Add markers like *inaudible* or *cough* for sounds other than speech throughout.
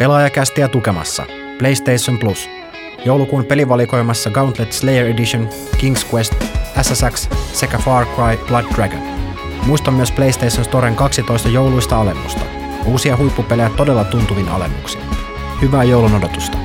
Pelaajakästiä tukemassa PlayStation Plus. Joulukuun pelivalikoimassa Gauntlet Slayer Edition, King's Quest, SSX sekä Far Cry Blood Dragon. Muista myös PlayStation Storen 12 jouluista alennusta. Uusia huippupelejä todella tuntuvin alennuksin. Hyvää joulun odotusta!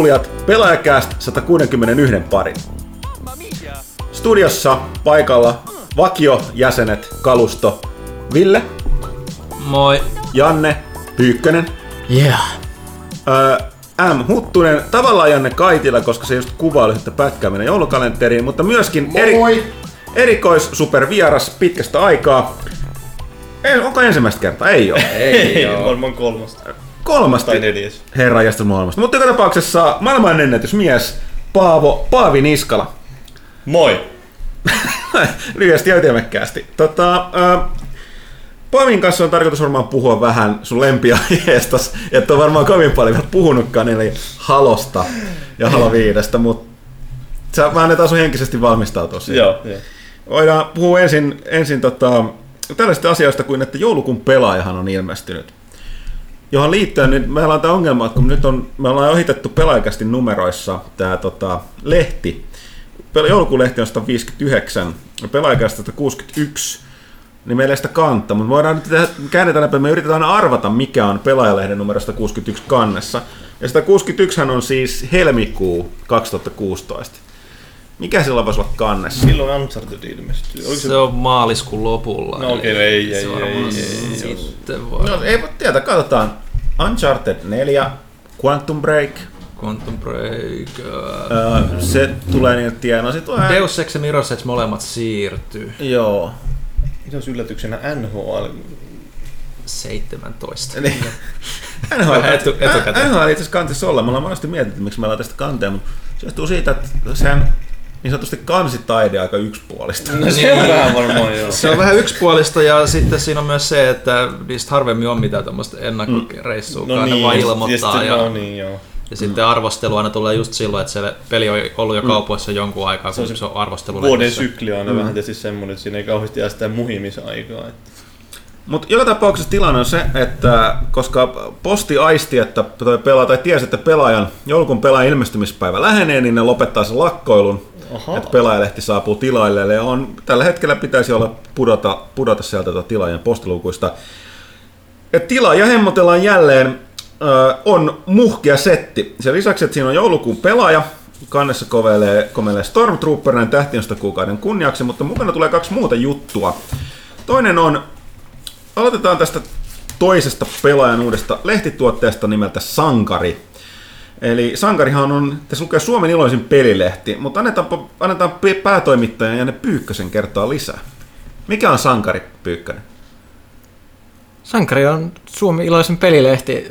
Kuulijat Pelaajakäst 161 pari. Studiossa paikalla vakiojäsenet kalusto Ville, Moi. Janne, Pyykkönen, Yeah. öö, M. Huttunen, tavallaan Janne Kaitila, koska se just kuvaili sitä pätkää meidän joulukalenteriin, mutta myöskin eri, erikois supervieras pitkästä aikaa. Ei, onko ensimmäistä kertaa? Ei ole. Ei, varmaan kolmasta. Kolmasta Tai neljäs. herra jästä maailmasta. Mutta joka tapauksessa maailman ennätysmies Paavo Paavi Niskala. Moi! *laughs* Lyhyesti ja ytimekkäästi. Tota, Paavin kanssa on tarkoitus varmaan puhua vähän sun lempiaiheestas, *laughs* että on varmaan kovin paljon vielä puhunutkaan, eli Halosta ja Halo 5, mutta sä vähän taas henkisesti valmistautua siihen. Joo, joo. Voidaan puhua ensin, ensin tota, tällaisista asioista kuin, että joulukuun pelaajahan on ilmestynyt. Johon liittyen nyt meillä on tämä ongelma, että kun nyt on, me ollaan ohitettu pelaajakästi numeroissa tämä tota, lehti. Pel- Joulukuun lehti on 159, pelaajakästä 161, niin meillä ei sitä kantta, mutta voidaan nyt tehdä, käännetään läpi, me yritetään arvata, mikä on pelaajalehden numero 161 kannessa. Ja 161 on siis helmikuu 2016. Mikä silloin voisi olla kannessa? Milloin Uncharted ilmestyy? Oliko se... Se on maaliskuun lopulla. No okei, no ei, ei, se ei, ei, ei, ei. Sitten voi. No ei voi tietää, katsotaan. Uncharted 4, Quantum Break, Quantum Break. Uh, öö, se tulee niin tienoa. Sitten tulee... Deus Ex ja Mirror's Edge molemmat siirtyy. Joo. Mitä olisi yllätyksenä NHL? 17. Niin. NHL, etu- etukäteen. NHL itse asiassa kantisi olla. Me ollaan monesti mietitty, miksi meillä on tästä kanteen, mutta se johtuu siitä, että sehän niin sanotusti kansitaide aika yksipuolista. No se on *laughs* vähän varmaan joo. Se on vähän yksipuolista ja sitten siinä on myös se, että niistä harvemmin on mitään tämmöistä ennakkoreissua, No ne niin, vaan ilmoittaa. Ja, no niin, joo. ja sitten arvostelu aina tulee just silloin, että se peli on ollut jo kaupoissa jonkun aikaa, kun Se se on arvostelu Vuoden sykli on aina vähän tietysti semmoinen, että siinä ei kauheasti jää sitä muhimisaikaa. Että... Mutta joka tapauksessa tilanne on se, että koska posti aisti, että toi pelaa, tai tiesi, että pelaajan, joulukuun pelaajan ilmestymispäivä lähenee, niin ne lopettaa sen lakkoilun, Aha. että pelaajalehti saapuu tilaille. Ja on, tällä hetkellä pitäisi olla pudota, pudota sieltä tota tilaajan postilukuista. Ja hemmotellaan jälleen, ö, on muhkia setti. Sen lisäksi, että siinä on joulukuun pelaaja, kannessa kovelee, kovelee Stormtrooper näin tähtiöstä kuukauden kunniaksi, mutta mukana tulee kaksi muuta juttua. Toinen on Aloitetaan tästä toisesta pelaajan uudesta lehtituotteesta nimeltä Sankari. Eli Sankarihan on, tässä lukee Suomen iloisin pelilehti, mutta annetaan, annetaan päätoimittajan Janne Pyykkösen kertaa lisää. Mikä on Sankari, Pyykkönen? Sankari on Suomen iloisin pelilehti.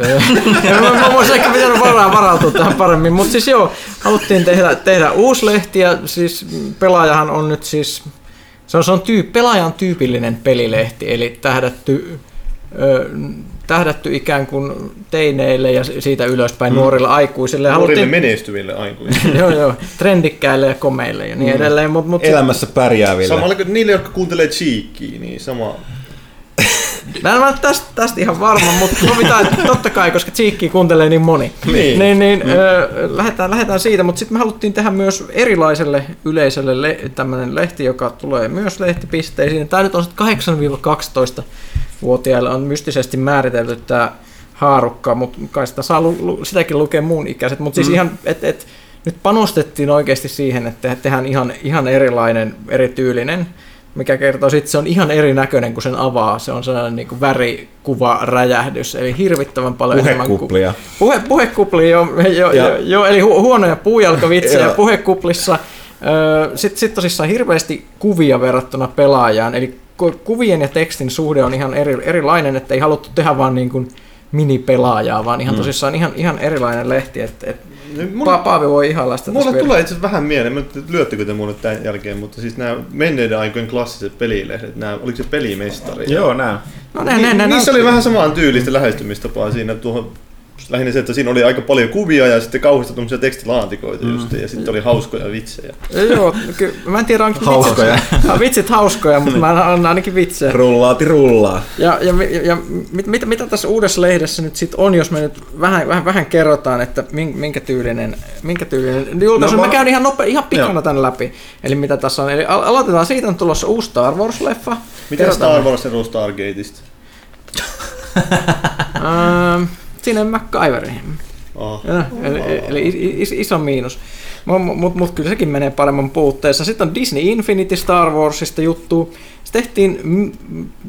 Ja *laughs* mä voisin ehkä pitänyt varaa, varautua tähän paremmin, mutta siis joo, haluttiin tehdä, tehdä uusi lehti ja siis pelaajahan on nyt siis, se on, se on tyy, pelaajan tyypillinen pelilehti, eli tähdätty, ö, tähdätty ikään kuin teineille ja siitä ylöspäin mm. nuorilla aikuisille. Nuorille haluttiin... menestyville aikuisille. *laughs* joo, joo, trendikkäille ja komeille ja niin mm. edelleen. Mut, mut Elämässä sit... pärjääville. Samalla kuin niille, jotka kuuntelee Cheekkiä, niin sama... *laughs* Mä en ole tästä, tästä ihan varma, mutta sovitaan, että totta kai, koska Tsiikki kuuntelee niin moni. Niin, niin, niin, niin mm. ö, lähdetään, lähdetään siitä, mutta sitten me haluttiin tehdä myös erilaiselle yleisölle le- tämmöinen lehti, joka tulee myös lehtipisteisiin. Tämä nyt on 8-12 vuotiaille on mystisesti määritelty tämä haarukka, mutta kai sitä saa lu- lu- sitäkin lukea muun ikäiset, mutta siis mm. ihan, et, et, nyt panostettiin oikeasti siihen, että tehdään ihan, ihan erilainen, erityylinen, mikä kertoo sitten, se on ihan erinäköinen, kun sen avaa. Se on sellainen niin kuin värikuva räjähdys, eli hirvittävän paljon puhekuplia. enemmän kuin... Puhe, puhekuplia. Joo, jo, jo, jo, eli hu, huonoja puujalkavitsejä puhekuplissa. Sitten sit tosissaan hirveästi kuvia verrattuna pelaajaan, eli kuvien ja tekstin suhde on ihan eri, erilainen, että ei haluttu tehdä vaan niin kuin minipelaajaa, vaan ihan tosissaan ihan, ihan erilainen lehti, että et, Nyt mun- pa, Paavi voi ihailla sitä Mulla tässä tulee itse vähän mieleen, mä lyöttekö te mulle tämän jälkeen, mutta siis nämä menneiden aikojen klassiset pelilehdet, nämä, oliko se pelimestari? Joo, nää. No näin, näin, näin, Niissä oli vähän samaan tyylistä lähestymistapaa siinä tuohon lähinnä se, että siinä oli aika paljon kuvia ja sitten kauheasti tuommoisia tekstilaatikoita mm. just, ja sitten oli hauskoja vitsejä. Joo, ky- mä en tiedä onko Hauskoja. *laughs* vitsit, vitsit hauskoja, mutta mä annan ainakin vitsejä. Rullaati rullaa. Ja, ja, ja, ja mit, mitä, mitä tässä uudessa lehdessä nyt sit on, jos me nyt vähän, vähän, vähän kerrotaan, että min- minkä tyylinen, minkä tyylinen julkaisu. No, mä mä- käyn ihan, nope, ihan pikana tän läpi. Eli mitä tässä on. Eli al- aloitetaan siitä, on tulossa uusi Star Wars-leffa. Miten Kerrotaan- Star Wars eruu Stargateista? Siinä on MacGyveri. Oh. Ja, eli, eli is, iso miinus. Mutta mut, mut kyllä sekin menee paremman puutteessa. Sitten on Disney Infinity Star Warsista juttu. Se tehtiin,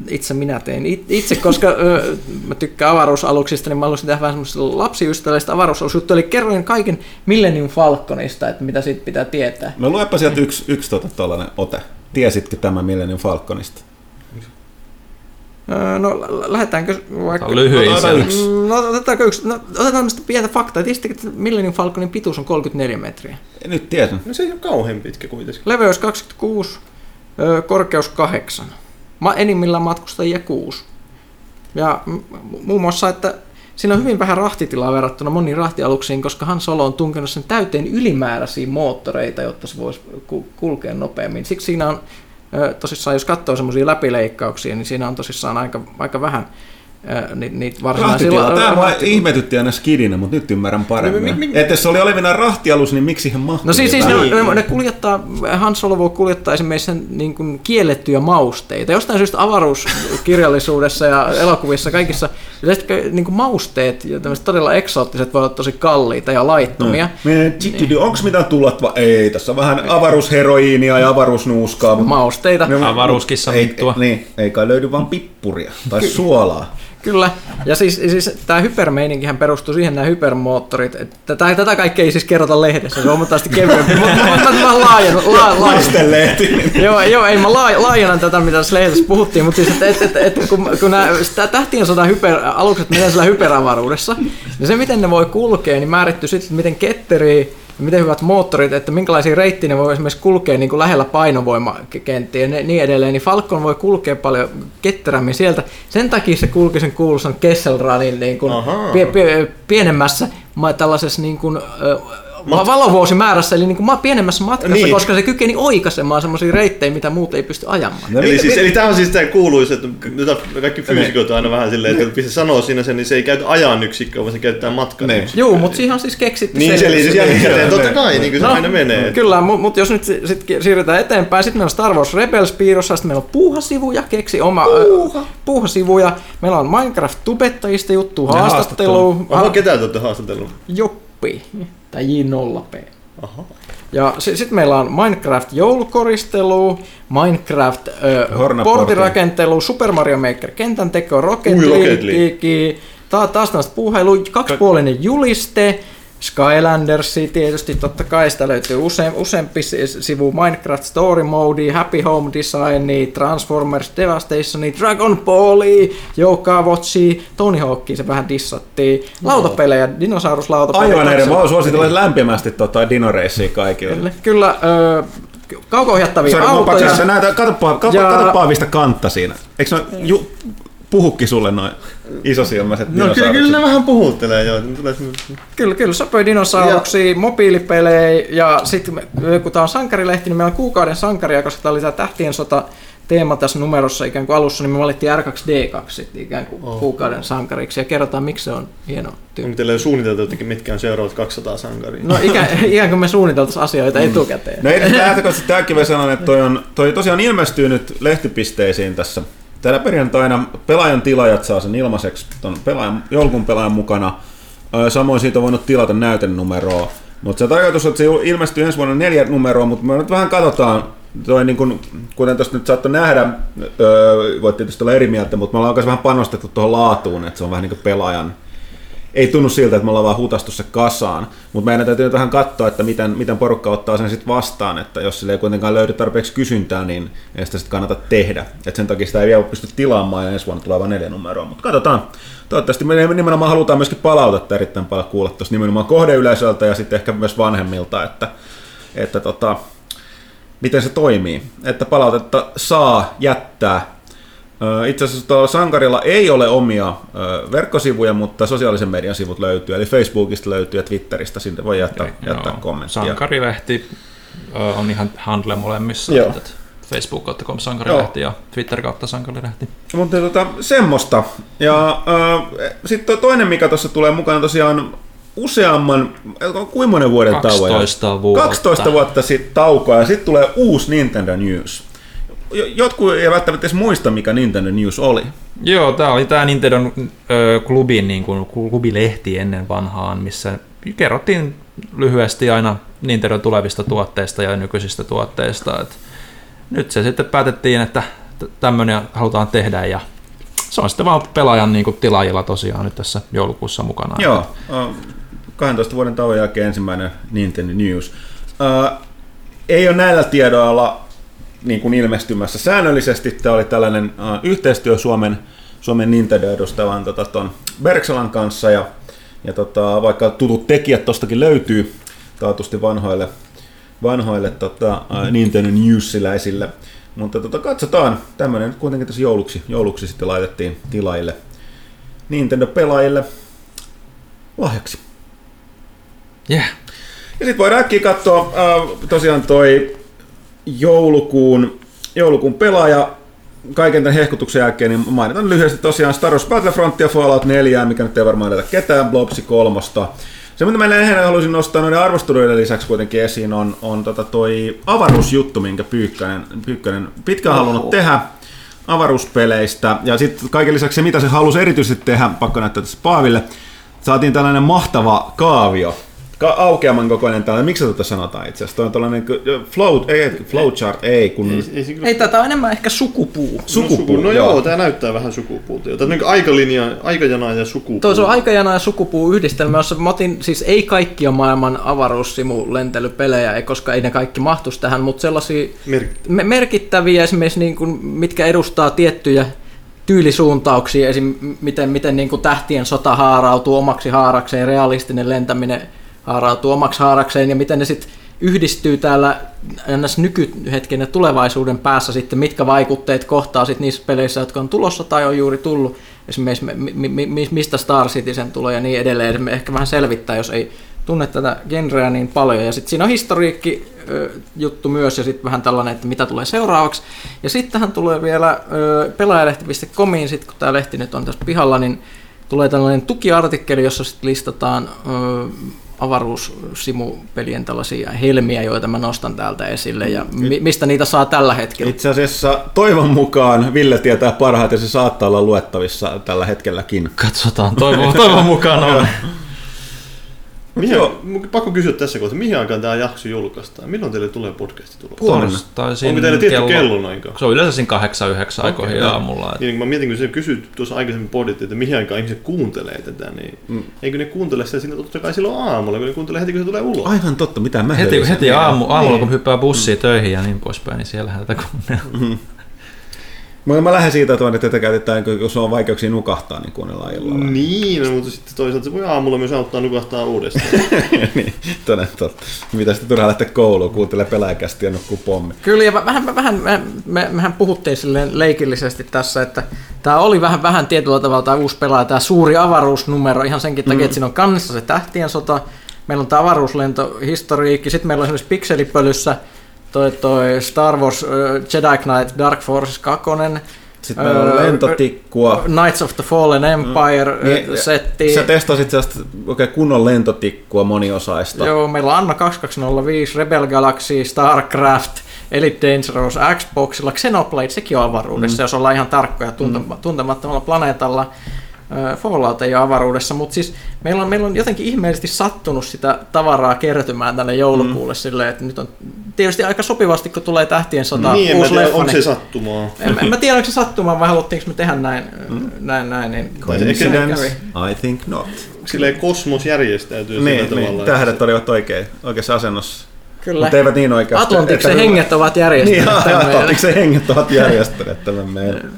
itse minä tein it- itse, koska ö, mä tykkään avaruusaluksista, niin mä haluaisin tehdä vähän semmoista lapsiystävällistä avaruusalusjuttua. Eli kerroin kaiken Millennium Falconista, että mitä siitä pitää tietää. No luepa sieltä yksi, yksi tollanen ote. Tiesitkö tämän Millennium Falconista? Ö, No lä- lähdetäänkö vaikka... Tämä on lyhyin se. yksi. No otetaanko yksi? No, otetaan tämmöistä pientä faktaa. Tiesittekö, että Millennium Falconin pituus on 34 metriä? En nyt tiedä. No se ei ole kauhean pitkä kuitenkin. Leveys 26, ö, korkeus 8. Ma- enimmillään matkustajia 6. Ja muun muassa, että siinä on hyvin vähän rahtitilaa verrattuna moniin rahtialuksiin, koska Han Solo on tunkenut sen täyteen ylimääräisiä moottoreita, jotta se voisi ku- kulkea nopeammin. Siksi siinä on, tosissaan jos katsoo semmoisia läpileikkauksia, niin siinä on tosissaan aika, aika vähän ö, ni- niitä varsinaisia... Rahtitila. Tämä mua ihmetytti aina skidinä, mutta nyt ymmärrän paremmin. No, mi- mi- Että jos se oli olevinaan rahtialus, niin miksi hän mahtui? No siis, siis ne, ne, ne kuljettaa, Han Solo voi kuljettaa esimerkiksi sen niin kuin kiellettyjä mausteita. Jostain syystä avaruuskirjallisuudessa ja elokuvissa kaikissa yleisesti niin kuin mausteet ja tämmöiset todella eksoottiset voi olla tosi kalliita ja laittomia. No. Onko mitään tullat vai? Ei, tässä on vähän avaruusheroiinia ja avaruusnuuskaa. Mutta Mausteita, Avaruuskissa ei, vittua. niin, ei kai löydy vaan pippuria tai suolaa. Kyllä. Ja siis, siis tämä hypermeininkihän perustuu siihen nämä hypermoottorit. Tätä, tätä kaikkea ei siis kerrota lehdessä, se on huomattavasti kevyempi, mutta mä, mä laajennan, la. Maistenlehti. joo, joo, ei mä laaj- laajennan tätä, mitä tässä lehdessä puhuttiin, mutta siis, että et, et, et, kun, kun nämä tähtien sodan hyper, alukset menee siellä hyperavaruudessa, niin se, miten ne voi kulkea, niin määrittyy sitten, miten ketteriä miten hyvät moottorit, että minkälaisia reittiä ne voi esimerkiksi kulkea niin kuin lähellä painovoimakenttiä ja niin edelleen, niin Falcon voi kulkea paljon ketterämmin sieltä. Sen takia se kulki sen kuuluisan Kessel Runin niin kuin pie, pie, pienemmässä tällaisessa niin kuin, ö, Mat- valovuosimäärässä, eli niin kuin ma- pienemmässä matkassa, Niin. koska se kykeni oikaisemaan semmoisia reittejä, mitä muut ei pysty ajamaan. No, eli, mit- siis, mit- eli tämä on siis tämä kuuluisa, että jota kaikki fyysikot on aina vähän silleen, että kun se sanoo siinä sen, niin se ei käytä ajan yksikköä, vaan se käyttää matkan Niin. yksikköä. Joo, mutta siihen on siis keksitty Niin se eli siis jälkikäteen, Niin, totta niin. kai, niin kuin se aina menee. Kyllä, mutta mut jos nyt si- sit siirrytään eteenpäin, sitten meillä on Star Wars Rebels piilossa, sitten meillä on puuhasivuja, keksi oma Puuha. puuhasivuja, meillä on Minecraft-tubettajista juttu, haastattelu, Oho, ha- ketä te olette haastatellut? Joppi, tai J0P. Aha. Ja sitten meillä on Minecraft joulukoristelu, Minecraft Hornaportti. portirakentelu, Super Mario Maker kentän teko, Rocket League, ta- taas tämmöistä puuhailu, kaksipuolinen juliste, Skylandersi tietysti totta kai, sitä löytyy use, useampi si- sivu, Minecraft Story Mode, Happy Home Design, Transformers Devastation, Dragon Ball, Jouka Watchi, Tony Hawkki, se vähän dissattiin, lautapelejä, dinosauruslautapelejä. Aivan eri. Mä suosittelen lämpimästi tota Dino Racea kaikille. Kyllä, kyllä ö, kauko-ohjattavia Sori, autoja. Sä näet, kato, kato, Ja- kato Paavista kantta siinä. Eikö ne ju, puhukki sulle noin isosilmäiset No kyllä, dinosaurukset? kyllä ne vähän puhuttelee joo. Semmoinen- Kyllä, kyllä, sopii dinosauruksia, mobiilipelejä ja sitten kun tämä on sankarilehti, niin meillä on kuukauden sankaria, koska tämä oli tämä Tähtien sota teema tässä numerossa ikään kuin alussa, niin me valittiin R2D2 sitten ikään kuin Oh. kuukauden sankariksi ja kerrotaan, miksi se on hieno Onko tyyppi. teille jo suunniteltu jotenkin, mitkä on seuraavat 200 sankaria? No ikään, *laughs* ikään kuin me suunniteltaisiin asioita etukäteen. No ei lähtökohtaisesti tämäkin sanon, että toi, on, toi tosiaan ilmestyy nyt lehtipisteisiin tässä. Tänä perjantaina pelaajan tilaajat saa sen ilmaiseksi ton pelaajan, joulukuun pelaajan mukana. Samoin siitä on voinut tilata näytenumeroa. Mutta se tarkoitus on, että se ilmestyy ensi vuonna neljä numeroa, mutta me nyt vähän katsotaan, toi niin kun, kuten tuossa nyt saattoi nähdä, öö, voit tietysti olla eri mieltä, mutta me ollaan vähän panostettu tuohon laatuun, että se on vähän niin kuin pelaajan ei tunnu siltä, että me ollaan vaan hutastu se kasaan, mutta meidän täytyy nyt vähän katsoa, että miten, miten porukka ottaa sen sitten vastaan, että jos sille ei kuitenkaan löydy tarpeeksi kysyntää, niin ei sitä sitten kannata tehdä. Et sen takia sitä ei vielä pysty tilaamaan ja ensi vuonna tulee vain neljä numeroa, mutta katsotaan. Toivottavasti me nimenomaan halutaan myöskin palautetta erittäin paljon kuulla tuosta nimenomaan kohdeyleisöltä ja sitten ehkä myös vanhemmilta, että, että tota, miten se toimii. Että palautetta saa jättää Itse asiassa tuolla Sankarilla ei ole omia verkkosivuja, mutta sosiaalisen median sivut löytyy, eli Facebookista löytyy ja Twitteristä, sinne voi jättää, jättää kommenttia. Sankarilehti on ihan handle molemmissa. Joo. että Facebook.com sankarilehti ja Twitter kautta sankarilehti. Mutta tota, semmoista. Ja sitten toinen, mikä tuossa tulee mukana tosiaan useamman, kuinka monen vuoden tauon? 12 vuotta. 12 vuotta sitten taukoa ja sitten tulee uusi Nintendo News. Jo- Jotkut ei välttämättä edes muista, mikä Nintendo News oli. Joo, tämä oli tämä Nintendon ö, klubin niin kuin, klubilehti ennen vanhaan, missä kerrottiin lyhyesti aina Nintendon tulevista tuotteista ja nykyisistä tuotteista. Et nyt se sitten päätettiin, että tämmöinen halutaan tehdä ja se on sitten vaan pelaajan niin kuin, tilaajilla tosiaan nyt tässä joulukuussa mukana. Joo, ö, 12 vuoden tauon jälkeen ensimmäinen Nintendo News. Ö, Ei ole näillä tiedoilla niin kuin ilmestymässä säännöllisesti. Tämä oli tällainen ö, yhteistyö Suomen, Suomen Nintendo-edustavan tota, ton Berksalan kanssa. Ja, ja tota, vaikka tutut tekijät tostakin löytyy taatusti vanhoille, vanhoille tota, ö, Nintendo Newsiläisille. Mutta tota, katsotaan, tämmöinen nyt kuitenkin tässä jouluksi, jouluksi sitten laitettiin tilaille Nintendo-pelaajille lahjaksi. Yeah. Ja sitten voidaan äkkiä katsoa äh, tosiaan toi joulukuun, joulukuun pelaaja kaiken tämän hehkutuksen jälkeen, niin mainitan lyhyesti tosiaan Star Wars Battlefront ja Fallout 4, mikä nyt ei varmaan näitä ketään, Blobsi kolmosta. Se, mitä mä lähinnä haluaisin nostaa noiden arvosteluiden lisäksi kuitenkin esiin, on, on tota toi avaruusjuttu, minkä Pyykkönen, Pyykkönen pitkään halunnut tehdä avaruuspeleistä. Ja sitten kaiken lisäksi se, mitä se halusi erityisesti tehdä, pakko näyttää tässä Paaville, saatiin tällainen mahtava kaavio, Ka- aukeaman kokoinen tällainen, miksi tätä sanotaan itse asiassa? Toi on tällainen flow, ei, flowchart, ei, kun Ei, ei, se kyllä- Ei, tätä on enemmän ehkä sukupuu. No, sukupuu. suku- No joo, tämä näyttää vähän sukupuulta. Tämä on niin aikalinja, aikajana ja sukupuu. Tuo se on aikajana ja sukupuu yhdistelmä, jossa mä otin, siis ei kaikkia maailman avaruussimulentelypelejä, ei- koska ei ne kaikki mahtuisi tähän, mutta sellaisia Merkki. me- merkittäviä esimerkiksi, niin kuin, mitkä edustaa tiettyjä tyylisuuntauksia, esim. miten, miten niin kuin tähtien sota haarautuu omaksi haarakseen, realistinen lentäminen haarautuu omaksi haarakseen, ja miten ne sitten yhdistyy täällä ns. nykyhetken ja tulevaisuuden päässä sitten, mitkä vaikutteet kohtaa sitten niissä peleissä, jotka on tulossa tai on juuri tullut, esimerkiksi mi- mi- mi- mistä Star Citizen tulee ja niin edelleen, Me ehkä vähän selvittää, jos ei tunne tätä genreä niin paljon. Ja sitten siinä on historiikki juttu myös ja sitten vähän tällainen, että mitä tulee seuraavaksi. Ja sittenhän tulee vielä pelaajalehti.comiin, sit kun tämä lehti nyt on tässä pihalla, niin tulee tällainen tukiartikkeli, jossa sitten listataan avaruussimupelien tällaisia helmiä, joita mä nostan täältä esille ja mi- mistä niitä saa tällä hetkellä. Itse asiassa toivon mukaan Ville tietää parhaiten, se saattaa olla luettavissa tällä hetkelläkin. Katsotaan, toivon, toivon mukaan on. *laughs* Mihin, Joo. mun pakko kysyä tässä kohtaa, mihin aikaan tämä jakso julkaistaan? Milloin teille tulee podcasti? Huomenna. Torstaisin Onko teillä tietty kellon aika? Se on yleensä siinä kahdeksan, yhdeksän Okei, aikoihin joo. aamulla. Et Niin, kun mä mietin, kun se kysyt tuossa aikaisemmin pohdittiin, että mihin aikaan ihmiset kuuntelee tätä, niin mm. eikö ne kuuntele sitä siinä totta kai silloin aamulla, kun ne kuuntelee heti, kun se tulee ulos. Aivan totta, mitä mä Heti, heti aamu, aamulla, kun Niin. hyppää bussiin töihin ja niin poispäin, niin siellähän tätä kuunnellaan. Mä, mä lähden siitä, että tätä käytetään, kun jos on vaikeuksia nukahtaa, niin kuunnellaan illalla. Niin, no, mutta sitten toisaalta se voi aamulla myös auttaa nukahtaa uudestaan. *laughs* niin, toden totta. Mitä sitten turhaa lähteä kouluun, kuuntelee pelaajakästi ja nukkuu pommi. Kyllä, ja vähän, vähän me, me, mehän puhuttiin silleen leikillisesti tässä, että tämä oli vähän, vähän tietyllä tavalla tämä uusi pelaaja, tämä suuri avaruusnumero, ihan senkin takia, että siinä on kannessa se tähtien sota, meillä on tämä avaruuslentohistoriikki, sitten meillä on esimerkiksi pikselipölyssä toi, toi Star Wars Jedi Knight Dark Forces 2, Sitten meillä on lentotikkua. Knights of the Fallen Empire Niin, äh, setti. Sä testasit sellaista oikein kunnon lentotikkua moniosaista. Joo, meillä on Anna 2205, Rebel Galaxy, StarCraft, Elite Dangerous, Xboxilla, Xenoblade, sekin on avaruudessa, mm. jos ollaan ihan tarkkoja tuntema- tuntemattomalla planeetalla. Ö, Fallout ei ole avaruudessa, mutta siis meillä on, meillä on jotenkin ihmeellisesti sattunut sitä tavaraa kertymään tänne joulukuulle mm. silleen, että nyt on tietysti aika sopivasti, kun tulee Tähtien sota Niin, uusi tiedä, leffa, onko se niin sattumaa. en, en mä tiedä, onko se sattumaa vai haluttiinko me tehdä näin, mm. näin, näin niin Coincidence? I think not. Silleen kosmos järjestäytyy sillä Niin, tavalla. niin, että tähdet olivat oikein, oikeassa asennossa. Kyllä. Mutta eivät niin oikeasti. Atlantiksen että- henget ovat Niin, järjestäneet tämän meille. Atlantiksen henget ovat järjestäneet tämän meidän.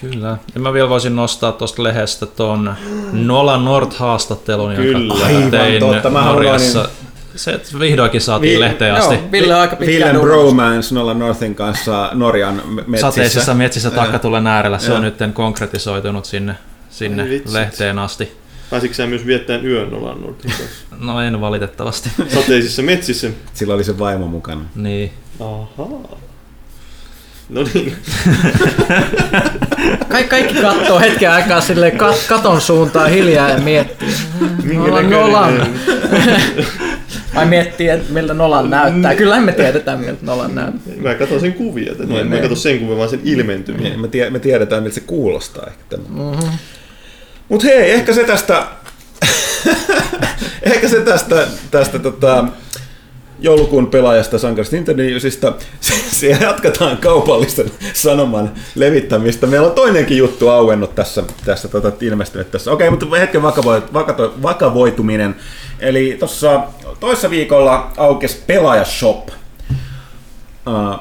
Kyllä. Ja mä vielä voisin nostaa tuosta lehdestä ton Nolan North-haastattelun, Kyllä. jonka Aivan tein totta, mä Norjassa. Se että vihdoinkin saatiin Vi- lehteen asti. Joo, Ville on aika pitkään Villen. Bromance Nolan Northin kanssa Norjan me- metsissä. Sateisissa metsissä takkatulen äärellä. Se Joo. on nyt konkretisoitunut sinne, sinne lehteen asti. Pääsitkö sä myös viettämään yön Nolan Northin kanssa? *laughs* No en valitettavasti. Sateisissa metsissä. Sillä oli se vaimo mukana. niin. Ahaa. No niin. *laughs* Kaikki, kaikki katsoo hetken aikaa sille kat, katon suuntaan hiljaa ja miettii. Minkä Nolan. Vai *laughs* miettii, että miltä Nolan näyttää. Kyllähän me tiedetään, miltä Nolan näyttää. Mä katson sen kuvia. Että mä en mä niin. katso sen kuvia, vaan sen ilmentyminen. Niin, me, tie, me tiedetään, miltä se kuulostaa ehkä tämä. Mm-hmm. Mutta hei, ehkä se tästä, *laughs* ehkä se tästä, tästä tota, joulukuun pelaajasta Sankarista Nintendo Newsista. *laughs* Siellä jatketaan kaupallisen sanoman levittämistä. Meillä on toinenkin juttu auennut tässä, tässä tota, ilmestynyt tässä. Okei, mutta hetken vakavo, vakato, vakavoituminen. Eli tuossa toissa viikolla aukesi Pelaajashop. Uh,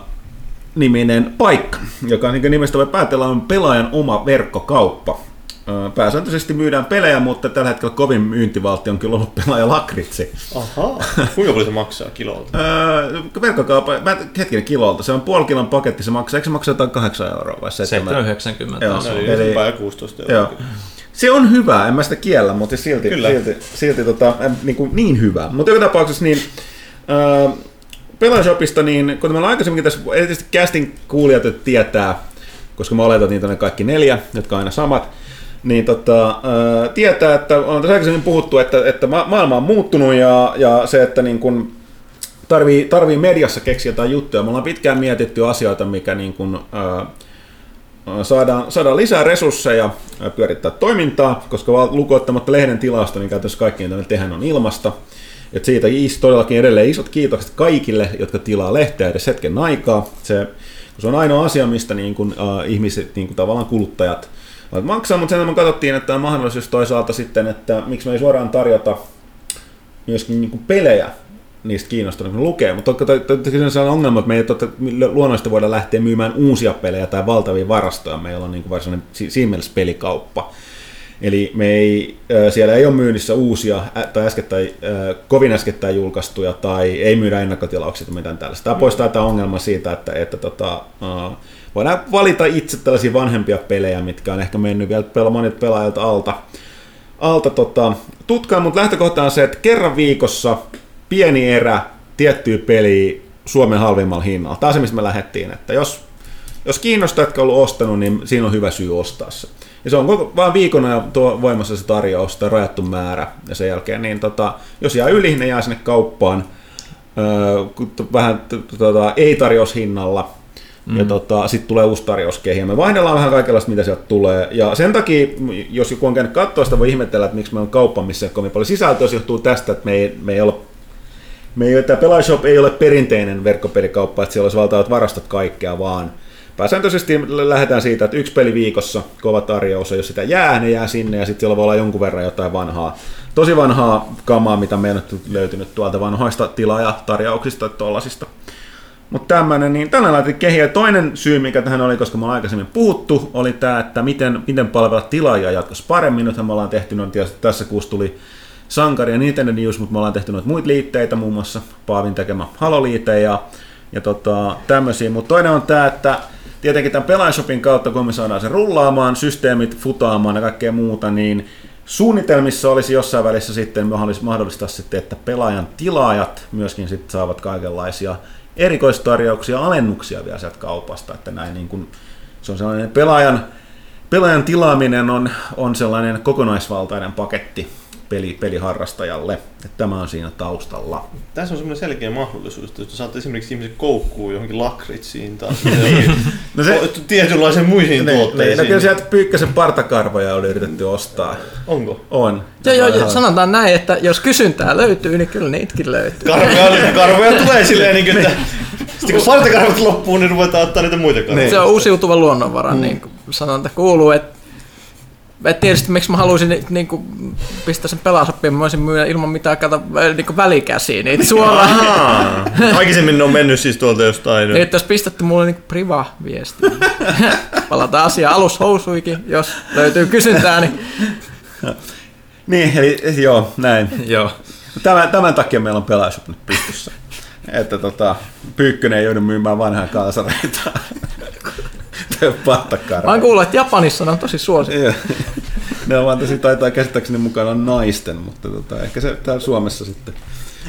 niminen paikka, joka niin nimestä voi päätellä on pelaajan oma verkkokauppa. Pääsääntöisesti myydään pelejä, mutta tällä hetkellä kovin myyntivaltti on kyllä ollut pelaaja lakritsi. Ahaa. Kuinka paljon se maksaa kilolta? Öö, verkkokauppa, mä, hetkinen kilolta, se on puoli kilon paketti, se maksaa, eikö se maksaa jotain 8 euroa vai 7? 7,90 Joo. taas on. Eli, Eli- Eli... Eli 16 Joo. euroa. Se on hyvä, en mä sitä kiellä, mutta silti, Kyllä. silti, silti tota, niin, kuin niin hyvä. Mutta joka tapauksessa niin, äh, Pelaajashopista, niin kuten meillä aikaisemminkin tässä, erityisesti casting kuulijat tietää, koska mä oletan, että niitä on ne kaikki neljä, jotka on aina samat, niin tota, äh, tietää, että on tässä aikaisemmin puhuttu, että, että ma- maailma on muuttunut ja, ja se, että niin kun tarvii, tarvii mediassa keksiä jotain juttuja. Me ollaan pitkään mietitty asioita, mikä niin kun, äh, saadaan, saadaan lisää resursseja ää, pyörittää toimintaa, koska lukuottamatta lehden tilausta, niin käytössä kaikki, mitä me tehdään, on ilmasta. Et siitä todellakin edelleen isot kiitokset kaikille, jotka tilaa lehteä edes hetken aikaa. Se, se on ainoa asia, mistä niin kun, äh, ihmiset, niin kun tavallaan kuluttajat maksaa, mutta sen me katsottiin, että on mahdollisuus toisaalta sitten, että miksi me ei suoraan tarjota myöskin niin pelejä niistä kiinnostunut lukee, mutta totta, se on ongelma, että me ei totta, luonnollisesti voida lähteä myymään uusia pelejä tai valtavia varastoja. Meillä on niin varsinainen si- siinä mielessä pelikauppa. Eli me ei, siellä ei ole myynnissä uusia tai äskettäin, kovin äskettäin julkaistuja tai ei myydä ennakkotilauksia tai mitään tällaista. Tämä poistaa tämä ongelma siitä, että, että tota, voidaan valita itse tällaisia vanhempia pelejä, mitkä on ehkä mennyt vielä pel- monet pelaajilta alta, alta tota, tutkaan, mutta lähtökohta on se, että kerran viikossa pieni erä tiettyä peliä Suomen halvimmalla hinnalla. Tämä on se, mistä me lähdettiin, että jos, jos kiinnostaa, on ollut ostanut, niin siinä on hyvä syy ostaa se. Ja se on koko, vaan viikon ajan tuo voimassa se tarjous tai rajattu määrä. Ja sen jälkeen, niin tota, jos jää yli, ne jää sinne kauppaan öö, vähän tota, ei-tarjoushinnalla. Mm. Ja tota, sitten tulee uusi tarjouskehi. Ja me vaihdellaan vähän kaikenlaista, mitä sieltä tulee. Ja sen takia, jos joku on käynyt katsoa sitä, voi ihmetellä, että miksi me on kauppa, missä ei ole kovin paljon sisältöä. Se johtuu tästä, että me ei, me ei ole me ei, tämä Pelaajashop ei ole perinteinen verkkopelikauppa, että siellä olisi valtavat varastot kaikkea, vaan pääsääntöisesti lähdetään siitä, että yksi peli viikossa, kova tarjous, ja jos sitä jää, ne jää sinne, ja sitten siellä voi olla jonkun verran jotain vanhaa, tosi vanhaa kamaa, mitä meillä on nyt löytynyt tuolta vanhoista tilaajatarjouksista ja tollasista. Mutta tämmöinen, niin tällainen laitettiin kehiä. Toinen syy, mikä tähän oli, koska me ollaan aikaisemmin puhuttu, oli tämä, että miten, miten palvella tilaajia jatkossa paremmin. Nythän me ollaan tehty, no tietysti tässä kuussa tuli Sankari ja Nintendo News, mutta me ollaan tehty noita muita liitteitä, muun muassa Paavin tekemä Halo-liite ja, ja tota, tämmöisiä. Mutta toinen on tämä, että tietenkin tämän Pelaajashopin kautta, kun me saadaan se rullaamaan, systeemit futaamaan ja kaikkea muuta, niin suunnitelmissa olisi jossain välissä sitten mahdollista sitten, että pelaajan tilaajat myöskin sitten saavat kaikenlaisia erikoistarjouksia, alennuksia vielä sieltä kaupasta, että näin niin kuin, se on sellainen pelaajan, pelaajan tilaaminen on, on sellainen kokonaisvaltainen paketti peli, peliharrastajalle, että tämä on siinä taustalla. Tässä on semmoinen selkeä mahdollisuus, että jos saat esimerkiksi ihmiset koukkuu johonkin lakritsiin tai *laughs* No se- tietynlaisen muihin Niin, tuotteisiin. no kyllä sieltä pyykkäsen partakarvoja oli yritetty ostaa. Onko? On. Joo, joo, joo, sanotaan näin, että jos kysyntää löytyy, niin kyllä niitäkin löytyy. Karvoja, *laughs* karvoja tulee silleen, niin kuin, että sitten kun partakarvat loppuu, niin ruvetaan ottaa niitä muita karvoja. Se on uusiutuva luonnonvara, mm. niin kuin sanonta kuuluu, että et tietysti miksi mä haluaisin ni- niin kuin, pistää sen pelasoppiin, mä voisin myydä ilman mitään kato, niin kuin välikäsiä niitä *laughs* suoraan. Aikaisemmin ne on mennyt siis tuolta jostain. Niin, että jos pistätte mulle niin priva-viesti, *laughs* palataan asiaan alushousuikin, jos löytyy kysyntää, niin *laughs* Niin, eli joo, näin. Joo. Tämän, tämän takia meillä on pelaajat nyt pystyssä. Että tota, Pyykkönen ei joudu myymään vanhaa kalsareita. *laughs* mä Pattakarvoja. oon kuullut, että Japanissa ne on tosi suosittu. Ne on vaan tosi taitaa käsittääkseni mukana naisten, mutta tota, ehkä se täällä Suomessa sitten.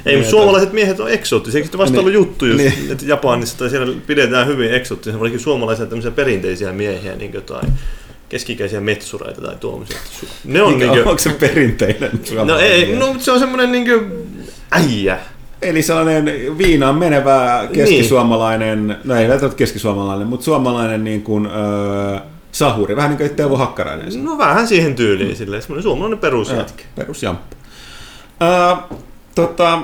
Ei, mutta suomalaiset miehet on eksoottisia. Eikö vasta Niin. ollut juttu just, Niin. että Japanissa tai siellä pidetään hyvin eksoottisia, varsinkin suomalaisia tämmöisiä perinteisiä miehiä, niin jotain keskikäisiä metsureita tai tuommoisia. Ne on Mikä, niin kuin, onko se perinteinen No ei, no se on semmoinen niin kuin äijä. Eli sellainen viinaan menevä keskisuomalainen, no ei välttämättä keskisuomalainen, mutta suomalainen niin kuin, öö, sahuri, vähän niin kuin Teuvo Hakkarainen. No vähän siihen tyyliin silleen, semmoinen suomalainen perusjätkä. Perusjamppu. Öö, tota,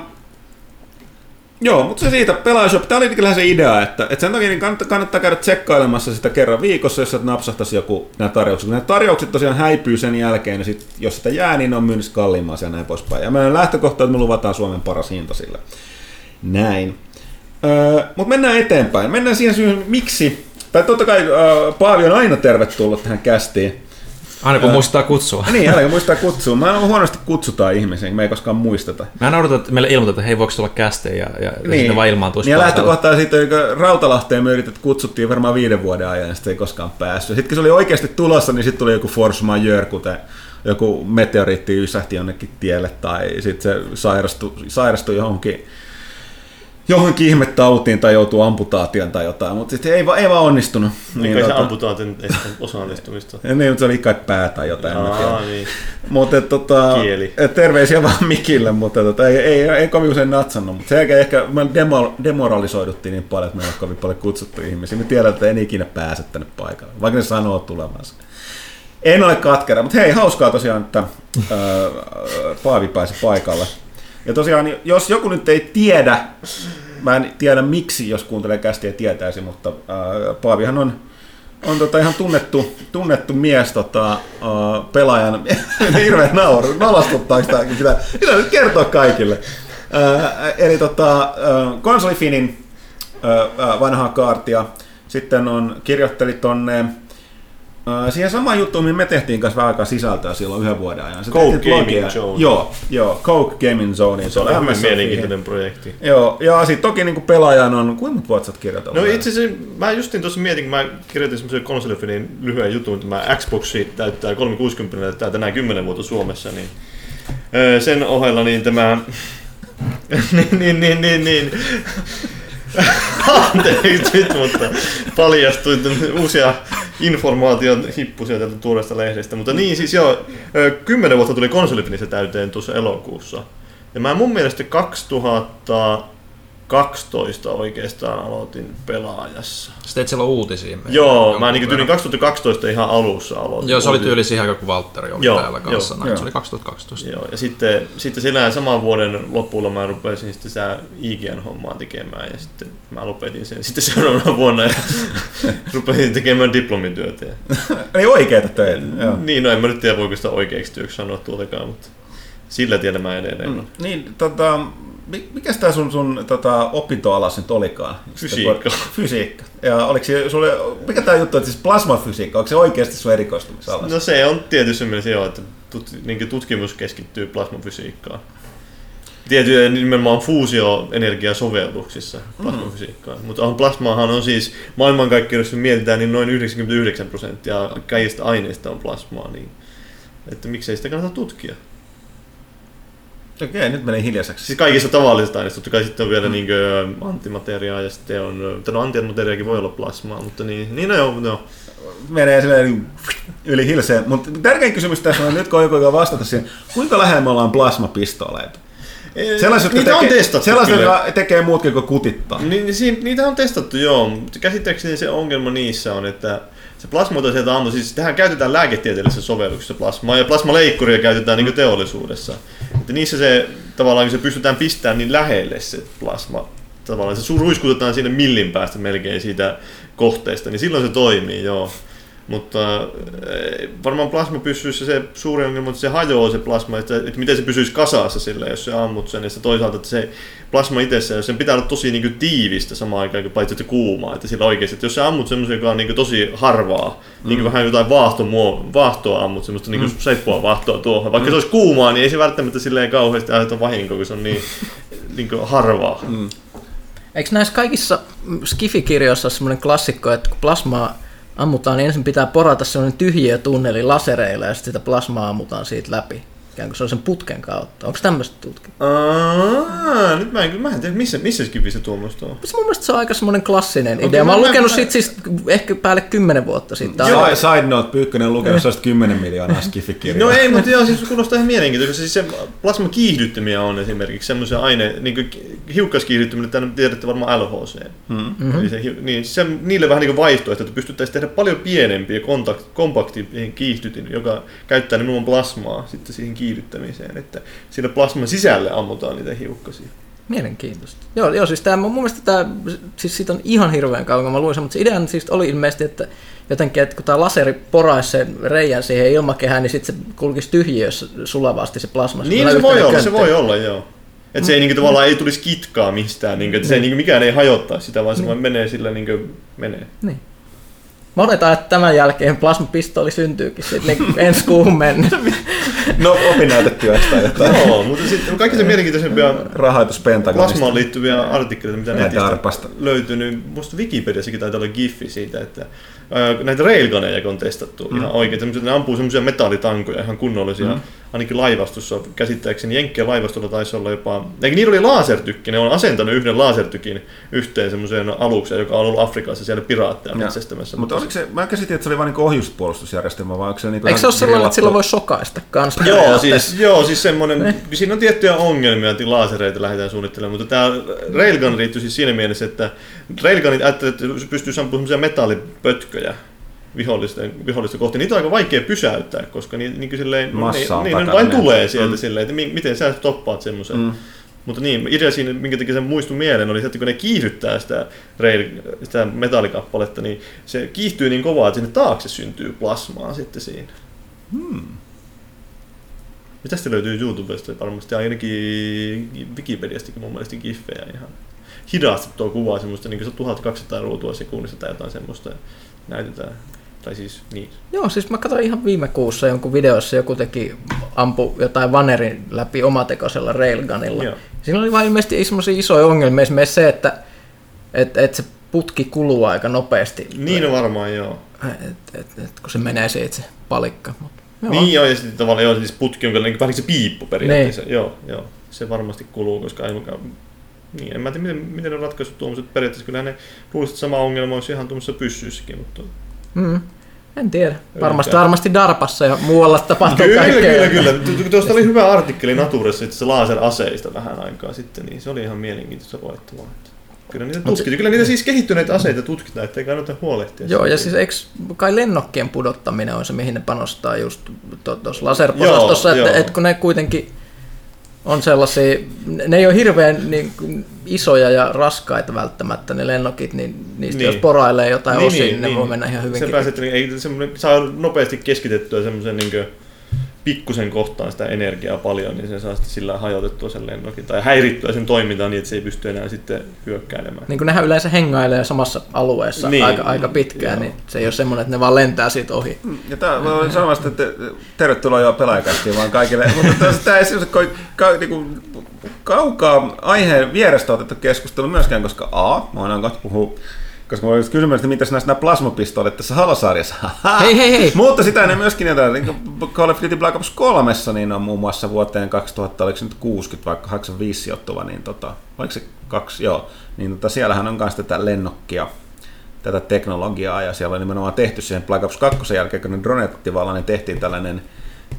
joo, mutta se siitä, Pelaajashop, tämä oli kyllä se idea, että, että sen takia niin kannattaa, kannattaa käydä tsekkailemassa sitä kerran viikossa, jos sieltä napsahtaisi joku nämä tarjoukset. Nämä tarjoukset tosiaan häipyy sen jälkeen, ja sit, jos sitä jää, niin ne on myynnissä kalliimmaa ja näin poispäin. Ja meidän lähtökohta, että me luvataan Suomen paras hinta sille. Näin. Öö, mutta mennään eteenpäin. Mennään siihen syyhyn, miksi, tai totta kai öö, Paavi on aina tervetullut tähän kästiin. *laughs* Aina kun muistaa kutsua. Niin, älä muistaa kutsua. Mä huonosti kutsutaan ihmisiä, me ei koskaan muisteta. Mä en odota, että meille ilmoitetaan, että hei, voiko tulla kästeen ja, ja niin. sitten vaan ilmaantuisi Niin ja lähtökohtaa siitä, kun Rautalahteen me yritet, kutsuttiin varmaan viiden vuoden ajan, ja sitten ei koskaan päässyt. Sitten kun se oli oikeasti tulossa, niin sitten tuli joku force majeure, kuten joku meteoriitti ysähti jonnekin tielle, tai sitten se sairastui, sairastui johonkin, johonkin ihmetautiin tai joutuu amputaation tai jotain, mutta sitten ei, va- ei vaan onnistunut. Niin, se tota- amputaatin estä osallistumista. *laughs* Niin, mutta se oli kai pää tai jotain. Aa, niin. Mutta tota, Kieli. terveisiä vaan Mikille, mutta tota, ei, ei, ei, kovin usein natsannut. Mutta sen jälkeen ehkä me demo, demoralisoiduttiin niin paljon, että me ei ole kovin paljon kutsuttu ihmisiä. Me tiedän, että en ikinä pääse tänne paikalle, vaikka ne sanoo tulevansa. En ole katkera, mutta hei, hauskaa tosiaan, että ää, Paavi pääsi paikalle. Ja tosiaan, jos joku nyt ei tiedä, mä en tiedä miksi, jos kuuntelee kästiä tietäisi, mutta ää, Paavihan on on tota ihan tunnettu, tunnettu mies tota, uh, pelaajan, *laughs* hirveä nauru, nolostuttaa sitä, pitää, pitää nyt kertoa kaikille. Uh, eli tota, uh, konsolifinin vanhaa kaartia, sitten on, kirjoitteli tonne siihen samaan juttuun, mihin me tehtiin kanssa vähän aikaa sisältöä silloin yhden vuoden ajan. Se Coke Gaming. Zone. Joo, joo, Coke Gaming Zone. Se on MS mielenkiintoinen projekti. Joo, ja sitten toki niin pelaajan on, kuinka monta vuotta sä oot kirjoitellut? No itse asiassa mä justin tuossa mietin, kun mä kirjoitin semmoisen konsolifinin lyhyen jutun, että mä Xboxi täyttää 360 täyttää tänään 10 vuotta Suomessa, niin sen ohella niin tämä... *laughs* niin, niin, niin, niin, niin. *laughs* Anteeksi nyt, mutta paljastui uusia informaation hippusia täältä tuoreesta lehdestä. Mutta niin siis joo, 10 vuotta tuli konsolifinissä täyteen tuossa elokuussa. Ja mä mun mielestä 2012 oikeastaan aloitin pelaajassa. Sitten et siellä uutisia. Joo, mä niin tyyli verran. 2012 ihan alussa aloitin. Joo, se oli tyyli siihen aikaan, kun Valtteri oli Joo, täällä kanssa. joo, Näin, joo. se oli 2012. Joo, ja sitten, sitten sillä saman vuoden lopulla mä rupesin sitten sitä IGN-hommaa tekemään ja sitten mä lopetin sen sitten *laughs* seuraavana vuonna ja *laughs* rupesin tekemään diplomityötä. *laughs* Eli oikeita töitä. Joo. Niin, no en mä nyt tiedä voiko sitä oikeaksi työksi sanoa tuoltakaan, mutta sillä tiellä mä edelleen. Mm. Niin, tota, mi- mikäs tää sun, sun tota, opintoalas nyt olikaan? Fysiikka. Fysiikka. Ja oliko se sulle, mikä tää juttu, että siis plasmafysiikka, onko se oikeasti sun erikoistumisalas? No se on tietysti mielessä joo, että tut, niin tutkimus keskittyy plasmafysiikkaan. Tiettyjä nimenomaan fuusioenergiasovelluksissa plasmafysiikkaan. Mm. Mutta plasmaahan on siis maailmankaikkeudessa, jos mietitään, niin noin 99 prosenttia kaikista aineista on plasmaa. Niin, että miksei sitä kannata tutkia. Okei, nyt menee hiljaiseksi. Siis kaikista tavallisista aineista, totta kai sitten on vielä niin antimateriaa ja sitten on, no antimateriaakin voi olla plasmaa, mutta niin, niin no joo, no. menee silleen niin yli hilseen. Mutta tärkein kysymys tässä on, nyt kun on joku, joka vastata siihen, kuinka lähellä me ollaan plasmapistooleita? Sellaiset, niitä on tekee, testattu sellaiset, kyllä. jotka tekee muutkin kuin kutittaa. Niin, niin siinä, niitä on testattu, joo, käsittääkseni se ongelma niissä on, että se plasma, jota sieltä ammu, siis tähän käytetään lääketieteellisessä sovelluksessa plasmaa, ja plasmaleikkuria käytetään niin teollisuudessa. Että niissä se tavallaan, kun se pystytään pistämään niin lähelle se plasma, tavallaan se ruiskutetaan sinne millin päästä melkein siitä kohteesta, niin silloin se toimii, joo. Mutta eh, varmaan plasmapyssyssä se suuri ongelma on, että se hajoaa se plasma, että, että miten se pysyisi kasassa sille, jos se ammut sen. Ja toisaalta, että se plasma itsessään, sen pitää olla tosi niin kuin, tiivistä samaan aikaan, kuin paitsi että kuumaa. Että sillä oikeasti, että jos sä ammut semmoisen, joka on niin kuin, tosi harvaa, mm. niin kuin vähän jotain vaahtomuo, vaahtoa ammut, semmoista niin kuin, mm. saippua vaahtoa tuohon. Vaikka mm. se olisi kuumaa, niin ei se välttämättä silleen kauheasti aiheuta vahinkoa, kun se on niin, *laughs* niin kuin, harvaa. Mm. Eikö näissä kaikissa Skifi-kirjoissa ole semmoinen klassikko, että kun plasmaa ammutaan, niin ensin pitää porata semmoinen tyhjiö tunneli lasereilla ja sitten sitä plasmaa ammutaan siitä läpi. Ikään kuin se on sen putken kautta. Onko tämmöistä tutkittu? Aa, nyt mä en, mä en tiedä, missä, missä skivissä tuommoista on. Mun mielestä se on aika semmoinen klassinen Okei, idea. Mä mä- oon mä- lukenut mä- siitä siis ehkä päälle kymmenen vuotta sitten. Joo. Joo. Side note, Pyykkönen on lukenut sellaista 10 miljoonaa *laughs* skifikirjaa. No ei, mutta joo, siis kuulostaa ihan mielenkiintoista. Siis se plasmakiihdyttimiä on esimerkiksi semmoisia aine, niin kuin hiukkaskiihdyttäminen, tänne tiedätte varmaan LHC. Mm-hmm. Eli se, niin se, niille vähän niin kuin vaihtoehto, että pystyttäisiin tehdä paljon pienempiä kontakt, kompakti kiihdytin, joka käyttää nimenomaan plasmaa sitten siihen kiihdyttämiseen, että siinä plasman sisälle ammutaan niitä hiukkasia. Mielenkiintoista. Joo, joo siis tämä, mun mielestä tämä, siis siitä on ihan hirveän kauan, kun mä luin sen, mutta se idea siis oli ilmeisesti, että jotenkin, että kun tämä laseri poraisi sen reijän siihen ilmakehään, niin sitten se kulkisi tyhjiössä sulavasti se plasma. Niin se voi olla, se voi olla, joo. Että se ei niinku tavallaan ei tulisi kitkaa mistään, niinku, että se ei, niinku, mikään ei hajottaa sitä, vaan se vaan menee sillä niinku, menee. Niin. Mä odotan, että tämän jälkeen plasmapistooli syntyykin sitten niin ensi kuuhun mennessä. No opinnäytetyöstä jotain. Joo, mutta sitten kaikista mielenkiintoisempia Rahoitus plasmaan liittyviä artikkeleita, mitä netistä löytyy, niin musta Wikipediassakin taitaa olla giffi siitä, että näitä railguneja on testattu mm. ihan oikein. Ne ampuu semmoisia metallitankoja ihan kunnollisia, mm. Ainakin laivastossa käsittääkseni. Jenkkien laivastolla taisi olla jopa, eikä niillä oli lasertykki, ne on asentanut yhden lasertykin yhteen semmoiseen alukseen, joka on ollut Afrikassa siellä piraatteja metsästämässä. Mutta oliko se, mä käsitin, että se oli vain niin ohjuspuolustusjärjestelmä, vai onko se niin Eikö se ole sellainen, että sillä voi sokaista kanssa? Joo, siis, joo, siis semmoinen, siinä on tiettyjä ongelmia, että lasereita lähdetään suunnittelemaan, mutta tämä Railgun liittyy siis siinä mielessä, että Railgunit ajattelee, että se pystyy sampumaan semmoisia metallipötköjä vihollisten, vihollista kohti. Niitä on aika vaikea pysäyttää, koska niin, niin silleen, Massa on niin, niin, ne vain tulee sieltä Mm. mm. silleen, että mi- miten sä toppaat semmoisen. Mm. Mutta niin, idea siinä, minkä takia sen muistui mieleen, oli se, että kun ne kiihdyttää sitä, rail, sitä metallikappaletta, niin se kiihtyy niin kovaa, että sinne taakse syntyy plasmaa sitten siinä. Ja tästä löytyy YouTubesta varmasti ainakin Wikipediastakin mun mielestä giffejä ihan hidastettua kuvaa, semmoista niin 1200 ruutua sekunnissa tai jotain semmoista näytetään. Tai siis niin. Joo, siis mä katsoin ihan viime kuussa jonkun videossa, joku teki, ampu jotain vanerin läpi omatekoisella railgunilla. Joo. Siinä oli vain ilmeisesti semmoisia isoja ongelmia, esimerkiksi se, että et, et se putki kuluu aika nopeasti. Niin varmaan joo. Et, et, et, kun se menee se palikka. Mut, joo. Niin joo, ja sitten tavallaan joo, siis putki on kyllä niin vähän se piippu periaatteessa. Niin. Joo, joo. Se varmasti kuluu, koska ei mukaan... Niin, en mä tiedä, miten, miten ne on ratkaissut tuommoiset. Periaatteessa kyllä ne luulisit, että sama ongelma olisi ihan tuommoisessa pyssyissäkin, mutta... Mm. En tiedä. Varmasti, varmasti Darpassa ja muualla tapahtuu Kyllä, kaikkea. kyllä, kyllä. Tu- tu- Tuosta oli hyvä artikkeli Naturessa itse laseraseista vähän aikaa sitten, niin se oli ihan mielenkiintoista luettavaa. että Kyllä niitä tutkitaan. Kyllä niitä siis kehittyneitä aseita tutkitaan, ettei kannata huolehtia. Joo, ja siis eikö kai lennokkien pudottaminen on se, mihin ne panostaa just tuossa laserposastossa, että joo. et kun ne kuitenkin on sellaisia, ne ei ole hirveän niin, kuin isoja ja raskaita välttämättä ne lennokit, niin niistä Niin. niin. jos porailee jotain niin, osia, niin, ne voi mennä ihan hyvinkin. Sen pääset, niin ei semmoinen, saa nopeasti keskitettyä semmoisen niin pikkusen kohtaan sitä energiaa paljon, niin sen saa sitten sillä hajotettua sen lennokin tai häirittyä sen toimintaa niin, että se ei pysty enää sitten hyökkäilemään. Niin kuin nehän yleensä hengailee samassa alueessa Niin. aika, aika pitkään, Joo. niin se ei ole semmoinen, että ne vaan lentää siitä ohi. Ja tää, mä olen sanomassa, että tervetuloa jo pelaajakästiin vaan kaikille. Mutta tämä ei semmoista ka, ka, niinku, kaukaa aiheen vierestä otettu keskustelu myöskään, koska A, mä oon kanssa puhua koska mulla oli just kysymys, että mitäs näistä nämä plasmapistoolit tässä Halo-sarjassa. *laughs* Hei, hei, hei. Mutta sitä ne myöskin jotain, niin kuin Call of Duty Black Ops 3, niin on muun muassa vuoteen 2000, oliko se nyt 60 vai 85 sijoittuva, niin tota, oliko se kaksi, joo, niin tota, siellähän on myös tätä lennokkia, tätä teknologiaa, ja siellä on nimenomaan tehty siihen Black Ops 2 jälkeen, kun ne droneet otti vallan, niin tehtiin tällainen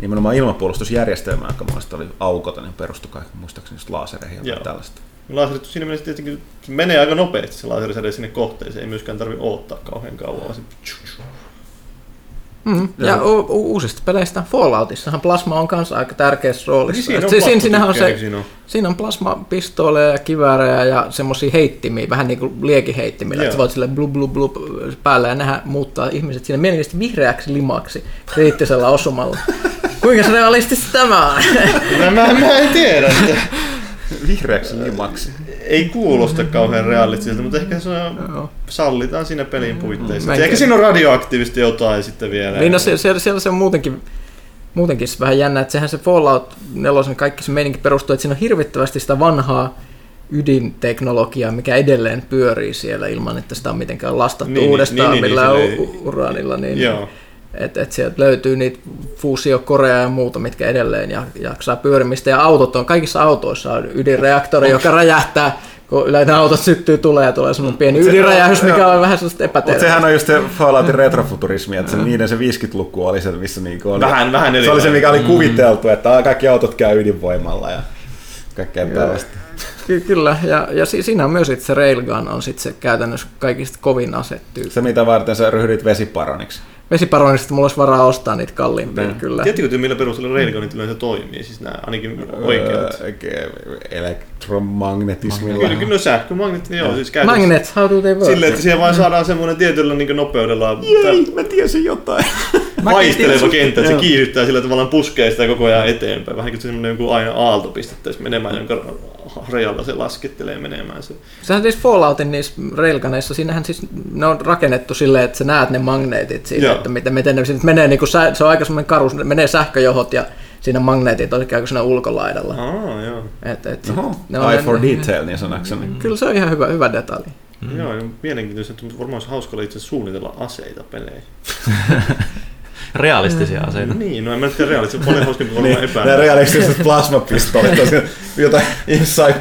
nimenomaan ilmapuolustusjärjestelmä, joka muista oli aukoton, niin perustui kaikki, muistaakseni just laasereihin ja tällaista. Laserit siinä mielessä tietenkin se menee aika nopeasti se laserisäde sinne kohteeseen, ei myöskään tarvi odottaa kauhean kauan. vaan Se... Mm. Ja u- u- uusista peleistä Falloutissahan plasma on kanssa aika tärkeässä roolissa. Niin siinä on si- siinä, on se, siinä on. siinä on plasmapistooleja ja kiväärejä ja semmosia heittimiä, vähän niin kuin liekiheittimillä, että voit sille blub blub blub päällä ja nehän muuttaa ihmiset siinä mielellisesti vihreäksi limaksi kriittisellä osumalla. *laughs* Kuinka se realistista tämä on? Mä, mä, mä en tiedä, että *laughs* *laughs* Vihreäksi limaksi. ei kuulosta kauhean realistiselta, mutta ehkä se on, sallitaan siinä pelin puitteissa. En Ehkä siinä on radioaktiivisesti jotain sitten vielä. Niin no se, siellä, siellä se on muutenkin, muutenkin se vähän jännä, että sehän se Fallout 4 kaikki se meininki perustuu, että siinä on hirvittävästi sitä vanhaa ydinteknologiaa, mikä edelleen pyörii siellä ilman, että sitä on mitenkään lastattu Niin, niin, uudestaan niin, niin, millään niin, uraanilla. Niin, Joo. Että et sieltä löytyy niitä fuusiokoreja ja muuta, mitkä edelleen jak- jaksaa pyörimistä. Ja autot on, kaikissa autoissa on ydinreaktori, joka räjähtää, kun yleensä autot syttyy tulee ja tulee semmoinen pieni se- ydinräjähdys, mikä joo. on vähän sellaista Mutta epätervettä. sehän on just se Falloutin retrofuturismi, että se, niiden se 50-luku oli se, missä niinku oli. Vähän- vähän Se oli se, mikä oli kuviteltu, että kaikki autot käy ydinvoimalla ja kaikkea tällaista. Ky- kyllä, ja, ja si- siinä on myös se Railgun on sit se käytännössä kaikista kovin asetyyppi. Se, mitä varten sä ryhdyit vesiparoniksi. Vesiparonista mulla olisi varaa ostaa niitä kalliimpia, Niin. kyllä. Tiedättekö te, millä perusteella railgunit yleensä toimii? Siis nämä ainakin oikeat. Öö, elektromagnetismilla. Kyllä, kyllä no sähkömagneetti, joo. Siis käytännössä Magnets, how do they work? Silleen, että siihen vaan saadaan semmoinen tietyllä niin nopeudella Ei, mä tiesin jotain. vaihteleva kenttä, että se kiihdyttää sillä tavallaan puskee sitä koko ajan eteenpäin. Vähän kuin semmoinen joku aina aalto pistettäisiin menemään, jonka *laughs* rajalla se laskettelee menemään se. Sehän siis Falloutin niissä railguneissa, siinähän siis ne on rakennettu silleen, että sä näet ne magneetit siitä, Joo. että miten, miten ne menee, niin kuin sä, se on aika semmoinen karus, ne menee sähköjohot ja siinä magneetit on ikään kuin siinä ulkolaidalla. Joo. Et, et, Oho, ne on eye ne- for detail niin sanakseni. Kyllä se on ihan hyvä, hyvä detalji. Mm. Joo, mielenkiintoista, että varmaan olisi hauska itse suunnitella aseita peleihin. *laughs* Realistisia aseita. Niin, no en mä nyt tiedä on paljon *laughs* hauskempi kuin Niin, varmaan nämä realistiset plasmapistoolit *laughs* jotain inside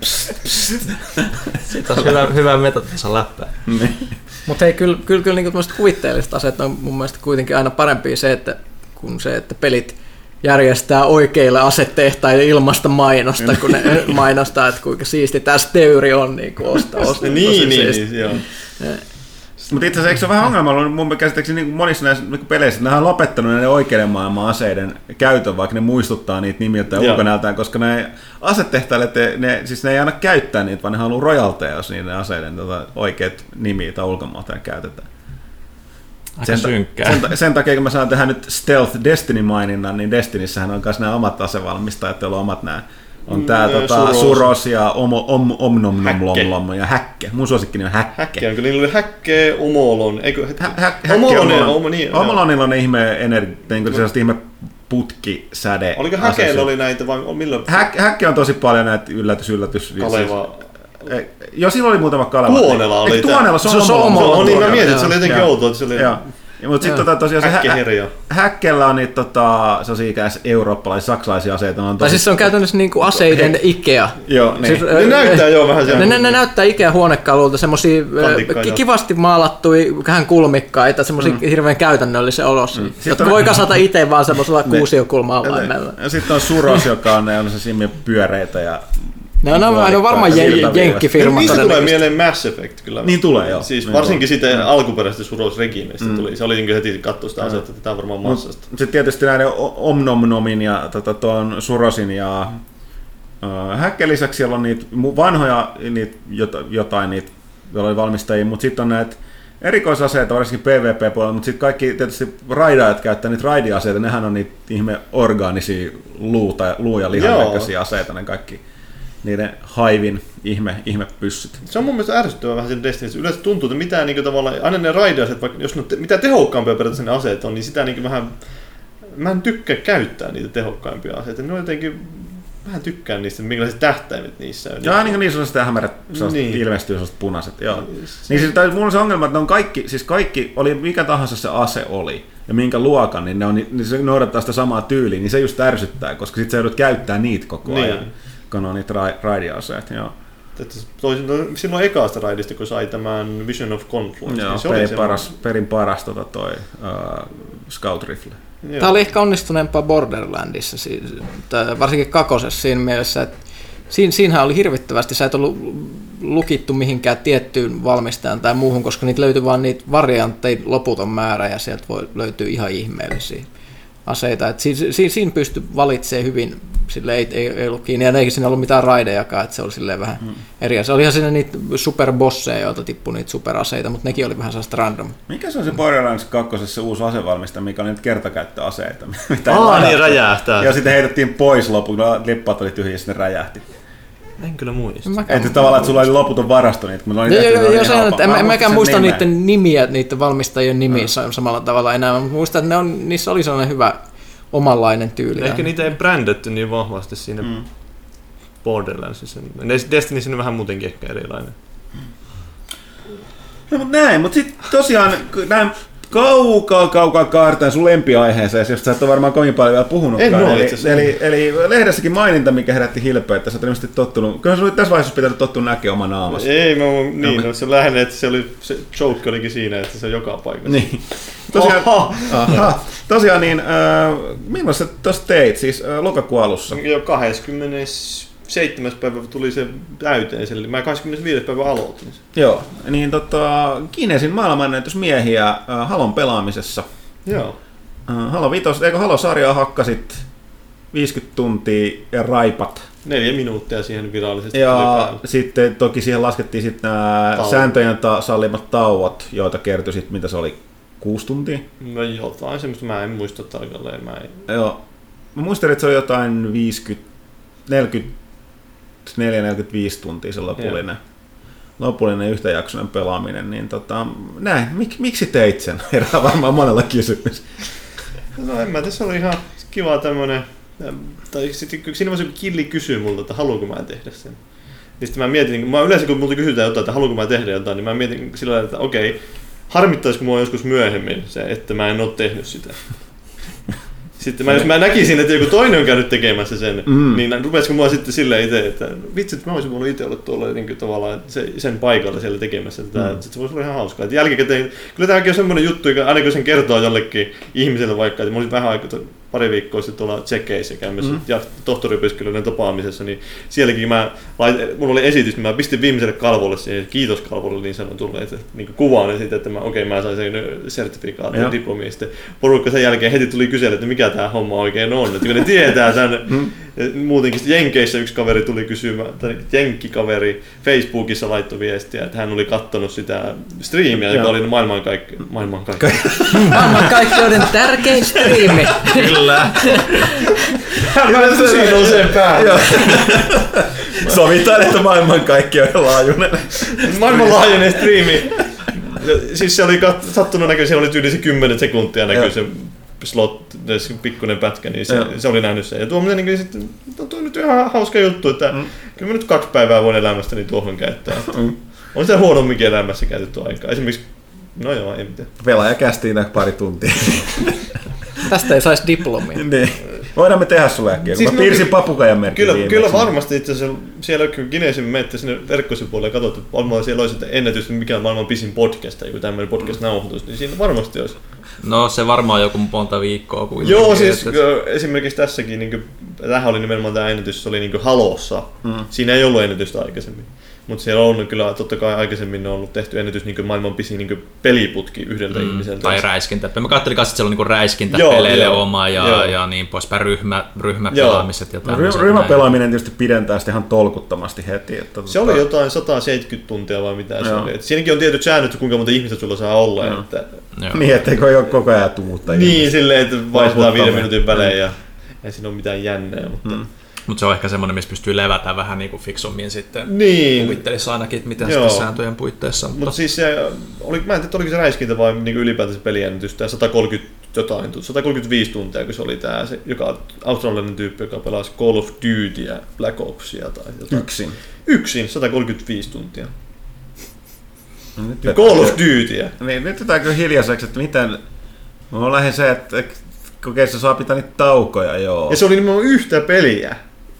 pst, pst. Siitä olisi hyvä, hyvä metatason läppää. Mutta hei, kyllä, kyllä, kyllä niin kuvitteelliset aseet on mun mielestä kuitenkin aina parempi se, että kun se, että pelit järjestää oikeille asetehtaille ilmasta mainosta, kun ne *laughs* mainostaa, että kuinka siisti tämä steyri on niin kuin osta, osta, Niin, niin, niin, joo. Mutta itse asiassa eikö se ole vähän ongelma ollut mun käsittääkseni niin monissa näissä niin peleissä, että nehän on lopettanut näiden oikeiden maailman aseiden käytön, vaikka ne muistuttaa niitä nimiltä ja ulkonäöltään, koska ne asetehtailijat, ne, siis ne ei aina käyttää niitä, vaan ne haluaa rojalteja, jos niiden aseiden tota, oikeat nimiä tai ulkomuotoja käytetään. Aika Sen, synkkää. sen, sen, takia, kun mä saan tehdä nyt Stealth Destiny-maininnan, niin Destinissähän on myös nämä omat asevalmistajat, joilla on omat nämä on tää Mm, tota, Suros. Suros ja Omo, om, Häkke. Omnomnomlom ja Häkke. Mun suosikkini on Häkke. Häkkiä, kyllä niillä oli häkkee, omolon, eikö? Hä, hä, Omolon, ja omo, niin. Omolonilla on ne ihme, ener, niin kuin sellaiset ihme putkisäde. Oliko häkeillä oli näitä vai milloin? Häk, häkke on tosi paljon näitä yllätys, yllätys. Kaleva. Siis, joo, silloin oli muutama Kaleva. Tuonela oli. Tuonela, se on Se on Omolon. Omolon. No niin, mä Joo, mietin, että se oli jotenkin joo. outoa, että se oli... Joo. Ja, mutta sitten tota, tosiaan se hä- häkkellä on niitä tota, sellaisia eurooppalaisia, saksalaisia aseita. Ne on Tai tosi, siis se on käytännössä niin kuin aseiden Ikea. Joo, niin. Siis, Ne näyttää joo vähän Ne, siellä. ne, ne näyttää Ikea huonekaluilta semmosia ö, Kantikkaita. ki- kivasti maalattuja, vähän kulmikkaita, semmosia mm. hirveän käytännöllisen olossa, mm. jotka on- voi kasata itse vaan semmoisella kuusiokulma-avaimella. Ja sitten on Suros, joka on, ne on se simmiä pyöreitä ja Ne on, ne on varmaan jen- viivasta. jenkkifirma Niistä tulee mieleen Mass Effect kyllä. Niin tulee, joo. Siis Niin varsinkin tulee. siitä alkuperäisestä Suros Regimestä tuli. Se oli niin heti katsoa sitä asetta, että tämä on varmaan massasta. Sitten tietysti näiden O- Omnomnomin ja tota, tuon Surosin ja äh, Häkken lisäksi siellä on niitä vanhoja niitä, jota, jotain niitä, joilla oli valmistajia, mutta sitten on näitä erikoisaseita, varsinkin PvP-puolella, mutta sitten kaikki tietysti raidaajat käyttää niitä raidiaseita, nehän on niitä ihme orgaanisia luuta, luu- ja lihan Joo. näköisiä aseita, ne kaikki niiden haivin ihme, ihmepyssyt. Se on mun mielestä ärsyttävää vähän sen Destinissä. Yleensä tuntuu, että mitään niin tavallaan, aina ne raideaset, vaikka jos ne, mitä tehokkaampia periaatteessa ne aseet on, niin sitä niin vähän, mä en tykkää käyttää niitä tehokkaimpia aseita. Ne on jotenkin vähän tykkään niistä, minkälaiset tähtäimet niissä on. Joo, niin kuin niissä on sitä hämärät, sellaiset Niin. niin. ilmestyy sellaiset punaiset, joo. Niin siis, tai mulla on se ongelma, että ne on kaikki, siis kaikki, oli mikä tahansa se ase oli, ja minkä luokan, niin ne, on, niin se noudattaa sitä samaa tyyliä, niin se just ärsyttää, koska sit sä joudut käyttää niitä koko Niin. ajan, kun on niitä ra- raidiaseet, joo. Että toisin, no, silloin ekaasta raidista, kun sai tämän Vision of Confluence, Joo, niin se oli paras, perin paras tota toi uh, Scout Rifle. Joo. Tämä oli ehkä onnistuneempaa Borderlandissa, siis, varsinkin kakosessa siinä mielessä, että siinä, siinähän oli hirvittävästi, sä et ollut lukittu mihinkään tiettyyn valmistajan tai muuhun, koska niitä löytyi vaan niitä variantteja loputon määrä ja sieltä voi löytyä ihan ihmeellisiä aseita. Et siinä, siinä, siinä pystyi valitsemaan hyvin, sille ei, ei, ei ollut kiinni, ja eikä siinä ollut mitään raidejakaan, että se oli silleen vähän hmm. eri asia. Olihan siinä niitä superbosseja, joilta tippui niitä superaseita, mutta nekin oli vähän sellaista random. Mikä se on se Borderlands 2 se uusi asevalmistaja, mikä oli nyt kertakäyttöaseita? *laughs* Mitä Aa, niin räjähtää. Ja sitten heitettiin pois lopuksi, kun lippat oli tyhjiä, ja sitten ne räjähti. En kyllä muista. Mäkään- Että tavallaan, että sulla oli loputon varasto niitä, kun ne oli Joo, tehty, joo, joo, niin se, että en, Mä mäkään muista nimen. niiden nimiä, niiden valmistajien nimiä no. samalla tavalla enää, mutta muistan, että ne on, niissä oli sellainen hyvä omanlainen tyyli. Ehkä niitä ei brändetty niin vahvasti siinä mm. Borderlandsissa. Destiny on vähän muutenkin ehkä erilainen. No, mutta näin, mutta sitten tosiaan näin kaukaa kaukaa kaartaan sun lempiaiheeseen, josta sä et ole varmaan kovin paljon vielä puhunutkaan. En eli, eli, eli, lehdessäkin maininta, mikä herätti hilpeä, että sä oot ilmeisesti tottunut. Kyllä sun tässä vaiheessa pitänyt tottua näkemään oma naamasi. Ei, mä, niin, no, se lähinnä, että se, oli, se joke olikin siinä, että se on joka paikassa. Niin. Tosiaan, Oho. aha, tosiaan niin, äh, milloin sä tuossa teit, siis äh, lokakuun alussa? Jo 27. päivä tuli se täyteen, eli mä 25. päivä aloitin sen. Joo, niin tota, Kinesin maailmanennätysmiehiä äh, Halon pelaamisessa. Joo. Äh, Halo vitos, eikö Halo-sarjaa hakkasit 50 tuntia ja raipat. Neljä minuuttia siihen virallisesti Ja sitten toki siihen laskettiin sitten nämä Tauot. sääntöjen ta- sallimat tauot, joita kertyi sitten, mitä se oli, kuusi tuntia. No jotain semmoista, mä en muista tarkalleen. Mä en... Joo. Mä muistelin, että se oli jotain 50, 44-45 tuntia se lopullinen, lopullinen yhtäjaksoinen pelaaminen. Niin tota, näin, Mik, miksi teit sen? *laughs* Herää varmaan monella kysymys. No en mä, tässä oli ihan kiva tämmönen, ähm, tai sitten siinä vaiheessa kun Killi kysyy multa, että haluanko mä tehdä sen. Niin sitten mä mietin, mä yleensä kun multa kysytään jotain, että haluanko mä tehdä jotain, niin mä mietin sillä lailla, että okei, harmittaisiko mua joskus myöhemmin se, että mä en oo tehnyt sitä. Sitten mä, jos mä näkisin, että joku toinen on käynyt tekemässä sen, Mm. niin rupesiko mua sitten silleen itse, että vitsi, että mä olisin voinut itse olla tuolla niin tavallaan se, sen paikalla siellä tekemässä tätä, mm. se voisi olla ihan hauskaa. Että jälkikäteen, kyllä tämäkin on semmoinen juttu, joka aina kun sen kertoo jollekin ihmiselle vaikka, että mä olin vähän aikaa, pari viikkoa sitten tuolla tsekeissä käymässä mm. ja tohtoriopiskelijoiden tapaamisessa, niin sielläkin mä, lait, mulla oli esitys, niin mä pistin viimeiselle kalvolle siihen kiitoskalvolle niin sanotulle, että niin kuvaan sitten, että mä, okei, mä sain sen sertifikaatin ja diplomi, ja sitten porukka sen jälkeen heti tuli kysellä, että mikä tämä homma oikein on, että kun ne tietää tämän, *laughs* muutenkin sitten Jenkeissä yksi kaveri tuli kysymään, tai jenkkikaveri Facebookissa laittoi viestiä, että hän oli kattonut sitä striimiä, joka oli maailmankaikki, maailmankaikki. *laughs* Maailmankaikkeuden tärkein striimi. Kyllä. Hän susi nousee päälle. Sovitaan, että maailmankaikkeuden laajuinen. Maailmanlaajuinen striimi. Siis se oli kat- sattunut näkyy, se oli tyyli se 10 sekuntia näkyy se slot, se pikkuinen pätkä, niin se, Joo. se oli nähnyt sen. Ja tuo niin sitten, no, tuo on nyt ihan hauska juttu, että mm. kyllä mä nyt kaksi päivää voin elämästäni tuohon käyttää. Mm. On sitä huonomminkin elämässä käytetty aikaa. Esimerkiksi, no joo, en tiedä. Pelaaja kästiin pari tuntia. *laughs* Tästä ei saisi diplomia. *laughs* niin. Voidaan me tehdä sulle äkkiä, kun Siis mä no piirsin papukajan merkin Kyllä, viimeksi. kyllä varmasti itse asiassa siellä kun Kinesin menette sinne verkkosivuille ja katsotte, että varmaan siellä olisi että ennätys, mikä on maailman pisin podcast tai joku tämmöinen podcast-nauhoitus, niin siinä varmasti olisi. No se varmaan joku monta viikkoa kuitenkin. Joo, siis että- esimerkiksi tässäkin, niin kuin, tämähän oli nimenomaan tämä ennätys, se oli niin Halossa. Mm. Siinä ei ollut ennätystä aikaisemmin. Mutta siellä on kyllä, totta kai aikaisemmin on ollut tehty ennätys niin maailman pisin niin peliputki yhdeltä mm, ihmiseltä. Tai räiskintä. Mä katselin kanssa, että siellä on niinku räiskintä Joo, peleille joo, oma ja, joo. ja niin poispäin ryhmä, ryhmäpelaamiset ja No, tämmöiset. ry- ryhmäpelaaminen tietysti pidentää sitä ihan tolkuttomasti heti. Että Se oli jotain 170 tuntia vai mitä se Joo. oli. Et siinäkin on tietyt säännöt, kuinka monta ihmistä sulla saa olla. Joo. Että, Joo. Niin, etteikö ole koko ajan tuutta. niin, silleen, että vaihdetaan viiden minuutin välein ja ei siinä ole mitään jännää. Mutta... Mm. Mutta se on ehkä semmoinen, missä pystyy levätä vähän niinku fiksummin sitten. Niin, Kuvittelisi ainakin, että miten Joo. sääntöjen puitteissa. Mutta Mutta siis se, oli, mä en tiedä, oliko se räiskintä vai niin ylipäätänsä peliennätys, tämä 130 jotain, 135 tuntia, kun se oli tämä, se, joka australialainen tyyppi, joka pelasi Call of Dutyä, Black Opsia tai jotain. Yksin. Yksin 135 tuntia. Nyt Call of Dutyä. Niin, nyt jotain kyllä hiljaiseksi, että miten... Mä lähdin se, että kokeessa se saa pitää niitä taukoja, joo. Ja se oli nimenomaan yhtä peliä.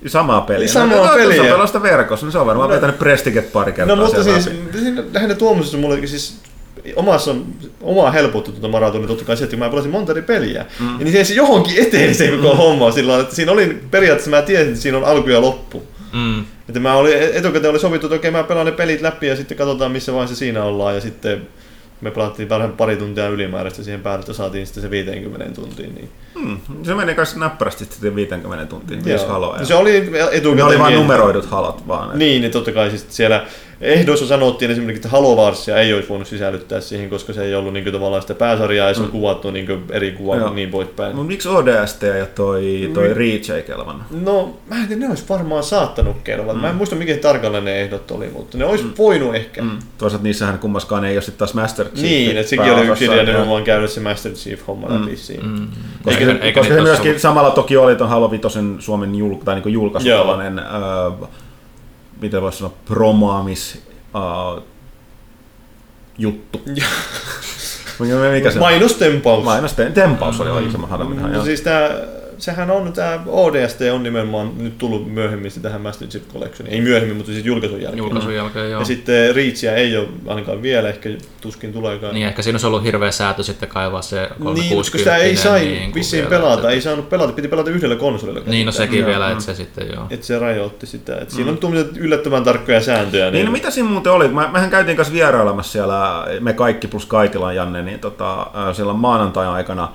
Samaa peliä. Samaa no, peliä. On pelasta verkossa, niin se on varmaan No. no. vetänyt Prestiget pari kertaa No mutta siis, siinä lähinnä tuomisessa mulle siis omassa, omaa helpotti tuota maratonia totta kai se, että kun mä pelasin monta eri peliä, mm. niin se johonkin eteen se koko mm. homma sillä lailla, että siinä oli periaatteessa mä tiesin, että siinä on alku ja loppu. Mm. Että mä olin, etukäteen oli sovittu, että okei mä pelaan ne pelit läpi ja sitten katsotaan missä vaiheessa siinä ollaan ja sitten me pelattiin vähän pari tuntia ylimääräistä siihen päälle, että saatiin sitten se 50 tuntiin. Niin. Hmm. Se meni kanssa näppärästi sitten 50 tuntia, viisi haloa. Se oli etukäteen ne oli vain numeroidut halot vaan. että- Niin, niin totta kai siis siellä ehdoissa sanottiin esimerkiksi, että Halo Warsia ei olisi voinut sisällyttää siihen, koska se ei ollut niin kuin, tavallaan sitä pääsarjaa ja se on kuvattu niin kuin, eri kuvat Joo. ja niin poispäin. Mut miksi ODST ja toi, toi Reach ei kelvannut? No, mä en tiedä, ne olisi varmaan saattanut kelvata. Mm. Mä en muista, mikä tarkalleen ne ehdot oli, mutta ne olisi mm. voinut ehkä. Mm. Toisaalta niissähän kummaskaan ei ole sitten taas Master Chief. Niin, että sekin oli yksi idea nimenomaan käydä se Master Chief-homma läpi siinä. Mm. Koska, Eikä- eikä, eikä koska niitä se myöskin samalla toki oli ton Halo Vitosen Suomen jul, tai niin julkaisutalainen, öö, miten voisi sanoa, promoamis öö, juttu. *laughs* Mikä- se? Mainostempaus. Mainos, te- tempaus oli oikein sama No, no, siis tää, sehän on, tämä ODST on nimenomaan nyt tullut myöhemmin tähän Master Chief Collectioniin. Ei myöhemmin, mutta siis julkaisun jälkeen. Julkaisun jälkeen, joo. Ja sitten Reachia ei ole ainakaan vielä, ehkä tuskin tuleekaan. Niin, ehkä siinä olisi ollut hirveä säätö sitten kaivaa se 360. Niin, koska sitä ei sai niin vissiin vielä, pelata, että- ei saanut pelata, piti pelata yhdellä konsolilla. Niin, no sekin Joo, vielä, mm. että se sitten joo. Että se rajoitti sitä. Et siinä on tuommoiset yllättävän tarkkoja sääntöjä. Niin, no mitä siinä muuten oli? Mä, mehän käytiin kanssa vierailemassa siellä, me kaikki plus kaikilla Janne, niin tota, siellä maanantain aikana.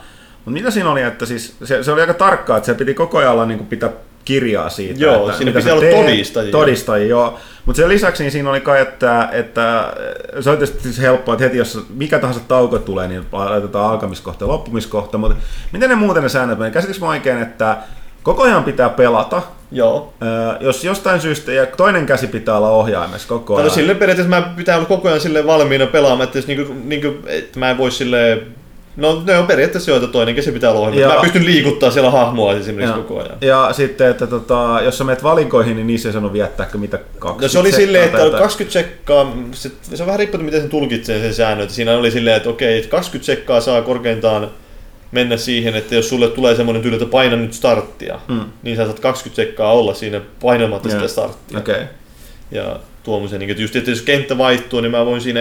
Mutta mitä siinä oli, että siis se, se oli aika tarkkaa, että se piti koko ajan olla, niin kuin pitää kirjaa siitä. Joo, että siinä piti sä olla teet. todistajia. Todistajia, joo. Mutta sen lisäksi niin siinä oli kai, että, että se on tietysti siis helppoa, että heti jos mikä tahansa tauko tulee, niin laitetaan alkamiskohta ja loppumiskohta. Mutta miten ne muuten ne säännöt menee? Käsitikö mä oikein, että koko ajan pitää pelata, Joo. Öö, jos jostain syystä, ja toinen käsi pitää olla ohjaimessa koko ajan. Kato, sille periaatteessa mä pitää olla koko ajan sille valmiina pelaamaan, että, jos niinku, niinku, että mä en voi sille No ne on periaatteessa jo, että toinen käsi pitää olla ohjelma. Ja- Mä pystyn liikuttaa siellä hahmoa esimerkiksi ja, koko ajan. ja sitten, että tota, jos sä menet valinkoihin, niin niissä ei sano viettääkö mitä 20 No se oli silleen, että tai on jotain. 20 sekkaa, se, se on vähän riippuu, miten sen tulkitsee sen säännön. Että Siinä oli silleen, että okei, 20 sekkaa saa korkeintaan mennä siihen, että jos sulle tulee semmoinen tyyli, että paina nyt starttia, Mm. niin sä saat 20 sekkaa olla siinä painamatta sitä Joo. starttia. Okei. Okay. Ja tuommoisen, niin, että just, että jos kenttä vaihtuu, niin mä voin siinä,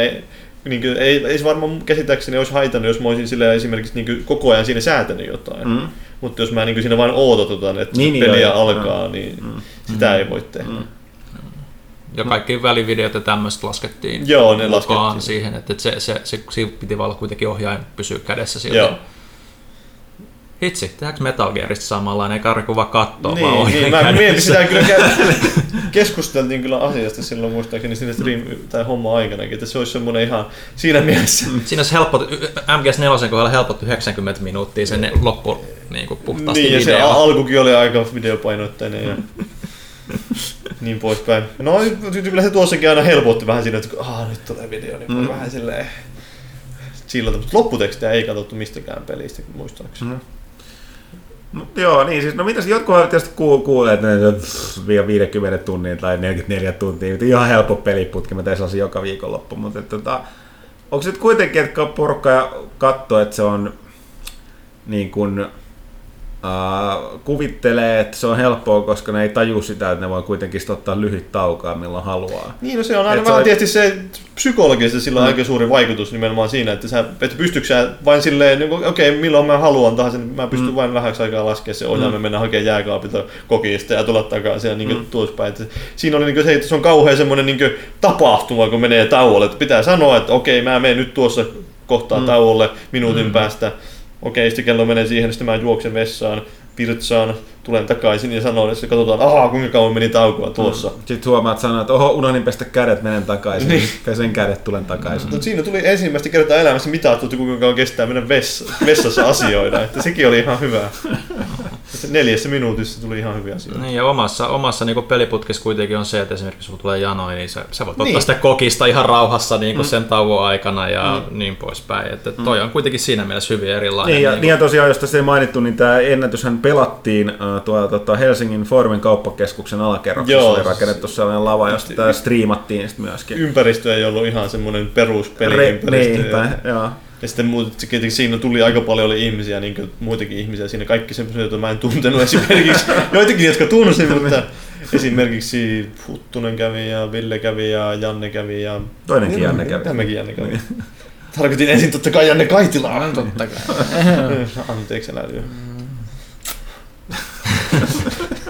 niin kuin, ei, ei se varmaan käsittääkseni olisi haitannut, jos mä olisin sille esimerkiksi niin kuin, koko ajan siinä säätänyt jotain. Mm. Mutta jos mä niin kuin, siinä vain oototan, että Niin, niin, niin, peliä joo, joo. alkaa, niin sitä ei voi tehdä. Mm. Ja kaikki välivideot ja tämmöiset laskettiin Joo, ne mukaan laskettiin. siihen, että se, se, se, siinä piti vaan kuitenkin ohjaajan pysyä kädessä silti. Joo. Hitsi, tehdäänkö Metal Gearista samanlainen, ei karri vaan katsoa, vaan Niin, niin, mä mietin sitä kyllä *laughs* keskusteltiin kyllä asiasta silloin muistaakseni siinä stream tai homma aikanakin, että se olisi semmoinen ihan siinä mielessä. Siinä olisi helpot, MGS4 kohdalla helpottu 90 minuuttia sen loppu niin kuin puhtaasti Niin, ja se alkukin oli aika videopainotteinen ja *laughs* niin poispäin. No kyllä se tuossakin aina helpotti vähän siinä, että aah, nyt tulee video, niin voi vähän silleen chillata. Mutta lopputekstiä ei katsottu mistäkään pelistä, muistaakseni. Mm. Mut joo, niin siis, no mitäs jotkut tietysti kuul, kuulee, että ne pff, vielä 50 tunnin tai 44 tuntia, mutta ihan helppo peliputki, mä teen sellaisen joka viikonloppu, mutta että, tota, onko nyt kuitenkin, että porukka katsoo, että se on niin kuin, Uh, kuvittelee, että se on helppoa, koska ne ei taju sitä, että ne voi kuitenkin ottaa lyhyt taukoa milloin haluaa. Niin, no se on aina Et vähän tietysti se psykologisesti sillä on Mm. aika suuri vaikutus nimenomaan siinä, että sä, että pystytkö sä vain silleen, niin okei, okay, milloin mä haluan tahansa, niin mä pystyn Mm. vain vähäksi aikaa laskemaan se ohjaamme, Mm. mennä hakemaan jääkaapilta kokista ja tulla takaisin ja niin Mm. mm. tuospäin. Että siinä oli niin se, että se on kauhean semmoinen niin tapahtuma, kun menee tauolle, että pitää sanoa, että okei, okay, mä menen nyt tuossa kohtaa mm. tauolle minuutin mm. päästä. Okei, sitten kello menee siihen, sitten mä juoksen vessaan, virtsaan, tulen takaisin ja sanon, että katsotaan, ahaa, kuinka kauan meni taukoa tuossa. Mm. Sitten huomaat sanoa, että oho, unohdin pestä kädet, menen takaisin. Niin. Pesen kädet, tulen takaisin. Mutta siinä tuli ensimmäistä kertaa elämässä mitattu, kuinka kauan kestää mennä vessa, vessassa asioida. Että sekin oli ihan hyvä. Neljässä, minuutissa tuli ihan hyviä asioita. Niin, ja omassa, omassa niin peliputkessa kuitenkin on se, että esimerkiksi sulla tulee jano, niin sä, sä voit Niin. ottaa sitä kokista ihan rauhassa niin kuin sen tauon aikana ja mm. niin poispäin. Että toi on kuitenkin siinä mielessä hyvin erilainen. Niin ja, niin niin ja tosiaan, jos tässä ei mainittu, niin tämä ennätyshän pelattiin äh, tuolla tota Helsingin Foorumin kauppakeskuksen alakerroksessa. Joo. Oli rakennettu sellainen lava, josta tämä striimattiin sit myöskin. Ympäristö ei ollut ihan semmoinen peruspeliympäristö. niinpä, joo. Ja sitten muut, se tietenkin siinä tuli aika paljon oli ihmisiä, niin kuin muitakin ihmisiä siinä, kaikki semmoisia, joita mä en tuntenut *laughs* esimerkiksi, joitakin, jotka tunsin, mutta esimerkiksi Huttunen kävi ja Ville kävi ja Janne kävi ja... Toinenkin Janne kävi. Tämäkin Janne kävi. Tarkoitin ensin totta kai Janne Kaitilaa. No, totta kai. *laughs* Anteeksi, älä lyö.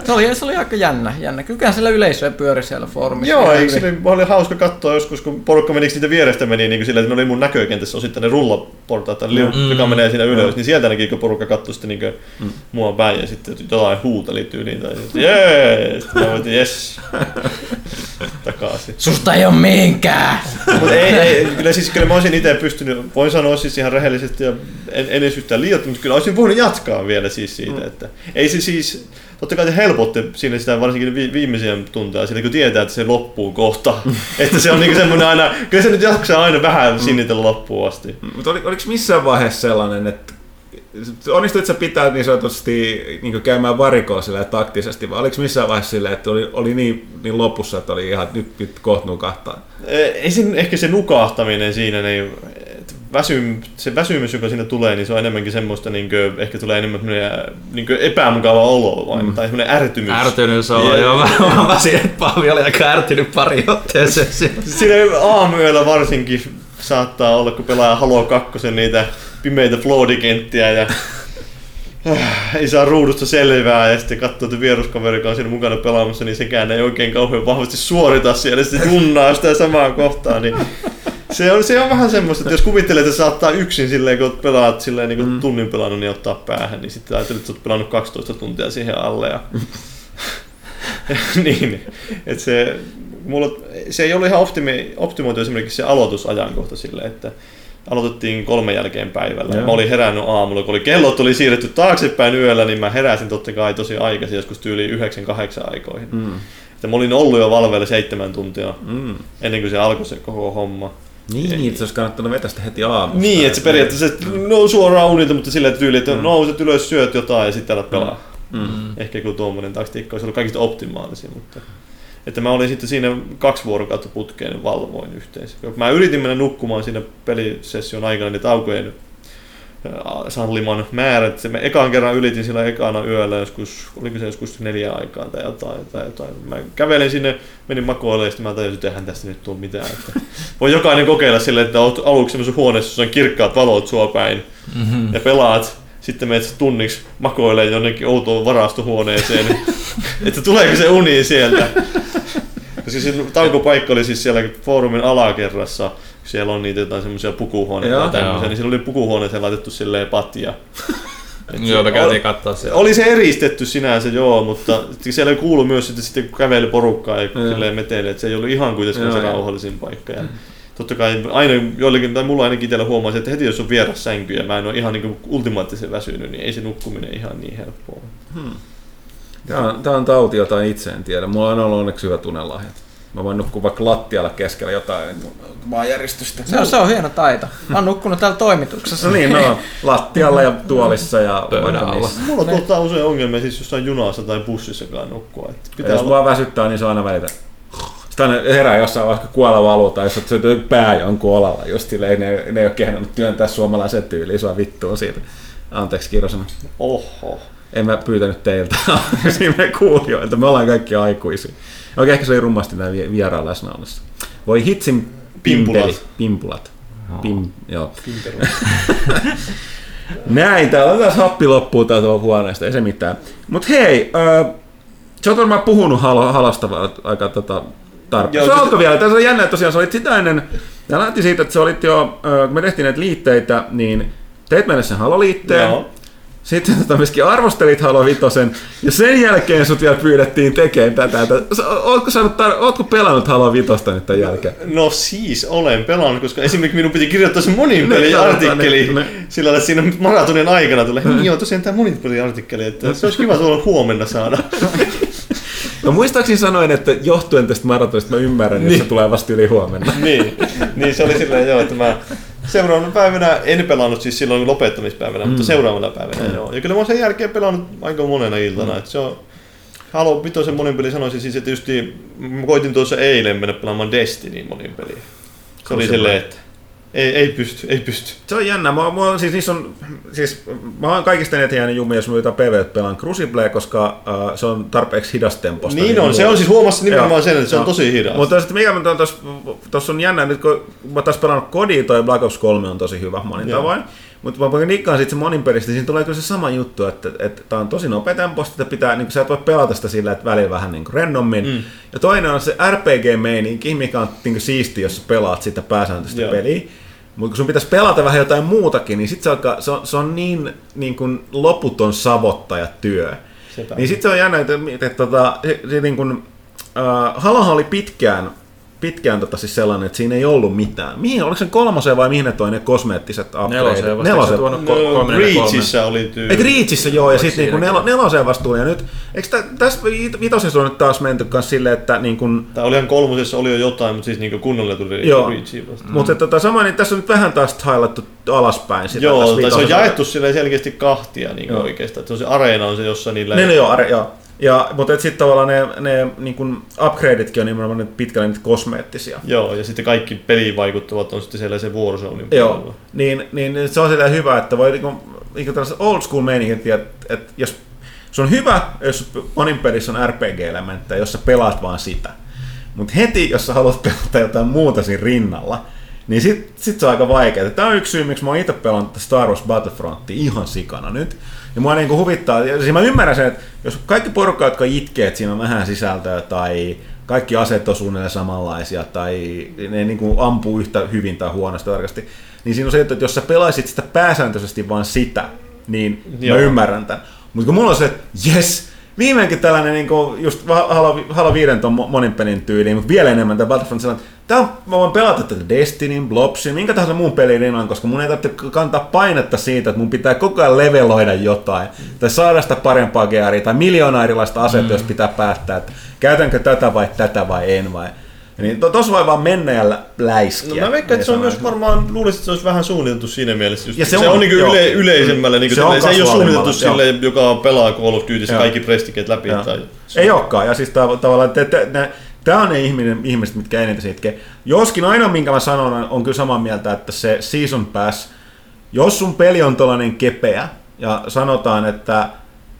Se oli, se oli aika jännä. jännä. Kyllähän siellä yleisöä pyöri siellä foorumissa. Joo, eikö se oli, oli hauska katsoa joskus, kun porukka meni niitä vierestä meni niin kuin sillä, että ne oli mun näkökentässä osittain ne rullaportaat, mm. joka menee siinä ylös, niin sieltä näki, kun porukka katsoi sitten niin mm. mua päin ja sitten jotain huuteli tyyliin tai sitten jee, sitten mä voitin jes, takaisin. Susta ei oo mihinkään! Mutta ei, ei, kyllä siis kyllä mä olisin itse pystynyt, voin sanoa siis ihan rehellisesti ja en, en edes yhtään liioittaa, mutta kyllä olisin voinut jatkaa vielä siis siitä, mm. että ei se siis, totta kai se helpotti siinä sitä varsinkin vi, viimeisiä tunteja, siitä kun tietää, että se loppuu kohta, *laughs* että se on niinku semmoinen aina, kyllä se nyt jaksaa aina vähän sinnitellä loppuun asti. Mutta oli, oliko missään vaiheessa sellainen, että onnistuit sä pitää niin sanotusti niin käymään varikoa sillä taktisesti, vai oliko missään vaiheessa silleen, että oli, oli niin, niin lopussa, että oli ihan nyt, nyt kohta nukahtaa? Ei se, ehkä se nukahtaminen siinä, niin väsym, se väsymys, joka siinä tulee, niin se on enemmänkin semmoista, niin kuin, ehkä tulee enemmän semmoinen, niin kuin epämukava olo vai, mm. tai semmoinen ärtymys. Ärtynyt se on, Ja- joo. Mä, mä väsin, että Paavi oli aika ärtynyt pari otteeseen. Siinä aamuyöllä varsinkin saattaa olla, kun pelaa Halo 2 niitä pimeitä floodikenttiä ja äh, ei saa ruudusta selvää ja sitten katsoo, että vieruskaveri, joka on siinä mukana pelaamassa, niin sekään ei oikein kauhean vahvasti suorita siellä, sitten junnaa sitä samaa kohtaa, niin se on, se on vähän semmoista, että jos kuvittelee, että saattaa yksin silleen, kun pelaat silleen niin kuin tunnin pelannut, niin ottaa päähän, niin sitten ajattelet, että sä oot pelannut 12 tuntia siihen alle ja *laughs* niin, että se, mulla, se ei ollut ihan optimi, optimoitu esimerkiksi se aloitusajankohta sille, että aloitettiin kolmen jälkeen päivällä. Joo. Mä olin herännyt aamulla, kun oli kellot oli siirretty taaksepäin yöllä, niin mä heräsin totta kai tosi aikaisin, joskus tyyli 9-8 aikoihin. Mm. Että mä olin ollut jo valveilla seitsemän tuntia Mm. ennen kuin se alkoi se koko homma. Niin, niin, että se olisi kannattanut vetää sitä heti aamusta. Niin, että se periaatteessa no, suoraan unilta, mutta silleen tyyli, että mm. nouset ylös, syöt jotain ja sitten alat pelaa. Mm. Ehkä joku tuommoinen taktiikka olisi ollut kaikista optimaalisin, mutta... Että mä olin sitten siinä kaksi vuorokautta putkeen valvoin yhteensä. Mä yritin mennä nukkumaan siinä pelisession aikana niin taukojen ää, salliman määrät. Se, mä ekaan kerran ylitin sillä ekana yöllä joskus, oliko se joskus neljä aikaa tai jotain. Tai jotain. Mä kävelin sinne, menin makoille ja sitten mä tajusin, että eihän tästä nyt tule mitään. Että *laughs* voi jokainen kokeilla silleen, että oot aluksi semmoisessa huoneessa, jossa on kirkkaat valot sua päin Mm-hmm. ja pelaat, sitten menet tunniksi makoilee jonnekin outoon varastohuoneeseen, *laughs* että tuleeko se uni sieltä. Koska se taukopaikka oli siis siellä foorumin alakerrassa, siellä on niitä jotain semmoisia pukuhuoneita Joo. ja tämmöisiä, Joo. niin siellä oli pukuhuoneeseen laitettu silleen patja. Et *laughs* Joo, me se- käytiin katsoa siellä. oli se eristetty sinänsä, joo, mutta siellä ei kuulu myös että sitten kun käveli porukkaa ja silleen meteli, että se ei ollut ihan kuitenkaan Joo, se rauhallisin paikka. Ja totta kai aina joillekin, tai mulla ainakin itsellä huomasin, että heti jos on vieras sänky ja mä en ole ihan niin ultimaattisen väsynyt, niin ei se nukkuminen ihan niin helppoa. Tämä on, tämä on tauti, jota itse en tiedä. Mulla on ollut onneksi hyvät unelahjat. Mä voin nukkua vaikka lattialla keskellä jotain maanjäristystä. Se on, se on hieno taito. Mä oon nukkunut täällä toimituksessa. No niin, no, lattialla ja tuolissa ja Pöydän vaikka alla. missä. Mulla tuottaa usein ongelmia siis jossain junassa tai bussissakaan nukkua. Että Ja pitää jos olla... vaan väsyttää, niin se on aina välitä. Sitten aina herää jossain vaikka kuolla valu tai jos se pää jonkun olalla. Just silleen, ne, ne ei ole kehdannut työntää suomalaisen tyyliin, sua vittua siitä. Anteeksi kirosana. Oho. En mä pyytänyt teiltä *laughs* siinä kuulijoilta. Me ollaan kaikki aikuisia. Okei, ehkä se oli rummasti vi- vieraan läsnäolossa. Voi hitsin Pimpulat. pimpeli. Pimpulat. Pim, joo. *laughs* Näin, täällä on taas happi loppuu täältä huoneesta, ei se mitään. Mut hei, äh, sä oot varmaan puhunut halo, halosta va- aika tota, tarpeeksi. Joo, Se alkoi vielä, tässä on jännä, että tosiaan sä olit sitä ennen, ja lähti siitä, että sä olit jo, äh, kun me tehtiin näitä liitteitä, niin teit meille sen haloliitteen, Joo. Sitten tota myöskin arvostelit Halo Vitosen, ja sen jälkeen sut vielä pyydettiin tekemään tätä. Ootko, saanut tar- ootko pelannut Halo Vitosta nyt tämän jälkeen? No siis olen pelannut, koska esimerkiksi minun piti kirjoittaa se Ne, monipeli-artikkeli ne, ne. sillä lailla, siinä maratonin aikana tulee, niin joo, tosiaan tämä monipeli-artikkeli, että se olisi kiva tuolla huomenna saada. No muistaakseni sanoin, että johtuen tästä maratonista mä ymmärrän, niin. että se tulee vasta yli huomenna. niin, niin se oli silleen joo, että mä seuraavana päivänä en pelannut siis silloin lopettamispäivänä, mm. mutta seuraavana päivänä mm. joo. Ja kyllä mä oon sen jälkeen pelannut aika monena iltana, mm. että se on Halo Vitosen monin peli sanoisin siis, että just mä koitin tuossa eilen mennä pelaamaan Destiny monin peliä. Se oli silleen, että ei, ei pysty, ei pysty. Se on jännä. Mä, mä, siis, niissä on, siis, mä oon kaikista eniten jäänyt jumia, jos mä PvP pelaan Crucible, koska uh, se on tarpeeksi hidastemposta. Niin on, se on siis huomassa nimenomaan Joo. sen, että se on tosi hidas. Mutta sitten mikä mä tuossa on jännä, nyt kun mä taas pelannut Kodia, toi Black Ops 3 on tosi hyvä monin Joo. tavoin. Mutta mä nikkaan sitten se monin pelistä, siinä tulee kyllä se sama juttu, että, että tää on tosi nopea temposta, että pitää, niin sä et voi pelata sitä sillä, että välillä vähän niin rennommin. Mm. Ja toinen on se RPG-meininki, mikä on niin siisti, jos sä pelaat sitä pääsääntöistä peliä. Mutta kun sun pitäisi pelata vähän jotain muutakin, niin sit se, alkaa, se, on, se on niin, niin kuin loputon savottajatyö. Sepä. Niin sitten se on jännä, että, että, että, että se, se niin kuin, äh, Halohan oli pitkään, pitkään tota siis sellainen, että siinä ei ollut mitään. Mihin, oliko se kolmoseen vai mihin ne toi ne kosmeettiset upgradeit? Neloseen vasta, eikö se tuonut ko- No? Reachissä oli tyyli. Eikö Reachissä joo, ja sitten niinku nelo, neloseen vasta tuli, ja nyt, eikö tä, tässä vit- vitosessa on nyt taas menty kanssa silleen, että niin kuin, Tai olihan kolmosessa oli jo jotain, mutta siis niinku kunnolla tuli Joo. Reachiin vasta. mm. mutta tota, sama, niin tässä on nyt vähän taas highlattu alaspäin sitä Joo, tässä tai se on jaettu silleen selkeästi kahtia niin oikeastaan. Että se on se areena on se, jossa niillä... Ne, ne joo, are, joo. Ja, mutta sitten tavallaan ne, ne niin kuin upgradetkin on nimenomaan nyt pitkälle niitä kosmeettisia. Joo, ja sitten kaikki peliin vaikuttavat on sitten siellä se Warzonein Joo, puolella. niin, niin se on sitä hyvä, että voi niinku, niinku tällaiset old school meininkin, että, että jos se on hyvä, jos monin pelissä on RPG-elementtejä, jos sä pelaat vaan sitä. Mutta heti, jos sä haluat pelata jotain muuta siinä rinnalla, niin sit, sit se on aika vaikeaa. Tämä on yksi syy, miksi mä oon itse pelannut Star Wars Battlefrontia ihan sikana nyt. Ja mua niinku huvittaa, ja siis mä ymmärrän sen, että jos kaikki porukka, jotka itkee, että siinä on vähän sisältöä tai kaikki aseet on suunnilleen samanlaisia tai ne niin kuin ampuu yhtä hyvin tai huonosti tarkasti, niin siinä on se, että jos sä pelaisit sitä pääsääntöisesti vaan sitä, niin Joo. mä ymmärrän tämän. Mutta kun mulla on se, että jes, viimeinkin tällainen niin kuin just Halo, Halo 5 on mo- monin pelin tyyliin, mutta vielä enemmän tämä Battlefront sellainen, tää on, mä voin pelata tätä Destinyn, Blobsin, minkä tahansa muun pelin rinnan, koska mun ei tarvitse kantaa painetta siitä, että mun pitää koko ajan leveloida jotain, tai saada sitä parempaa gearia, tai miljoona erilaista asetta, mm. jos pitää päättää, että käytänkö tätä vai tätä vai en vai. Niin to, tos voi vaan mennä ja lä- No läiskiä. mä veikkaan, että se on Niin myös varmaan, luulisin, että se olisi vähän suunniteltu siinä mielessä. Just, Ja se se, on, on, se on niin joo. yle, yleisemmälle, niin Se on se ei ole suunniteltu sille, joka pelaa Call of Dutyssä kaikki prestikeet läpi. Joo. Tai, Ei olekaan, ja siis tav- tavallaan, että tämä on ne ihminen, ihmiset, mitkä eniten itkee. Joskin ainoa, minkä mä sanon, on, kyllä samaa mieltä, että se Season Pass, jos sun peli on tollainen kepeä, ja sanotaan, että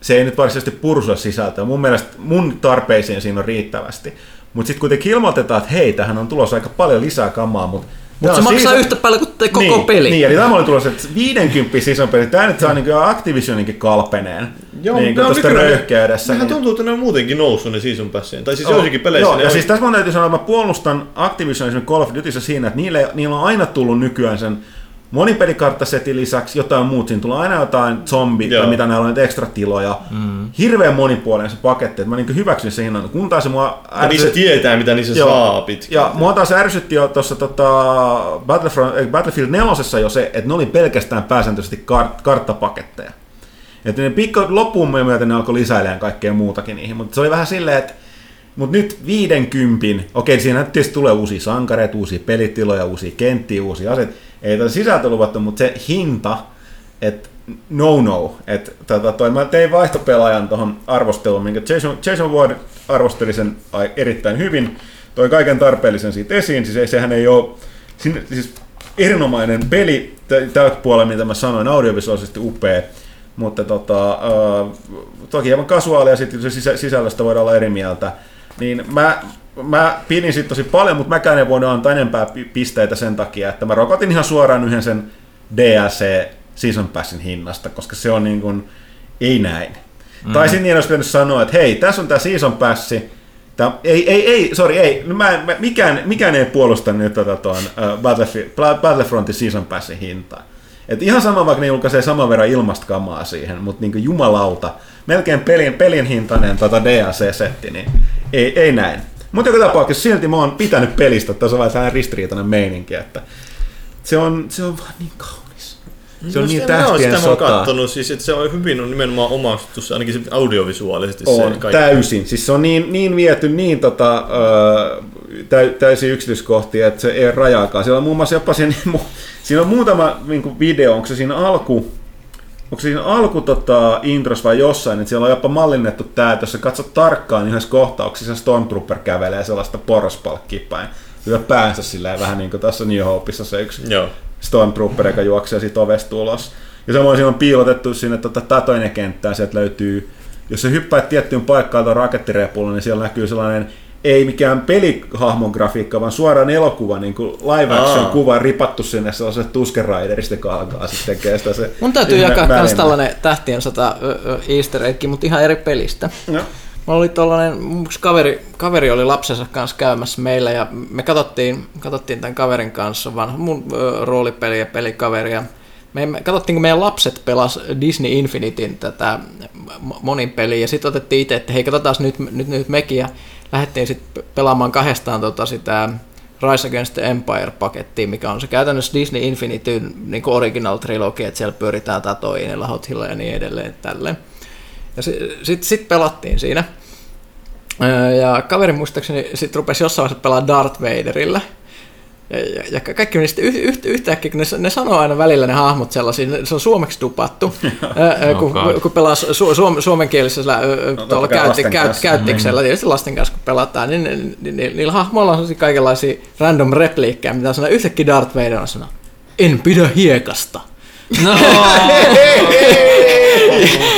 se ei nyt varsinaisesti pursua sisältöä, mun mielestä mun tarpeisiin siinä on riittävästi. Mutta sitten kuitenkin ilmoitetaan, että hei, tähän on tulossa aika paljon lisää kamaa, mutta Mutta se maksaa yhtä paljon kuin te koko niin, peli. Niin, eli tämä oli tulossa, että 50 season peli, tämä nyt saa niin Activisioninkin kalpeneen. Joo, niin, mutta tuosta röyhkeydessä. Nehän niin- tuntuu, että ne on muutenkin noussut ne season passien. Tai siis Joo, joissakin peleissä Joo, ja on- siis tässä mun täytyy sanoa, että mä puolustan Activision esimerkiksi Call of Dutyssä siinä, että niille, niillä on aina tullut nykyään sen monipelikarttasetin lisäksi jotain muut. Siinä tulee aina jotain zombi Joo. tai mitä näillä on, näitä ekstra tiloja. Mm. Hirveän monipuolinen se paketti, että mä niin hyväksyn sen hinnan. Kun taas se mua Ja niissä tietää, mitä niissä Joo. saa pitkään. Ja mua taas ärsytti jo tuossa tota, Battlefront, eh, Battlefield 4 jo se, että ne oli pelkästään pääsääntöisesti kart, karttapaketteja. Että ne pikku loppuun myöten ne alkoi lisäilemään kaikkea muutakin niihin, mutta se oli vähän silleen, että mutta nyt 50, okei siinä tietysti tulee uusia sankareita, uusia pelitiloja, uusia kenttiä, uusia aseita, ei tätä sisältö luvattu, mutta se hinta, että no no, että tota, toi, mä tein vaihtopelaajan tuohon arvosteluun, minkä Jason, Jason Ward arvosteli sen erittäin hyvin, toi kaiken tarpeellisen siitä esiin, siis ei, sehän ei ole, sinne, siis erinomainen peli tä- tältä puolella, mitä mä sanoin, audiovisuaalisesti upea, mutta tota, äh, toki hieman kasuaalia sitten se sisä, sisällöstä voidaan olla eri mieltä, niin mä, mä pidin siitä tosi paljon, mutta mäkään en voinut antaa enempää pi- pisteitä sen takia, että mä rokotin ihan suoraan yhden sen DLC Season Passin hinnasta, koska se on niin kuin, ei näin. Mm. Tai sitten niin olisi pitänyt sanoa, että hei, tässä on tämä Season Passi, Tää, ei, ei, ei, sorry, ei, mä, mä, mikään, mikään ei puolusta nyt tätä tuon uh, Battlefrontin Season Passin hintaa. Et ihan sama, vaikka ne julkaisee saman verran ilmasta kamaa siihen, mutta niin jumalauta, melkein pelin, pelin hintainen tota DLC-setti, niin ei, ei näin. Mutta joka tapauksessa silti mä oon pitänyt pelistä, että se on vähän ristiriitainen meininki, että se on, se on vaan niin kaunis. Se on No niin mä tähtien sitä mä oon sotaa. kattonut, siis, että se on hyvin on nimenomaan omaksettu, se ainakin se audiovisuaalisesti On, se kaikki. täysin. Siis se on niin, niin viety niin tota, ö, tä, täysin yksityiskohtia, että se ei rajaakaan. Siellä on muun muassa jopa *laughs* mu- siinä on muutama niin kuin video, onko se siinä alku, onko se siinä alku tota, intros vai jossain, että siellä on jopa mallinnettu tämä, että jos sä katsot tarkkaan niin yhdessä kohtauksessa Stormtrooper kävelee sellaista porraspalkkia päin. Lyö päänsä silleen vähän niin kuin tässä New Hopeissa se yksi Joo. Stormtrooper, joka juoksee siitä ovesta ulos. Ja samoin siinä on piilotettu sinne tota, tatoinen kenttään, sieltä löytyy, jos se hyppäät tiettyyn paikkaan tuon rakettirepulla, niin siellä näkyy sellainen ei mikään pelihahmon grafiikka, vaan suoraan elokuva, niin kuin live action Aa. kuva ripattu sinne sellaiselle Tusken Raiderista, joka alkaa sitten tekee sitä se Mun täytyy jakaa myös tällainen tähtien sata easter egg, mutta ihan eri pelistä. No. Mulla oli tollanen, kaveri, kaveri oli lapsensa kanssa käymässä meillä ja me katsottiin, katsottiin tämän kaverin kanssa, vanha mun roolipeli ja pelikaveri ja me, me katsottiin, kun meidän lapset pelas Disney Infinityn tätä monin peliä ja sitten otettiin itse, että hei katsotaan nyt, nyt, nyt mekin ja lähdettiin sitten pelaamaan kahdestaan tota sitä Rise Against the Empire-pakettia, mikä on se käytännössä Disney Infinityn niin original trilogia, että siellä pyöritään Tatooinilla, Hothilla ja niin edelleen tälleen. Ja sitten sit, sit pelattiin siinä. Öö, Ja kaveri muistaakseni sitten rupesi jossain vaiheessa pelaa Darth Vaderilla. Ja, ja, ja kaikki meni sitten yh, yht, yhtäkkiä, kun ne, ne sanoo aina välillä ne hahmot sellaisia, ne- se on suomeksi tupattu, *laughs* Öö, kun, God. kun pelaa su, suom, suomenkielisellä öö, No, tuolla käytti, lasten käyt, kanssa. käyttiksellä, tietysti lasten kanssa kun pelataan, niin, niin, niin, niin niillä hahmoilla on kaikenlaisia random repliikkejä, mitä sanoo yhtäkkiä Darth Vader on sanoo, en pidä hiekasta. No, *laughs*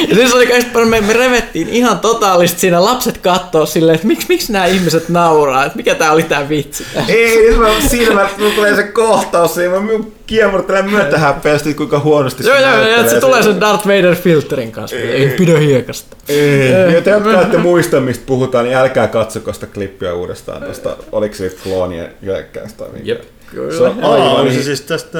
Ja siis oli kaikista me, me revettiin ihan totaalisesti siinä lapset kattoo silleen, että miksi, miksi nämä ihmiset nauraa, että mikä tää oli tää vitsi. Ei, niin mä, mä, mulla tulee se kohtaus, siinä mä kiemurtelen myötä häpeästi, kuinka huonosti Joo, joo, ja näyttelee että se tulee sen Darth Vader filterin kanssa. Ei pidä hiekasta. Ei. Ja te, jotka ette muista, mistä puhutaan, niin älkää katsoko sitä klippiä uudestaan tuosta, oliko se kloonien hyökkäystä. Jep. Se on Aa, aivan oli se niin- siis tästä...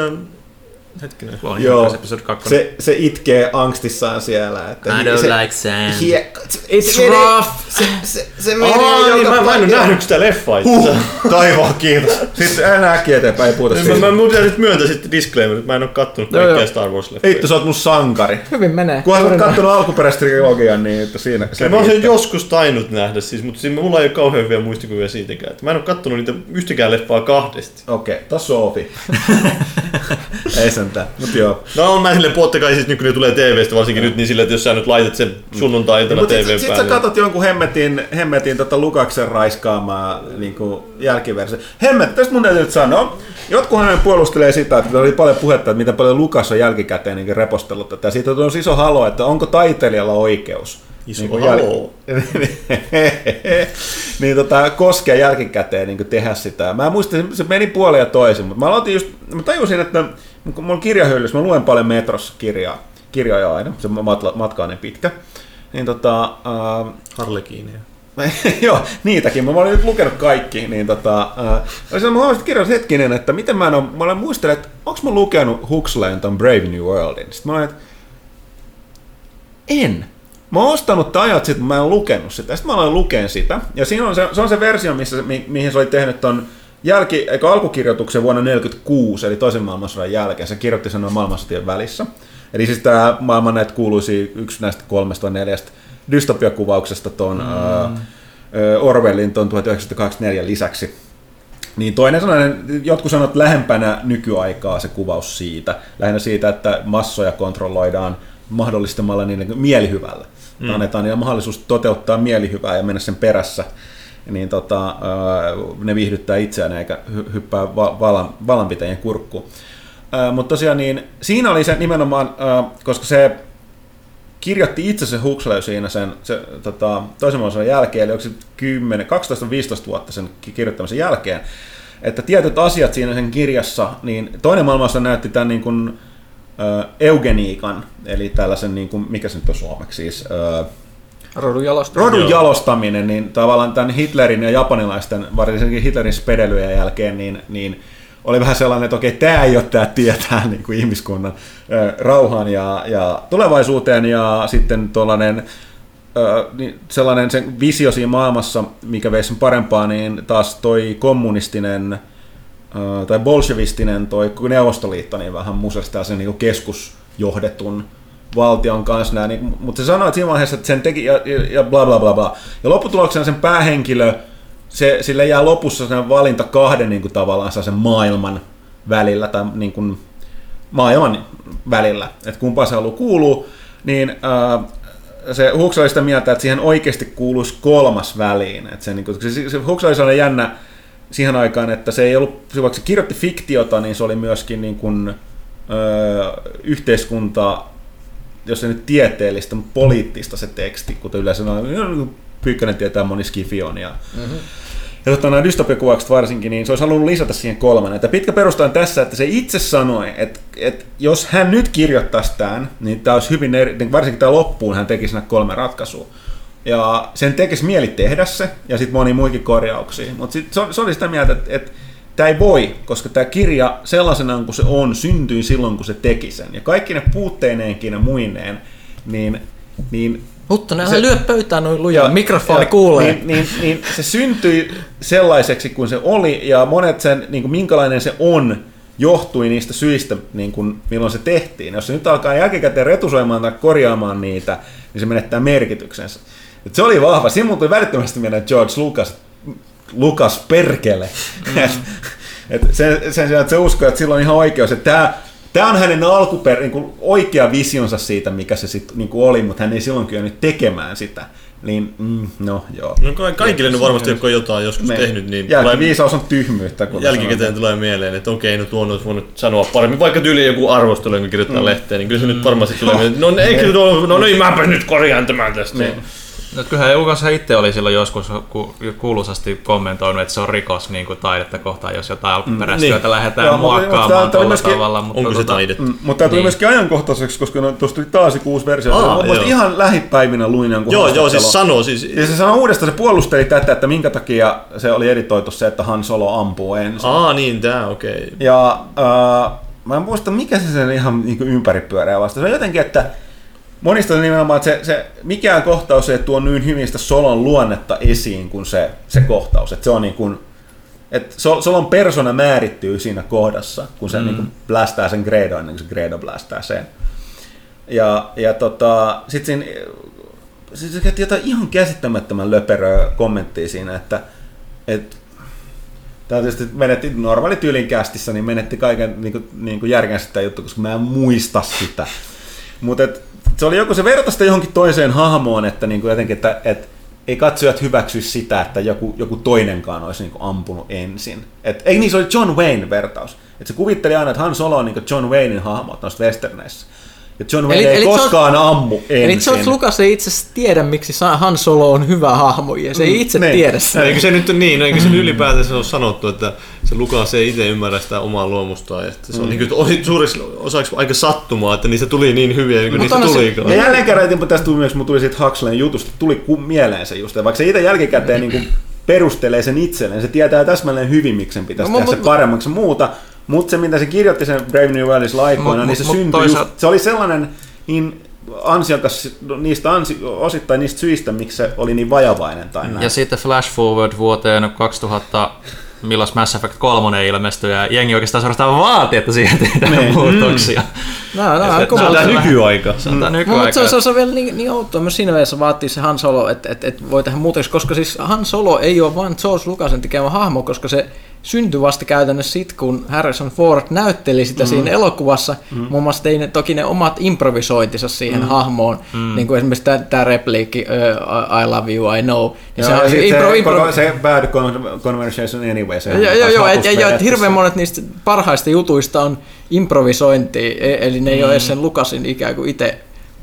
Hetkinen. Clone Joo, Wars episode 2. se, se itkee angstissaan siellä. Että I don't se, like sand. Se, It's se menee- rough. Se, se, se menee Aa, niin, joka mä, mä en ole nähnyt sitä leffaa itse Huh, taivaan kiitos. Sitten enää äkkiä eteenpäin, ei puhuta Mä, siitä. mä, mun pitää nyt myöntää sitten disclaimer, että mä en ole kattonut Joo, kaikkia joo. Star Wars-leffoja. Hitto, sä oot mun sankari. Hyvin menee. Juuri näin. kattonut alkuperäistä trilogian, niin että siinä se mä oon sen joskus tainnut nähdä, siis, mutta siis mulla ei ole kauhean hyviä muistikuvia siitäkään. Että mä en ole kattonut niitä yhtäkään leffaa kahdesti. Okei, okay, tossa on ofi. *laughs* ei sentään, mut joo. No on mä silleen, kai siis nyt kun ne tulee TVstä varsinkin nyt, niin silleen, että jos sä nyt laitat sen sunnuntai-iltana sit, TVn sit, päälle. sä katot jonkun hemmetin, hemmetin tota Lukaksen raiskaamaa niin jälkiversio. Hemmet, tästä mun täytyy nyt sanoa. Jotkuhan ne puolustelee sitä, että oli paljon puhetta, että miten paljon Lukas on jälkikäteen niin repostellut tätä. Siitä on tullut iso halo, että onko taiteilijalla oikeus. Iso niin halo. *laughs* niin tota, koskea jälkikäteen niin tehdä sitä. Mä muistin, se meni puoleen ja toisin, mutta mä aloitin just, mä tajusin, että kun mulla on kirjahyllyssä, mä luen paljon metrossa kirjaa, kirjoja aina, se matla, matka on niin pitkä. Niin tota, äh, Harlekiineja. *laughs* Joo, niitäkin. Mä olin nyt lukenut kaikki, niin tota, äh, mä huomasin, että kirjoitin hetkinen, että miten mä en ole, mä olen muistellut, että onko mä lukenut Huxleyn ton Brave New Worldin. Sitten mä olin, että en. Mä oon ostanut tämän ajat sitten, mutta mä en lukenut sitä. Sitten mä aloin lukeen sitä. Ja siinä on se, se, on se versio, missä, mi, mihin se oli tehnyt ton jälki, eikä alkukirjoituksen vuonna 1946, eli toisen maailmansodan jälkeen. Se kirjoitti sen noin maailmansotien välissä. Eli siis tämä maailman näitä kuuluisi yksi näistä kolmesta neljästä dystopiakuvauksesta ton mm. Orwellin ton 1984 lisäksi. Niin toinen sellainen, jotkut että lähempänä nykyaikaa se kuvaus siitä, lähinnä siitä, että massoja kontrolloidaan mahdollistamalla niille mielihyvällä. Mm. Annetaan niille mahdollisuus toteuttaa mielihyvää ja mennä sen perässä, niin tota, ne viihdyttää itseään eikä hy- hyppää va- valan, valanpitäjien kurkkuun. Mutta tosiaan niin, siinä oli se nimenomaan, koska se kirjoitti itse se Huxley siinä sen se, tota, toisen maailmansodan jälkeen, eli onko se 10, 12-15 vuotta sen ki- kirjoittamisen jälkeen, että tietyt asiat siinä sen kirjassa, niin toinen maailmansota näytti tämän niin kuin, ö, eugeniikan, eli tällaisen, niin kuin, mikä se nyt on suomeksi siis, ö, Rodun jalostus. rodun jalostaminen, niin tavallaan tämän Hitlerin ja japanilaisten, varsinkin Hitlerin spedelyjen jälkeen, niin, niin oli vähän sellainen, että okei, tämä ei ole tämä tietää niin kuin ihmiskunnan ö, rauhaan ja, ja tulevaisuuteen ja sitten tuollainen ö, niin sellainen sen visio siinä maailmassa, mikä veisi sen parempaa, niin taas toi kommunistinen ö, tai bolshevistinen toi Neuvostoliitto niin vähän musastaa sen niin keskusjohdetun valtion kanssa, nää, niin, mutta se sanoi että siinä vaiheessa, että sen teki ja, ja, bla bla bla bla. Ja lopputuloksena sen päähenkilö, se, sille jää lopussa sen valinta kahden niin kuin tavallaan sen maailman välillä tai niin kuin, maailman välillä, että kumpaan se haluaa kuuluu, niin ää, se Hooks oli sitä mieltä, että siihen oikeasti kuuluisi kolmas väliin. Että se, niin kuin, se, se Hooks oli jännä siihen aikaan, että se ei ollut, se vaikka se kirjoitti fiktiota, niin se oli myöskin niin kuin, ö, yhteiskunta, jos se nyt tieteellistä, mutta poliittista se teksti, kuten yleensä on, Pyykkönen tietää moni skifi on ja mm-hmm. Ja tota, nämä dystopiakuvaukset varsinkin, niin se olisi halunnut lisätä siihen kolmannen. Että pitkä perusta on tässä, että se itse sanoi, että, että jos hän nyt kirjoittaisi tämän, niin tämä olisi hyvin eri, niin varsinkin tämä loppuun hän tekisi nämä kolme ratkaisua. Ja sen tekisi mieli tehdä se, ja sitten moni muikin korjauksia. Mutta se, se oli sitä mieltä, että, että tämä ei voi, koska tämä kirja sellaisena kuin se on, syntyi silloin, kun se teki sen. Ja kaikki ne puutteineenkin ja muineen, niin, niin Mutta ne Se- lyö pöytään noin lujaa, ja- mikrofoni ja- kuulee. Niin, niin, niin se syntyi sellaiseksi kuin se oli, ja monet sen, niin kuin minkälainen se on, johtui niistä syistä, niin kuin, milloin se tehtiin. Jos se nyt alkaa jälkikäteen retusoimaan tai korjaamaan niitä, niin se menettää merkityksensä. Et se oli vahva. Siinä mulla tuli välittömästi mieleen George Lucas, Lucas perkele. Mm. et, et sen, sen sijaan, että se uskoo, että sillä on ihan oikeus. Että tämä, tämä on hänen alkuper, niin kuin oikea visionsa siitä, mikä se sitten niin oli, mutta hän ei silloin kyennyt tekemään sitä. Niin, mm, no joo. No ka- kaikille nyt varmasti, jotka on jotain joskus Me- tehnyt, niin Jälkiviisaus on tyhmyyttä. Jälkikäteen sanotaan. tulee mieleen, että okei, no tuon olisi voinut sanoa paremmin, vaikka tyyli joku arvostelu, jonka kirjoittaa mm. lehteen, niin kyllä se nyt varmasti tulee *laughs* mieleen, että no eikö nyt ole, no niin, mäpä nyt korjaan tämän tästä. Niin. No, kyllähän Lukas itse oli silloin joskus ku- kuuluisasti kommentoinut, että se on rikos niin kuin taidetta kohtaan, jos jotain alkuperäistä niin. työtä lähdetään Joo, muokkaamaan tuolla myöskin- tavalla. Mutta Onko se tota- taidetta? Mm, mutta tämä tuli Niin. myöskin ajankohtaiseksi, koska no, tuossa tuli taas joku uusi versio. Aa, joo. ihan lähipäivinä luin jonkun Joo, joo, siis sanoo siis, Ja se sanoi uudestaan, se puolusteli tätä, että minkä takia se oli editoitu se, että Han Solo ampuu ensin. aa niin, tää, okei. Ja äh, mä en muista, mikä se sen ihan niin ympäripyöreä vasta. Se on jotenkin, että monista on nimenomaan, että se, se, mikään kohtaus ei tuo niin hyvin sitä Solon luonnetta esiin kuin se, se kohtaus. Että se on niin kuin, että Sol- Solon persona määrittyy siinä kohdassa, kun se mm. niin kuin blästää sen Gredo ennen kuin se Gredo blästää sen. Ja, ja tota, sitten siinä, siis se käytti jotain ihan käsittämättömän löperöä kommenttia siinä, että, että Tämä tietysti menetti normaali tyylin kästissä, niin menetti kaiken niin kuin, niin kuin järkensä tämä juttu, koska mä en muista sitä. Mutta se oli joku, se vertaisi sitä johonkin toiseen hahmoon, että niin kuin jotenkin, että, että ei katsojat hyväksy sitä, että joku, joku toinenkaan olisi niin kuin ampunut ensin. Et, ei niin, se oli John Wayne vertaus. Et se kuvitteli aina, että Han Solo on niin kuin John Waynein hahmot noista westerneissä. Ja John Wayne Eli- ei eli koskaan George- ammu ensin. Eli George Lucas ei itse asiassa tiedä, miksi Han Solo on hyvä hahmo, ja se ei itse niin. tiedä sitä. Eikö se nyt niin, eikö se ylipäätänsä ole sanottu, että se Lukas ei itse ymmärrä sitä omaa luomustaan, että se on niin kuin, suuriksi osaksi aika sattumaa, että niistä tuli niin hyviä, niin kuin Mutta niistä se- tulikaan. Ja jälleen kerran, että tästä tuli myös, mun tuli siitä Huxleyn jutusta, tuli ku- mieleen se just, vaikka se itse jälkikäteen niin kuin perustelee sen itselleen, se tietää täsmälleen hyvin, miksi sen pitäisi No, tehdä mut- se paremmaksi muuta, mutta se, mitä se kirjoitti sen Brave New Worldissa aikoina, Mut- niin se mut- mut syntyi toisaalta- just, se oli sellainen niin ansiokas niistä ansi, osittain niistä syistä, miksi se oli niin vajavainen tai näin. Ja sitten flash forward vuoteen 2000, milloin Mass Effect 3 ilmestyi, ja jengi oikeastaan suorastaan vaati, että siihen tehdään Niin. muutoksia. No, no, Se- on se Tämä nykyaika. Se on tää No, nykyaika. mutta se, on- se, on- se on vielä niin, niin outoa myös siinä mielessä vaatii se Han Solo, että et, et voi tehdä muutoksia, koska siis Han Solo ei ole vain George Lucasin tekemä hahmo, koska se syntyi vasta käytännössä sit, kun Harrison Ford näytteli sitä mm. siinä elokuvassa. Mm. Muun muassa tein ne, toki ne omat improvisointinsa siihen mm. hahmoon, mm. niin kuin esimerkiksi tämä repliikki uh, I love you, I know. Niin Joo, sit impro, se, impro, se bad con- conversation anyway. Se Joo, joo, joo, ja, ja, hirveän monet niistä parhaista jutuista on improvisointia, e- eli ne ei mm. ole edes sen Lukasin ikään kuin itse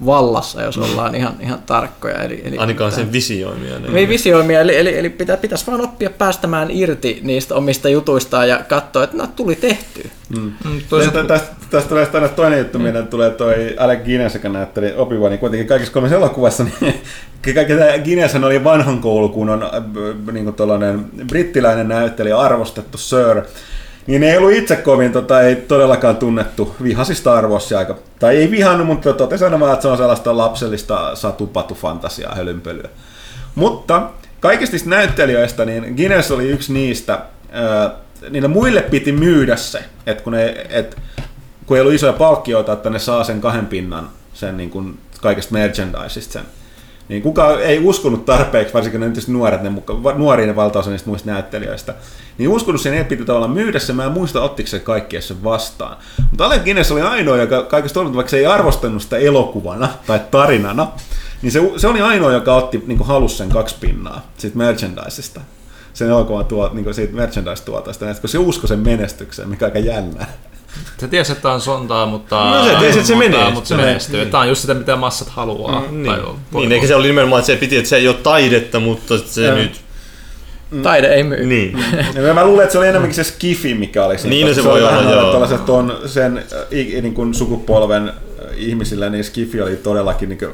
vallassa, jos ollaan ihan, ihan tarkkoja. Eli, eli Ainakaan pitää- sen visioimia. Niin. Ei visioimia, eli, eli, eli pitää, pitäisi vaan oppia päästämään irti niistä omista jutuistaan ja katsoa, että no tuli tehtyä. Mm, Tästä, toisaalta- tästä, tästä tulee aina toinen juttu, mm. tulee toi Alec Guinness, joka näytteli obi niin kuitenkin kaikissa kolmessa elokuvassa, *laughs* niin kaikki tämä Guinness oli vanhan koulukunnan äh, niin kuin brittiläinen näyttelijä, arvostettu sir. Niin ei ollut itse kovin, tota, ei todellakaan tunnettu, vihasi Star Warsia aika, tai ei vihannut, mutta totesi aina vaan, että se on sellaista lapsellista satupatufantasiaa, hölynpölyä. Mutta kaikista näyttelijöistä, niin Guinness oli yksi niistä, niille muille piti myydä se, että kun, ne, et, kun ei ollut isoja palkkioita, että ne saa sen kahden pinnan sen niin kuin kaikesta merchandisesta sen. Niin kukaan ei uskonut tarpeeksi, varsinkin ne tietysti nuoret, ne, muka- nuoria ne valtaosa niistä muista näyttelijöistä, niin uskonut sen ei piti tavallaan myydä se, mä en muista ottiko se kaikki edes sen vastaan. Mutta Alec Guinness oli ainoa, joka kaikesta huolimatta, vaikka se ei arvostanut sitä elokuvana tai tarinana, niin se, se oli ainoa, joka otti niin halusi sen kaksi pinnaa siitä merchandisesta sen elokuvan tuo, niin siitä merchandise-tuotosta, koska se uskoi sen menestykseen, mikä aika jännää. Se tiesi, että tämä on sontaa, mutta, No se tiesi, että se mutta, menee. mutta se Menee, menestyy. niin. Tämä on just sitä, mitä massat haluaa. Niin, Tai on- niin eikä se oli nimenomaan, että se piti, että se ei ole taidetta, mutta se Joo. nyt... Taide ei myy. Niin. *laughs* Ja mä luulen, että se oli enemmänkin se skifi, mikä oli siinä. Niin, no se oli voi olla, joo. Tällaiset ton, sen äh, niin kuin sukupolven äh, ihmisillä, niin skifi oli todellakin niin kuin,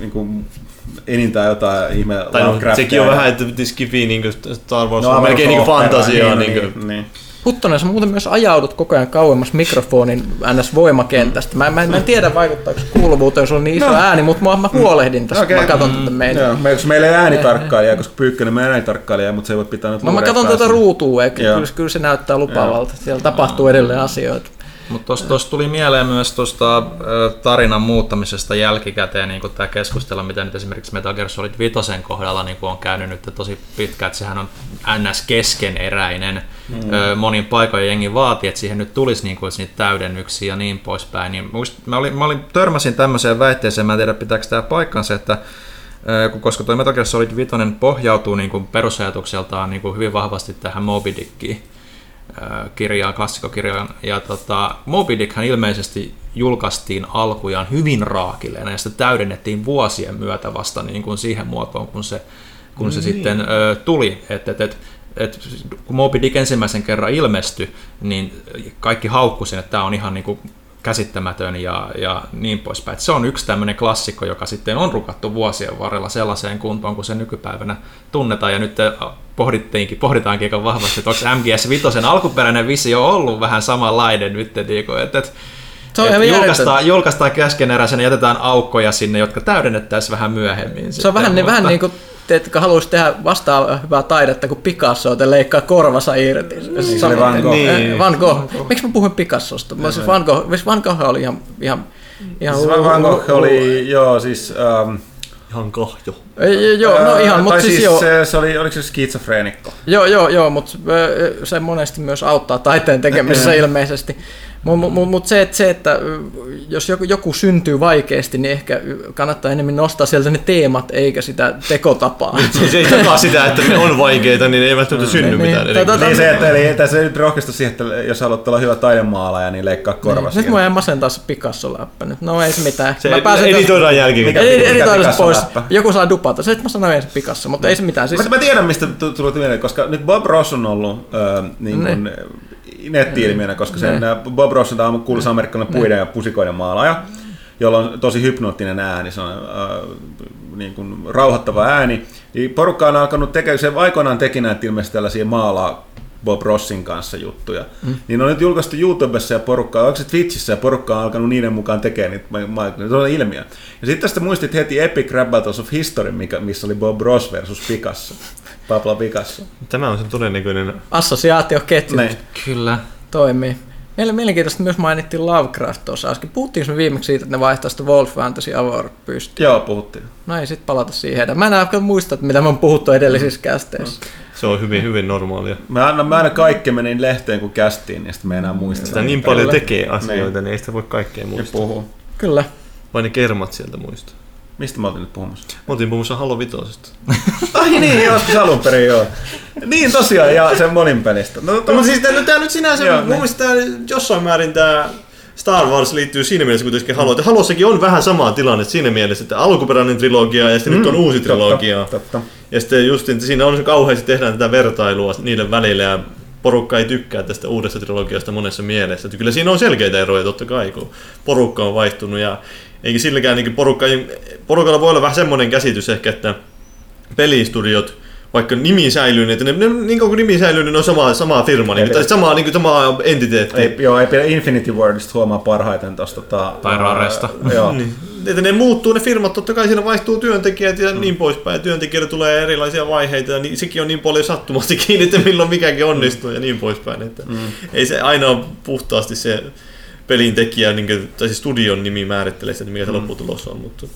niin kuin enintään jotain ihme Tai no, Lovecraftia. sekin on vähän, että Skifi niin Star Wars No, on melkein niin opera, fantasiaa. Niin, Niin, niin, niin. Huttonen, sä muuten myös ajaudut koko ajan kauemmas mikrofonin ns-voimakentästä. Mä, mä, mä en tiedä vaikuttaako se kuuluvuuteen, jos on niin iso No. ääni, mutta mä, mä huolehdin tästä, okay. mä katson tätä meidän. Joo, me- koska meillä ei äänitarkkailija, koska Pyykkönen on äänitarkkailija, mutta se ei voi pitää nyt No mä katson päässä. tuota ruutua, eikä Joo. kyllä, kyllä se näyttää lupaavalta. Siellä tapahtuu edelleen asioita. Mutta tuosta tuli mieleen myös tuosta tarinan muuttamisesta jälkikäteen, niin tämä keskustelu, mitä nyt esimerkiksi Metal Gear Solid 5 kohdalla niin kuin on käynyt nyt tosi pitkään, että sehän on ns. keskeneräinen. Mm. Monin paikoin jengi vaati, että siihen nyt tulisi niin kuin, niitä täydennyksiä ja niin poispäin. Niin muist, mä, olin, mä olin, törmäsin tämmöiseen väitteeseen, mä en tiedä pitääkö tämä paikkansa, että koska tuo Metal Gear Solid 5 pohjautuu niin kuin perusajatukseltaan niin kuin hyvin vahvasti tähän Moby Dickiin, kirjaan, klassikokirjaan. Ja tota, Moby Dickhän ilmeisesti julkaistiin alkujaan hyvin raakileena ja sitä täydennettiin vuosien myötä vasta niin kuin siihen muotoon, kun se, kun Mm. se sitten ö, tuli. Et, et, et, et, kun Moby Dick ensimmäisen kerran ilmestyi, niin kaikki haukku sen, että tämä on ihan niin kuin käsittämätön ja, ja niin poispäin. Et se on yksi tämmöinen klassikko, joka sitten on rukattu vuosien varrella sellaiseen kuntoon, kun se nykypäivänä tunnetaan. Ja nyt pohdittiinkin, pohditaankin aika vahvasti, että onko MGS 5 alkuperäinen visio ollut vähän samanlainen nyt, niin kuin, että, että Se on että ihan julkaistaan, julkaistaan keskeneräisenä jätetään aukkoja sinne, jotka täydennettäisiin vähän myöhemmin. Se on vähän, niin, vähän niin kuin te, jotka haluaisi tehdä vastaavaa hyvää taidetta kuin Picasso, te leikkaa korvasa irti. se oli Van Gogh. Niin. Van Gogh. Miksi mä puhuin Picassosta? Mä siis Van Gogh, siis Van Gogh oli ihan, ihan, ihan Siis Van Gogh oli, joo, siis... Um, Ihan kahjo. Ei, Joo, no ihan, mutta tai siis, siis joo, se, se oli, oliko se skitsofreenikko? joo, joo, joo, mutta se monesti myös auttaa taiteen tekemisessä ilmeisesti. Mutta mut, mut se, että, se, että jos joku, joku syntyy vaikeasti, niin ehkä kannattaa enemmän nostaa sieltä ne teemat, eikä sitä tekotapaa. Se ei takaa sitä, että ne on vaikeita, niin ei välttämättä synny Niin, mitään. niin. Tätä- Niin se, että eli tässä nyt rohkaistu siihen, että jos haluat olla hyvä taidemaalaaja, niin leikkaa korva Nyt mua ei masentaa se Picasso-läppä nyt. No ei se mitään. Se Mä pääsen editoidaan jälkikäteen. Mikä Picasso pois. läppä? Joku saa dupata. Se, että mä sanoin ensin Picasso, mutta ei se mitään. Siis, Mä, mä tiedän, mistä tu- tuli mieleen, koska nyt Bob Ross on ollut ö, niin kuin, netti-ilmiönä, koska sen, Ne. ä, Bob Ross on tämä kuuluisa amerikkalainen puiden ja pusikoiden maalaaja, jolla on tosi hypnoottinen ääni, se on äh, niin kuin rauhoittava ääni. Niin porukka on alkanut tekemään, se aikoinaan teki näitä ilmeisesti tällaisia maalaa Bob Rossin kanssa juttuja. Mm. Niin on nyt julkaistu YouTubessa ja porukka, onko se Twitchissä ja porukka on alkanut niiden mukaan tekemään niitä ma- ma- se on ilmiö. Ja sitten tästä muistit heti Epic Rap Battles of History, mikä, missä oli Bob Ross versus Picasso. Pablo Picasso. Tämä on se todennäköinen. assosiaatioketju Näin. Kyllä. toimii. Meillä mielenkiintoista myös mainittiin Lovecraft tuossa äsken. Puhuttiinko me viimeksi siitä, että ne vaihtaa sitä Wolf Fantasy Award pystyyn? Joo, puhuttiin. No ei sit palata siihen. Mä en muista, että mitä me on puhuttu edellisissä kästeissä. Se on hyvin, hyvin normaalia. Mä annan mä aina kaikkemme niin lehteen kuin kästiin, niin sitten me ei enää muista. Sitä niin paljon tekee asioita, niin ei sitä voi kaikkea Ja muistaa. puhuu. Kyllä. Vai ne kermat sieltä muistaa. Mistä mä oltiin nyt puhumassa? Mä oltiin puhumassa Halo Vitosesta. *laughs* Ai niin, joskus alun perin joo. Niin tosiaan, ja sen monin pelistä. No, to, No siis tää, tää nyt sinänsä, Joo, mun niin. mielestä jossain määrin tää Star Wars liittyy siinä mielessä kuitenkin Halo. Että Halossakin on vähän sama tilanne siinä mielessä, että alkuperäinen trilogia ja sitten nyt on uusi trilogia. Totta, totta. Ja sitten just, että siinä on kauheasti tehdään tätä vertailua niiden välillä ja porukka ei tykkää tästä uudesta trilogiasta monessa mielessä. Että kyllä siinä on selkeitä eroja totta kai, kun porukka on vaihtunut ja eikä silläkään niin porukka, porukalla voi olla vähän semmoinen käsitys ehkä, että pelistudiot vaikka nimi säilyy, niin että ne, ne, niin kuin nimi säilyy, niin ne on sama, sama firma, niin, tai sama, niin kuin, sama entiteetti. Ei, joo, ei pidä Infinity Wardista huomaa parhaiten tosta. Tota, Tai Raresta. ää, *laughs* Joo. Niin. Että ne muuttuu, ne firmat, totta kai siinä vaihtuu työntekijät ja mm. niin poispäin. Ja työntekijöille tulee erilaisia vaiheita ja niin, sekin on niin paljon sattumasti *laughs* kiinni, että milloin mikäkin onnistuu ja niin poispäin. Että mm. Ei se aina ole puhtaasti se pelin tekijä, niin kuin, tai siis studion nimi määrittelee sitä, että mikä se lopputulos on. Mutta,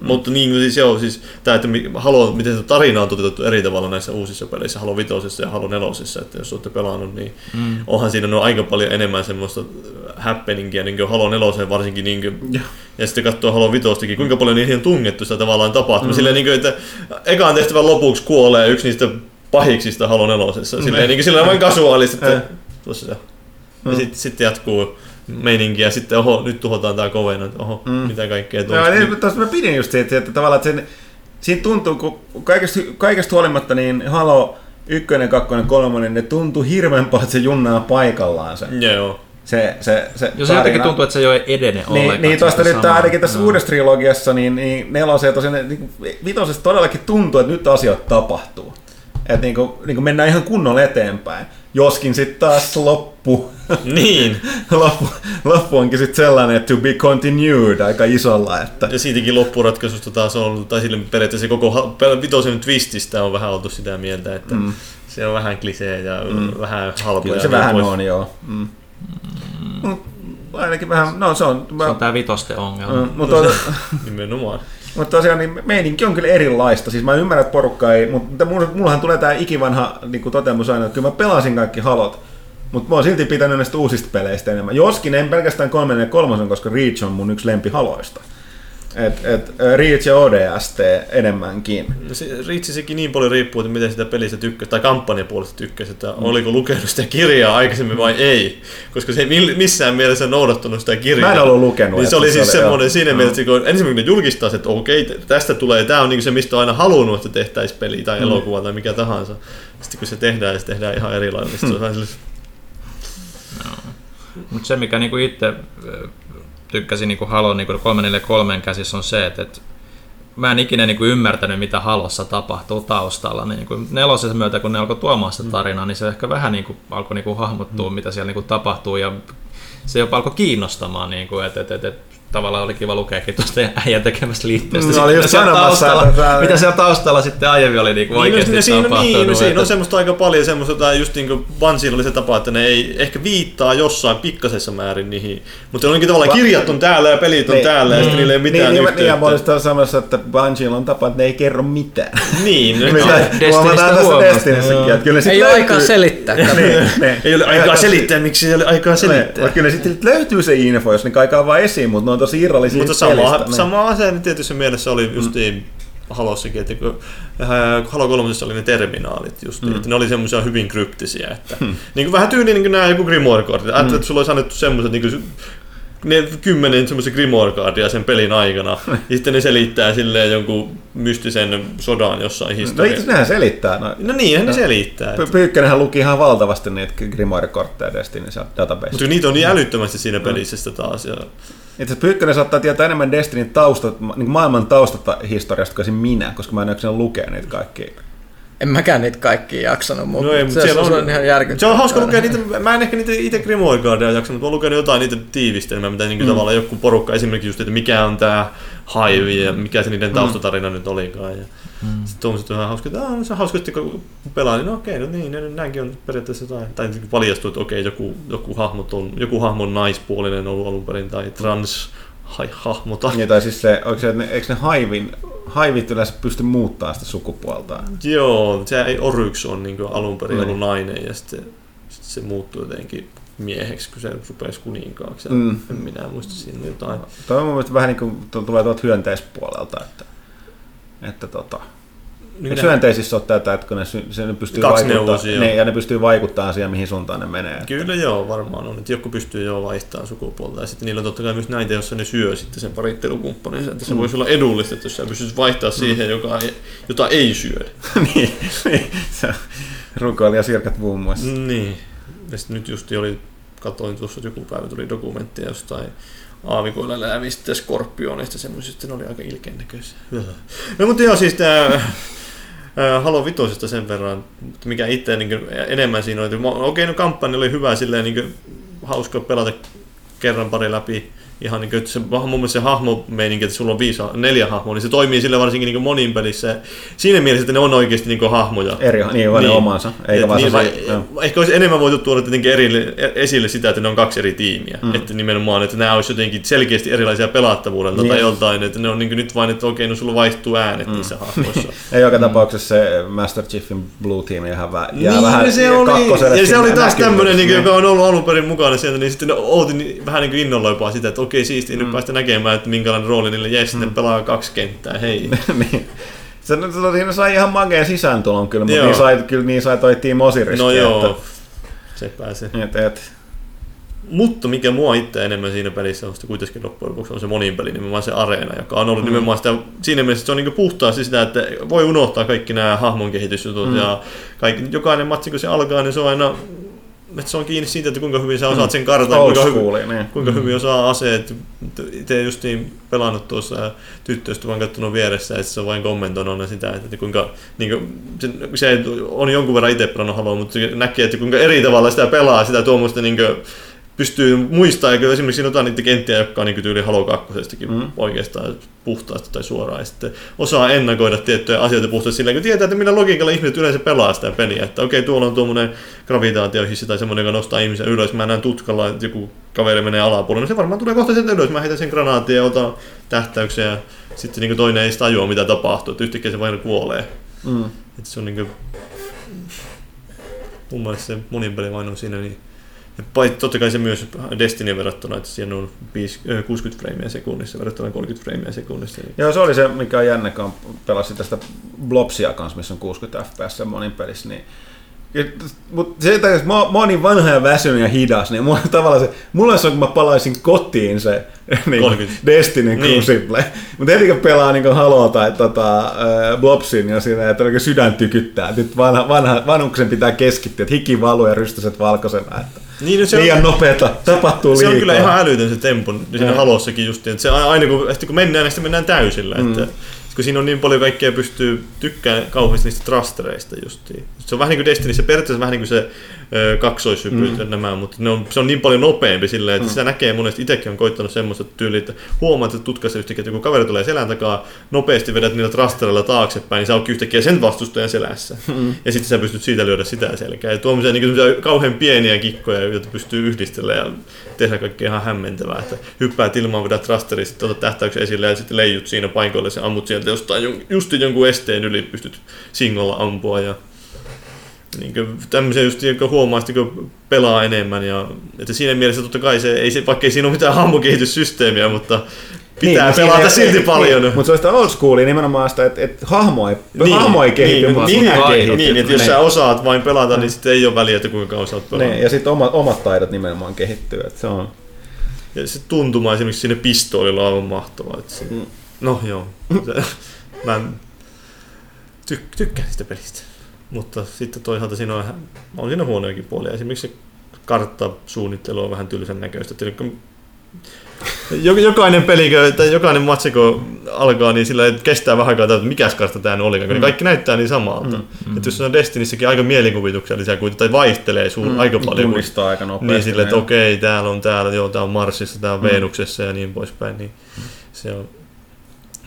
mm. mutta niin siis joo, siis tämä, että Halo, miten se tarina on toteutettu eri tavalla näissä uusissa peleissä, Halo Vitosessa ja Halo Nelosessa, että jos olette pelannut, niin mm. onhan siinä no aika paljon enemmän semmoista happeningia, niin kuin Halo Neloseen varsinkin, niin kuin, ja. ja sitten katsoo Halo Vitostakin, kuinka paljon niihin on tungettu sitä tavallaan tapahtumaa, mm. silleen, niin kuin, että ekaan tehtävän lopuksi kuolee yksi niistä pahiksista Halo Nelosessa, silleen, niin kuin, silleen vain kasuaalista, että tuossa se. Ja sitten sit jatkuu meininki ja sitten oho, nyt tuhotaan tää kovena, että oho, mm. mitä kaikkea tuosta. niin, tosta mä pidin just siitä, että tavallaan että sen, siinä tuntuu, kun kaikesta, kaikesta huolimatta niin Halo ykkönen, kakkonen, kolmonen, ne tuntuu hirveän paljon, että se junnaa paikallaan se. Joo. Se, se, se Jos se jotenkin tuntuu, että se ei ole edene ollenkaan. Niin, niin tuosta nyt samaa. ainakin tässä Joo. uudessa trilogiassa, niin, niin neloseen tosiaan, niin kuin vitosessa todellakin tuntuu, että nyt asiat tapahtuu. Että niin kuin, niin kuin mennään ihan kunnolla eteenpäin. Joskin sitten taas loppu, Niin. *laughs* loppu, loppu onkin sitten sellainen, että to be continued aika isolla. Että, Ja siitäkin loppuratkaisusta taas on ollut, tai sille periaatteessa koko vitosen twististä on vähän oltu sitä mieltä, että mm. se on vähän klisee ja mm. vähän halpoja. kyllä se niin vähän pois. on, joo. Mm. Mut Ainakin vähän, no se on. Se on tää vitosten ongelma. Mm, mutta, *laughs* Nimenomaan. Mutta tosiaan niin meininki on kyllä erilaista. Siis mä ymmärrän, että porukka ei, mutta mulla- mullahan tulee tää ikivanha niin toteamus aina, että kyllä mä pelasin kaikki halot, mutta mä oon silti pitänyt näistä uusista peleistä enemmän. Joskin en pelkästään kolmen ja kolmosen, koska Reach on mun yksi lempihaloista. Et, et, Reach ja ODST enemmänkin. No se sekin niin paljon riippuu, että miten sitä pelistä tykkäsi, tai kampanjapuolesta tykkäsi, että mm. oliko lukenut sitä kirjaa aikaisemmin vai ei. Koska se ei missään mielessä noudattanut sitä kirjaa. Mä en ollut lukenut, Niin se oli se siis oli- semmoinen joo. siinä mielessä, kun ensimmäinen kun ne julkistaa, että okei, t- tästä tulee, tämä on niin se, mistä on aina halunnut, että tehtäisiin peli tai elokuva tai mikä tahansa. Sitten kun se tehdään, ja se tehdään ihan eri lailla, niin sitten se on vähän sellainen, Mutta se, mikä niinku itse tykkäsin niinku Halo niinku 343 käsissä on se, että et mä en ikinä niinku ymmärtänyt, mitä Halossa tapahtuu taustalla. Niin niinku nelosessa myötä, kun ne alkoi tuomaan sitä tarinaa, niin se ehkä vähän niinku alkoi niinku hahmottua, mitä siellä niinku tapahtuu. Ja se jopa alkoi kiinnostamaan, niinku, että et, et, et, tavallaan oli kiva lukeekin tuosta äijän tekemästä liitteestä. No, oli just siellä taustalla, että tää- mitä siellä taustalla sitten aiemmin oli niinku Niin, oikeasti no, siinä, tapahtunut. niin, no, siinä että- on semmoista aika paljon semmoista, tai just niin kuin Bungiella oli se tapa, että ne ei ehkä viittaa jossain pikkasessa määrin niihin, mutta onkin tavallaan kirjat on täällä ja pelit on Niin. täällä ja sitten niillä ei ole mitään niin, niin, yhteyttä. niin, mä olin samassa, että Bungiella on tapa, että ne ei kerro mitään. Niin, Destinistä *laughs* huomataan tässä huomasi. Destinissäkin, että kyllä ne sit Ei ole aikaa selittää. niin, niin. ei ole aikaa selittää, miksi ei ole aikaa selittää. Mutta kyllä ne sitten löytyy se info, jos ne kaikaa vaan esiin, mutta ne tosi irrallisia Mutta pelistä, sama, niin. sama asia niin tietyssä mielessä oli justiin Halossakin, että kun äh, Halo 3 oli ne terminaalit just, mm. että ne oli semmoisia hyvin kryptisiä, että Hmm. niin kuin vähän tyyliin niin kuin nämä joku Grimoire-kortit. Ajattelin, että sulla olisi annettu semmoiset niin kuin, ne kymmenen semmoisen Grimoire-kardia sen pelin aikana, ja sitten ne selittää silleen jonkun mystisen sodan jossain No historiassa. asiassa nehän selittää. No, No niinhän ne selittää. Py- Pyykkönenhän luki ihan valtavasti niitä Grimoire-kortteja Destiny database. Mutta niitä on niin älyttömästi siinä pelissä sitten taas. Ja... Itse asiassa Pyykkönen saattaa tietää enemmän Destinin taustat, niin maailman taustata historiasta kuin minä, koska mä en jaksanut lukea niitä kaikki. En mäkään niitä kaikki jaksanut, mutta No ei, mutta se, on, on ihan järkyttävää. Se on hauska lukea niitä, mä en ehkä niitä itse Grimoire Guardia jaksanut, mutta mä oon lukenut jotain niitä tiivistelmää, mitä niinku mm. tavallaan joku porukka esimerkiksi just, että mikä on tää Hive ja mikä se niiden taustatarina mm. nyt olikaan. Ja mm. sitten tuommoiset on ihan hauska, että "Aa, se on hauska sitten kun pelaa, niin no okei, no niin, no, näinkin on periaatteessa tai, tai niinku paljastuu, että okei, joku, joku, hahmo on, joku hahmo on naispuolinen ollut alun perin tai trans hahmo tai Niin, tai siis se, se, että ne, eikö ne haivin, haivit yleensä pysty muuttamaan sitä sukupuoltaan? Joo, se ei Oryx on niin alun perin Niin. ollut nainen ja sitten sit se muuttui jotenkin mieheksi, kun se rupesi kuninkaaksi. Mm. Mm. En minä muista siinä jotain. Toi on mun vähän niin kuin tu- tulee tuolta hyönteispuolelta, että, että tota, Niin Eikö hyönteisissä ole tätä, että kun ne, sy- se ne pystyy vaikuttamaan, ne, ja ne pystyy vaikuttamaan siihen, mihin suuntaan ne menee. Kyllä joo, varmaan on. Että joku pystyy jo vaihtamaan sukupuolta. Ja sitten niillä on totta kai myös näitä, joissa ne syö sitten sen parittelukumppaninsa. Että se mm. voisi olla edullista, että jos sä pystyisit vaihtaa siihen, joka ei, jota ei syö. *laughs* niin, niin, se rukoilija sirkat muun muassa. Niin. Ja sitten nyt just oli, katsoin tuossa että joku päivä tuli dokumenttia jostain aavikoilla läävistä skorpioneista semmoisista, ne oli aika ilkeän näköisiä. No mutta joo, siis tää Ää, Halo vitosesta sen verran, mikä itse niin enemmän siinä oli. Okei, no kampanja oli hyvä, silleen niin hauska pelata kerran pari läpi. Ihan niin kuin, että se, mun mielestä se hahmomeininki, että sulla on viisi, neljä hahmoa, niin se toimii sille varsinkin niin monin pelissä. Siinä mielessä, että ne on oikeasti niin hahmoja. Eri, niin, niin. ne omansa, eikä vaan niin, se, vai- joo. ehkä olisi enemmän voitu tuoda tietenkin eri, esille sitä, että ne on kaksi eri tiimiä. Mm. Että nimenomaan, että nämä olisi jotenkin selkeästi erilaisia pelattavuudelta Niin. tai joltain, että ne on niin nyt vain, että okei, no sulla vaihtuu äänet mm. niissä hahmoissa. *laughs* Ei joka tapauksessa se Master Chiefin Blue Team jää, vä, jää niin, vähän se oli, ja se oli taas tämmöinen, niin, joka on ollut alun perin mukana sieltä, niin sitten ootin vähän niin kuin innolla jopa sitä, että okei, siistiä mm. nyt päästä näkemään, että minkälainen rooli niille jäi, sitten pelaa kaksi kenttää, hei. *laughs* niin. Se, se, siinä sai ihan makeen sisääntulon kyllä, mutta niin sai, kyllä niin sai toi Team Osiris. No joo, se pääsee. Että, et, et, Mutta mikä mua itse enemmän siinä pelissä on sitten kuitenkin loppujen lopuksi on se monin peli, nimenomaan se areena, joka on ollut mm. nimenomaan sitä, siinä mielessä että se on niin puhtaasti sitä, että voi unohtaa kaikki nämä hahmon kehitysjutut mm. ja kaikki, jokainen matsi kun se alkaa, niin se on aina että se on kiinni siitä, että kuinka hyvin sä osaat sen kartan, Old kuinka, hyvin, niin. kuinka hyvin osaa aseet. Itse justiin pelannut tuossa tyttöystä vaan katsonut vieressä, että se on vain kommentoinut sitä, että kuinka, niin kuin, se, se, on jonkun verran itse pelannut Haloa, mutta näkee, että kuinka eri tavalla sitä pelaa, sitä tuommoista niin kuin, pystyy muistamaan, ja kyllä esimerkiksi siinä on jotain niitä kenttiä, jotka on niin tyyli Halo 2 mm. oikeastaan puhtaasti tai suoraan, ja sitten osaa ennakoida tiettyjä asioita puhtaasti silleen, kun tietää, että millä logiikalla ihmiset yleensä pelaa sitä peliä, että okei, tuolla on tuommoinen gravitaatiohissi tai semmoinen, joka nostaa ihmisen ylös, mä näen tutkalla, että joku kaveri menee alapuolelle, no se varmaan tulee kohta sieltä ylös, mä heitän sen granaatin ja otan tähtäyksen, ja sitten niin toinen ei sitä tajua, mitä tapahtuu, että yhtäkkiä se vain kuolee. mm. Että se on niinku... Mun mielestä se monin peli vain on siinä niin... Paitsi totta kai se myös Destiny verrattuna, että siinä on 5, ö, 60 freimiä sekunnissa verrattuna 30 freimiä sekunnissa. Niin Joo, se oli se, mikä on jännä, kun pelasin tästä Blobsia kanssa, missä on 60 fps monin pelissä, niin mutta se, että mä, mä oon niin vanha ja väsynyt ja hidas, niin mulla, tavallaan se, mulla se on, kun mä palaisin kotiin se *laughs* niin, 30. Destiny Niin. Crucible. Mutta heti kun pelaa niin Haloa tai tota, äh, Blobsin ja siinä, että sydän tykyttää. Nyt vanha, vanha, vanhuksen pitää keskittyä, että hiki valuu ja rystyset valkoisena. Että Niin, no se on- liian nopeeta, tapahtuu se liikaa. on kyllä ihan älytön se tempo siinä Joo. halossakin justiin, että se aina kun, sitten kun mennään, niin sitten mennään täysillä, Mm. että kun siinä on niin paljon kaikkea pystyy tykkään kauheasti niistä thrustereista justiin. Se on vähän niin kuin Destinissä, periaatteessa vähän niin kuin se kaksoishypyt mm. nämä, mutta ne on, se on niin paljon nopeampi silleen, että mm. sitä näkee monesti itsekin on koittanut semmoista tyyliä, että huomaat, että tutkassa yhtäkkiä, että kun kaveri tulee selän takaa, nopeasti vedät niillä thrustereilla taaksepäin, niin sä ootkin yhtäkkiä sen vastustajan selässä. Mm. Ja sitten sä pystyt siitä lyödä sitä selkää. Ja tuommoisia niin kauhean pieniä kikkoja, joita pystyy yhdistelemään ja tehdä kaikkea ihan hämmentävää. Että hyppäät ilmaan, vedät thrusteri, sitten otat tähtäyksen esille ja sitten leijut siinä paikoille ja ammut sieltä jostain just jonkun esteen yli, pystyt singolla ampua ja niin kuin, tämmöisiä just, joka huomaa, sitten, kun pelaa enemmän. Ja, että siinä mielessä totta kai se, ei se, vaikka ei siinä ole mitään hahmokehityssysteemiä, mutta pitää Niin, pelata siinä- silti niin, paljon. Niin, mutta se on sitä old schoolia nimenomaan sitä, että, että hahmo ei, Niin, hahmo ei kehity, niin, mutta niin, sinä niin, niin, että jos Niin. sä osaat vain pelata, niin sitten ei ole väliä, että kuinka oot pelannut. Niin, ja sitten omat, omat taidot nimenomaan kehittyy. Että se on. Ja se tuntuma esimerkiksi sinne pistoolilla on aivan mahtavaa. Että se, Mm. No joo. *laughs* Mä tyk- tykkään sitä pelistä. Mutta sitten toisaalta siinä on, on siinä huonojakin puolia. Esimerkiksi se karttasuunnittelu on vähän tylsän näköistä. Jokainen peli, tai jokainen matsi, kun alkaa, niin sillä kestää vähän aikaa, että mikä kartta tämä nyt olikaan. Mm. Kaikki näyttää niin samalta. Mm. Että jos se on Destinissäkin aika mielikuvituksellisia, kuin, tai vaihtelee suun mm. aika paljon. Tunnistaa aika nopeasti. niin sille, että okei, täällä on täällä, joo, tää on Marsissa, tää on Venuksessa ja niin poispäin, niin se on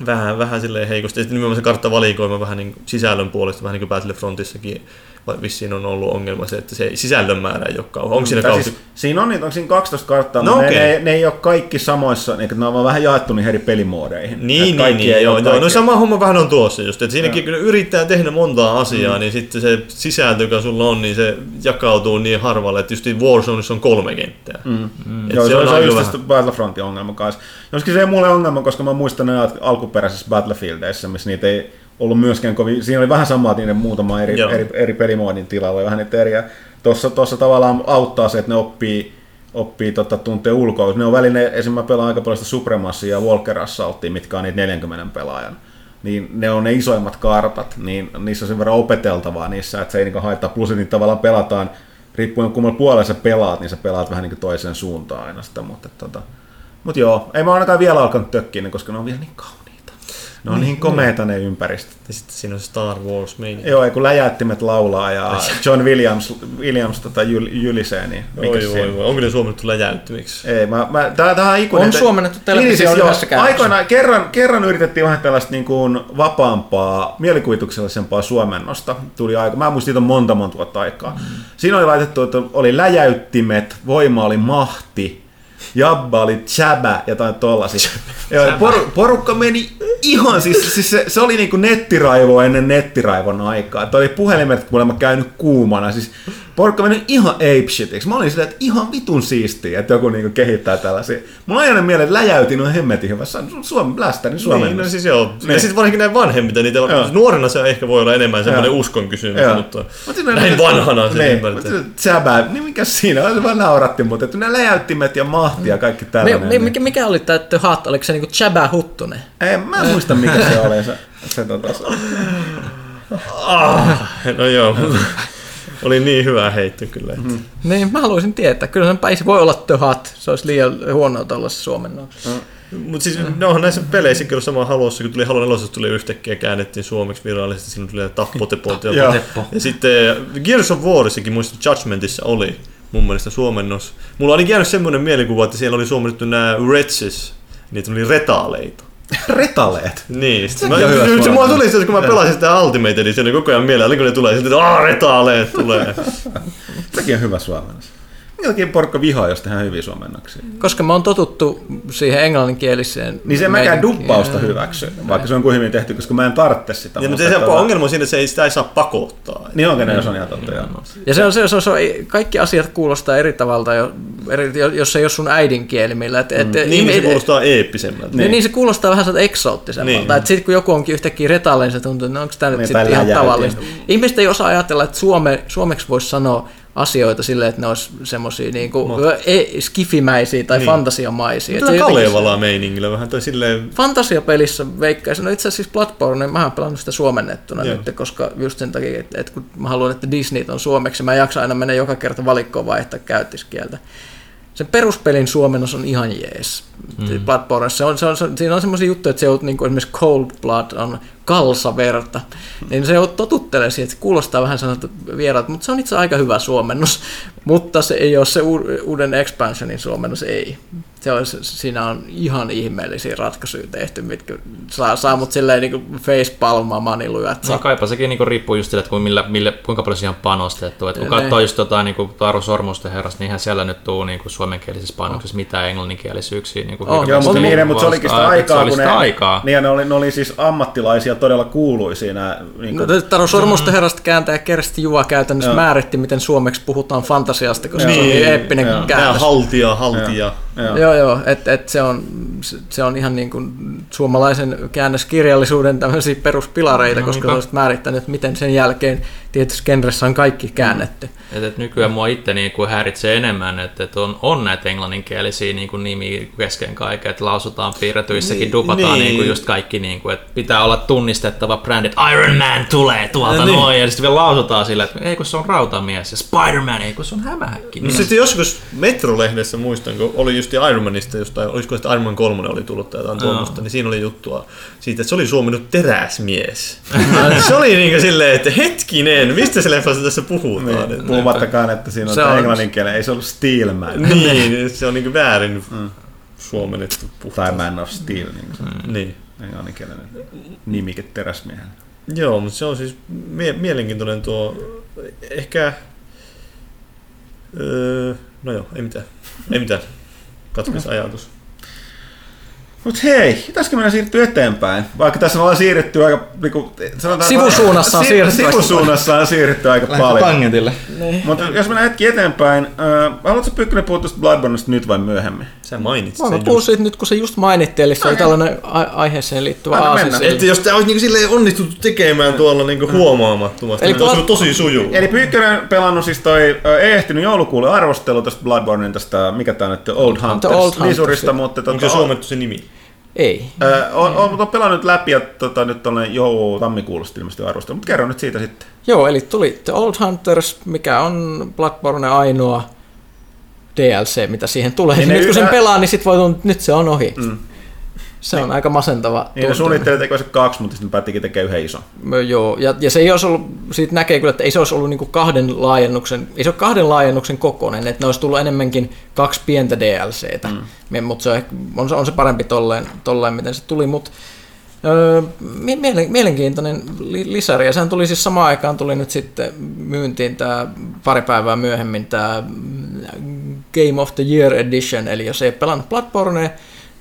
vähän, vähän silleen heikosti. Ja sitten nimenomaan se karttavalikoima vähän niin sisällön puolesta, vähän niin kuin Battlefrontissakin vai vissiin on ollut ongelma se, että se sisällön määrä ei ole kauhean. Onko siinä Tai kauhean? Siis, siinä on niitä, onko siinä 12 karttaa, No mutta okei. ne, ne, ne, ei ole kaikki samoissa, niin, ne on vaan vähän jaettu niihin eri pelimoodeihin. Niin, niin, niin, joo, joo. No sama homma vähän on tuossa just, että siinäkin kun ne yrittää tehdä montaa asiaa, mm. niin sitten se sisältö, joka sulla on, niin se jakautuu niin harvalle, että just Warzoneissa on kolme kenttää. Mm. Et Joo, se, on, se on just vähän. tästä Battlefrontin ongelma kanssa. Joskin se ei mulle ongelma, koska mä muistan ne alkuperäisissä Battlefieldeissa, missä niitä ei ollut myöskään kovin, siinä oli vähän samaa niiden muutama eri, Joo. eri, eri pelimoodin tilalla, oli vähän niitä eriä. Tuossa, tuossa tavallaan auttaa se, että ne oppii, oppii tota, tuntee ulkoa. Ne on väline, esimerkiksi mä pelaan aika paljon sitä Supremassia ja Walker Assaultia, mitkä on niitä 40 pelaajan. Niin ne on ne isoimmat kartat, niin niissä on sen verran opeteltavaa niissä, että se ei niinku haittaa. Plus, että niitä tavallaan pelataan, riippuen kummalla puolella sä pelaat, niin sä pelaat vähän niin toiseen suuntaan aina sitä, mutta tota, mut joo, ei mä ainakaan vielä alkanut tökkiä, koska ne on vielä niin kauniita. Ne on niin komeita ne ympäristöt. Ja sitten siinä on Star Wars meininki. Joo, ei kun läjäyttimet laulaa ja John Williams, Williams tota, jyl, jylisee, niin mikä Oi, oi, oi. Onko ne suomennettu läjäyttimiksi? Ei, mä, mä, tää, tää on ikuinen. On suomennettu televisio niin, siis joo. Aikoinaan kerran, kerran yritettiin vähän tällaista niin kuin vapaampaa, mielikuvituksellisempaa suomennosta. Tuli aika, mä muistin, on monta monta vuotta aikaa. Mm. Siinä oli laitettu, että oli läjäyttimet, voima oli mahti, Jabba oli Chabä ja jotain tollasia. *laughs* Joo, por, porukka meni ihan, siis, siis se, se, oli niinku nettiraivo ennen nettiraivon aikaa. Että oli puhelimet kuulemma käynyt kuumana. Siis porukka meni ihan apeshitiksi. Mä olin silleen, että ihan vitun siistiä, että joku niinku kehittää tällaisia. Mulla on aina mieleen, että läjäytin on hemmetin hyvä. Se on Suomen blästärin Suomen. Niin, no siis joo. Niin. Ja sitten varsinkin näin vanhemmita, niitä Joo. nuorena se ehkä voi olla enemmän semmoinen Joo. uskon kysymys, Joo. mutta Mut siinä- näin vanhana se niin, ymmärtää. niin mikä siinä? Se vaan nauratti, mutta että ne läjäyttimet ja mahti ja kaikki tällainen. mi- mikä, mikä oli tämä The Hut? Oliko se niinku Chabä Huttunen? En mä muista mikä se oli se. se, tota, se. Ah, no joo, oli niin hyvä heitto kyllä. Mm. että- Niin, mä haluaisin tietää. Kyllä sen päisi voi olla The Hut. Se olisi liian huonoa tuollaisessa suomennoksessa. Mutta siis ne onhan näissä peleissä kyllä sama Halossa, kun tuli Halo 4 tuli yhtäkkiä käännettiin suomeksi virallisesti, silloin tuli tappotepot ja, Joo. ja sitten Gears of Warissakin muista Judgmentissa oli mun mielestä suomennos. Mulla oli jäänyt semmoinen mielikuva, että siellä oli suomennettu nämä Wretches, niitä oli retaaleita. Retaleet. Niin, sit mä, se, se mulla tuli se, kun mä pelasin sitä Ultimate, niin se oli koko ajan mieleen, aina kun ne tulee, sitten että aah, retaaleet tulee. Sekin on hyvä suomennos. Takia porukka vihaa, jos tehdään hyviä suomennoksia? Koska me on totuttu siihen englanninkieliseen Niin se mäkään duppausta hyväksy, vaikka se on kuin hyvin tehty, koska mä en tarvitse sitä. Ja, mutta se että- ongelma on siinä, että se ei, sitä ei saa pakottaa. Niin onko ne, jos on ihan totta, joo. Ja se on, se, on, se, on, se on, kaikki asiat kuulostaa eri tavalla, jo- eri, jos se ei ole sun äidinkieli millä. Et, et, Niin, niin se kuulostaa eeppisemmältä. Niin. niin se kuulostaa vähän sieltä eksoottisemmalta. Niin. Niin. Että sitten kun joku onkin yhtäkkiä retalle, niin se tuntuu, että no, onko tämä nyt Niin, sitten ihan tavallista. Ihmiset ei osaa ajatella, että suome, suomeksi voisi sanoa asioita silleen, että ne olisi semmoisia niin kuin, e, skifimäisiä tai niin. fantasiamaisia. Et Tämä se jotenkin- Kalevala meiningillä vähän, tai silleen... Fantasiapelissä veikkaisin, no itse asiassa siis Bloodborne, niin mä oon pelannut sitä suomennettuna Joo. nyt, koska just sen takia, että, että kun mä haluan, että Disney on suomeksi, mä en jaksa aina mennä joka kerta valikkoon vaihtaa käyttiskieltä. Sen peruspelin suomennos on ihan jees. Mm. Bloodborne, se on, se on, se on, siinä on semmoisia juttuja, että se on niin kuin esimerkiksi Cold Blood on kalsaverta, niin se totuttelee siihen, että se kuulostaa vähän sanottu vieraalta, mutta se on itse asiassa aika hyvä suomennos, mutta se ei ole se uuden expansionin suomennos, ei. Se on, se- siinä on ihan ihmeellisiä ratkaisuja tehty, mitkä saa, saa mut silleen niin facepalmaamaan niin lujat. No kaipa sekin niinku riippuu just siitä, että kuinka, millä, millä, kuinka paljon siihen on panostettu. Et kun Ne. katsoo just jotain niinku Taru Sormusten herrasta, niin eihän siellä nyt tuu niinku suomenkielisessä panoksessa mitään englanninkielisyyksiä. Niinku On. Joo, mutta, Oli- niiden, mutta se olikin sitä Ai, aikaa, se oli kun ne, aikaa. Niin, ne, oli, ne oli siis ammattilaisia, todella kuuluisia. Nämä, niin No, Taro Sormusten herrasta kääntäjä Kersti Juva käytännössä Joo. määritti, miten suomeksi puhutaan fantasiasta, koska se on Niin, niin eeppinen joo. Nää käännös. haltia, haltia. joo. Joo, joo, että et se, on, se- on ihan niin kuin suomalaisen käännöskirjallisuuden tämmöisiä peruspilareita, No, koska niinpä. se olisi määrittänyt, miten sen jälkeen tietysti genressä on kaikki käännetty. Et, et nykyään mua itse niin kuin häiritsee enemmän, että et on, on näitä englanninkielisiä niin kuin nimiä kesken kaiken, että lausutaan piirretyissäkin, Niin, dupataan niin. niin. kuin just kaikki, niin kuin, että pitää olla tunnistettava brändi, että Iron Man tulee tuolta Niin. niin. noin, ja sitten vielä lausutaan sillä, että ei kun se on rautamies, ja Spider-Man, ei kun se on hämähäkki. No sitten joskus Metro-lehdessä muistan, kun oli just Iron Manista, jostain, olisiko sitten Iron Man 3 oli tullut tai jotain tuommoista, niin siinä oli juttua siitä, että se oli suomennut teräsmies. *laughs* se oli niinku silleen, että hetkinen, mistä se leffassa tässä puhutaan? Niin, puhumattakaan, että siinä on, Se on- englannin kielen, ei se ollut Steelman. Niin, se on niinku väärin suomennettu Tai puhutaan. Man of Steel, niin kuin se Niin. englanninkielinen nimike teräsmiehen. Joo, mutta se on siis mie- mielenkiintoinen tuo, ehkä, öö, no joo, ei mitään, ei mitään, katkes ajatus. Mut hei, pitäisikö meidän siirtyä eteenpäin? Vaikka tässä ollaan siirrytty aika... Niinku, sanotaan, Sivusuunnassa on si- siirrytty aika Sivusuunnassa on siirrytty aika paljon. Tangentille. Mutta jos mennään hetki eteenpäin, äh, haluatko Pyykkönen puhua tuosta Bloodborneista nyt vai myöhemmin? Sä mainitsit Mä sen mä puhun siitä nyt, kun se just mainittiin, eli se oli tällainen aiheeseen liittyvä sille. Että jos tämä olisi niinku silleen onnistuttu tekemään tuolla niinku huomaamattomasti, Eli niin olisi Blood- ollut tosi sujuu. Eli Pyykkönen pelannut siis toi, ei ehtinyt joulukuulle arvostelu tästä Bloodbornein tästä, mikä tää on nyt, Old Hunters, Old Hunters, lisurista, joo. mutta Onko se tota, suomettu se nimi? Ei. äh, on, on, on, pelannut läpi ja tota, nyt tuonne jou tammikuulosta ilmeisesti arvostelu, mutta kerro nyt siitä sitten. Joo, eli tuli The Old Hunters, mikä on Bloodborne ainoa DLC, mitä siihen tulee. Niin Niin nyt kun sen pelaa, niin sit voi tuntua, että nyt se on ohi. Mm. se on aika masentava Niin ne suunnitteli tekevänsä kaksi, mutta sitten päättikin tekemään yhden ison. Ö, Joo, ja, ja se ei olisi ollut, siitä näkee kyllä, että ei se olisi ollut niinku kahden laajennuksen, ei se ole kahden laajennuksen kokoinen, että ne olisi tullut enemmänkin kaksi pientä DLCtä, mm. mutta se on, on, se, se parempi tolleen, tolleen miten se tuli, mutta mielenkiintoinen li- lisäri, ja sehän tuli siis samaan aikaan tuli nyt sitten myyntiin tämä pari päivää myöhemmin tämä Game of the Year Edition, eli jos ei pelannut Bloodborne,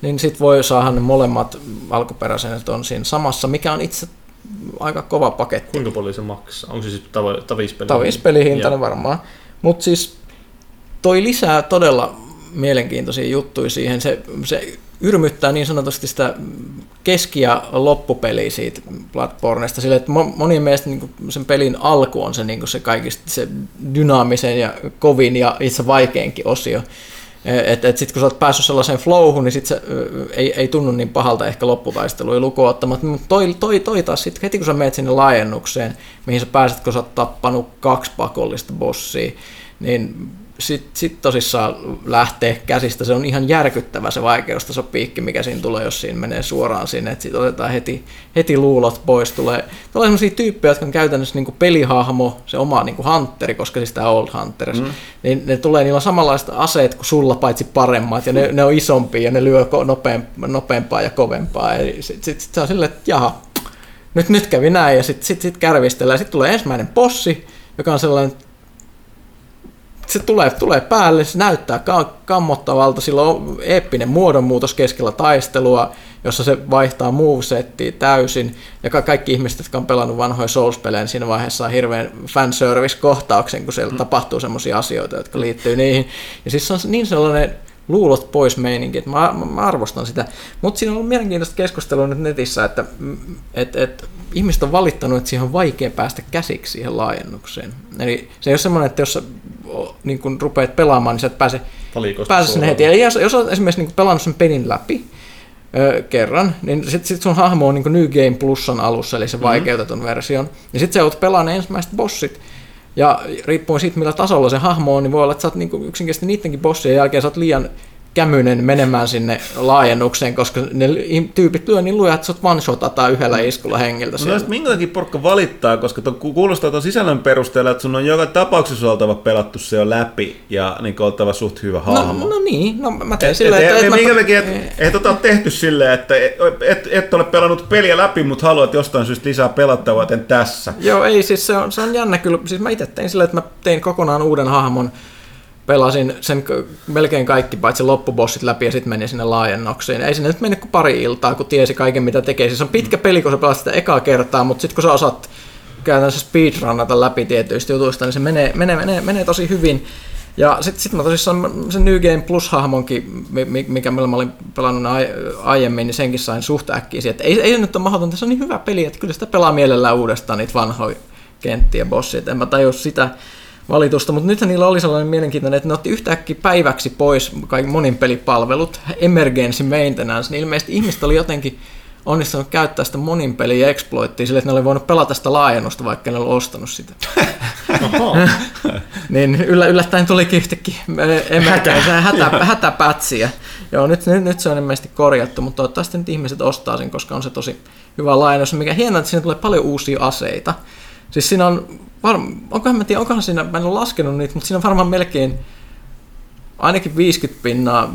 niin sit voi saada ne molemmat alkuperäiset on siinä samassa, mikä on itse aika kova paketti. Kuinka paljon se maksaa? Onko se siis tavo- tavispeli? Tavispelihintainen varmaan. Mutta siis toi lisää todella mielenkiintoisia juttuja siihen. Se, se yrmyttää niin sanotusti sitä keski- ja loppupeliä siitä Bloodborneista sille, että mo- monien mielestä niin sen pelin alku on se, niin se kaikista se dynaamisen ja kovin ja itse vaikeinkin osio. Että et sitten kun sä oot päässyt sellaiseen flowhun, niin sit se ei, ei tunnu niin pahalta ehkä lopputaisteluja lukuun ottamatta. Mutta toi, toi, toi taas sitten heti kun sä menet sinne laajennukseen, mihin sä pääset, kun sä oot tappanut kaksi pakollista bossia, niin sitten sit tosissaan lähtee käsistä. Se on ihan järkyttävä se vaikeustasopiikki, mikä siinä tulee, jos siinä menee suoraan sinne. Että sitten otetaan heti, heti luulot pois. Tulee, tulee sellaisia tyyppejä, jotka on käytännössä niin pelihahmo, se oma niin hunteri, koska siis tämä Old Hunters, mm. niin ne tulee, niillä on samanlaiset aseet kuin sulla, paitsi paremmat, ja ne, ne on isompia, ja ne lyö nopeampaa ja kovempaa. Sitten sit, sit se on silleen, että jaha, nyt, nyt kävi näin, ja sitten sit, sit kärvistellään. Sitten tulee ensimmäinen possi, joka on sellainen se tulee, tulee päälle, se näyttää ka- kammottavalta, sillä on eeppinen muodonmuutos keskellä taistelua, jossa se vaihtaa movesettiä täysin, ja ka- kaikki ihmiset, jotka on pelannut vanhoja Souls-pelejä, niin siinä vaiheessa saa hirveän fanservice-kohtauksen, kun siellä mm. tapahtuu sellaisia asioita, jotka liittyy niihin. Ja siis se on niin sellainen luulot pois meininki, että mä, mä, mä arvostan sitä. Mutta siinä on ollut mielenkiintoista keskustelua nyt netissä, että et, et, ihmiset on valittanut, että siihen on vaikea päästä käsiksi siihen laajennukseen. Eli se ei ole semmoinen, että jos niin kun rupeat pelaamaan, niin sä et pääse, pääse sinne heti. Ja jos, jos olet esimerkiksi niin pelannut sen pelin läpi, ö, kerran, niin sitten sit sun hahmo on niin New Game Plusan alussa, eli se Mhm. vaikeutetun version, niin sitten sä oot pelannut ensimmäiset bossit, ja riippuen siitä, millä tasolla se hahmo on, niin voi olla, että sä oot niinku yksinkertaisesti niidenkin bossien jälkeen sä oot liian kämyinen menemään sinne laajennukseen, koska ne tyypit lyö niin lujaa, että sä oot one-shotataan yhdellä iskulla hengiltä No siellä. tästä minkä takia porukka valittaa, koska tuon kuulostaa tuon sisällön perusteella, että sun on joka tapauksessa oltava pelattu se jo läpi ja niin oltava suht hyvä No, hahmo. no niin, no mä teen Et, silleen, et, että... et, että minkä takia, et, et tota tehty silleen, että et, et, et ole pelannut peliä läpi, mutta haluat jostain syystä lisää pelattavaa, joten tässä. Joo, ei, siis se on, se on jännä kyllä. Siis mä itse tein silleen, että mä tein kokonaan uuden hahmon, pelasin sen melkein kaikki, paitsi loppubossit läpi ja sitten menin sinne laajennukseen. Ei sinne nyt mennyt kuin pari iltaa, kun tiesi kaiken mitä tekee. Siis on pitkä peli, kun sä pelaat sitä ekaa kertaa, mutta sitten kun sä osaat käytännössä speedrunnata läpi tietyistä jutuista, niin se menee, menee, menee, menee tosi hyvin. Ja sitten sit mä tosissaan sen New Game Plus-hahmonkin, mi- mi- mikä mä olin pelannut ai- aiemmin, niin senkin sain suht äkkiä. Että ei, ei se nyt ole mahdotonta, se on niin hyvä peli, että kyllä sitä pelaa mielellään uudestaan niitä vanhoja kenttiä bossia. Et En mä tajua sitä valitusta, mutta nythän niillä oli sellainen mielenkiintoinen, että ne otti yhtäkkiä päiväksi pois kaikki monin pelipalvelut, emergency maintenance, niin ilmeisesti ihmiset oli jotenkin onnistunut käyttää sitä monin peli exploittia sille, että ne oli voinut pelata sitä laajennusta, vaikka ne oli ostanut sitä. *laughs* Niin yllä, yllättäen tulikin yhtäkkiä emergency hätä, hätäpätsiä. Joo, nyt, nyt, nyt, se on ilmeisesti korjattu, mutta toivottavasti nyt ihmiset ostaa sen, koska on se tosi hyvä laajennus. Mikä hienoa, että siinä tulee paljon uusia aseita. Siis siinä on, var, onkohan mä tiedä, onkohan siinä, mä en ole laskenut niitä, mutta siinä on varmaan melkein ainakin 50 pinnaa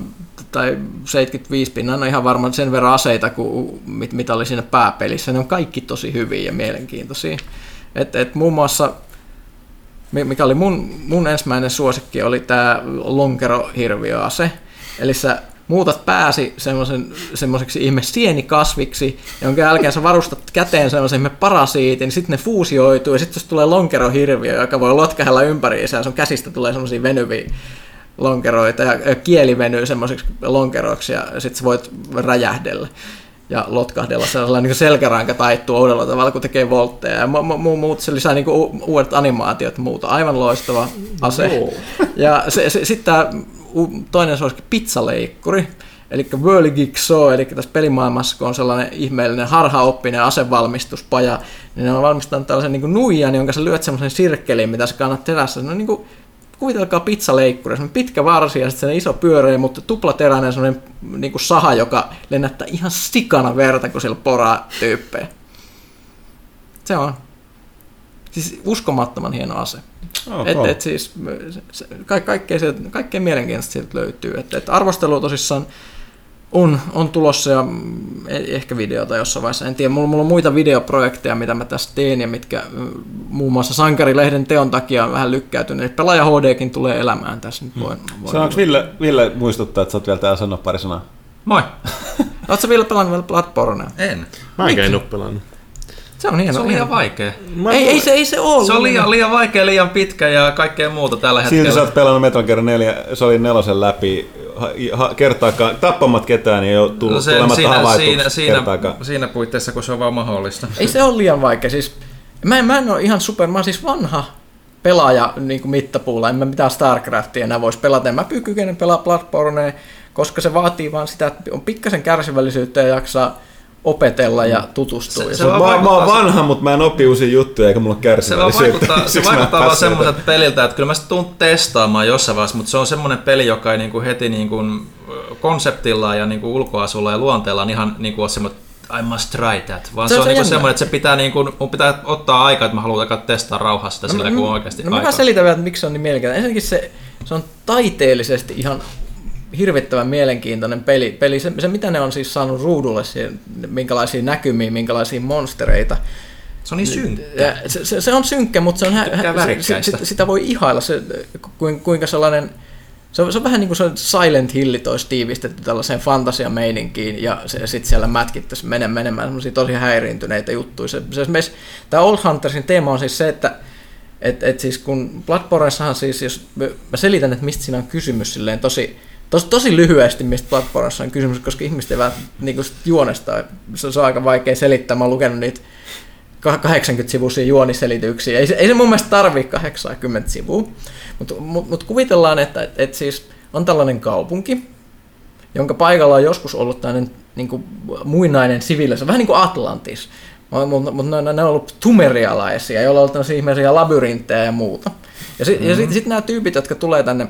tai 75 pinnaa, no ihan varmaan sen verran aseita, kuin mit, mitä oli siinä pääpelissä. Ne on kaikki tosi hyviä ja mielenkiintoisia. Et, et muun muassa, mi- mikä oli mun, mun ensimmäinen suosikki, oli tämä lonkerohirviöase. Eli sä muutat pääsi semmoisen, semmoiseksi ihme sienikasviksi, jonka jälkeen sä varustat käteen semmoisen ihme parasiitin, niin sitten ne fuusioituu, ja sitten tulee lonkerohirviö, joka voi lotkahella ympäriinsä, ja sun käsistä tulee semmoisia venyviä lonkeroita, ja kieli venyy semmoisiksi lonkeroiksi, ja sitten sä voit räjähdellä ja lotkahdella sellainen niin selkäranka taittuu oudella tavalla, kun tekee voltteja. Ja mu- mu- muut, se lisää niin kuin uudet animaatiot ja muuta. Aivan loistava ase. Joo. Ja se, se, sitten tämä toinen suosikki pizzaleikkuri, eli Whirligigsaw, eli tässä pelimaailmassa, kun on sellainen ihmeellinen harhaoppinen asevalmistuspaja, niin ne on valmistanut tällaisen niin nuijan, jonka sä lyöt semmoisen sirkkelin, mitä sä kannat terässä. Se on niin kuin kuvitelkaa pizzaleikkuri, semmoinen pitkä varsi ja sitten iso pyöreä, mutta tuplateräinen semmoinen niin kuin saha, joka lennättää ihan sikana verta, kun siellä poraa tyyppejä. Se on. Siis uskomattoman hieno ase. Oh, Et, et siis, ka, kaikkea, sieltä, kaikkea mielenkiintoista sieltä löytyy. Et, et arvostelu tosissaan on, on tulossa ja mm, e- ehkä videota jossain vaiheessa. En tiedä, mulla, mulla on muita videoprojekteja, mitä mä tässä teen ja mitkä mm, muun muassa Sankarilehden teon takia on vähän lykkäytynyt. Pelaaja HDkin tulee elämään tässä nyt. Voin, voin Sanoinko Ville, Ville muistuttaa, että sä oot vielä täällä sanoa pari sanaa? Moi. *laughs* Oletko vielä pelannut vielä Bloodbornea? En. Mä enkä en oo pelannut. Se on hieno. Se on liian hieno. vaikea. Mä Ei, ei, se, ei se ole. Se on liian, liian vaikea, liian pitkä ja kaikkea muuta tällä Silti hetkellä. sä oot pelannut Metal Gear 4, se oli nelosen läpi, ha, kertaakaan, tappamat ketään, ei ole tullut, No sen, tulematta siinä, havaituksi siinä, siinä, siinä puitteissa, kun se on vaan mahdollista. Ei se ole liian vaikea. Siis, mä, en, mä en ole ihan super, mä oon siis vanha pelaaja niin kuin mittapuulla, en mä mitään StarCraftia enää voisi pelata. En mä kykenen pelaa Bloodbornea, koska se vaatii vaan sitä, että on pikkasen kärsivällisyyttä ja jaksaa opetella ja tutustua. Se- se se, vaan Mä, mä oon vaikuttaa- vanha, mutta mä en opi uusia juttuja, eikä mulla ole Se kärsivällisyyttä. vaikuttaa, *laughs* se mä en vaikuttaa vaan semmoiselta peliltä, että kyllä mä sitä tuun testaamaan jossain vaiheessa, mutta se on semmoinen peli, joka ei niinku heti niinku konseptilla ja niinku ulkoasulla ja luonteellaan ihan niinku ole semmoinen I must try that, vaan Se se, on on se niinku jännä. semmoinen, että se pitää niinku, mun pitää ottaa aikaa, että mä haluan alkaa testaa rauhassa sitä sillä, kun on oikeasti no mä aikaa. vähän selitän vielä, että miksi se on niin mielenkiintoinen. Ensinnäkin se, se on taiteellisesti ihan hirvittävän mielenkiintoinen peli. peli se, se, mitä ne on siis saanut ruudulle, siihen, minkälaisia näkymiä, minkälaisia monstereita. Se on niin synkkä. Se, se, se on synkkä, mutta se on se, värikkäistä. sitä, voi ihailla, se, kuin- kuinka sellainen, se on, se on vähän niin kuin se Silent Hill olisi tiivistetty tällaiseen fantasiameininkiin ja se, sitten siellä mätkittäisi mene, menemään semmoisia tosi häiriintyneitä juttuja. Se, se, esimerkiksi tämä Old Huntersin teema on siis se, että et, et siis kun Bloodborneissahan siis, jos mä selitän, että mistä siinä on kysymys silleen tosi, tosi, tosi lyhyesti, mistä Bloodborneissa on kysymys, koska ihmiset eivät niin juonesta, se, se on aika vaikea selittää, mä oon lukenut niitä 80-sivuisia juoniselityksiä. Ei se, ei se mun mielestä tarvii 80 sivua, mutta mut, mut kuvitellaan, että et, et siis on tällainen kaupunki, jonka paikalla on joskus ollut tällainen niin kuin, muinainen siviilissä, vähän niin kuin Atlantis. Mutta mut ne, ne on ollut tumerialaisia, joilla on ollut tämmöisiä ihmeisiä labyrinttejä ja muuta. Ja, si, mm-hmm. ja sitten sit nämä tyypit, jotka tulee tänne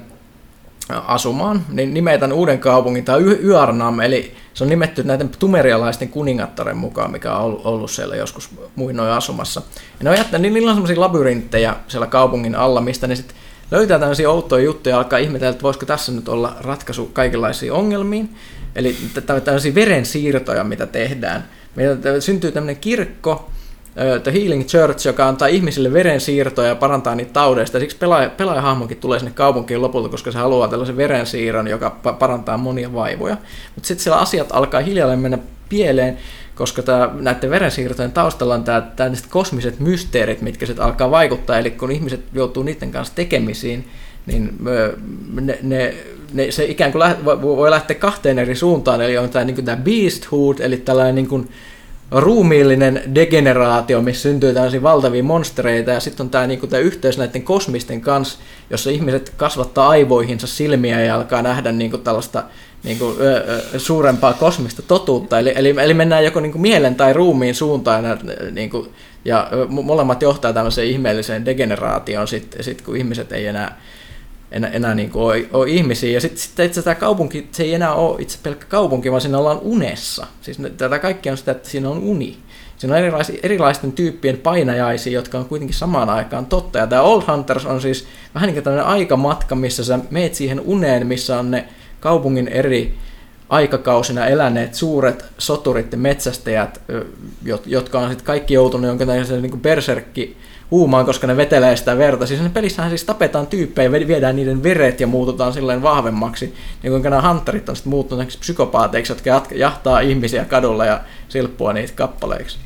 asumaan, niin nimetään uuden kaupungin, tai Yarnam, eli se on nimetty näiden tumerialaisten kuningattaren mukaan, mikä on ollut- siellä joskus muinoin asumassa. Ja ne on jättänyt, niin niillä on semmoisia labyrinttejä siellä kaupungin alla, mistä ne sitten löytää tämmöisiä outoja juttuja ja alkaa ihmetellä, että voisiko tässä nyt olla ratkaisu kaikenlaisiin ongelmiin. Eli tä- tä- tämmöisiä verensiirtoja, mitä tehdään. Meillä syntyy tämmöinen kirkko, The Healing Church, joka antaa ihmisille verensiirtoja ja parantaa niitä taudeista. Siksi pelaaja, pelaajahahmokin tulee sinne kaupunkiin lopulta, koska se haluaa tällaisen verensiirron, joka pa- parantaa monia vaivoja. Mutta sitten siellä asiat alkaa hiljalleen mennä pieleen, koska tää, näiden verensiirtojen taustalla on tämä, tää kosmiset mysteerit, mitkä sitten alkaa vaikuttaa. Eli kun ihmiset joutuu niiden kanssa tekemisiin, niin ne, ne, ne, se ikään kuin läht, voi, lähteä kahteen eri suuntaan. Eli on tämä niin tämä beasthood, eli tällainen niin kuin ruumiillinen degeneraatio, missä syntyy tällaisia valtavia monstereita, ja sitten on tämä, niin tämä yhteys näiden kosmisten kanssa, jossa ihmiset kasvattaa aivoihinsa silmiä ja alkaa nähdä niin kuin tällaista niin kuin, ö, ö, suurempaa kosmista totuutta. Eli, eli, eli mennään joko niin kuin mielen tai ruumiin suuntaan, ja, niin kuin, ja molemmat johtaa tämmöiseen ihmeelliseen degeneraatioon, sit, sit, kun ihmiset ei enää enää, enää niin kuin ole, ole ihmisiä. Ja sitten sit itse tämä kaupunki, se ei enää ole itse pelkkä kaupunki, vaan siinä ollaan unessa. Siis tätä kaikkea on sitä, että siinä on uni. Siinä on erilaisia, erilaisten tyyppien painajaisia, jotka on kuitenkin samaan aikaan totta. Ja tämä Old Hunters on siis vähän niin kuin tämmöinen aikamatka, missä sä meet siihen uneen, missä on ne kaupungin eri aikakausina eläneet suuret soturit ja metsästäjät, jotka on sitten kaikki joutunut jonkinlaisen niin berserkki huumaan, koska ne vetelee sitä verta. Siis ne pelissähän siis tapetaan tyyppejä, viedään niiden veret ja muututaan silleen vahvemmaksi. Ja kuinka nämä hunterit on sitten näiksi psykopaateiksi, jotka jahtaa ihmisiä kadulla ja silppua niitä kappaleiksi.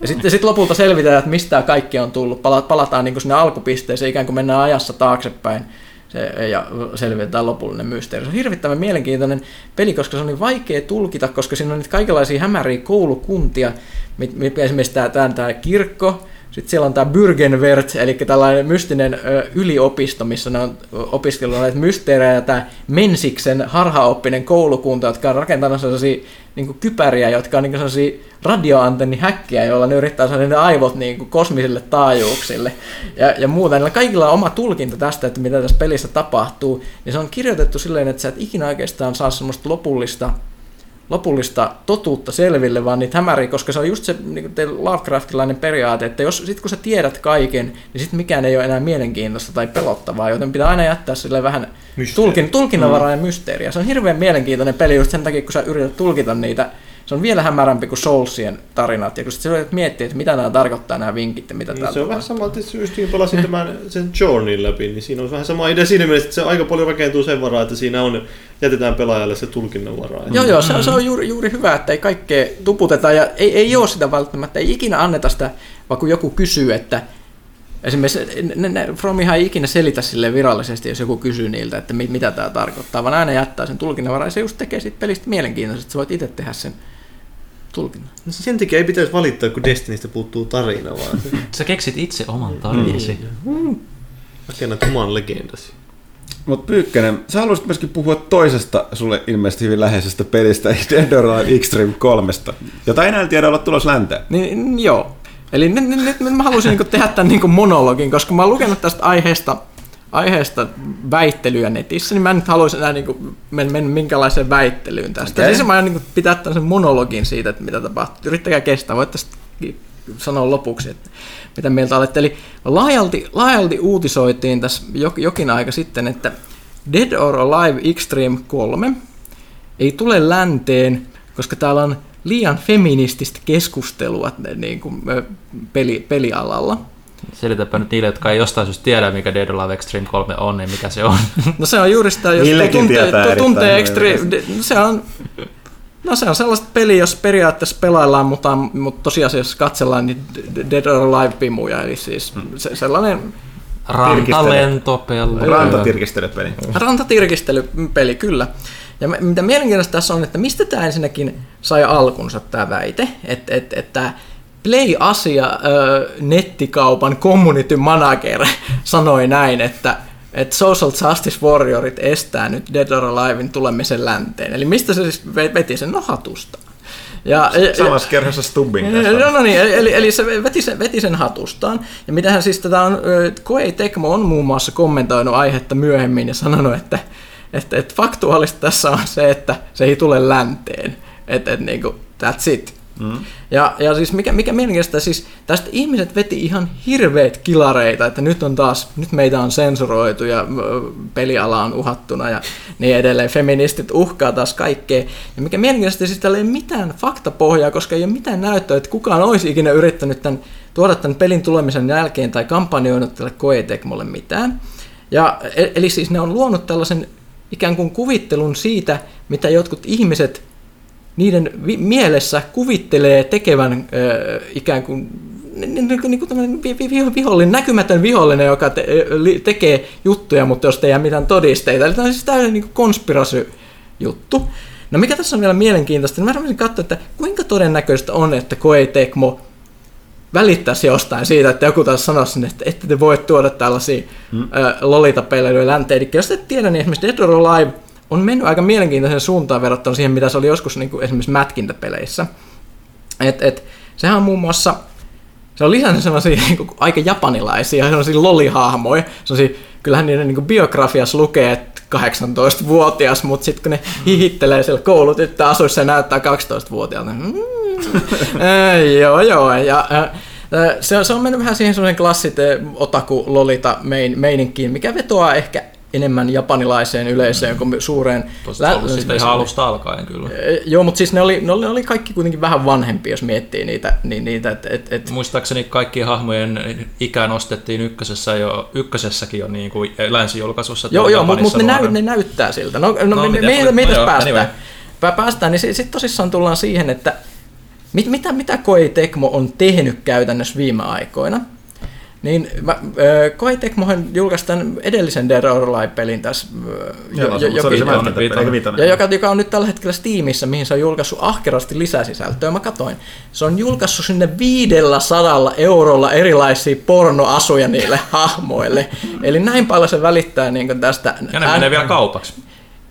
Ja sitten sit lopulta selvitään, että mistä kaikki on tullut. Pala- Palataan niin sinne alkupisteeseen, ikään kuin mennään ajassa taaksepäin se, ja selvitetään lopullinen mysteeri. Se on hirvittävän mielenkiintoinen peli, koska se on niin vaikea tulkita, koska siinä on niitä kaikenlaisia hämäriä koulukuntia, mit, mit, esimerkiksi tämä, tämä kirkko, sitten siellä on tämä Bürgenwert, eli tällainen mystinen yliopisto, missä ne on opiskellut näitä mysteerejä, ja tämä Mensiksen harhaoppinen koulukunta, jotka on rakentanut sellaisia niin kypäriä, jotka on niin sellaisia radioantennihäkkiä, joilla ne yrittää saada ne aivot niin kuin kosmisille taajuuksille ja, ja muuta. Niillä kaikilla on oma tulkinta tästä, että mitä tässä pelissä tapahtuu, ja se on kirjoitettu silleen, että sä et ikinä oikeastaan saa semmoista lopullista lopullista totuutta selville, vaan niitä hämäriä, koska se on just se niin Lovecraftilainen periaate, että jos sit kun sä tiedät kaiken, niin sitten mikään ei ole enää mielenkiintoista tai pelottavaa, joten pitää aina jättää sille vähän tulkin, tulkinnanvaraa mm. ja mysteeriä. Se on hirveän mielenkiintoinen peli just sen takia, kun sä yrität tulkita niitä se on vielä hämärämpi kuin Soulsien tarinat, ja kun sä yrität miettiä, että mitä nämä tarkoittaa nämä vinkit ja mitä Niin, se on vähän sama, että just niin pelasin tämän sen Journeyn läpi, niin siinä on vähän sama idea siinä mielessä, että se aika paljon rakentuu sen varaa, että siinä on, jätetään pelaajalle se tulkinnanvaraa. Joo, joo, se on, se on juuri, juuri hyvä, että ei kaikkea tuputeta ja ei, ei ole sitä välttämättä, ei ikinä anneta sitä, vaan kun joku kysyy, että esimerkiksi ne, ne, Fromihan ei ikinä selitä sille virallisesti, jos joku kysyy niiltä, että mit, mitä tämä tarkoittaa, vaan aina jättää sen tulkinnanvaraa ja se just tekee siitä pelistä mielenkiintoista, että sä voit itse tehdä sen tulkinnan. No sen takia ei pitäisi valittaa, kun Destinistä puuttuu tarina, vaan *laughs* Sä keksit itse oman tarinasi. rakennat oman legendasi. Mutta Pyykkänen, sä haluaisit myöskin puhua toisesta sulle ilmeisesti hyvin läheisestä pelistä, Dead or Alive Extreme 3, jota ei enää tiedä olla tulossa länteen. Niin, niin joo. Eli nyt, nyt, nyt mä haluaisin niin tehdä tämän niin monologin, koska mä oon lukenut tästä aiheesta, aiheesta väittelyä netissä, niin mä en nyt haluaisi enää niin mennä, mennä minkälaiseen väittelyyn tästä. Okay. Siis mä niin pitää tällaisen monologin siitä, että mitä tapahtuu. Yrittäkää kestää, voitte sanoa lopuksi, että mitä mieltä olette. Eli laajalti, laajalti uutisoitiin tässä jok- jokin aika sitten, että Dead or Alive Extreme 3 ei tule länteen, koska täällä on liian feminististä keskustelua niin kuin, peli, pelialalla. Selitäpä nyt niille, jotka ei jostain syystä tiedä, mikä Dead or Alive Extreme 3 on, niin mikä se on. *laughs* No se on juuri sitä, jos tuntee, tuntee erittäin extre- de- se on No se on sellaista peliä, jos periaatteessa pelaillaan, mutta, mutta tosiasiassa katsellaan niin Dead or Alive-pimuja, eli siis se, sellainen Rantalentopeli. Rantatirkistelypeli. rantatirkistelypeli, kyllä. Ja mitä mielenkiintoista tässä on, että mistä tämä ensinnäkin sai alkunsa tämä väite, että et, et tämä Play-asia ö, nettikaupan community manager *laughs* sanoi näin, että että Social Justice Warriorit estää nyt Dead or Alivein tulemisen länteen. Eli mistä se siis ve- veti sen? No hatusta. Ja, Samassa kerhossa Stubbin kanssa. No, no niin, eli, eli se veti sen, veti sen hatustaan. Ja mitähän siis tätä on, Koei Tekmo on muun muassa kommentoinut aihetta myöhemmin ja sanonut, että, että, että faktuaalista tässä on se, että se ei tule länteen. Että, että niin kuin, that's it. Mm. Ja, ja siis mikä, mikä mielenkiintoista, siis tästä ihmiset veti ihan hirveät kilareita, että nyt on taas, nyt meitä on sensuroitu ja peliala on uhattuna ja niin edelleen. Feministit uhkaa taas kaikkea. Ja mikä mielenkiintoista, siis täällä ei ole mitään faktapohjaa, koska ei ole mitään näyttöä, että kukaan olisi ikinä yrittänyt tämän, tuoda tämän pelin tulemisen jälkeen tai kampanjoinut tälle Koetekmolle mitään. Ja, e- eli siis ne on luonut tällaisen ikään kuin kuvittelun siitä, mitä jotkut ihmiset niiden vi- mielessä kuvittelee tekevän ö, ikään kuin niin, niin, niin kuin tämmöinen vi- vi- vihollinen, näkymätön vihollinen, joka te, li- tekee juttuja, mutta jos ei ole mitään todisteita. Eli tämä on siis täysin niin konspirasy juttu. No mikä tässä on vielä mielenkiintoista, niin mä haluaisin katsoa, että kuinka todennäköistä on, että Koei välittäisi jostain siitä, että joku taas sanoisi sinne, että ette te voi tuoda tällaisia mm. lolita-pelejä länteen. Eli jos et tiedä, niin esimerkiksi Dead or Alive on mennyt aika mielenkiintoisen suuntaan verrattuna siihen, mitä se oli joskus niin kuin esimerkiksi mätkintäpeleissä. Et, et, sehän on muun muassa, se on lisännyt sellaisia niin kuin, aika japanilaisia, sellaisia lolihahmoja, sellaisia, kyllähän niiden niin kuin biografiassa lukee, että 18-vuotias, mutta sitten kun ne hihittelee siellä koulutyttö asuissa ja näyttää 12-vuotiaalta, mm, joo, joo. Ja, äh, se, on, se on mennyt vähän siihen semmoinen klassit äh, otaku lolita mein, meininkiin, mikä vetoaa ehkä enemmän japanilaiseen yleisöön kuin suureen Tuosta ollut siitä ihan alusta alkaen kyllä. Eh, Joo, mutta siis ne oli, ne oli, ne oli kaikki kuitenkin vähän vanhempia, jos miettii niitä. Niin, niitä et, et, et, Muistaakseni kaikkien hahmojen ikä nostettiin ykkösessä jo, ykkösessäkin jo niin kuin länsijulkaisussa. joo, joo mutta mut ne, näy, ne näyttää siltä. No, no, No, no me, me, me, no joo, päästään. anyway. Pää- Päästään, niin sitten sit tosissaan tullaan siihen, että mit, mitä, mitä Koei Tekmo on tehnyt käytännössä viime aikoina. Niin mä, äh, Koei Tecmohan julkaisi tämän edellisen Dead or Alive-pelin tässä. Joo, jo- se, se oli se ja joka, joka on nyt tällä hetkellä Steamissa, mihin se on julkaissut ahkerasti lisäsisältöä. Mä katoin. Se on julkaissut sinne 500 eurolla erilaisia pornoasuja niille *laughs* hahmoille. Eli näin paljon se välittää niin tästä. Ja ne menee vielä kaupaksi.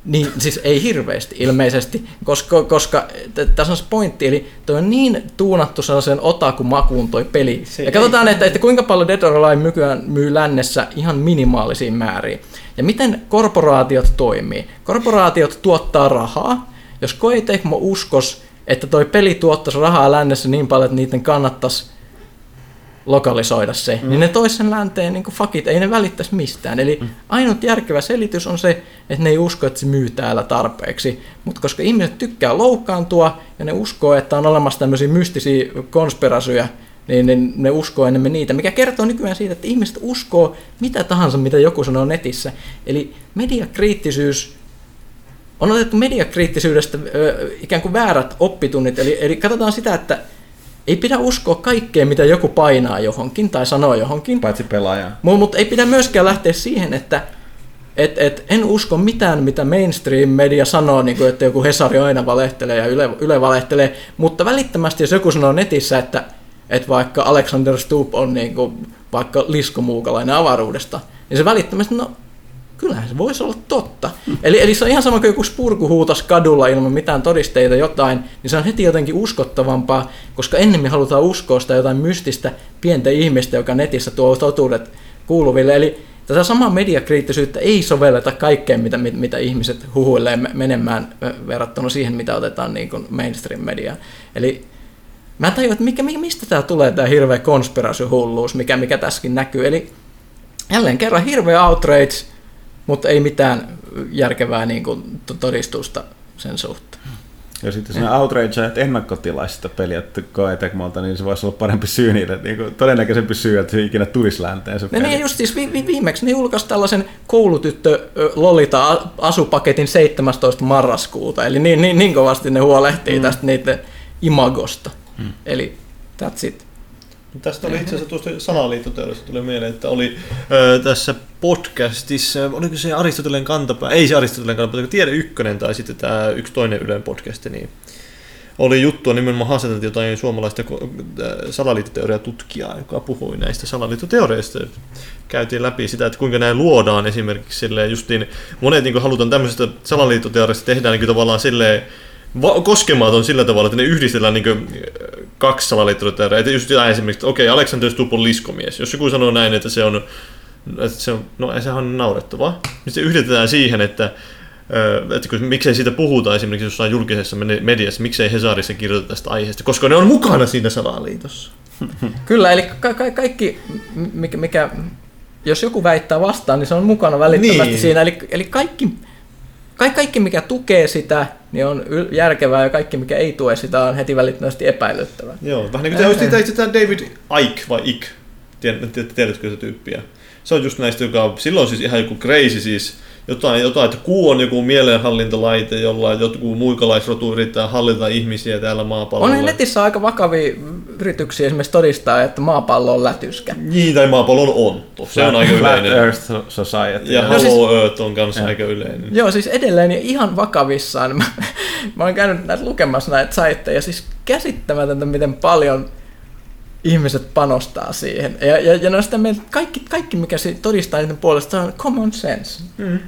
Niin, siis ei hirveästi ilmeisesti, koska, koska tässä on se pointti, eli toi on niin tuunattu sellaisen otaku-makuun toi peli. Se ja katsotaan, että, että kuinka paljon Dead or Alive nykyään myy lännessä ihan minimaalisiin määriin. Ja miten korporaatiot toimii. Korporaatiot tuottaa rahaa. Jos Koei Tecmo uskos, että toi peli tuottaisi rahaa lännessä niin paljon, että niiden kannattaisi lokalisoida se, mm. niin ne tois sen länteen niin kuin fuck it, ei ne välittäisi mistään. Eli mm. ainut järkevä selitys on se, että ne ei usko, että se myy täällä tarpeeksi. Mutta koska ihmiset tykkää loukkaantua ja ne uskoo, että on olemassa tämmöisiä mystisiä konspirasyjä, niin ne, ne uskoo enemmän niitä, mikä kertoo nykyään siitä, että ihmiset uskoo mitä tahansa, mitä joku sanoo netissä. Eli mediakriittisyys on otettu mediakriittisyydestä ö, ikään kuin väärät oppitunnit. Eli, eli katsotaan sitä, että ei pidä uskoa kaikkea, mitä joku painaa johonkin tai sanoo johonkin. Paitsi pelaaja. Mutta mut ei pidä myöskään lähteä siihen, että et, et, en usko mitään, mitä mainstream-media sanoo, niin kuin, että joku Hesari aina valehtelee ja Yle, Yle valehtelee, mutta välittömästi jos joku sanoo netissä, että, että vaikka Alexander Stubb on niin kuin, vaikka liskomuukalainen avaruudesta, niin se välittömästi, no kyllähän se voisi olla totta. Eli, eli se on ihan sama kuin joku spurku huutas kadulla ilman mitään todisteita jotain, niin se on heti jotenkin uskottavampaa, koska ennemmin halutaan uskoa sitä jotain mystistä pientä ihmistä, joka netissä tuo totuudet kuuluville. Eli tätä samaa mediakriittisyyttä ei sovelleta kaikkeen, mitä, mit- mitä ihmiset huhuilee me- menemään verrattuna siihen, mitä otetaan niin kuin mainstream-mediaan. Eli mä en tajua, että mikä, mistä tämä tulee tämä hirveä konspirasyhulluus, mikä, mikä tässäkin näkyy. Eli jälleen kerran hirveä outrage, mutta ei mitään järkevää niin kuin, to- todistusta sen suhteen. Ja sitten jos ne outrage että ennakkotilaisi sitä peliä Koei Tecmolta, niin se voisi olla parempi syy niille, niin kuin, todennäköisempi syy, että se ikinä tulisi länteen se peli. niin just siis vi, vi, viimeksi ne julkaisi tällaisen koulutyttö Lolita asupaketin 17. marraskuuta, eli niin, niin, niin kovasti ne huolehtii mm. tästä niiden imagosta. Mm. Eli that's it. Tästä oli itse asiassa tuosta salaliittoteoriasta tuli mieleen, että oli ö, tässä podcastissa, oliko se Aristoteleen kantapää, ei se Aristoteleen kantapää, Tiede Ykkönen tai sitten tämä yksi toinen Ylen podcast, niin oli juttua nimenomaan haastateltiin jotain suomalaista salaliittoteoriatutkijaa, joka puhui näistä salaliittoteoreista. Käytiin läpi sitä, että kuinka näin luodaan esimerkiksi silleen justiin, monet niin halutaan tämmöisestä salaliittoteoriasta tehdään niin tavallaan silleen va- koskematon sillä tavalla, että ne yhdistellään niin kaksi salaliittoteoriaa. Että just jotain esimerkiksi, että okei, Alexander Stubb on liskomies. Jos joku sanoo näin, että se on, että se on no sehän on naurettavaa, niin se yhdistetään siihen, että Öö, että kun, miksei siitä puhuta esimerkiksi jossain julkisessa mediassa, miksei Hesarissa kirjoiteta tästä aiheesta, koska ne on mukana siinä salaliitossa. *laughs* Kyllä, eli ka- ka- kaikki, mikä, mikä, jos joku väittää vastaan, niin se on mukana välittömästi niin. siinä. Eli, eli kaikki, kaikki, kaikki, mikä tukee sitä, niin on yl- järkevää, ja kaikki, mikä ei tue sitä, on heti välittömästi epäilyttävää. Joo, vähän niin kuin tämä, tämä David Ike vai tiedät- tiedätkö sitä tyyppiä? Se on just näistä, joka on, silloin siis ihan joku crazy siis, jotain, jotain, että kuu on joku mielenhallintalaite, jolla joku muikalaisrotu yrittää hallita ihmisiä täällä maapallolla. On netissä aika vakavia yrityksiä esimerkiksi todistaa, että maapallo on lätyskä. Niin, tai maapallon ontto. Se on aika Flat yleinen. Earth Society. Ja No siis- Earth on kanssa aika yleinen. Joo, siis edelleen ihan vakavissaan. *laughs* Mä, mä oon käynyt näitä lukemassa näitä saitteja, siis käsittämätöntä, miten paljon ihmiset panostaa siihen. Ja, ja, ja ne on sitä että kaikki, kaikki, mikä se todistaa niiden puolesta, on common sense. Mm.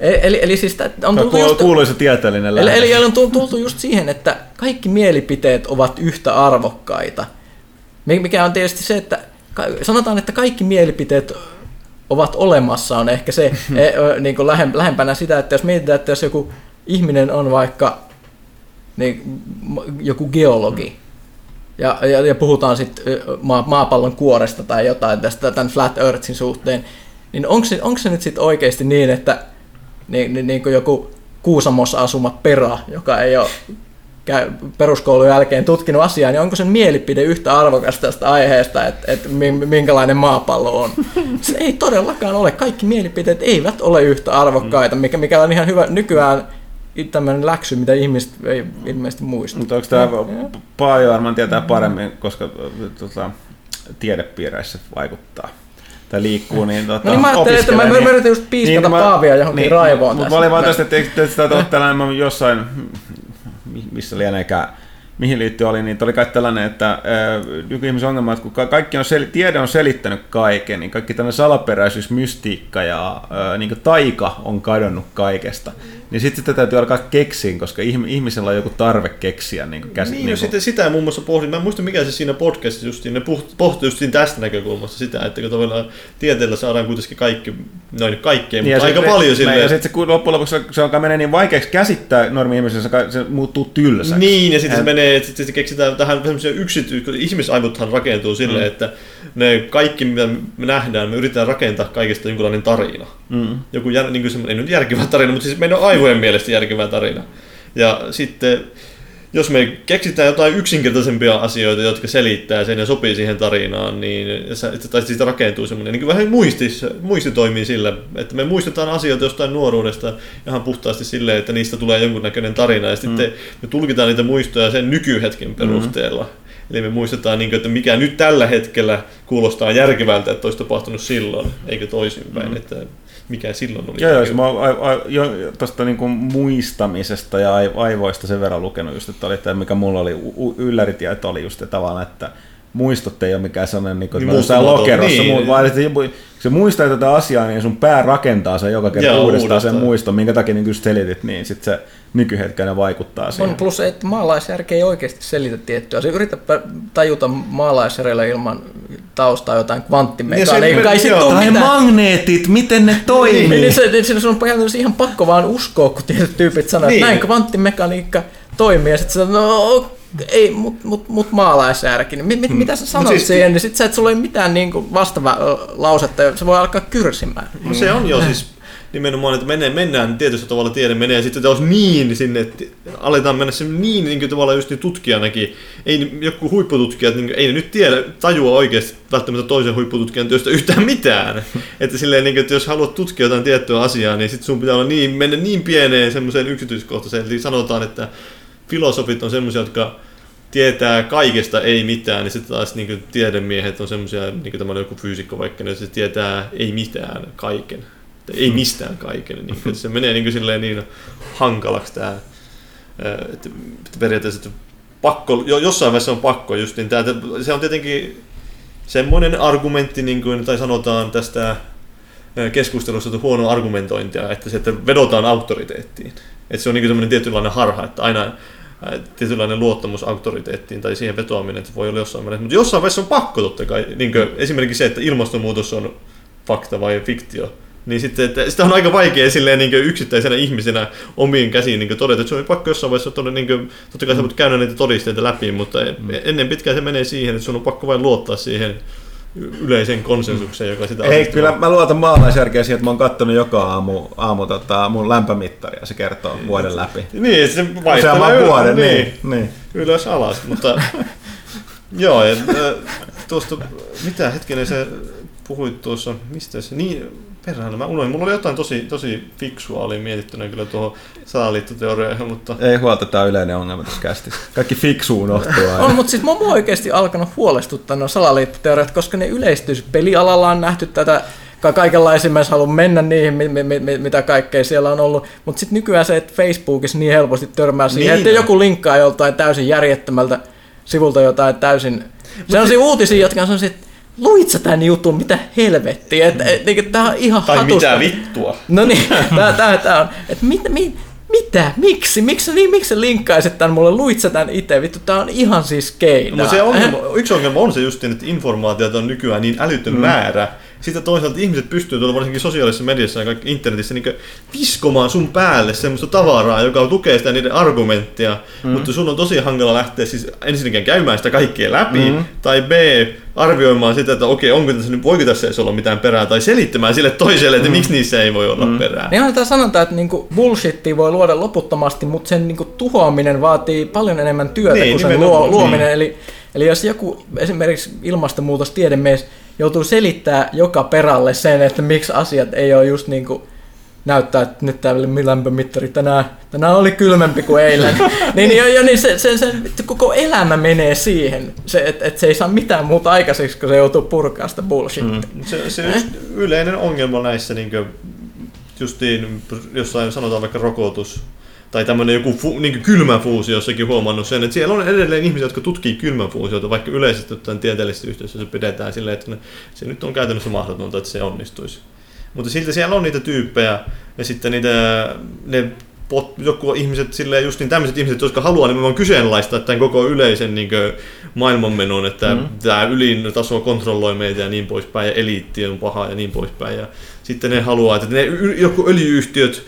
Eli, eli siis on tultu just, kuuluisa tieteellinen eli, lähde. eli on tultu, just siihen, että kaikki mielipiteet ovat yhtä arvokkaita. Mi- Mikä on tietysti se, että sanotaan, että kaikki mielipiteet ovat olemassa, on ehkä se *laughs* e, niin kuin lähem, lähempänä sitä, että jos mietitään, että jos joku ihminen on vaikka niin, joku geologi, ja, ja, ja puhutaan sitten maa, maapallon kuoresta tai jotain tästä tämän Flat Earthin suhteen, niin onko se, onko se nyt sitten oikeasti niin, että niin, niin, niin kuin joku Kuusamossa asuma Pera, joka ei ole käy peruskoulun jälkeen tutkinut asiaa, niin onko sen mielipide yhtä arvokas tästä aiheesta, että, että mi- minkälainen maapallo on? Se ei todellakaan ole. Kaikki mielipiteet eivät ole yhtä arvokkaita, mikä, mikä on ihan hyvä nykyään tämmöinen läksy, mitä ihmiset ei ilmeisesti muista. Mutta onko tämä Paajo varmaan tietää paremmin, koska tota, tiedepiireissä vaikuttaa tai liikkuu, niin tota, No niin mä ajattelin, että mä, opiskelee, mä yritin just piiskata mä- Paavia johonkin raivoon Mutta tässä. mä olin vaan tästä, että eikö sitä ole tällainen, mä jossain, mi- missä lieneekään, mihin liittyy oli, niin oli kai tällainen, että nykyihmisen ongelma, että kun ka- kaikki on sel- tiede on selittänyt kaiken, niin kaikki tämmöinen salaperäisyys, mystiikka ja ää, niin taika on kadonnut kaikesta. Niin sitten sitä täytyy alkaa keksiä, koska ihm- ihmisellä on joku tarve keksiä niin käsi, Niin, no sitten sitä muun muassa pohdin. Mä en muista mikä se siinä podcastissa justiin, ne pohti just siinä tästä näkökulmasta sitä, että kun tavallaan tieteellä saadaan kuitenkin kaikki, no ei nyt kaikkea, Niin, mutta ja aika sit- paljon Ja silleen. sitten se, kun loppujen lopuksi se alkaa menee niin vaikeaksi käsittää normi-ihmisen, se, se muuttuu tylsäksi. Niin, ja sitten se menee, että sitten se keksitään tähän yksityis... kun Ihmisaivothan rakentuu silleen, Mm. että ne kaikki, mitä me nähdään, me yritetään rakentaa kaikesta jonkunlainen tarina. Mm. Joku jär, niin kuin semmoinen, ei nyt järkevä tarina, mutta siis meidän aivojen mielestä järkevä tarina. Ja sitten, jos me keksitään jotain yksinkertaisempia asioita, jotka selittää sen ja sopii siihen tarinaan, niin tai siitä rakentuu semmoinen, niin kuin vähän muistis, muisti toimii sillä, että me muistetaan asioita jostain nuoruudesta ihan puhtaasti silleen, että niistä tulee jonkunnäköinen tarina, ja sitten me tulkitaan niitä muistoja sen nykyhetken perusteella. Eli me muistetaan, niin kuin, että mikä nyt tällä hetkellä kuulostaa järkevältä, että olisi tapahtunut silloin, eikä toisinpäin, mm. että mikä silloin oli Joo, joo, se järkevää. mä oon tuosta niinku muistamisesta ja ai- aivoista sen verran lukenut just, että oli tämä, mikä mulla oli ylläritieto oli just tavallaan, että muistot ei ole mikään sellainen, niin kuin, Niin että jossain muistumaton, lokerossa, niin. niin. vaan että se muistaa tätä asiaa, niin sun pää rakentaa sen joka kerta Joo, uudestaan, sen uudestaan. muiston, minkä takia niin just selitit, niin sitten se nykyhetkenä vaikuttaa siihen. On plus, että maalaisjärki ei oikeasti selitä tiettyä. Se yritäpä tajuta maalaisjärjellä ilman taustaa jotain kvanttimekaniikkaa. Ei sit Tai mitään. magneetit, miten ne toimii? Niin, niin se, niin se on käytännössä ihan pakko vaan uskoa, kun tietyt tyypit sanoo, Niin. että näin kvanttimekaniikka toimii. Ja sitten no ei, mut, mut, mut maalaisjärki. Niin mit, mit, mitä sä sanot siis- siihen, niin sit sä et sulla ei mitään niinku vastaava ö, lausetta, ja se voi alkaa kyrsimään. No se on jo siis nimenomaan, että menee, mennään tietysti tavalla tiede menee, ja sitten jos niin sinne, että aletaan mennä sinne niin, niin kuin tavallaan just niin tutkijanakin, ei joku huippututkijat, niin kuin, ei ne nyt tiedä, tajua oikeasti välttämättä toisen huippututkijan työstä yhtään mitään. *laughs* että silleen, niin kuin, että jos haluat tutkia jotain tiettyä asiaa, niin sitten sun pitää olla niin, mennä niin pieneen semmoiseen yksityiskohtaiseen, eli sanotaan, että filosofit on semmoisia, jotka tietää kaikesta ei mitään, niin sitten taas niin tiedemiehet on semmoisia, niin kuin tämä on joku fyysikko vaikka, niin se tietää ei mitään kaiken. Tai Ei mistään kaiken. Niin kuin, se menee niin, kuin silleen niin hankalaksi tämä, että periaatteessa että pakko, jo, jossain vaiheessa on pakko just, niin tämä, se on tietenkin semmoinen argumentti, niin kuin, tai sanotaan tästä keskustelussa, että huono argumentointia, että se, että vedotaan auktoriteettiin. Että se on niin semmoinen tietynlainen harha, että aina ää, tietynlainen luottamus auktoriteettiin tai siihen vetoaminen, että voi olla jossain vaiheessa. Mutta jossain vaiheessa on pakko totta kai. Niin kuin esimerkiksi se, että ilmastonmuutos on fakta vai fiktio. Niin sitten, että sitä on aika vaikea silleen niin yksittäisenä ihmisenä omiin käsiin niin todeta, että se on pakko jossain vaiheessa todeta, niin kuin, totta kai sä voit käydä niitä todisteita läpi, mutta ennen pitkään se menee siihen, että sun on pakko vain luottaa siihen yleiseen konsensukseen, joka sitä Ei, kyllä mä luotan maalaisjärkeä siihen, että mä oon kattonut joka aamu, aamu tota, mun lämpömittaria ja se kertoo vuoden läpi. Niin, se vaihtelee ylös- vuoden, niin. niin. ylös alas, mutta *laughs* joo, ja, tuosta, mitä hetkinen se puhuit tuossa, mistä se, niin, perhana, mä unohdin, mulla oli jotain tosi, tosi fiksua, oli mietittynä kyllä tuohon salaliittoteoriaan, mutta Ei huolta, tää on yleinen ongelma tässä kästissä. Kaikki fiksu unohtuu aina. On, mutta siis mä oon oikeasti alkanut huolestuttaa nuo salaliittoteoriat, koska ne yleistyy. Pelialalla on nähty tätä ka- kaikenlaisia, mä en halua mennä niihin, mi- mi- mi- mitä kaikkea siellä on ollut. Mutta sitten nykyään se, että Facebookissa niin helposti törmää siihen, Niin että on. joku linkkaa joltain täysin järjettömältä sivulta jotain täysin... Sellaisia uutisia, jotka on sellaisia, että luit sä tän jutun, mitä helvettiä, että et, et, tää on ihan tai hatusta. mitä vittua. No niin, tää, tää, tää on. Et mit, mit, mitä? Miksi? Miksi, niin, miksi linkkaisit tän mulle? Luit sä tän itse? Vittu, tää on ihan siis keinaa. Mutta se ongelma, yksi ongelma on se just, että informaatiota on nykyään niin älytön mm. määrä. Sitten toisaalta ihmiset pystyy tuolla varsinkin sosiaalisessa mediassa ja kaikki internetissä niin viskomaan sun päälle semmoista tavaraa, joka tukee sitä niiden argumenttia, mm. mutta sun on tosi hankala lähteä siis ensinnäkin käymään sitä kaikkea läpi, mm. tai B, arvioimaan sitä, että okei, onko tässä nyt, voiko tässä edes olla mitään perää, tai selittämään sille toiselle, että mm. miksi niissä ei voi olla mm. perää. Niin on tämä sanonta, että niinku bullshittia voi luoda loputtomasti, mutta sen niinku tuhoaminen vaatii paljon enemmän työtä Niin, kuin sen luo, luominen. niin. Eli, eli jos joku esimerkiksi ilmastonmuutostiedemies joutuu selittää joka peralle sen, että miksi asiat ei ole just niin kuin näyttää, että nyt tämä lämpömittari tänään, tänään oli kylmempi kuin eilen. *laughs* niin, jo, jo, niin se, se, se, koko elämä menee siihen, se, että et se ei saa mitään muuta aikaiseksi, kun se joutuu purkaa sitä bullshit. Mm. Se, se just yleinen ongelma näissä, niin justiin jossain sanotaan vaikka rokotus, tai tämmöinen joku fu, niin kylmä fuusio, jossakin huomannut sen, että siellä on edelleen ihmisiä, jotka tutkii kylmäfuusioita, vaikka yleisesti ottaen tieteellisessä yhteisössä pidetään silleen, että ne, se nyt on käytännössä mahdotonta, että se onnistuisi. Mutta silti siellä on niitä tyyppejä, ja sitten niitä, ne pot, joku ihmiset, silleen just niin tämmöiset ihmiset, jotka haluaa nimenomaan kyseenalaistaa tämän koko yleisen niin maailmanmenon, että mm. tämä ylin taso kontrolloi meitä ja niin poispäin, ja eliitti on paha ja niin poispäin. Ja sitten ne haluaa, että ne joku öljyyhtiöt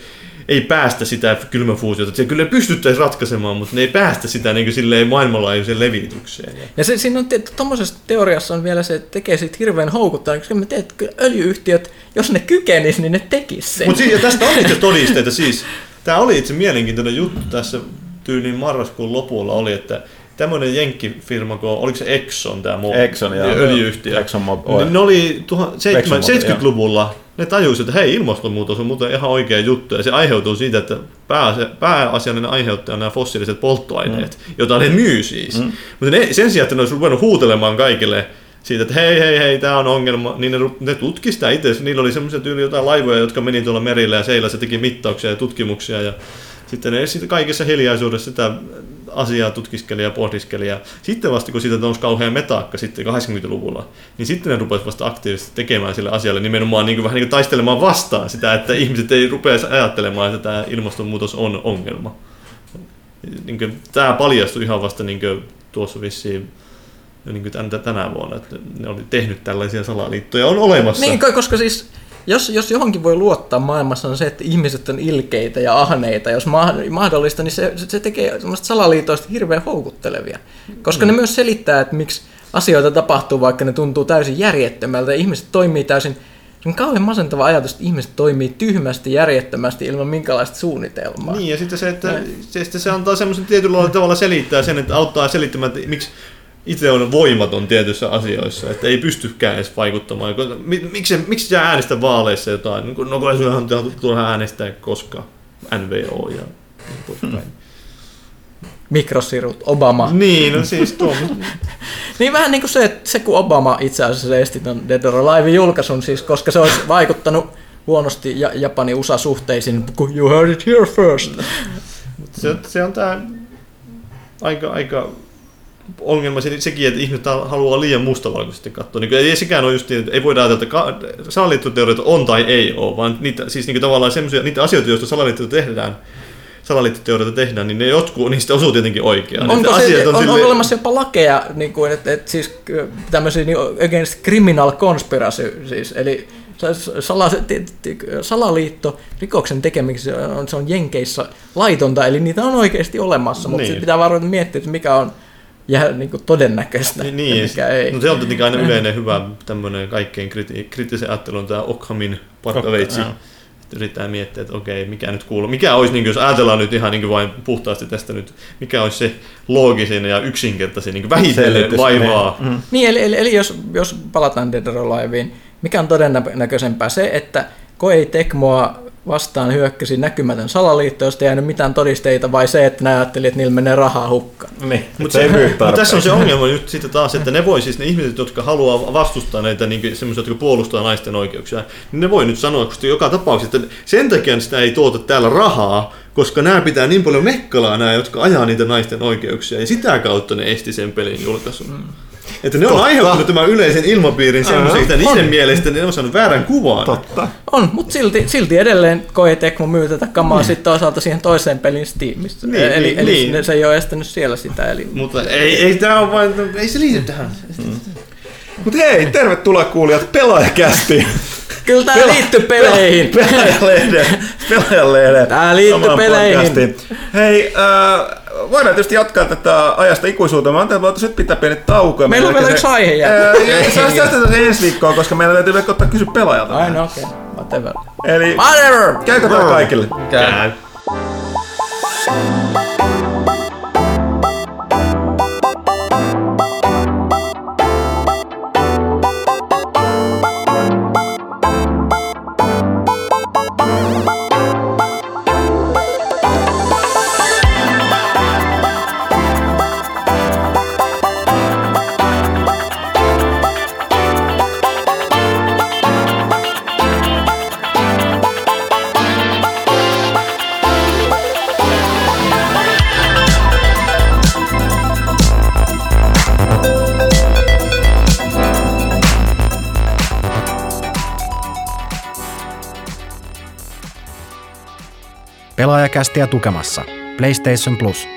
ei päästä sitä kylmäfuusiota. Se kyllä pystyttäisiin ratkaisemaan, mutta ne ei päästä sitä niin silleen maailmanlaajuiseen levitykseen. Ja se, siinä on tuommoisessa teoriassa on vielä se, että tekee siitä hirveän houkuttavan, koska mä teet, että öljyyhtiöt, jos ne kykenis, niin ne tekis sen. Mutta siis, tästä on itse *laughs* todisteita siis. Tämä oli itse mielenkiintoinen juttu tässä tyyliin marraskuun lopulla oli, että tämmöinen jenkkifirma, kun oliko se Exxon tämä Exxon, ja öljyyhtiö, Exxon niin ne oli 70-luvulla ne tajusivat, että hei, ilmastonmuutos on muuten ihan oikea juttu, ja se aiheutuu siitä, että pää, pääasiallinen aiheuttaja on nämä fossiiliset polttoaineet, mm. joita ne myy siis. Mm. Mutta ne, sen sijaan, että ne olisi ruvennut huutelemaan kaikille siitä, että hei, hei, hei, tämä on ongelma, niin ne, ne tutki sitä itse. Niillä oli semmoisia tyyli jotain laivoja, jotka meni tuolla merillä ja seilassa teki mittauksia ja tutkimuksia, ja sitten ne sitten kaikessa hiljaisuudessa sitä asiaa tutkiskeli ja pohdiskeli. Ja sitten vasta kun siitä nousi kauhean metaakka sitten 80-luvulla, niin sitten ne rupesivat vasta aktiivisesti tekemään sille asialle nimenomaan niin kuin, vähän niin kuin taistelemaan vastaan sitä, että ihmiset ei rupea ajattelemaan, että tämä ilmastonmuutos on ongelma. Niin kuin, tämä paljastui ihan vasta niin kuin, tuossa vissiin niin kuin tänä vuonna, että ne oli tehnyt tällaisia salaliittoja, on olemassa. Niin, koska siis jos, jos johonkin voi luottaa maailmassa on se, että ihmiset on ilkeitä ja ahneita, jos mahdollista, niin se, se tekee salaliitoista hirveän houkuttelevia. Koska mm. ne myös selittää, että miksi asioita tapahtuu, vaikka ne tuntuu täysin järjettömältä. Ihmiset toimii täysin, se on kauhean masentava ajatus, että ihmiset toimii tyhmästi, järjettömästi ilman minkälaista suunnitelmaa. Niin, ja sitten se, että se, se antaa semmoisen tietyllä tavalla selittää sen, että auttaa selittämään, että miksi itse on voimaton tietyissä asioissa, että ei pystykään edes vaikuttamaan. Miksi, miksi sä äänestä vaaleissa jotain? No kun sinähän tulla äänestää koska NVO ja niin poispäin. Hmm. Mikrosirut, Obama. Niin, no siis tuo. *laughs* niin vähän niin kuin se, että se kun Obama itse asiassa esti ton Dead or Alive julkaisun, siis, koska se olisi vaikuttanut huonosti Japanin USA-suhteisiin, kun you heard it here first. se, se on tämä aika, aika ongelma se, sekin, että ihmiset haluaa liian mustavalkoisesti katsoa. Niin, ei sekään ole just niin, että ei voida ajatella, että salaliittoteorioita on tai ei ole, vaan niitä, siis niin tavallaan semmoisia, niitä asioita, joista salaliittoja tehdään, salaliittoteorioita tehdään, niin ne jotkut niistä osuu tietenkin oikeaan. Onko se, asiat on, on, on olemassa jopa lakeja, niin kuin, että, että siis tämmöisiä niin against criminal conspiracy, siis, eli sala, salaliitto rikoksen tekemiseksi on, se on Jenkeissä laitonta, eli niitä on oikeasti olemassa, mutta niin. pitää varmaan miettiä, että mikä on ja niin kuin todennäköistä. Niin, niin. mikä ei. No se on tietenkin aina yleinen hyvä tämmöinen kaikkein kriti- kriittisen ajattelun tämä Ockhamin partaveitsi. Yritetään miettiä, että okei, mikä nyt kuuluu. Mikä olisi, niin kuin, jos ajatellaan nyt ihan niin kuin vain puhtaasti tästä nyt, mikä olisi se loogisin ja yksinkertaisin niin vähitellen vaivaa. Mm. Niin, eli, eli, eli jos, jos palataan Dead or Aliveen, mikä on todennäköisempää se, että Koei Tekmoa vastaan hyökkäsi näkymätön salaliitto, josta ei jäänyt mitään todisteita, vai se, että ne ajatteli, että niillä menee rahaa hukkaan. Niin, mutta se, mut tässä on se ongelma nyt sitten taas, että ne voi siis ne ihmiset, jotka haluaa vastustaa näitä niin semmoisia, jotka puolustaa naisten oikeuksia, niin ne voi nyt sanoa, koska joka tapauksessa, että sen takia sitä ei tuota täällä rahaa, koska nämä pitää niin paljon mekkalaa nämä, jotka ajaa niitä naisten oikeuksia, ja sitä kautta ne esti sen pelin julkaisun. Mm. Että ne on Totta. aiheuttanut tämän yleisen ilmapiirin semmoisen, että niiden on. mielestä ne on saanut väärän kuvan. Totta. On, mutta silti, silti edelleen Koei Tecmo myy tätä kamaa mm. sitten toisaalta siihen toiseen pelin Steamissa. Niin, eli niin, eli niin. se ei ole estänyt siellä sitä. Eli... Mutta ei, ei tämä ole vain, ei se liity tähän. Mm. Mutta hei, tervetuloa kuulijat pelaajakästi. Kyllä tämä Pela- liittyy peleihin. Pelaajalehden. Pelaajalehden. Tämä liittyy peleihin. Podcastiin. Hei, äh, voidaan tietysti jatkaa tätä ajasta ikuisuuteen. Mä ajattelin, että nyt pitää pieni tauko. Meillä on vielä yksi aihe jää. Säästetään se ensi viikkoa, koska meidän täytyy vielä ottaa kysyä pelaajalta. Ai no okei, okay. whatever. Eli whatever. käykö tämä kaikille? Käy. Pelaajakästiä tukemassa PlayStation Plus.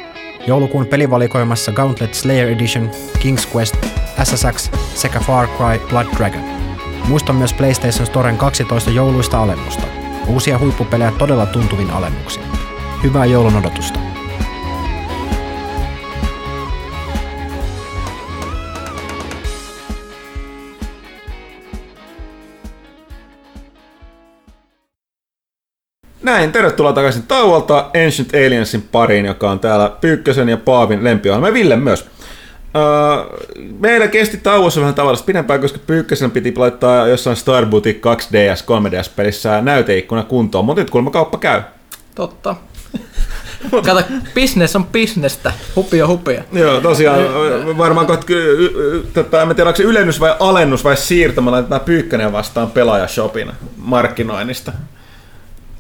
Joulukuun pelivalikoimassa Gauntlet Slayer Edition, King's Quest, SSX sekä Far Cry Blood Dragon. Muista myös PlayStation Storen 12 jouluista alennusta. Uusia huippupelejä todella tuntuvin alennuksin. Hyvää joulun odotusta. Näin, tervetuloa takaisin tauolta Ancient Aliensin pariin, joka on täällä Pyykkösen ja Paavin lempiohjelma ja Ville myös. Öö, meillä kesti tauossa vähän tavallista pidempään, koska Pyykkösen piti laittaa jossain Star Boutique 2DS, 3DS-pelissä näyteikkuna kuntoon, mutta nyt kuulemma kauppa käy. Totta. *laughs* Kato, business on bisnestä. Hupia hupia. Joo, tosiaan varmaan kohta, tota, en tiedä, onko se ylennys vai alennus vai siirto, me laitetaan Pyykkönen vastaan pelaajashopin markkinoinnista.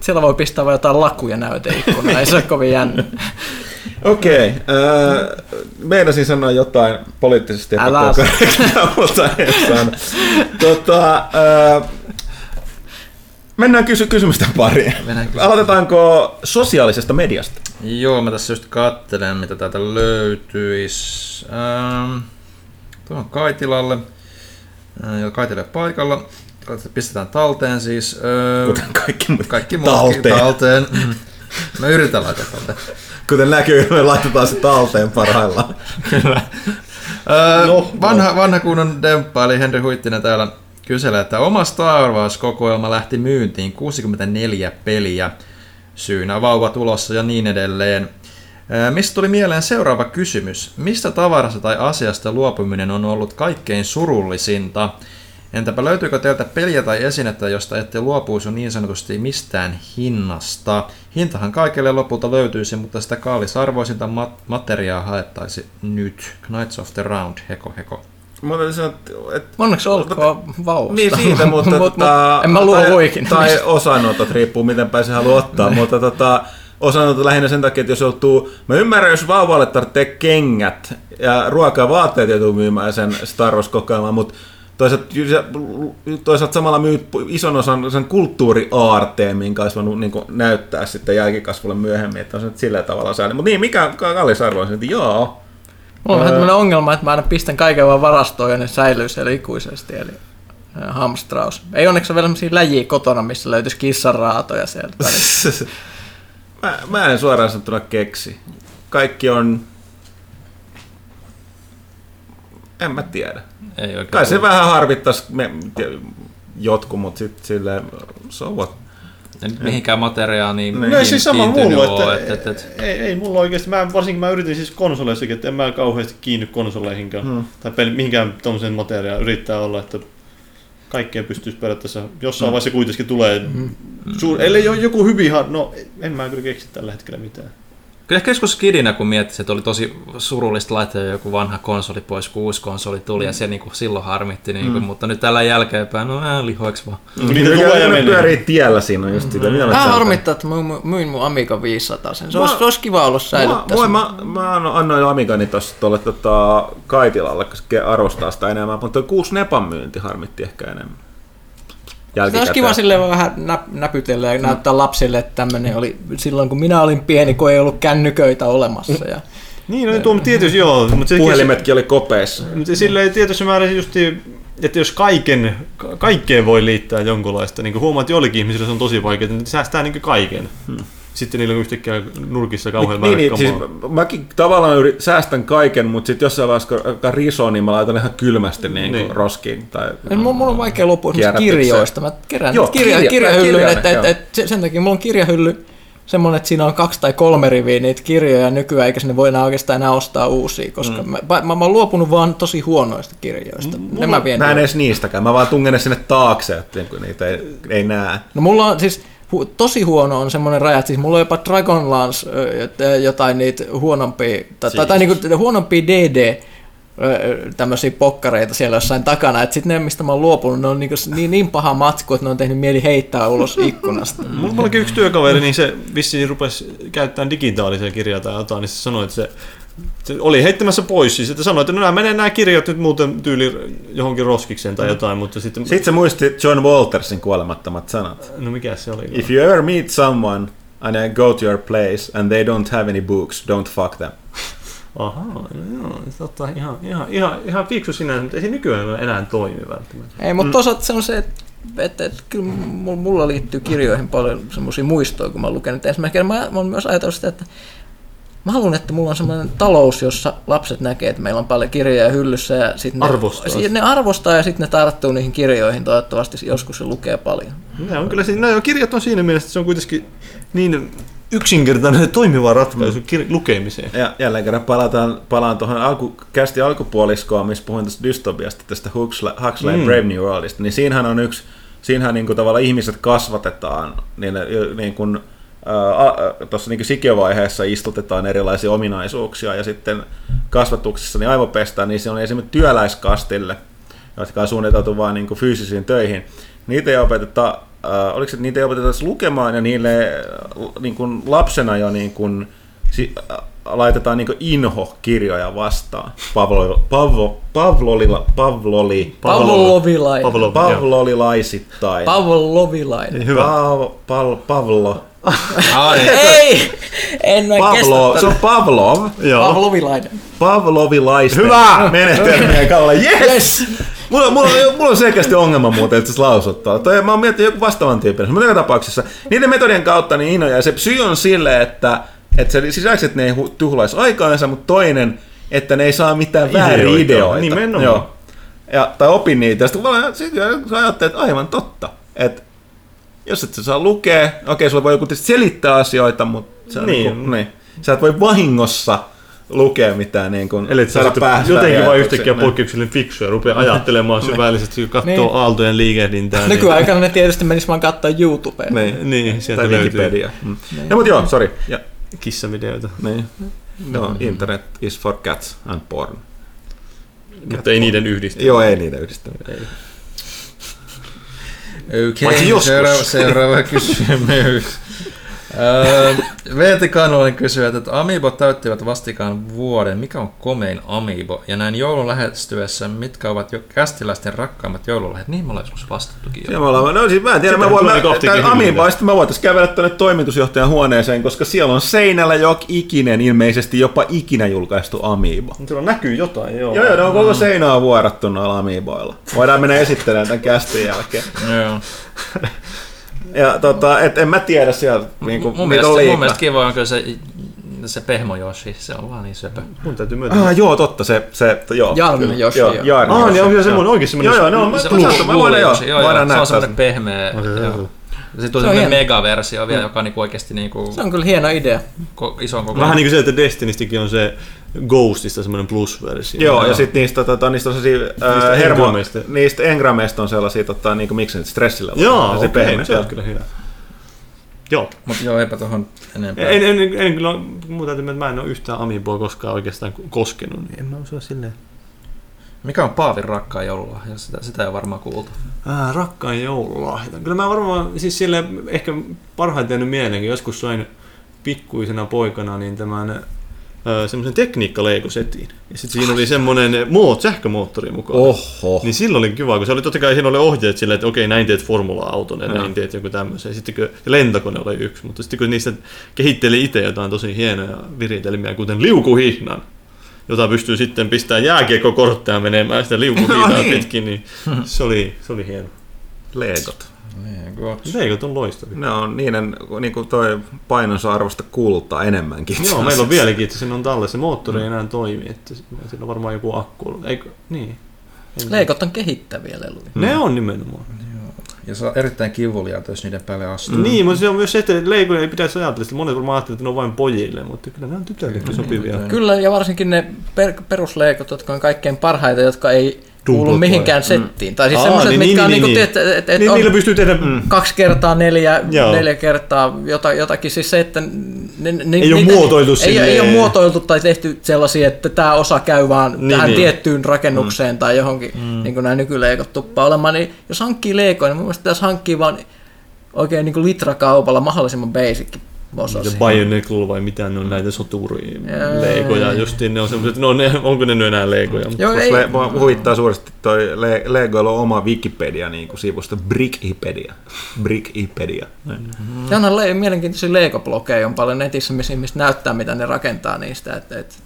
Siellä voi pistää vain jotain lakuja näyteikkunaan, ei se ole kovin jännä. Okei, okay, äh, meinasin sanoa jotain poliittisesti Älä epäkorrektia, *laughs* mutta en sano. Tota, äh, mennään kysy- kysymysten pariin. Mennään kysymysten Aloitetaanko sosiaalisesta mediasta? Joo, mä tässä just kattelen, mitä täältä löytyisi. Ähm, tuohon Kaitilalle. Äh, joo, Kaitila paikalla. Pistetään talteen siis. Öö, Kuten kaikki muut. kaikki muutkin talteen. talteen. Mm. Mä yritän laittaa talteen. Kuten näkyy, me laitetaan se talteen parhaillaan. Kyllä. Öö, no, vanha, vanha kunnon demppa, eli Henri Huittinen täällä kyselee, että oma Star Wars-kokoelma lähti myyntiin 64 peliä, syynä vauva tulossa ja niin edelleen. Öö, Mistä tuli mieleen seuraava kysymys? Mistä tavarasta tai asiasta luopuminen on ollut kaikkein surullisinta? Entäpä löytyykö teiltä peliä tai esinettä, josta ette luopuisi niin sanotusti mistään hinnasta? Hintahan kaikille lopulta löytyisi, mutta sitä kaalisarvoisinta mat- materiaa haettaisi nyt. Knights of the Round, heko heko. Mä täytyy sanoa, että- Onneksi olkoon vauvasta. Niin siitä, *laughs* mutta Mut- tota, mut en mä luo tai, oikein. Tai osanotot, riippuu miten päin se haluaa ottaa, mutta tota, osanotot lähinnä sen takia, että jos joutuu, mä ymmärrän, jos vauvalle tarvitsee kengät ja ruokaa ja vaatteet joutuu myymään sen Star Wars mutta toisaalta, toisaalta samalla myyt ison osan sen kulttuuriaarteen, minkä olisi voinut niin näyttää sitten jälkikasvulle myöhemmin, että on se nyt sillä tavalla sääli. Mutta niin, mikä kallisarvoisin, että joo, Mulla on vähän tämmöinen ongelma, että mä aina pistän kaiken vaan varastoon ja ne säilyy siellä ikuisesti, eli ää, hamstraus. Ei onneksi ole vielä sellaisia läjiä kotona, missä löytyisi kissanraatoja sieltä. *laughs* mä, mä en suoraan sanottuna keksi. Kaikki on... En mä tiedä. Ei oikein. Kai se vähän harvittaisi me, jotkut, mutta sitten silleen, so what? Ei nyt mihinkään materiaaliin Niin. No ei siis sama mulla, oo, että, et, et, et. Ei, ei mulla oikeasti, mä, varsinkin mä yritin siis konsoleissakin, että en mä kauheasti kiinny konsoleihinkaan, Hmm. tai peli, mihinkään tommoseen materiaan yrittää olla, että kaikkeen pystyisi periaatteessa, jossain vaiheessa kuitenkin tulee, suur, ellei ole joku hyvin, no en mä kyllä keksi tällä hetkellä mitään. Kyllä ehkä joskus kidinä, kun miettii, että oli tosi surullista laittaa joku vanha konsoli pois, kun uusi konsoli tuli, ja se niin kuin silloin harmitti, niin kuin, mutta nyt tällä jälkeenpäin, no ää, lihoiksi vaan. Kun niitä tulee ja pyörii tiellä siinä on just sitä. Mitä mä Vähän sanon? harmittaa, että mä myin- mun Amiga 500 sen. Se Mä- olisi, se olisi kiva ollut Mä, säilyttää. moi, sen. mä, mä annoin- Amigani tuossa tuolle tota, Kaitilalle, koska arvostaa sitä enemmän, mutta tuo kuusi Nepan myynti harmitti ehkä enemmän. Se olisi kiva silleen vähän nä- näpytellä ja näyttää lapsille, että tämmöinen oli silloin, kun minä olin pieni, kun ei ollut kännyköitä olemassa. Ja Niin, no tuo tietysti joo, mutta se, Puhelimetkin oli kopeissa. Mutta silleen tietyssä määrin just, että jos kaiken, ka- kaikkeen voi liittää jonkunlaista, niin huomaat, että joillekin ihmisille se on tosi vaikeaa, että ne säästää niin kaiken. Hmm. Sitten niillä on yhtäkkiä nurkissa kauhean Niin, niin, siis mäkin tavallaan yrit, säästän kaiken, mutta sitten jossain vaiheessa, kun riso, niin mä laitan ihan kylmästi niin Niin. roskiin. Tai, Ja Mulla, mulla on vaikea lopua kirjoista. Mä kerään Joo, kirja, kirja- kirjahyllyyn, kirja- että et, joo. et, se- sen takia mulla on kirjahylly semmoinen, että siinä on kaksi tai kolme riviä niitä kirjoja nykyään, eikä sinne voi enää oikeastaan enää ostaa uusia, koska mm. mä, mä, mä, oon luopunut vaan tosi huonoista kirjoista. Ne mä vien. Mä en edes niistäkään, mä vaan tungen ne sinne taakse, että niinku niitä ei, ei näe. No mulla on siis hu- tosi huono on semmoinen raja, että siis mulla on jopa Dragonlance jotain niitä huonompia, tai, tai, tai niinku huonompia DD tämmöisiä pokkareita siellä jossain takana, että sitten ne, mistä mä oon luopunut, ne on s- niin, niin paha matsku, että ne on tehnyt mieli heittää ulos *laughs* ikkunasta. Mulla mulla yksi työkaveri, niin se vissiin rupesi käyttämään digitaalisia kirjaa tai jotain, niin se sanoi, että se, se oli heittämässä pois, siis että sanoi, että no nämä menee nämä kirjat nyt muuten tyyli johonkin roskikseen tai jotain, mutta sitten... Sitten se muisti John Waltersin kuolemattomat sanat. No mikä se oli? If you ever meet someone and then go to your place and they don't have any books, don't fuck them. *laughs* Ahaa, no joo, totta, ihan, ihan, ihan, ihan fiksu sinänsä, mutta ei se nykyään enää toimi välttämättä. Ei, mutta toisaalta se on se, että, että, että kyllä mulla- mulla liittyy kirjoihin paljon semmoisia muistoja, kun mä oon lukenut. Esimerkiksi mä, mä oon myös ajatellut sitä, että mä haluan, että mulla on semmoinen talous, jossa lapset näkee, että meillä on paljon kirjoja hyllyssä ja sitten ne Arvostaa. ne arvostaa ja sitten ne tarttuu niihin kirjoihin. Toivottavasti joskus se lukee paljon. Ne on kyllä, siinä- no, kirjat on siinä mielessä, että se on kuitenkin niin yksinkertainen ja toimiva ratkaisu mm. kir- lukemiseen. Ja jälleen kerran palataan, palaan tuohon alku, kästi alkupuoliskoon, missä puhuin tästä dystopiasta, tästä Huxley, Huxley mm. Brave New Worldista, niin siinähän on yksi, siinähän niin kuin tavallaan ihmiset kasvatetaan, niin, niin kuin, tuossa niin sikiövaiheessa istutetaan erilaisia ominaisuuksia ja sitten kasvatuksessa niin aivopestään, niin se on esimerkiksi työläiskastille, jotka on suunniteltu vain niin fyysisiin töihin. Niitä ei opeteta, äh, oliko se, niitä ei opeteta lukemaan ja niille niin kuin lapsena jo niin kuin, si, äh, laitetaan niin inho-kirjoja vastaan. Pavlo, Pavlo, Pavlolila, Pavloli, Pavlovilainen. Pavlov, joo. Pavlolilaisittain. Pavlovilainen. Hyvä. Pav, Pav, Pavlo. Ei! En mä Pavlo, se on. Pavlov. Joo. Pavlovilainen. Pavlovilaisten Hyvä! menetelmien kautta. Yes! yes! Mulla, mulla, on- mulla on selkeästi ongelma muuten, että se lausuttaa. Toi, mä oon miettinyt joku vastaavan tyyppinen. Mutta joka tapauksessa niiden metodien kautta niin innoja. Ja se psyy on sille, että, että se sisäksi, että ne ei tuhlaisi aikaansa, mutta toinen, että ne ei saa mitään väärin Ideoita. Nimenomaan. Joo. Ja, tai opi niitä. Ja sitten kun ajattelet, että aivan totta. Että jos et sä saa lukea, okei, sulla voi joku tietysti selittää asioita, mutta sä, Niin. niin. Niin, niin, sä et voi vahingossa lukea mitään niin kuin, Eli sä jotenkin vaan ajatuksia. yhtäkkiä Niin. poikkeuksellinen fiksu ja rupeaa ajattelemaan syvällisesti, kun katsoo Niin. aaltojen liikehdintää. niin- Nykyaikana ne tietysti menis vaan katsoa YouTubeen. Niin. Niin, sieltä Tai löytyy Wikipedia. Mm. No, mutta joo, sorry. Ja, kissavideoita. niin. No, internet is for cats and porn. Mutta ei niiden yhdistä. Joo, ei niitä yhdistämistä. Okei, Paitsi joskus. seuraava, seuraava kysymys. *laughs* Öö, Veeti Kanuinen kysyy, että Amiibo täyttivät vastikään vuoden. Mikä on komein Amiibo? Ja näin joulun lähestyessä, mitkä ovat jo kästiläisten rakkaimmat joululahjat? Niin me ollaan joskus vastattukin jo. Ollaan, no siis mä en tiedä, Sitä mä voin, mä. Amiiba, sitten mä voitais kävellä tuonne toimitusjohtajan huoneeseen, koska siellä on seinällä jok ikinen, ilmeisesti jopa ikinä julkaistu Amiibo. Tuolla näkyy jotain, joo. Joo, joo, ne on koko seinä on vuorattu noilla Amiiboilla. Voidaan mennä esittelemään tämän kästin jälkeen. Joo. *laughs* Ja tota, et en mä tiedä siellä niinku, mun, niitä mielestä, on mun liikaa. mielestä kiva on kyllä se, se pehmo Yoshi, se on vaan niin söpö. Mun täytyy myöntää. Ah, joo, totta, se, se joo. Jarno kyllä, Yoshi, Joo, joo. Jarno Ah, Yoshi. niin on vielä semmoinen oikein semmoinen... Joo, joo, no, Se mä, on mä, saatan- mä Blue voidaan, joo, joo, joo, se on semmoinen pehmeä. On se, sitten tuli Se on megaversio vielä, joka niinku oikeasti niinku Se on kyllä hieno idea. ko, ison koko. Vähän niin kuin se, että Destinistikin on se Ghostista semmoinen plus-versio. Joo, ja sitten niistä, tota, niistä on sellaisia Niistä äh, hermo, engrameista. niistä engrameista on sellaisia, tota, niinku, miksi ne nyt stressillä Joo, Se okei, pehmeä, se on joo. kyllä hyvä. Joo. Mutta joo, eipä tuohon enempää. En, en, en, en kyllä, myöntää, että mä en ole yhtään Amiiboa koskaan oikeastaan koskenut, niin en mä osaa silleen. Mikä on Paavin rakkaan joululahja? Sitä, sitä ei ole varmaan kuultu. Ää, rakkain joululahja. Kyllä mä varmaan, siis sille ehkä parhaiten jäänyt mieleen, kun joskus sain pikkuisena poikana niin tämän semmoisen tekniikka-leikosetin. Ja sitten siinä oli semmoinen moot, sähkömoottori mukaan. Oho. Niin silloin oli kiva, kun se oli totta kai siinä oli ohjeet silleen, että okei, näin teet formula-auton ja Joo. näin teet joku tämmöisen. Sitten kun, lentokone oli yksi, mutta sitten kun niistä kehitteli itse jotain tosi hienoja viritelmiä, kuten liukuhihnan, jota pystyy sitten pistämään jääkiekkokortteja menemään sitä liukuhihnaa *laughs* No niin. pitkin, niin se oli, se oli hieno. Leegot. Niin. Leikot on loistavia. Ne on niiden, niinku toi painonsa arvosta kultaa enemmänkin. Joo, meillä on asiassa. vieläkin, että siinä on tallessa. Se moottori ei enää toimi, että sillä on varmaan joku akku. Eikö? Niin. En- Leikot on kehittäviä leluja. Ne on nimenomaan. Ja se on erittäin kivuliaita, jos niiden päälle astuu. Mm. Niin, mutta se on myös se, että leikoja ei pitäisi ajatella. Sitä monet varmaan ajattelevat, että ne on vain pojille, mutta kyllä ne on tytörillekin sopivia. Niin. Kyllä, ja varsinkin ne per, perusleikot, jotka on kaikkein parhaita, jotka ei kuulu mihinkään settiin. Tai siis semmoiset, niin, mitkä niin, on niin, niinku, niin. että et, et Niin, on niillä pystyy tehdä... Mm. kaksi kertaa neljä, Joo. neljä kertaa jota, jotakin. Siis se, että ne, ne, Ei ole muotoiltu ei, silleen. ei ole muotoiltu tai tehty sellaisia, että tämä osa käy vaan Niin, tähän niin. tiettyyn rakennukseen tai johonkin, mm. niin kuin nämä nykyleikot tuppaa olemaan. Niin jos hankkii leikoja, niin mun mielestä pitäisi hankkia vaan oikein niin kuin litrakaupalla mahdollisimman basic osasia. Bionicle vai mitä ne on näitä soturi Jaa. leikoja justiin ne on semmoiset, no ne, onko ne nyt enää leikoja? Joo, ei, Le- mua huvittaa suuresti toi Le- Legoilla on oma Wikipedia niin kuin sivusto, Brickipedia. Brickipedia. Ja onhan le- mielenkiintoisia Lego-blogeja on paljon netissä, missä ihmiset näyttää, mitä ne rakentaa niistä. Et, et,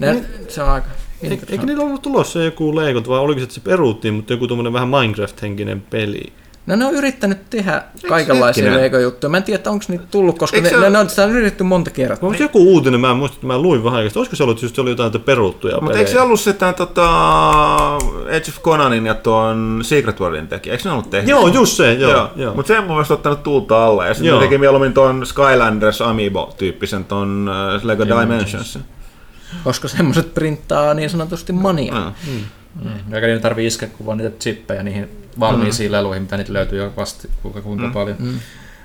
ne, se on aika Eikö, niillä ollut tulossa joku Legot vai oliko se, että se peruttiin, mutta joku tuommoinen vähän Minecraft-henkinen peli? No ne on yrittänyt tehdä kaikenlaisia hetkinen? Lego-juttuja. Mä en tiedä, että onko niitä tullut, koska Eikö ne, se ne, ole- ne, on, sitä on yritetty monta kertaa. Onko se joku uutinen, mä en muista, että mä luin vähän aikaa. Olisiko se ollut just oli jotain että peruttuja Mutta eikö se ollut se tämän tota, Age of Conanin ja tuon Secret Worldin tekijä? Eikö ne ollut tehnyt? Joo, just se, joo. joo. joo. Mutta se on mun mielestä ottanut tulta alle. Ja sitten teki mieluummin tuon Skylanders Amiibo-tyyppisen tuon äh, Lego Dimensions. Koska semmoiset printtaa niin sanotusti mania. Ah. Eikä niitä tarvii iskeä, kun vaan niitä chippejä niihin valmiisiin mm. leluihin, mitä niitä löytyy jo vasti kuinka, kuinka mm. paljon. Mm.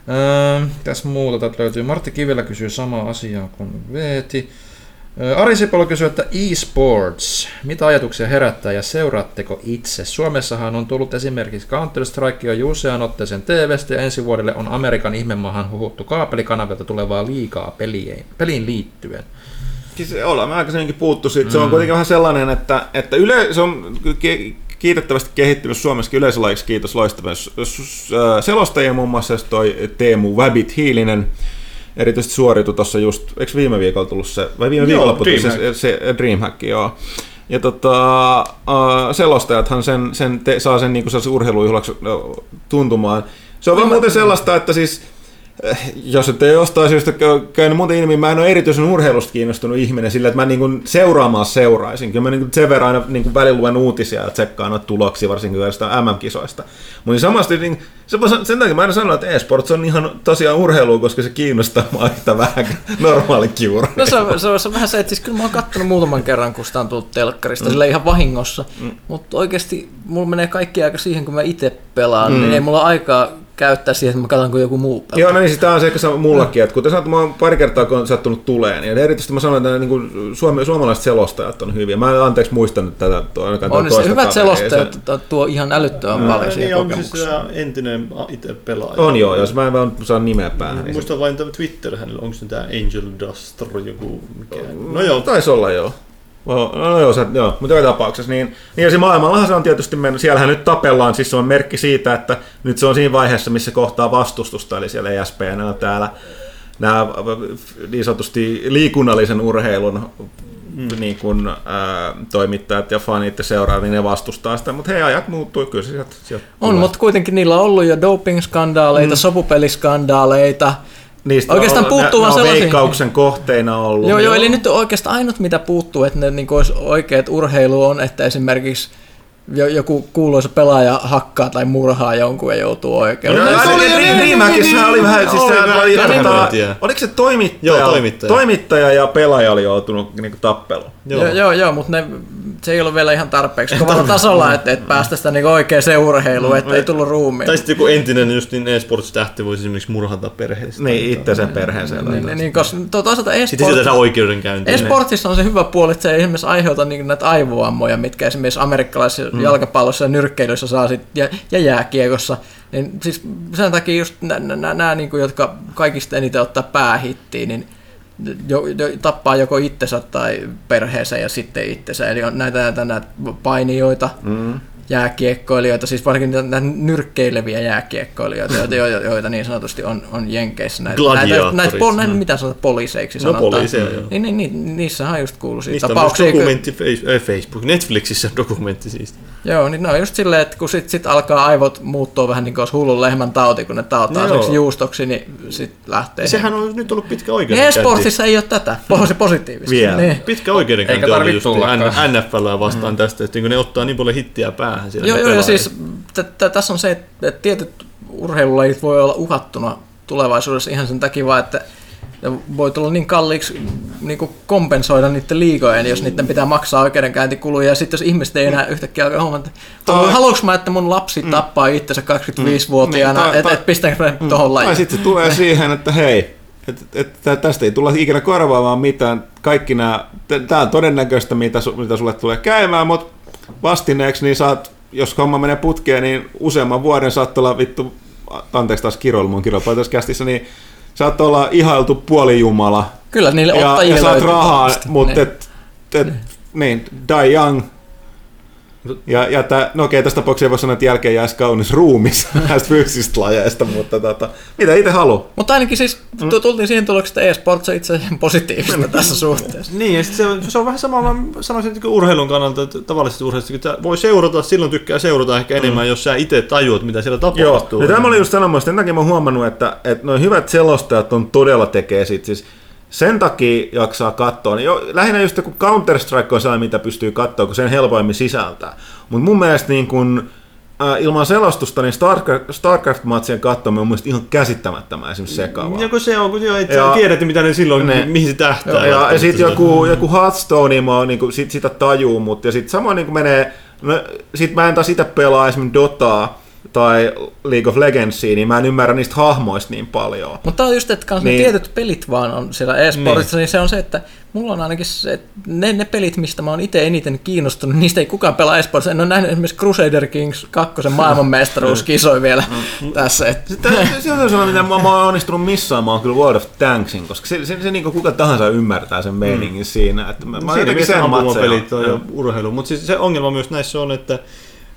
Öö, tässä muuta täältä löytyy. Martti Kivelä kysyy samaa asiaa kuin Veeti. Öö, Ari Sipola kysyy, että e-sports, mitä ajatuksia herättää ja seuraatteko itse? Suomessahan on tullut esimerkiksi Counter-Strike jo usean otteeseen TVstä ja ensi vuodelle on Amerikan ihmemaahan huhuttu kaapelikanavilta tulevaa liikaa peliin, peliin liittyen. Siis ollaan me aikaisemminkin puuttu siitä. Se on kuitenkin vähän sellainen, että, että yle, se on kiitettävästi kehittynyt Suomessakin yleisölajiksi, kiitos loistavien äh, selostajien muun muassa toi Teemu Väbit Hiilinen erityisesti suoriutui tuossa just, eikö viime viikolla tullut se, vai viime viikolla tuli Dreamhack. se, se Dreamhack, joo. Ja tota, äh, selostajathan sen, sen te, saa sen niinku urheilujuhlaksi äh, tuntumaan. Se on vaan muuten sellaista, että siis jos et jostain syystä käy- käynyt muuten ilmi, mä en ole erityisen urheilusta kiinnostunut ihminen sillä, että mä niin kuin seuraamaan seuraisin. Kyllä mä niin kuin sen verran aina niin kuin välillä luen uutisia ja tsekkaan noita tuloksia, varsinkin jostain MM-kisoista. Mutta niin samasti niin, sen takia mä aina sanon, että e-sports on ihan tosiaan urheilua, koska se kiinnostaa *laughs* mua yhtä vähän normaali kiura. No se on, se, on, se on vähän se, että siis kyllä mä oon kattonut muutaman kerran, kun sitä on tullut telkkarista, mm. sillä ihan vahingossa. Mm. Mutta oikeasti mulla menee kaikki aika siihen, kun mä itse pelaan, mm. niin ei mulla aikaa käyttää siihen, että mä katson, kun joku muu pelaa. Joo, no niin sitä on se ehkä sama mullakin, että kuten sanottu, mä oon pari kertaa, kun on sattunut tuleen, niin erityisesti mä sanon, että niin kuin suome, suomalaiset selostajat on hyviä. Mä en anteeksi muistanut tätä to- ainakaan On tuota se toista hyvät kaveria, selostajat tuo- tuo ihan älyttömän Mm. paljon siihen Niin, onko se se entinen itse pelaaja? Se on joo, jos mä en vaan saa nimeä päähän. Niin se- Muistan vain tämä Twitter hänellä, onko se tämä Angel Duster joku mikä? No joo, Taisi olla joo. No, no joo, se, joo, mutta joka tapauksessa. Niin, niin ja se maailmallahan se on tietysti mennyt, siellähän nyt tapellaan, siis se on merkki siitä, että nyt se on siinä vaiheessa, missä kohtaa vastustusta, eli siellä ESPN on täällä nämä niin sanotusti liikunnallisen urheilun mm. niin kuin, ää, toimittajat ja fanit ja seuraajat, niin ne vastustaa sitä, mutta hei, ajat muuttuu, kyllä sieltä, sieltä On, tulee. mutta kuitenkin niillä on ollut jo doping-skandaaleita, mm. sopupeliskandaaleita. Niistä oikeastaan on, puuttuu ne, vaan ne on sellaisia- veikkauksen kohteina ollut. Joo, joo, eli nyt oikeastaan ainut mitä puuttuu, että ne niin olisi oikeat urheilu on, että esimerkiksi jo- joku kuuluisa pelaaja hakkaa tai murhaa jonkun ja joutuu oikeuteen. No, se se oli- niin, Dreamhackissa oli vähän, siis oli oli, oliko se toimittaja, Joo, toimittaja. toimittaja ja pelaaja oli joutunut niinku tappeluun. Joo, joo, joo, joo mutta ne, se ei ollut vielä ihan tarpeeksi kovalla tasolla, että, että päästä sitä niin oikeaan seurheiluun, että ei tullut ruumiin. Tai sitten joku entinen just niin e-sports-tähti voisi esimerkiksi murhata perheestä. Niin, itse sen perheeseen. Niin, niin, niin, koska to- toisaalta Sitten e-sport, sieltä oikeudenkäyntiin. e-sportissa on se hyvä puoli, että se ei esimerkiksi aiheuta niin näitä aivoammoja, mitkä esimerkiksi amerikkalaisessa mm. jalkapallossa ja nyrkkeilyssä saa sit, ja, ja jääkiekossa. Niin siis sen takia just nämä, niin jotka kaikista eniten ottaa päähittiin, niin jo, jo, tappaa joko itsensä tai perheensä ja sitten itsensä. Eli on näitä, näitä, näitä painijoita, mm. Jääkiekkoilijoita, siis varsinkin näitä, nyrkkeileviä jääkiekkoilijoita, joita, joita, joita niin sanotusti on, on Jenkeissä. Näitä, näitä, näitä, pol, näitä, mitä sanotaan, poliiseiksi No, sanotaan. poliiseja, joo. Niin, niin, niin, niissähän on just kuuluisia Niistä on myös tapauksia. kun- dokumentti Face- äh, Facebook, Netflixissä on dokumentti siis. Joo, niin ne on just silleen, että kun sit, sit alkaa aivot muuttua vähän niin kuin olisi hullun lehmän tauti, kun ne tautaa no juustoksi, niin sit lähtee. Ja sehän on nyt ollut pitkä niin oikeudenkäynti. e-sportissa ei ole tätä, se positiivista. Vielä. Niin. Pitkä oikeudenkäynti Eikä oli tarvitse just tullakaan. NFL vastaan tästä, että kun ne ottaa niin paljon hittiä päähän siellä. Joo, joo, ja siis t- t- tässä on se, että tietyt urheilulajit voi olla uhattuna tulevaisuudessa ihan sen takia vaan, että ne voi tulla niin kalliiksi niin kuin kompensoida niiden liikojen, jos niiden pitää maksaa oikeudenkäyntikuluja. Ja sitten jos ihmiset ei enää yhtäkkiä alkaa huomata, että Tai- haluanko mä, että mun lapsi tappaa itsensä 25-vuotiaana, Niin, tai- että tai- et pistänkö mä tuohon Tai lajiin. sitten se tulee siihen, että hei, että et, tästä ei tulla ikinä korvaamaan mitään. Kaikki nämä, tämä on todennäköistä, mitä, su, mitä sulle tulee käymään, mutta vastineeksi, niin saat, jos homma menee putkeen, niin useamman vuoden saat olla vittu, anteeksi taas kiroilu, mun kiroilu kästissä, niin saat olla ihailtu puolijumala Kyllä niille ja, ottajille ja saat rahaa, mutta Niin. et, et, niin, die young. Ja, ja tää, no okei, tässä tapauksessa ei voi sanoa, että jälkeen jäisi kaunis ruumis *laughs* näistä fyysisistä lajeista, mutta tota, mitä itse haluaa. Mutta ainakin siis mm. tultiin siihen tulokseen, että e-sports on itse asiassa positiivista tässä suhteessa. Niin, ja sit se, on, se on vähän samalla, sanoisin, että urheilun kannalta, että tavallisesti urheilusta, että voi seurata, silloin tykkää seurata ehkä enemmän, mm. jos sä itse tajuat, mitä siellä Joo, tapahtuu. ja tämä oli just sanomassa, sen takia mä oon huomannut, että, että noin hyvät selostajat on todella tekee sit, siis sen takia jaksaa katsoa, niin jo, lähinnä just kun Counter-Strike on sellainen, mitä pystyy katsoa, kun sen helpoimmin sisältää. Mutta mun mielestä niin kun, äh, ilman selostusta, niin Starcraft, Starcraft-matsien katsominen on mun mielestä ihan käsittämättömän esimerkiksi sekavaa. Ja kun se on, kun jo, et Ja- tiedät, mitä ne silloin, Ne. mihin se tähtää. Ja, ja välttämättä sitten joku, joku Hearthstone, mä oon, niinku, sit, sitä tajuu, mutta ja sitten samoin niinku menee, no, sit mä en taas itse pelaa esimerkiksi Dotaa tai League of Legendsia, niin mä en ymmärrä niistä hahmoista niin paljon. Mutta on just, että niin. Ne tietyt pelit vaan on siellä e-sportissa, niin. niin se on se, että mulla on ainakin se, että ne, ne pelit, mistä mä oon itse eniten kiinnostunut, niistä ei kukaan pelaa e-sportissa. En ole nähnyt esimerkiksi Crusader Kings 2 maailmanmestaruuskisoi vielä tässä. Että, Se on sellainen, mitä mä, mä oon onnistunut missaamaan, kyllä World of Tanksin, koska se, se, se niin kuka tahansa ymmärtää sen meiningin siinä. Että mä, mä Siinä jotenkin mielessä sen ampumapelit matseja. on ja urheilu. Mutta siis se ongelma myös näissä on, että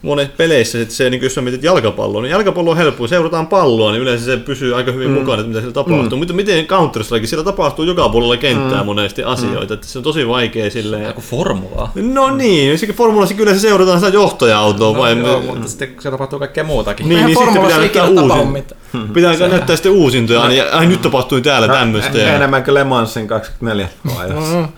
monissa peleissä, että se, niin jos sä mietit jalkapalloa, niin jalkapallo on helppoa, seurataan palloa, niin yleensä se pysyy aika hyvin mm. mukana, että mitä siellä tapahtuu. Mm. Mutta miten counter strike siellä tapahtuu joka puolella kenttää mm. monesti asioita, että se on tosi vaikea silleen. Joku formulaa. No niin, sekin formulassa kyllä se seurataan sitä johtaja-autoa, vai No, joo, mutta sitten se tapahtuu kaikkea muutakin. Niin, niin sitten pitää näyttää uusin. *laughs* Pitää näyttää sitten uusintoja, niin ai nyt tapahtui täällä tämmöistä. En- Ja... Enemmän Le Mansin 24 vaiheessa.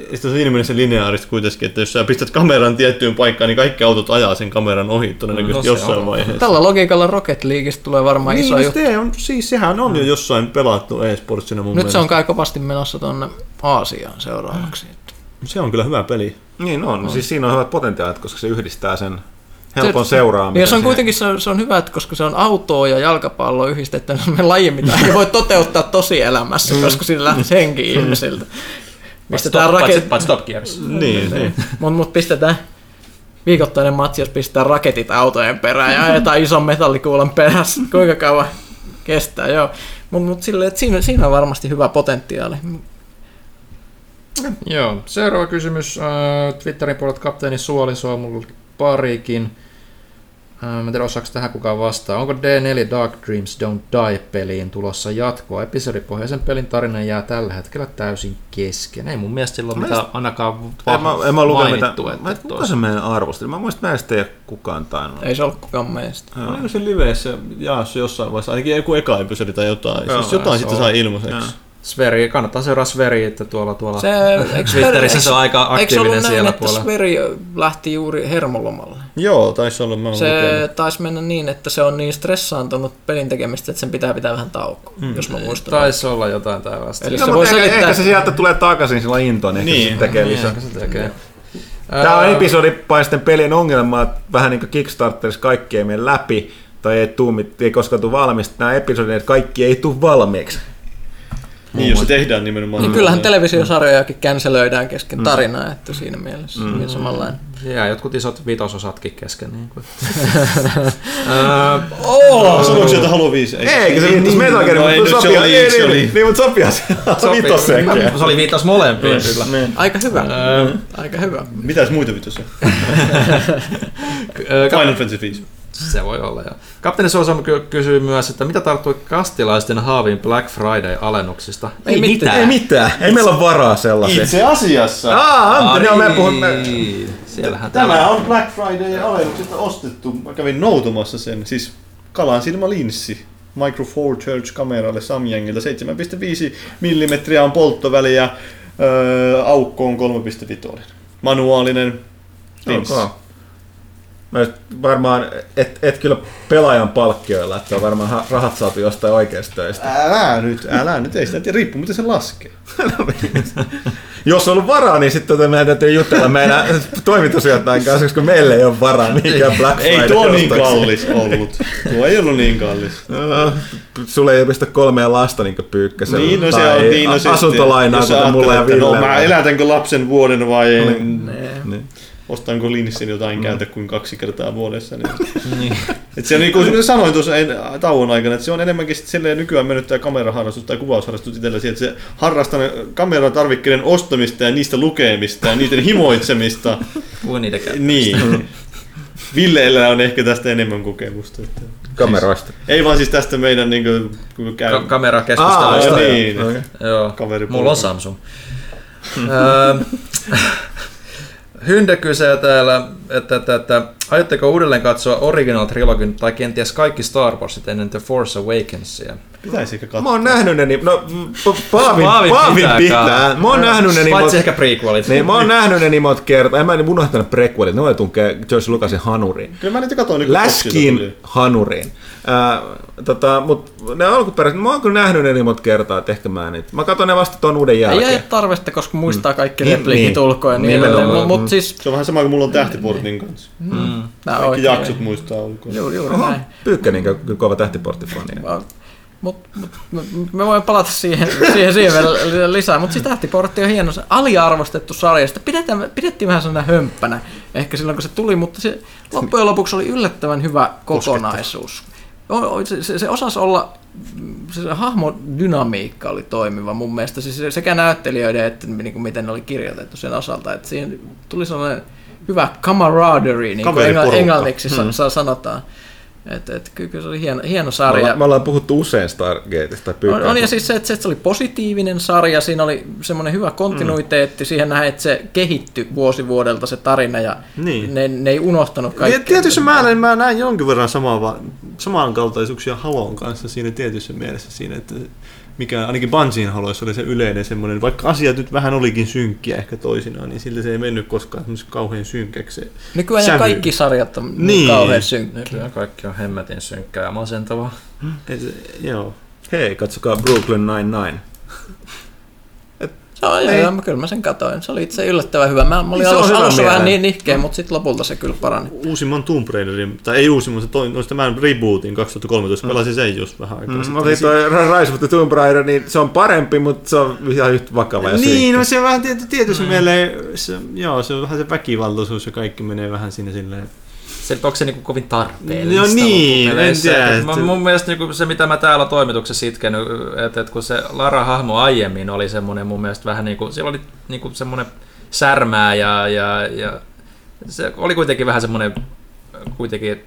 Sitten se on siinä mielessä lineaarista kuitenkin, että jos sä pistät kameran tiettyyn paikkaan, niin kaikki autot ajaa sen kameran ohi todennäköisesti No se jossain on. vaiheessa. Tällä logiikalla Rocket Leagueista tulee varmaan Niin, iso no juttu. se on, siis sehän on jo jossain pelattu e-sportsina mun Nyt se mielestä. on kai kovasti menossa tonne Aasiaan seuraavaksi. se on kyllä hyvä peli. Niin on, siis siinä on hyvät potentiaalit, koska se yhdistää sen helpon seuraamisen. Ja se on kuitenkin se on, se on hyvä, että koska se on autoa ja jalkapallo yhdistetty, niin se on laji, mitä ei voi toteuttaa tosielämässä, koska siinä lähtisi henki ihmisiltä. Pistetään raket... paitsi Top Gears. Niin, niin. Mut, mut pistetään viikoittainen matsi, jos pistetään raketit autojen perään ja ajetaan ison metallikuulan perässä. Kuinka kauan kestää, joo. Mutta mut silleen, että siinä, siinä on varmasti hyvä potentiaali. Joo, seuraava kysymys. Äh, Twitterin puolelta kapteeni Suoliso on mulla parikin. Äh, Mä en tiedä, osaako tähän kukaan vastaa. Onko D4 Dark Dreams Don't Die-peliin tulossa jatkoa? Episodipohjaisen pelin tarina jää tällä hetkellä täysin kesken. Ei mun mielestä sillä ole mitään ainakaan En mä, en mä lukenut mitä, mainittu. mä, Että kuka se meidän arvosteli? Mä muistan, että näistä ei ole kukaan tainnut. Ei se ollut kukaan meistä. Oliko se liveessä jaossa jossain vaiheessa, ainakin joku eka episodi tai jotain. Joo, siis jotain sitten sai ilmaiseksi. Joo. Sveri, kannattaa seuraa Sveri, että tuolla, tuolla Se, eikö Twitterissä se on aika aktiivinen ollut näin, siellä että puolella. Sveri lähti juuri hermolomalle? Joo, taisi olla. Mä Se lukenut. taisi mennä niin, että se on niin stressaantunut pelin tekemistä, että sen pitää pitää vähän taukoa, mm. jos mä muistan. Taisi olla jotain tällaista. Eli No, se voi ehkä, selittää... ehkä se sieltä tulee takaisin sillä intoon, niin, Niin, se tekee Niin, lisää. se tekee. Tämä on episodipaisten pelien ongelma, että vähän niin kuin Kickstarterissa kaikki ei mene läpi, tai ei, tuu, ei koskaan tule valmista. Nämä episodit, että kaikki ei tule valmiiksi. Niin, jos se tehdään nimenomaan. Niin kyllähän televisiosarjojakin känselöidään kesken tarinaa, että siinä mielessä mm. niin samanlainen. Jää jotkut isot vitososatkin kesken. Niin kuin. *laughs* Oh, sanoiko sieltä Halo 5? Eikö se viittas Metal Gear, no, ei, mutta se niin, niin, mutta sopii se vitoseenkin. Se oli viittaus molempiin kyllä. Aika hyvä. Aika hyvä. Mitäs muita vitosia? *laughs* Final Fantasy 5. Se voi olla, joo. Kapteeni Sosa ky- kysyy myös, että mitä tarttui kastilaisten haavin Black Friday-alennuksista? Ei mitään. Ei mitään, ei meillä ole varaa sellaiseen. Itse asiassa. Aa, Antti, joo, me Niin, Siellähän Tämä on Black Friday alennuksesta ostettu. Mä kävin noutumassa sen. Siis kalan silmälinssi. Micro Four Church kameralle Samyangilta 7,5 mm on polttoväliä. Öö, aukko on 3,5. Manuaalinen linssi. Ok. Mä just varmaan, et, et kyllä pelaajan palkkioilla, että on varmaan ha- rahat saatu jostain oikeasta töistä. Älä nyt, älä nyt, ei sitä tiedä, riippuu miten se laskee. *laughs* Jos on ollut varaa, niin sitten tota meidän täytyy jutella meidän toimitusjohtajan kanssa, koska meillä ei ole varaa mihinkään Black Ei Friday tuo niin kallis ollut. Tuo ei ollut niin kallis. No, Sulle ei pistä kolmea lasta niin pyykkäsellä. Niin, no se on niin, no asuntolainaa, kuten mulla ja Ville. No, mä elätänkö lapsen vuoden vai... Niin. Ostanko linssin jotain käytä kuin kaksi kertaa vuodessa. Niin. *laughs* Niin. Et se on niin kuin sanoin tuossa en- tauon aikana, että se on enemmänkin sit silleen nykyään mennyt tämä kameraharrastus tai kuvausharrastus itsellä siihen, että se harrastaa kameratarvikkeiden ostamista ja niistä lukemista ja niiden himoitsemista. *laughs* Kuin niitä käy. niin. Villeellä on ehkä tästä enemmän kokemusta. Että. Kameroista. Ei vaan siis tästä meidän niin kuin, kun käy... Ka- kamerakeskustelusta. Aa, niin. Okei. Joo, mulla on Samsung. *laughs* Öö, Hynde kysyy täällä, että, että, että aiotteko uudelleen katsoa Original Trilogin tai kenties kaikki Star Warsit ennen The Force Awakensia? Pitäisikö katsoa? Mä oon nähnyt ne, niin, no mm, Pa- Paavin, Paavin Paavin pitää pitää. Mä oon nähnyt ne niin Paitsi ehkä prequelit. Niin, mä oon nähnyt ne niin monta kertaa. En mä en unohtanut prequelit, ne oli tunkee George Lucasin hanuriin. Kyllä mä niitä katsoin niin Läskiin hanuriin. Ää, tota, mut ne alkuperäiset, mä oon kyllä nähnyt ne niin monta kertaa, että ehkä mä nyt. Mä katson ne vasta ton uuden Ei jälkeen. ole tarvetta, koska muistaa kaikki Niin, repliikit niin. ulkoa ja niin edelleen. Mutta mut siis... Se on vähän sama kuin mulla on tähtiportin kanssa. Nää Kaikki oikein- jaksot muistaa ulkoa. Juuri, juuri Oho, näin. Pyykkänen kyllä kova tähtiporttifani. Mut, mut, mut, me voin palata siihen, siihen, siihen vielä lisää, mutta siis Tähtiportti on hieno, se aliarvostettu sarja. Sitä pidetään, pidettiin vähän sellainen hömppänä ehkä silloin, kun se tuli, mutta se loppujen lopuksi oli yllättävän hyvä kokonaisuus. Se, se, se osasi olla, se, se hahmodynamiikka oli toimiva mun mielestä, siis sekä näyttelijöiden että niin kuin miten ne oli kirjoitettu sen osalta, että siihen tuli sellainen hyvä camaraderie, niin kuin engl- englanniksi hmm. sanotaan. Että et, kyllä se oli hieno, hieno Me sarja. ollaan, me ollaan puhuttu usein Stargateista On, on ja siis se, että se, oli positiivinen sarja, siinä oli semmoinen hyvä kontinuiteetti, mm. siihen nähdään, että se kehittyi vuosi vuodelta se tarina ja Niin. ne, ne ei unohtanut kaikkea. tietyssä määrin mä näen jonkin verran samaa, samankaltaisuuksia Halon kanssa siinä tietyssä mielessä siinä, että mikä ainakin Bungien haloissa oli se yleinen semmoinen, vaikka asiat nyt vähän olikin synkkiä ehkä toisinaan, niin sillä se ei mennyt koskaan kauhean synkäksi. se Nykyään sävy. kaikki sarjat on Niin. niin. kauhean synkkiä. Nykyään kaikki on hemmetin synkkää ja masentavaa. Et, joo. Hei, katsokaa Brooklyn Nine-Nine. Se on, joo, joo, mä, kyllä mä sen katoin. Se oli itse yllättävän hyvä. Mä, mä olin on alussa, hyvä alussa vähän niin nihkeä, mutta sitten lopulta se kyllä parani. Uusimman Tomb Raiderin, tai ei uusimman, se toi, noista mä rebootin 2013, pelasin sen just vähän aikaa Mm, otin toi Rise of the Tomb Raider, niin se on parempi, mutta se on ihan yhtä vakava ja Niin, synkkä. no se vähän tiety, tietyssä mm. mieleen, se, joo, se on vähän se väkivaltaisuus ja kaikki menee vähän siinä silleen. Se, onko se niinku kovin tarpeellista? No niin, en tiedä, mä- Mun mielestä niinku se, mitä mä täällä toimituksessa itkenyt, että, että kun se Lara-hahmo aiemmin oli semmoinen mun mielestä vähän niinku, siellä oli niinku semmoinen särmää ja, ja, ja se oli kuitenkin vähän semmoinen kuitenkin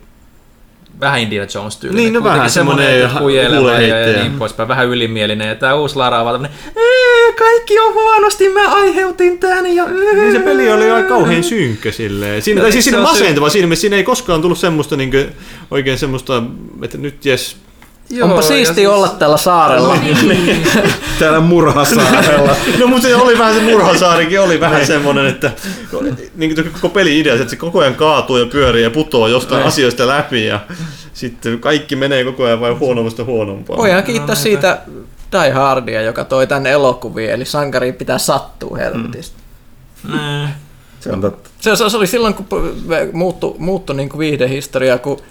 vähän Indiana Jones tyyli. Niin, no vähän semmonen kujeleva ja, ja niin poispäin, vähän ylimielinen. Ja tää uusi Lara on vaan tämmönen, "Ee, kaikki on huonosti, mä aiheutin tän ja... Niin se peli oli aika kauhean synkkä silleen. Siinä, No, tai siis se siinä sy- masentava siinä, siinä ei koskaan tullut semmoista niinku, oikein semmoista, että nyt jes. Joo, Onpa siisti siis- olla tällä saarella. *laughs* Täällä murhasaarella. *laughs* No mutta se oli vähän se murhasaarikin, oli vähän semmoinen, että niin kuin koko peli idea, että se koko ajan kaatuu ja pyörii ja putoaa jostain asioista läpi ja sitten kaikki menee koko ajan vain huonommasta huonompaan. Voidaan kiittää siitä Die Hardia, joka toi tänne elokuviin, eli sankariin pitää sattua helvetistä. Mm. Se on totta. Se, se, se oli silloin, kun muuttui, muuttui niin kuin viihdehistoria, kun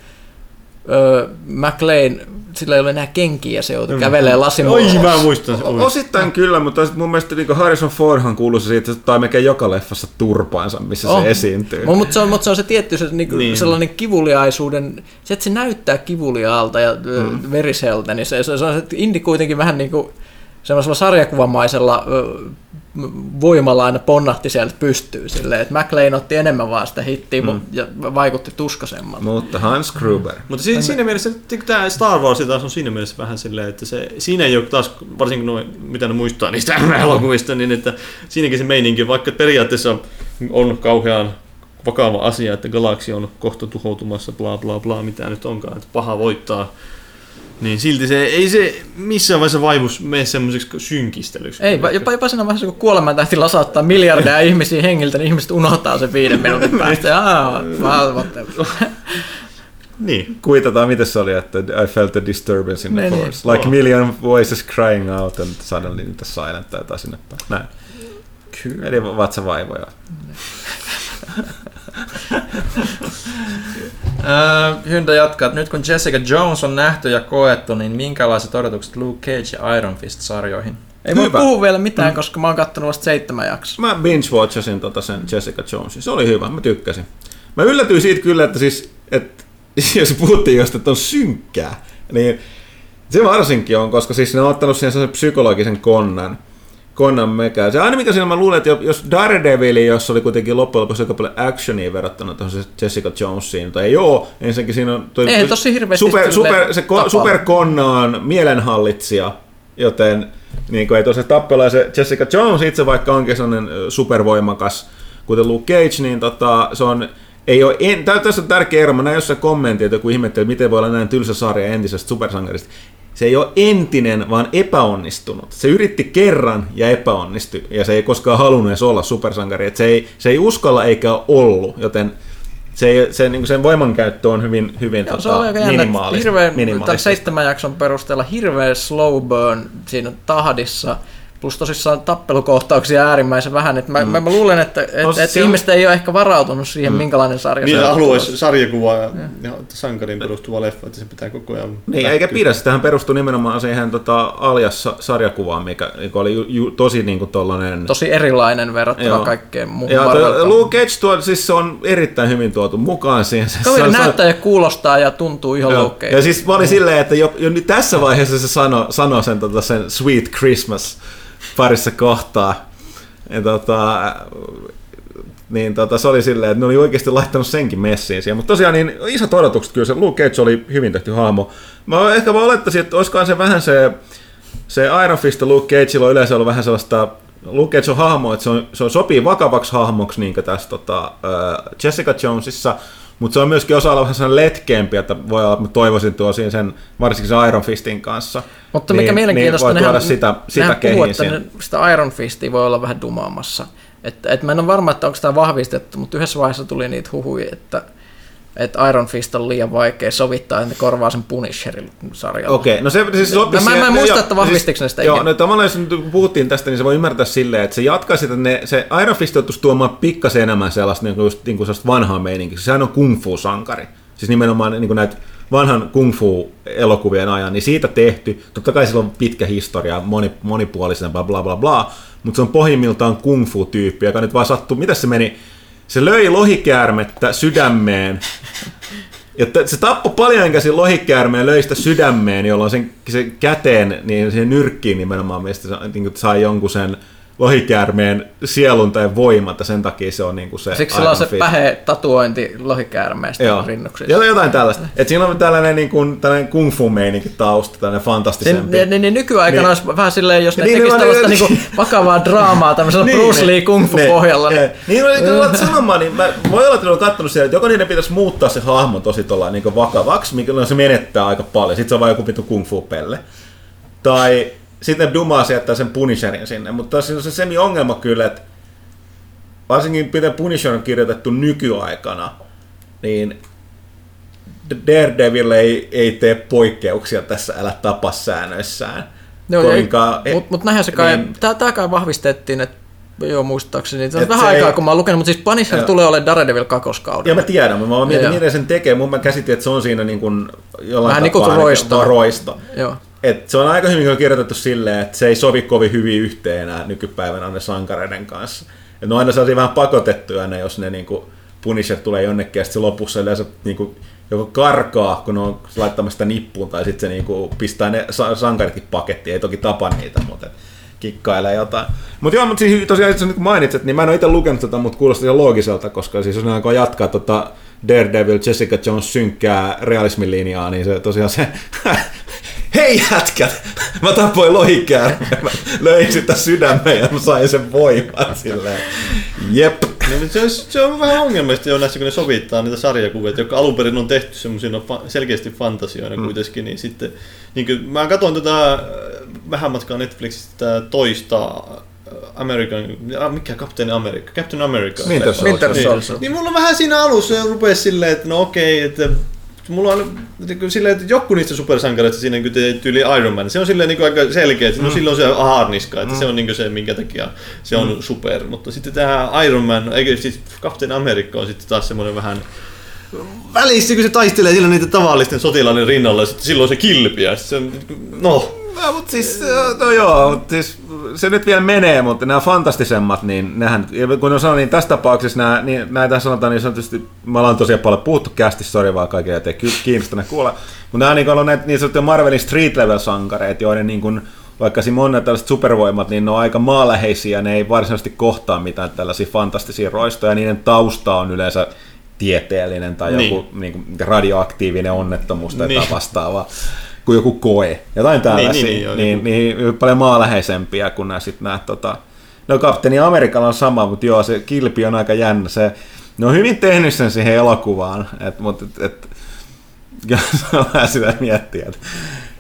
ö, McLean, sillä ei ole enää kenkiä ja se joutui kävelee Oi, lasimurhossa. mä muistan sen. Oi. Osittain kyllä, mutta mun mielestä niin Harrison Fordhan kuuluu siitä, että tai melkein joka leffassa turpaansa, missä On. se esiintyy. Mutta mut se, on, mut se on se tietty se, niinku, Niin. niin. sellainen kivuliaisuuden, se että se näyttää kivuliaalta ja mm. veriseltä, niin se, se, se on se Indi kuitenkin vähän niin kuin semmoisella sarjakuvamaisella voimalla aina ponnahti sieltä pystyy silleen, että McLean otti enemmän vaan sitä hittiä mm. ja vaikutti tuskasemmalta. Mutta Hans Gruber. Mutta siinä, siinä mielessä tämä Star Wars taas on siinä mielessä vähän silleen, että se, siinä ei ole taas, varsinkin noin, mitä ne muistaa niistä *laughs* elokuvista, niin että siinäkin se meininki, vaikka periaatteessa on kauhean vakava asia, että galaksi on kohta tuhoutumassa, bla bla bla, mitä nyt onkaan, että paha voittaa, niin silti se ei se missään vaiheessa vaivus mene semmoiseksi synkistelyksi. Ei, jopa, jopa siinä vaiheessa, kun kuolemantähti lasauttaa miljardeja *laughs* ihmisiä hengiltä, niin ihmiset unohtaa sen viiden *laughs* minuutin päästä. Ja, "Aa, well, whatever." Niin. Kuitataan, miten se oli, että I felt a disturbance in the Niin, niin. force. Like million voices crying out and suddenly the silent tai jotain sinne päin. Näin. Kyllä. Eli vatsavaivoja. *laughs* Hyntä jatkaa, että nyt kun Jessica Jones on nähty ja koettu, niin minkälaiset odotukset Luke Cage ja Iron Fist-sarjoihin? Ei voi Hyvä. puhua vielä mitään, koska mä oon kattonut vasta seitsemän jaksoa. Mä binge-watchasin tota sen Jessica Jonesin. Se oli hyvä, mä tykkäsin. Mä yllätyin siitä kyllä, että siis, että *laughs* jos puhuttiin josta, että on synkkää, niin se varsinkin on, koska siis ne on ottanut siihen psykologisen konnan, konnan mekään. Se aina mikä siinä mä luulen, että jos Daredevil, jos oli kuitenkin loppujen lopuksi aika paljon actionia verrattuna tuohon Jessica Jonesiin, tai ei oo, ensinnäkin siinä on... Toi, Ei, tosi hirveästi super, super, se ko, tapaa. superkonna on mielenhallitsija, joten niin kuin ei tosiaan tappella ja se Jessica Jones itse vaikka onkin sellainen supervoimakas, kuten Luke Cage, niin tota, se on ei ole, en, tässä on tärkeä ero, mä näin jossain kommentti, että joku ihmettelee, että miten voi olla näin tylsä sarja entisestä supersankarista. Se ei ole entinen, vaan epäonnistunut. Se yritti kerran ja epäonnistui, ja se ei koskaan halunnut edes olla supersankari. Et se, ei, se ei uskalla eikä ole ollut, joten se, ei, se, niin sen voimankäyttö on hyvin, hyvin Joo, tota, se aika että minimaalista. hirveän, minimaalista. seitsemän jakson perusteella hirveä slow burn siinä tahdissa, plus tosissaan tappelukohtauksia äärimmäisen vähän. Että mä, mm. mä, mä luulen, että et, No, et se on- ihmiset ei ole ehkä varautunut siihen, mm. minkälainen sarja Niin se on. haluaisi sarjakuva ja, ja sankarin perustuva leffa, että se pitää koko ajan... Niin, eikä pidä. Sitähän perustui nimenomaan siihen tota, Alias-sarjakuvaan, mikä, mikä oli ju, ju, tosi niin kuin tollanen... Tosi erilainen verrattuna Joo. kaikkeen muuhun Ja toi Luke Cage tuo, siis se on erittäin hyvin tuotu mukaan siihen. Se, Kaveri se- se- näyttää ja kuulostaa ja tuntuu ihan. Luke Ja siis mä olin silleen, että jo, jo nyt tässä vaiheessa se sanoi sano sen, tota, sen Sweet Christmas parissa kohtaa. Ja tota, niin tota, se oli silleen, että ne oli oikeasti laittanut senkin messiin siihen. Mutta tosiaan niin isot odotukset kyllä, se Luke Cage oli hyvin tehty hahmo. Mä ehkä vaan olettaisin, että olisikohan se vähän se, se Iron Fist ja Luke Cageilla on yleensä ollut vähän sellaista Luke Cage on hahmo, että se, on, se on sopii vakavaksi hahmoksi niin tässä tota, Jessica Jonesissa, mutta se on myöskin osa olla vähän sellainen letkeämpi, että voi olla, että mä toivoisin tuo siinä sen, varsinkin sen Iron Fistin kanssa. Mutta mikä mielenkiintoista, niin voi tuoda sitä, sitä nehän puhuu, että ne, sitä Iron Fistia voi olla vähän dumaamassa. Et, et mä en ole varma, että onko tämä vahvistettu, mutta yhdessä vaiheessa tuli niitä huhuja, että, että Iron Fist on liian vaikea sovittaa, että ne korvaa sen Punisherin sarjalla. Okei, no se siis Mä- mä- mä en muista, että vahvistiko ne sitä Joo, ikinä. no tavallaan jos nyt puhuttiin tästä, niin se voi ymmärtää silleen, että se jatkaisi, että ne, se Iron Fist joutuisi tuomaan pikkasen enemmän sellaista, niin kuin, just, niin kuin sellaista vanhaa meininkiä. Sehän on kung fu-sankari. Siis nimenomaan niin kuin näitä vanhan kung fu-elokuvien ajan, niin siitä tehty. Totta kai sillä on pitkä historia, moni, monipuolisempaa, bla bla bla, mutta se on pohjimmiltaan kung fu-tyyppi, joka nyt vaan sattuu, mitä se meni, se löi lohikäärmettä sydämeen. Ja t- se tappoi paljon käsin lohikäärmeen löi sitä sydämeen, jolloin sen, sen käteen, niin siihen nyrkkiin nimenomaan, mistä sa- niin sai jonkun sen lohikäärmeen sielun tai voiman, että sen takia se on niin kuin se Siksi sillä on se Fist. pähe tatuointi lohikäärmeestä Joo. rinnuksissa. Ja jotain tällaista. Et siinä on tällainen, niin kuin, tällainen kung fu meininki tausta, tällainen fantastisempi. Niin, niin, niin nykyaikana Niin. niin. olisi vähän silleen, jos ne Niin, niin, tekisi niin, tällaista niin, niin, niinku vakavaa draamaa tämmöisellä niin, Bruce Lee kung fu pohjalla. Niin, Niin, niin, niin kun alat sanomaan, niin mä, voi olla, että on katsonut siellä, että joko niiden pitäisi muuttaa se hahmo tosi tolla, niin vakavaksi, mikä se menettää aika paljon. Sitten se on vain joku vittu kung fu pelle. Tai sitten ne dumaa se jättää sen Punisherin sinne. Mutta tässä on se semi-ongelma kyllä, että varsinkin miten Punisher on kirjoitettu nykyaikana, niin Daredevil ei, ei tee poikkeuksia tässä älä tapa säännöissään. Joo, mut näinhän se kai, niin. tää, tää kai vahvistettiin, että joo muistaakseni, se on vähän se aikaa ei- kun mä oon lukenut, mutta siis Punisher Joo. tulee olemaan Daredevil kakoskaudella. Ja mä tiedän, mä vaan mietin, miten sen tekee. Mun mä käsitin, että se on siinä niin kuin jollain Vähän niin kuin tapaa roisto. roisto. Joo. Et se on aika hyvin kirjoitettu silleen, että se ei sovi kovin hyvin yhteen enää nykypäivänä ne sankareiden kanssa. Et ne on aina sellaisia vähän pakotettuja ne, jos ne niinku Punisher tulee jonnekin ja sitten se lopussa yleensä niinku joko karkaa, kun ne on laittamassa sitä nippuun, tai sitten se niinku pistää ne sa- sankaritkin pakettiin, ei toki tapa niitä, mutta kikkailee jotain. Mutta joo, mutta siis tosiaan, sä nyt mainitset, niin mä en ole itse lukenut tätä, mutta kuulostaa ihan loogiselta, koska siis jos ne aikoo jatkaa tota Daredevil, Jessica Jones synkkää realismin linjaa, niin se tosiaan se, *laughs* hei jätkät, mä tapoin lohikäärmeen, mä löin sitä sydämeen ja mä sain sen voiman silleen, jep. Niin, se, on, se on vähän ongelmallista jo näissä, kun ne sovittaa niitä sarjakuvia, jotka alun perin on tehty semmoisina fa- selkeästi fantasioina mm. kuitenkin, niin sitten, niin kuin, mä katsoin tätä äh, vähän matkaa Netflixistä toista äh, American, äh, mikä Captain America, Captain America. Winter Soldier. Niin, Soldier. niin mulla vähän siinä alussa jo rupesi silleen, että no okei, että mulla on niin silleen, että joku niistä supersankareista siinä niin tyyli Iron Man, se on silleen niin aika selkeä, että no silloin se haarniska, että se on niin se, minkä takia se on super, mutta sitten tämä Iron Man, eikä siis Captain America on sitten taas semmoinen vähän välissä, kun se taistelee sillä niitä tavallisten sotilaiden rinnalla, ja sitten silloin se kilpiä, se on, no, No, mutta siis, no joo, mut siis se nyt vielä menee, mutta nämä fantastisemmat, niin nehän, kun on sanonut, niin tässä tapauksessa nämä, niin näitä sanotaan niin sanotusti, me ollaan tosiaan paljon puhuttu kästissä, sori vaan kaikille, ettei kiinnostaneet kuulla, mutta nämä niin on näitä niin sanottuja Marvelin street level sankareita, joiden niin kuin, vaikka siinä on tällaiset supervoimat, niin ne on aika maaläheisiä, ne ei varsinaisesti kohtaa mitään tällaisia fantastisia roistoja, niiden tausta on yleensä tieteellinen tai Niin. joku niin kuin radioaktiivinen onnettomuus tai Niin. niin. vastaava kuin joku koe, jotain tällaisia, niin, niin, joo, niin, niin, niin paljon maaläheisempiä kuin nämä sitten nämä tota, no kapteeni Amerikalla on sama, mutta joo, se kilpi on aika jännä, se, ne on hyvin tehnyt sen siihen elokuvaan, et, mutta et, et, ja *laughs* se on vähän sitä miettiä, että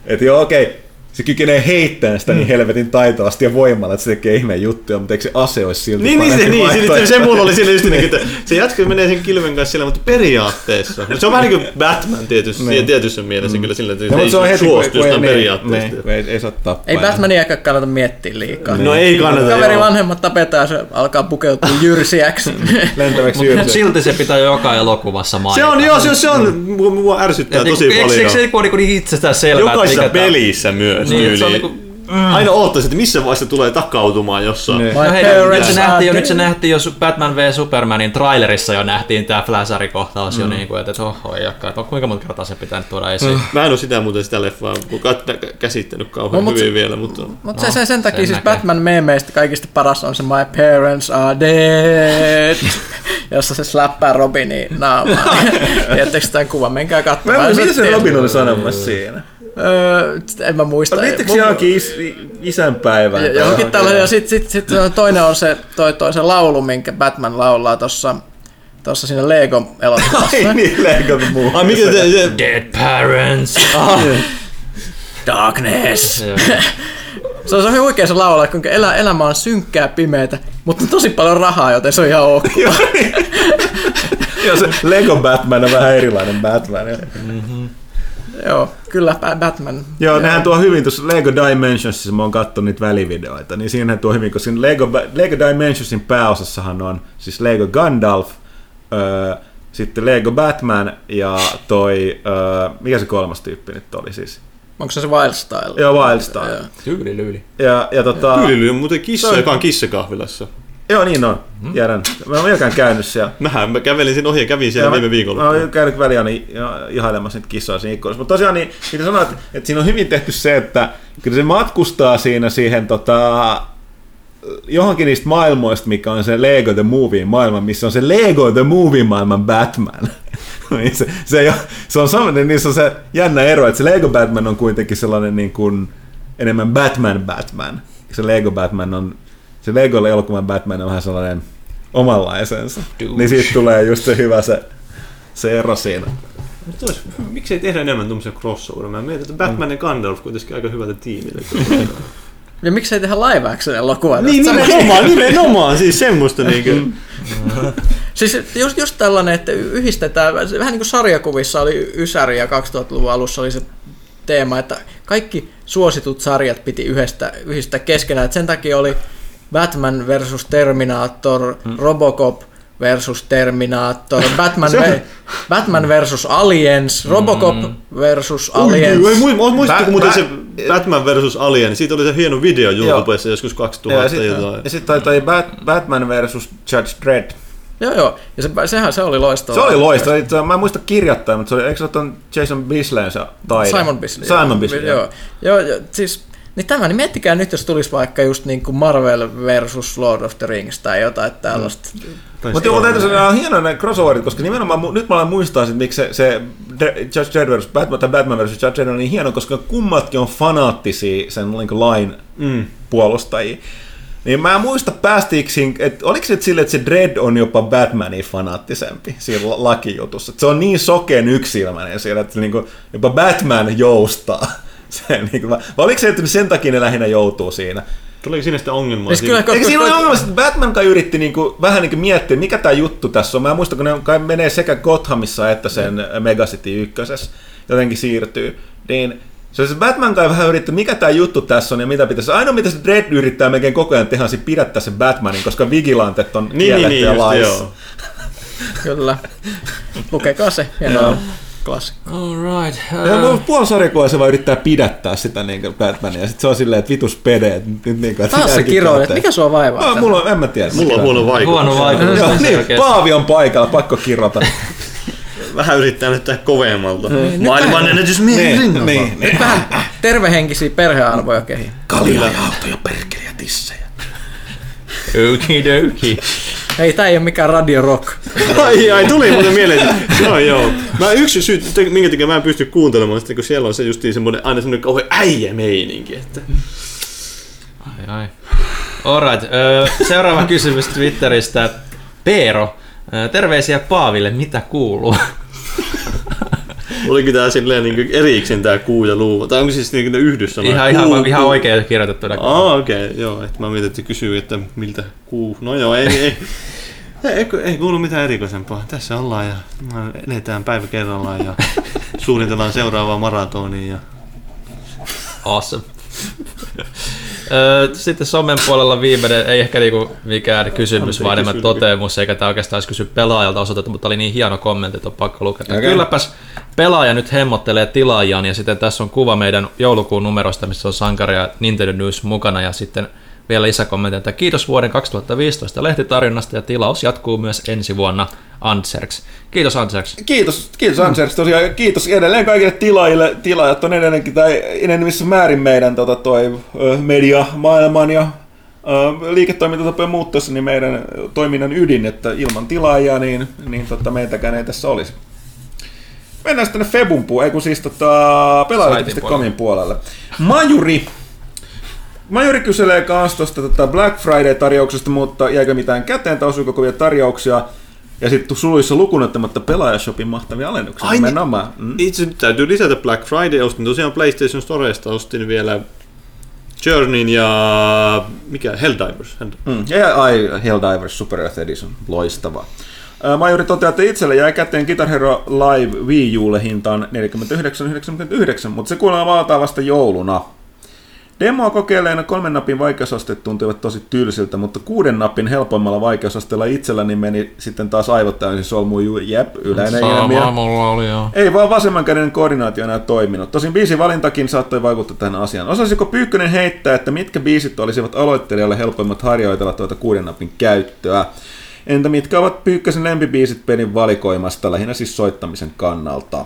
et joo okei, se kykenee heittämään sitä niin helvetin taitavasti ja voimalla, että se tekee ihmeen juttuja, mutta eikö se ase olisi silti Niin, niin, se, parempi niin, se, se mulla oli siinä just niin, että se jätkä menee sen kilven kanssa sillä, mutta periaatteessa. Se on vähän niin kuin Batman tietysti, Niin. tietyssä mielessä kyllä sillä, että No, se mutta se on ei heti, suostu jostain niin, periaatteesta. niin, ei, ei saa tappaa. Ei Batmaniakaan kannata miettiä liikaa. No ei kannata, Kaveri joo. vanhemmat tapetaan ja se alkaa pukeutua *laughs* jyrsiäksi. lentäväksi Mutta jyrsi. silti se pitää joka elokuvassa mainita. Se on, joo, se, se on, mua, mua ärsyttää tosi niinku, eikö, paljon. se ole niin itsestään selvää? Jokaisessa pelissä myös Niin, niin, se on niinku- Aina oottaisin, että missä vaiheessa tulee takautumaan jossain. Niin. No hei, nyt se, nähtiin jo, nyt se nähtiin jo Batman v Supermanin trailerissa jo nähtiin tää Flashari-kohtaus Mm. jo niinku, että et oho, jakka, että kuinka monta kertaa se pitää nyt tuoda esiin. Mä en oo sitä muuten sitä leffaa käsittänyt kauhean No, mut hyvin se- vielä, mutta... Mutta se, sen, sen takia sen siis näkee. Batman meemeistä kaikista paras on se My parents are dead, *laughs* jossa se slappää Robinin naamaa. *laughs* Tiedättekö tämän kuvan? Menkää Mä en katsomaan. mitä se Robin oli sanomassa siinä. Öö, en mä muista. Liittyykö se johonkin is, isänpäivään? Ja- Johonkin johonkin? tällainen, ja sitten sit, sit toinen on se, toi, toi se laulu, minkä Batman laulaa tuossa tossa siinä Lego-elokuvassa. Ai niin, Lego Movie. Ai mikä te, se, Dead parents! Darkness! Joo. Se on, se on huikea se laulu, kuinka elä, elämä on synkkää pimeätä, mutta on tosi paljon rahaa, joten se on ihan ok. Joo, se Lego Batman on vähän erilainen Batman. Joo, kyllä Ba- Batman. Joo, nehän tuo hyvin tuossa Lego Dimensionsissa, mä oon katsonut niitä välivideoita, niin siinä tuo hyvin, koska siinä Lego, Lego Dimensionsin pääosassahan on siis Lego Gandalf, öö, sitten Lego Batman ja toi, öö, mikä se kolmas tyyppi nyt oli siis? Onko se se Wild Style? Joo, Wild Star. Joo. Tyyli lyyli. Ja, ja tota, Tyylily on muuten kissa, Se on- joka on kissakahvilassa. Joo niin on, tiedän. Mä oon melkein käynyt siellä. Mähän mä kävelin sen ohi ja kävin siellä Ja viime Mä viikolla. oon käynyt väliä niin ihailemassa niitä kissoja siinä ikkunassa. Mutta tosiaan, niin, mitä sanoit, että, että siinä on hyvin tehty se, että kyllä se matkustaa siinä siihen tota, johonkin niistä maailmoista, mikä on se Lego The Movie maailma, missä on se Lego The Movie maailman Batman. *laughs* Niin se, se, ei ole, se on sellainen, niissä on se jännä ero, että se Lego Batman on kuitenkin sellainen niin kuin, enemmän Batman Batman. Se Lego Batman on, se Lego elokuvan Batman on vähän sellainen omanlaisensa. Douche. Niin siitä tulee just se hyvä se, se ero siinä. Mutta ois- Miksi ei tehdä enemmän tuommoisia crossover? Mä mietin, että Batman ja Gandalf kuitenkin aika hyvältä tiimiltä. *laughs* Ja miksei tehdä live action elokuvaa? niin, nimenomaan, nimenomaan, siis semmoista *laughs* niinkö. Siis just, just tällainen, että yhdistetään, vähän niin kuin sarjakuvissa oli Ysäri ja 2000-luvun alussa oli se teema, että kaikki suositut sarjat piti yhdestä, yhdistää keskenään. Et sen takia oli Batman versus Terminator, Robocop versus Terminator, *laughs* Batman, ve- Batman versus Aliens, Robocop versus Aliens. Ui, ui, mu- Muistatko Ba- muuten ba- se Batman versus Alien? Siitä oli se hieno video YouTubessa joskus Ja 2000 sitten jotain. ja sit toi, toi Bat- Batman versus Judge Dredd. Joo, joo. Ja se, sehän se oli loistava. Se oli loistava. Se- Mä en muista kirjoittaa, mutta se oli, eikö se ole Jason Bisleyn se taide? Simon Bisley. Simon joo. Bisley, Joo, joo, joo siis niin tämä, niin miettikää nyt, jos tulisi vaikka just niin kuin Marvel versus Lord of the Rings tai jotain tällaista. Mutta joo, täytyy sanoa, on hienoa nämä crossoverit, koska nimenomaan nyt mä alan muistaa, sit, miksi se, se Judge Dredd versus Batman tai Batman versus Judge Dredd on niin hieno, koska kummatkin on fanaattisia sen niin lain Mm. puolustajia. Niin mä en muista päästiinkö siinä, että oliko se nyt silleen, että se Dredd on jopa Batmanin fanaattisempi siinä la- lakijutussa. Että se on niin sokeen yksilmäinen siellä, että niinku, jopa Batman joustaa. *laughs* Se, niinku, vai oliko se, että sen takia ne lähinnä joutuu siinä? Tuleeko siinä sitä ongelmaa? Siis kyllä, Eikö siinä ole ongelma, että Batman kai yritti niinku, vähän niinku miettiä, mikä tämä juttu tässä on. Mä muistan, kun ne kai menee sekä Gothamissa että sen Megacity ykkösessä, jotenkin siirtyy. Niin se se Batman kai vähän yritti, mikä tämä juttu tässä on ja mitä pitäisi. Ainoa mitä se Dredd yrittää melkein koko ajan tehdä, on sit pidättää sen Batmanin, koska vigilantet on Niin, niin, niin, kiellettyjä just, laissa. joo. Kyllä. Lukekaa se. Hienoa. Klassikko. All right. Ja mun puoli sarjakuva se vaan yrittää pidättää sitä niin Batmania, ja sit se on silleen, että vitus pede, että nyt niin kuin, että Taas sä kiroilet. Mikä sua vaivaa? No, mulla on, en mä tiedä. Mulla on huono vaikutus. Huono vaikutus. Joo, on niin. Paavi on paikalla, pakko kirota. *laughs* Vähän yrittää näyttää kovemmalta. Maailman ennätys miehen niin, rinnalla. niin, niin. Vähän tervehenkisiä perhearvoja kehiin. Kalia ja autoja, perkeliä tissejä. Okidoki. Hei, tää ei ole mikään radio rock. Ai, ai, tuli muuten mieleen. Joo, joo. Mä yksi syy, minkä takia mä en pysty kuuntelemaan sitä, kun siellä on se justiin semmoinen, aina semmoinen kauhean äijä-meininki. Että... Ai, ai. Alright, seuraava kysymys Twitteristä. Peero, terveisiä Paaville, mitä kuuluu? Oliko tää silleen niin erikseen tää kuu ja luu? Tai onko siis niin yhdessä? Ihan, ihan, ihan oikein kirjoitettu. Aa, okei, okay, joo. Että mä mietin, että kysyy, että miltä kuu... No joo, ei, ei, *laughs* ei, ei, ei kuulu mitään erikoisempaa. Tässä ollaan ja eletään päivä kerrallaan ja suunnitellaan seuraavaa maratonia. Ja... Awesome. *laughs* Sitten somen puolella viimeinen, ei ehkä niinku mikään kysymys, vaan enemmän toteamus, eikä tämä oikeastaan edes kysy pelaajalta osoitettu, mutta oli niin hieno kommentti, että on pakko lukea. Okay. Kylläpäs pelaaja nyt hemmottelee tilaajan, ja sitten tässä on kuva meidän joulukuun numerosta, missä on Sankari ja Nintendo News mukana, ja sitten vielä lisäkommentti, että kiitos vuoden 2015 lehtitarjonnasta, ja tilaus jatkuu myös ensi vuonna Antserks. Kiitos Antserks. Kiitos, kiitos Ansers tosiaan. Kiitos edelleen kaikille tilaajille. Tilaajat on edelleenkin, tai enenevissä määrin meidän tota, toi, media, maailman ja liiketoimintatapojen muuttuessa niin meidän toiminnan ydin, että ilman tilaajia niin, niin tota, meitäkään ei tässä olisi. Mennään sitten Febun puolelle, ei kun siis tota, pelaajalehti.comin puolelle. Majuri Majori kyselee kans tuosta tota Black Friday-tarjouksesta, mutta jäikö mitään käteen tai osuiko kovia tarjouksia? Ja sitten suluissa lukunottamatta pelaajashopin mahtavia alennuksia. Ai niin. Mm. Itse täytyy lisätä Black Friday. Ostin tosiaan PlayStation Storesta, ostin vielä Journeyn ja mikä? Helldivers. Helldivers. Mm. Ja ai, Helldivers Super Earth Edition, loistava. Majuri toteaa, että itselle jäi käteen Guitar Hero Live Wii Ulle hintaan 49,99, mutta se kuulemma valtaa vasta jouluna. Demoa kokeilleena kolmen napin vaikeusasteet tuntuivat tosi tylsiltä, mutta kuuden napin helpommalla vaikeusasteella itselläni meni sitten taas aivot täysin solmuun. Jep, yleinen ilmiö. mulla oli joo. Ei vaan vasemman käden koordinaatio enää toiminut. Tosin biisin valintakin saattoi vaikuttaa tähän asiaan. Osaisiko Pyykkönen heittää, että mitkä biisit olisivat aloittelijalle helpoimmat harjoitella tuota kuuden napin käyttöä? Entä mitkä ovat Pyykkösen lempibiisit pelin valikoimasta, lähinnä siis soittamisen kannalta?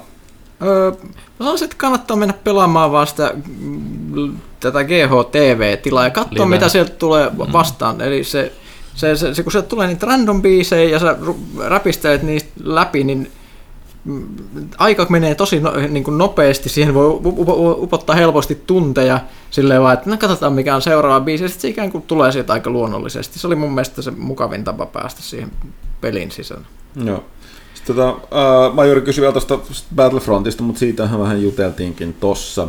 Öö, mä sanoisin, että kannattaa mennä pelaamaan vaan sitä, mm, tätä GHTV-tilaa ja katsoa, Live. mitä sieltä tulee vastaan. Eli se, se, se, se, kun sieltä tulee niitä random biisejä ja sä räpistelet niistä läpi, niin mm, aika menee tosi no, niin kuin nopeasti, siihen voi up- up- upottaa helposti tunteja silleen vaan, että no katsotaan mikä on seuraava biisi, ja sitten se ikään kuin tulee sieltä aika luonnollisesti. Se oli mun mielestä se mukavin tapa päästä siihen pelin sisään. Joo. Sitten tota, uh, Majori kysyi vielä tuosta Battlefrontista, mutta siitähän vähän juteltiinkin tossa.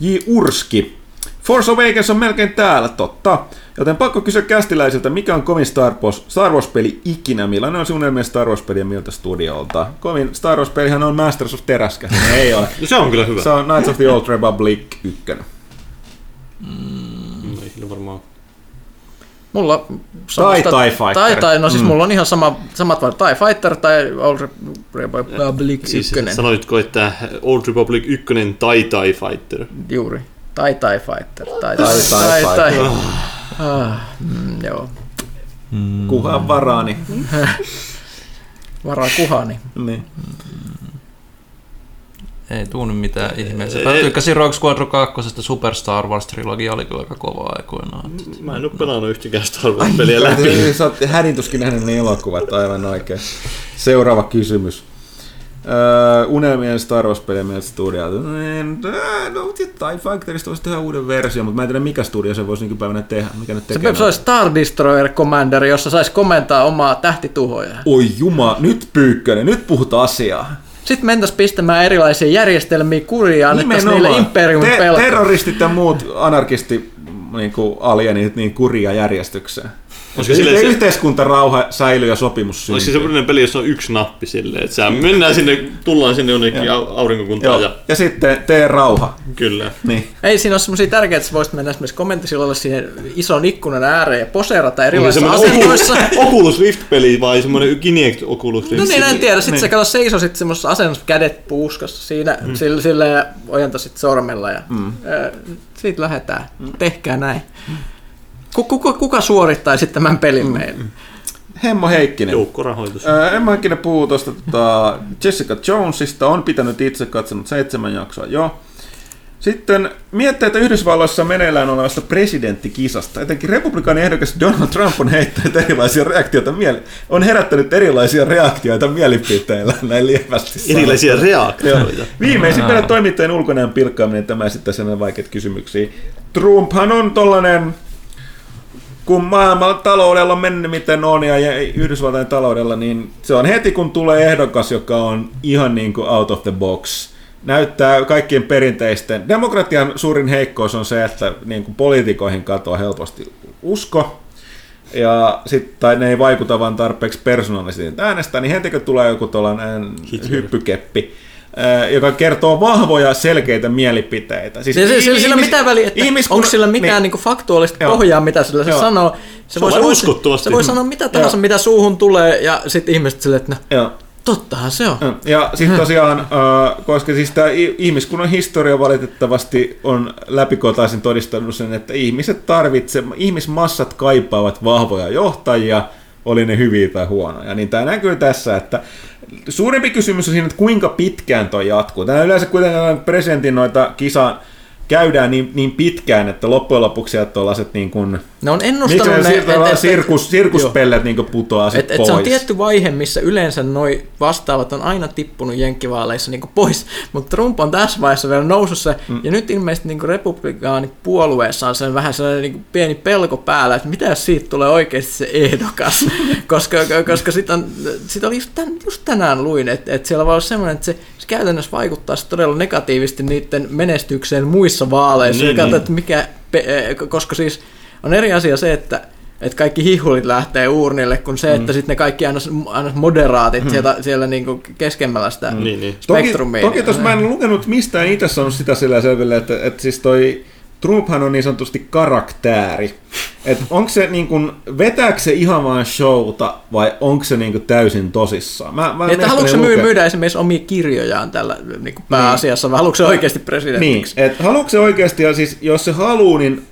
J. Urski. Force Awakens on melkein täällä, totta. Joten pakko kysyä kästiläisiltä, mikä on kovin Star Wars, Star Wars-peli ikinä? Millainen on sun mielestä Star Wars-peli ja miltä studiolta? Kovin Star Wars-pelihän on Masters of Teräskä. *laughs* Ei ole. No se on kyllä hyvä. Se on Knights of the Old Republic 1. Mm, Ei varmaan... Mulla Tai TIE Fighter. Tai, tai no siis Mm. mm. mulla on ihan sama, samat vai TIE Fighter tai Old Republic Siis 1. sanoitko, että Old Republic 1 tai TIE Fighter? Juuri. Tai TIE Fighter. Tai, Tai TIE Fighter. Ah, mm, joo. Kuhan varaani. *laughs* Varaa kuhani. Niin. Ei tuu nyt mitään ihmeellistä. Ei- Mä tykkäsin Rogue Squadron 2. Super Star Wars trilogia oli kyllä aika kova aikoinaan. Mä en oo pelannut yhtäkään Star Wars-peliä läpi. Sä oot hädintuskin nähnyt ne elokuvat, aivan oikein. Seuraava kysymys. Öö, unelmien Star Wars-pelien mieltä studiolta. No, TIE Fighterista voisi tehdä uuden version, mutta mä en tiedä mikä studio se voisi nykypäivänä tehdä. Mikä nyt Se, tekee. se olisi Star Destroyer Commander, jossa saisi komentaa omaa tähtituhoja. Oi juma, nyt pyykkönen, nyt puhutaan asiaa. Sitten mentäisiin pistämään erilaisia järjestelmiä kuriin annettaisiin niille. Imperiumin Te- terroristit ja muut anarkisti niin kuin alienit niin kuria järjestykseen. Olisiko silleen se- yhteiskuntarauha säilyy ja sopimus Olisiko se syntyy. semmoinen peli, jossa on yksi nappi silleen, että sä mennään sinne, tullaan sinne jonnekin au- aurinkokuntaan ja Ja sitten tee rauha. kyllä. Niin. Ei siinä ole semmoisia tärkeitä, että sä voisit mennä esimerkiksi kommenttisillalle siihen ison ikkunan ääreen ja poseerata Onko se erilaisissa asennoissa. *laughs* Oculus, Oculus Rift-peli vai semmoinen Kinect Oculus Rift? No niin, en tiedä. Sitten sä kato seisosit semmoisessa asennossa kädet puuskassa siinä, mm. sille, sille ja ojentasit sormella ja mm. äh, siitä lähdetään. Mm. Tehkää näin. Kuka, kuka, kuka suorittaisi tämän pelin meille? Hemmo Heikkinen. Joukkorahoitus. Ää, Emma Heikkinen puhuu tuosta tota, Jessica Jonesista, on pitänyt itse katsonut seitsemän jaksoa jo. Sitten mietteitä Yhdysvalloissa meneillään olevasta presidenttikisasta. Etenkin republikaanin ehdokas Donald Trump on heittänyt erilaisia reaktioita mieli- on herättänyt erilaisia reaktioita mielipiteillä näin lievästi. sanottuna. Erilaisia reaktioita. Viimeisimpänä toimittajien ulkonäön pilkkaaminen, tämä esittää sen vaikeita kysymyksiä. Trumphan on tollanen, kun maailman taloudella on mennyt miten on ja Yhdysvaltain taloudella, niin se on heti kun tulee ehdokas, joka on ihan niin kuin out of the box. Näyttää kaikkien perinteisten. Demokratian suurin heikkous on se, että niin kuin poliitikoihin katoaa helposti usko, ja sit, tai ne ei vaikuta vaan tarpeeksi persoonallisesti äänestää, niin heti kun tulee joku tuollainen hyppykeppi, joka kertoo vahvoja, selkeitä mielipiteitä. Siis Sillä, sillä, sillä on ihmis- mitään väliä, että ihmiskunnan- onko sillä mitään niin. niin, faktuaalista Joo. pohjaa, mitä sillä se Joo. sanoo. Se, voi, se, voi, uskottavasti. se voi sanoa mitä tahansa, Joo. mitä suuhun tulee, ja sitten ihmiset silleen, että no, joo. tottahan se on. Ja sitten tosiaan, koska siis tämä ihmiskunnan historia valitettavasti on läpikotaisin todistanut sen, että ihmiset tarvitsevat, ihmismassat kaipaavat vahvoja johtajia, oli ne hyviä tai huonoja. Niin tämä näkyy tässä, että suurempi kysymys on siinä, että kuinka pitkään toi jatkuu. Tämä yleensä kuitenkin presidentin noita kisaa käydään niin, niin pitkään, että loppujen lopuksi sieltä tuollaiset niin kuin, Ne on ennustanut ne ne, siirtää et- sirkus, sirkuspellet niin putoaa Et, et pois. se on tietty vaihe, missä yleensä noi vastaavat on aina tippunut jenkkivaaleissa niin pois, *laughs* mutta Trump on tässä vaiheessa vielä nousussa, mm. ja nyt ilmeisesti niin republikaanit puolueessa on sen vähän sellainen niin pieni pelko päällä, että mitä jos siitä tulee oikeasti se ehdokas, *laughs* koska, koska sit, on, sit oli just, tän, just tänään luin, että, että siellä voi olla semmoinen, että se, se käytännössä vaikuttaa todella negatiivisesti niiden menestykseen muissa vaaleissa, Niin, niin, ja niin. että mikä, pe- eh, koska siis on eri asia se, että että kaikki hihulit lähtee uurnille, kun se, että sitten ne kaikki aina, aina moderaatit sieltä, siellä niinku keskemmällä sitä Niin, niin. Toki, spektrumia. toki tuossa mä en lukenut mistään itse sanonut sitä sillä selville, että, että siis toi Trumphan on niin sanotusti karaktääri. Että onko se niin kuin, vetääkö se ihan vaan showta vai onko se niin kuin täysin tosissaan? Mä, mä Että haluatko se myy, myydä esimerkiksi omia kirjojaan tällä niin kuin pääasiassa, vai haluatko se oikeasti Niin, presidentiksi? että haluatko se oikeasti, ja siis jos se haluu, niin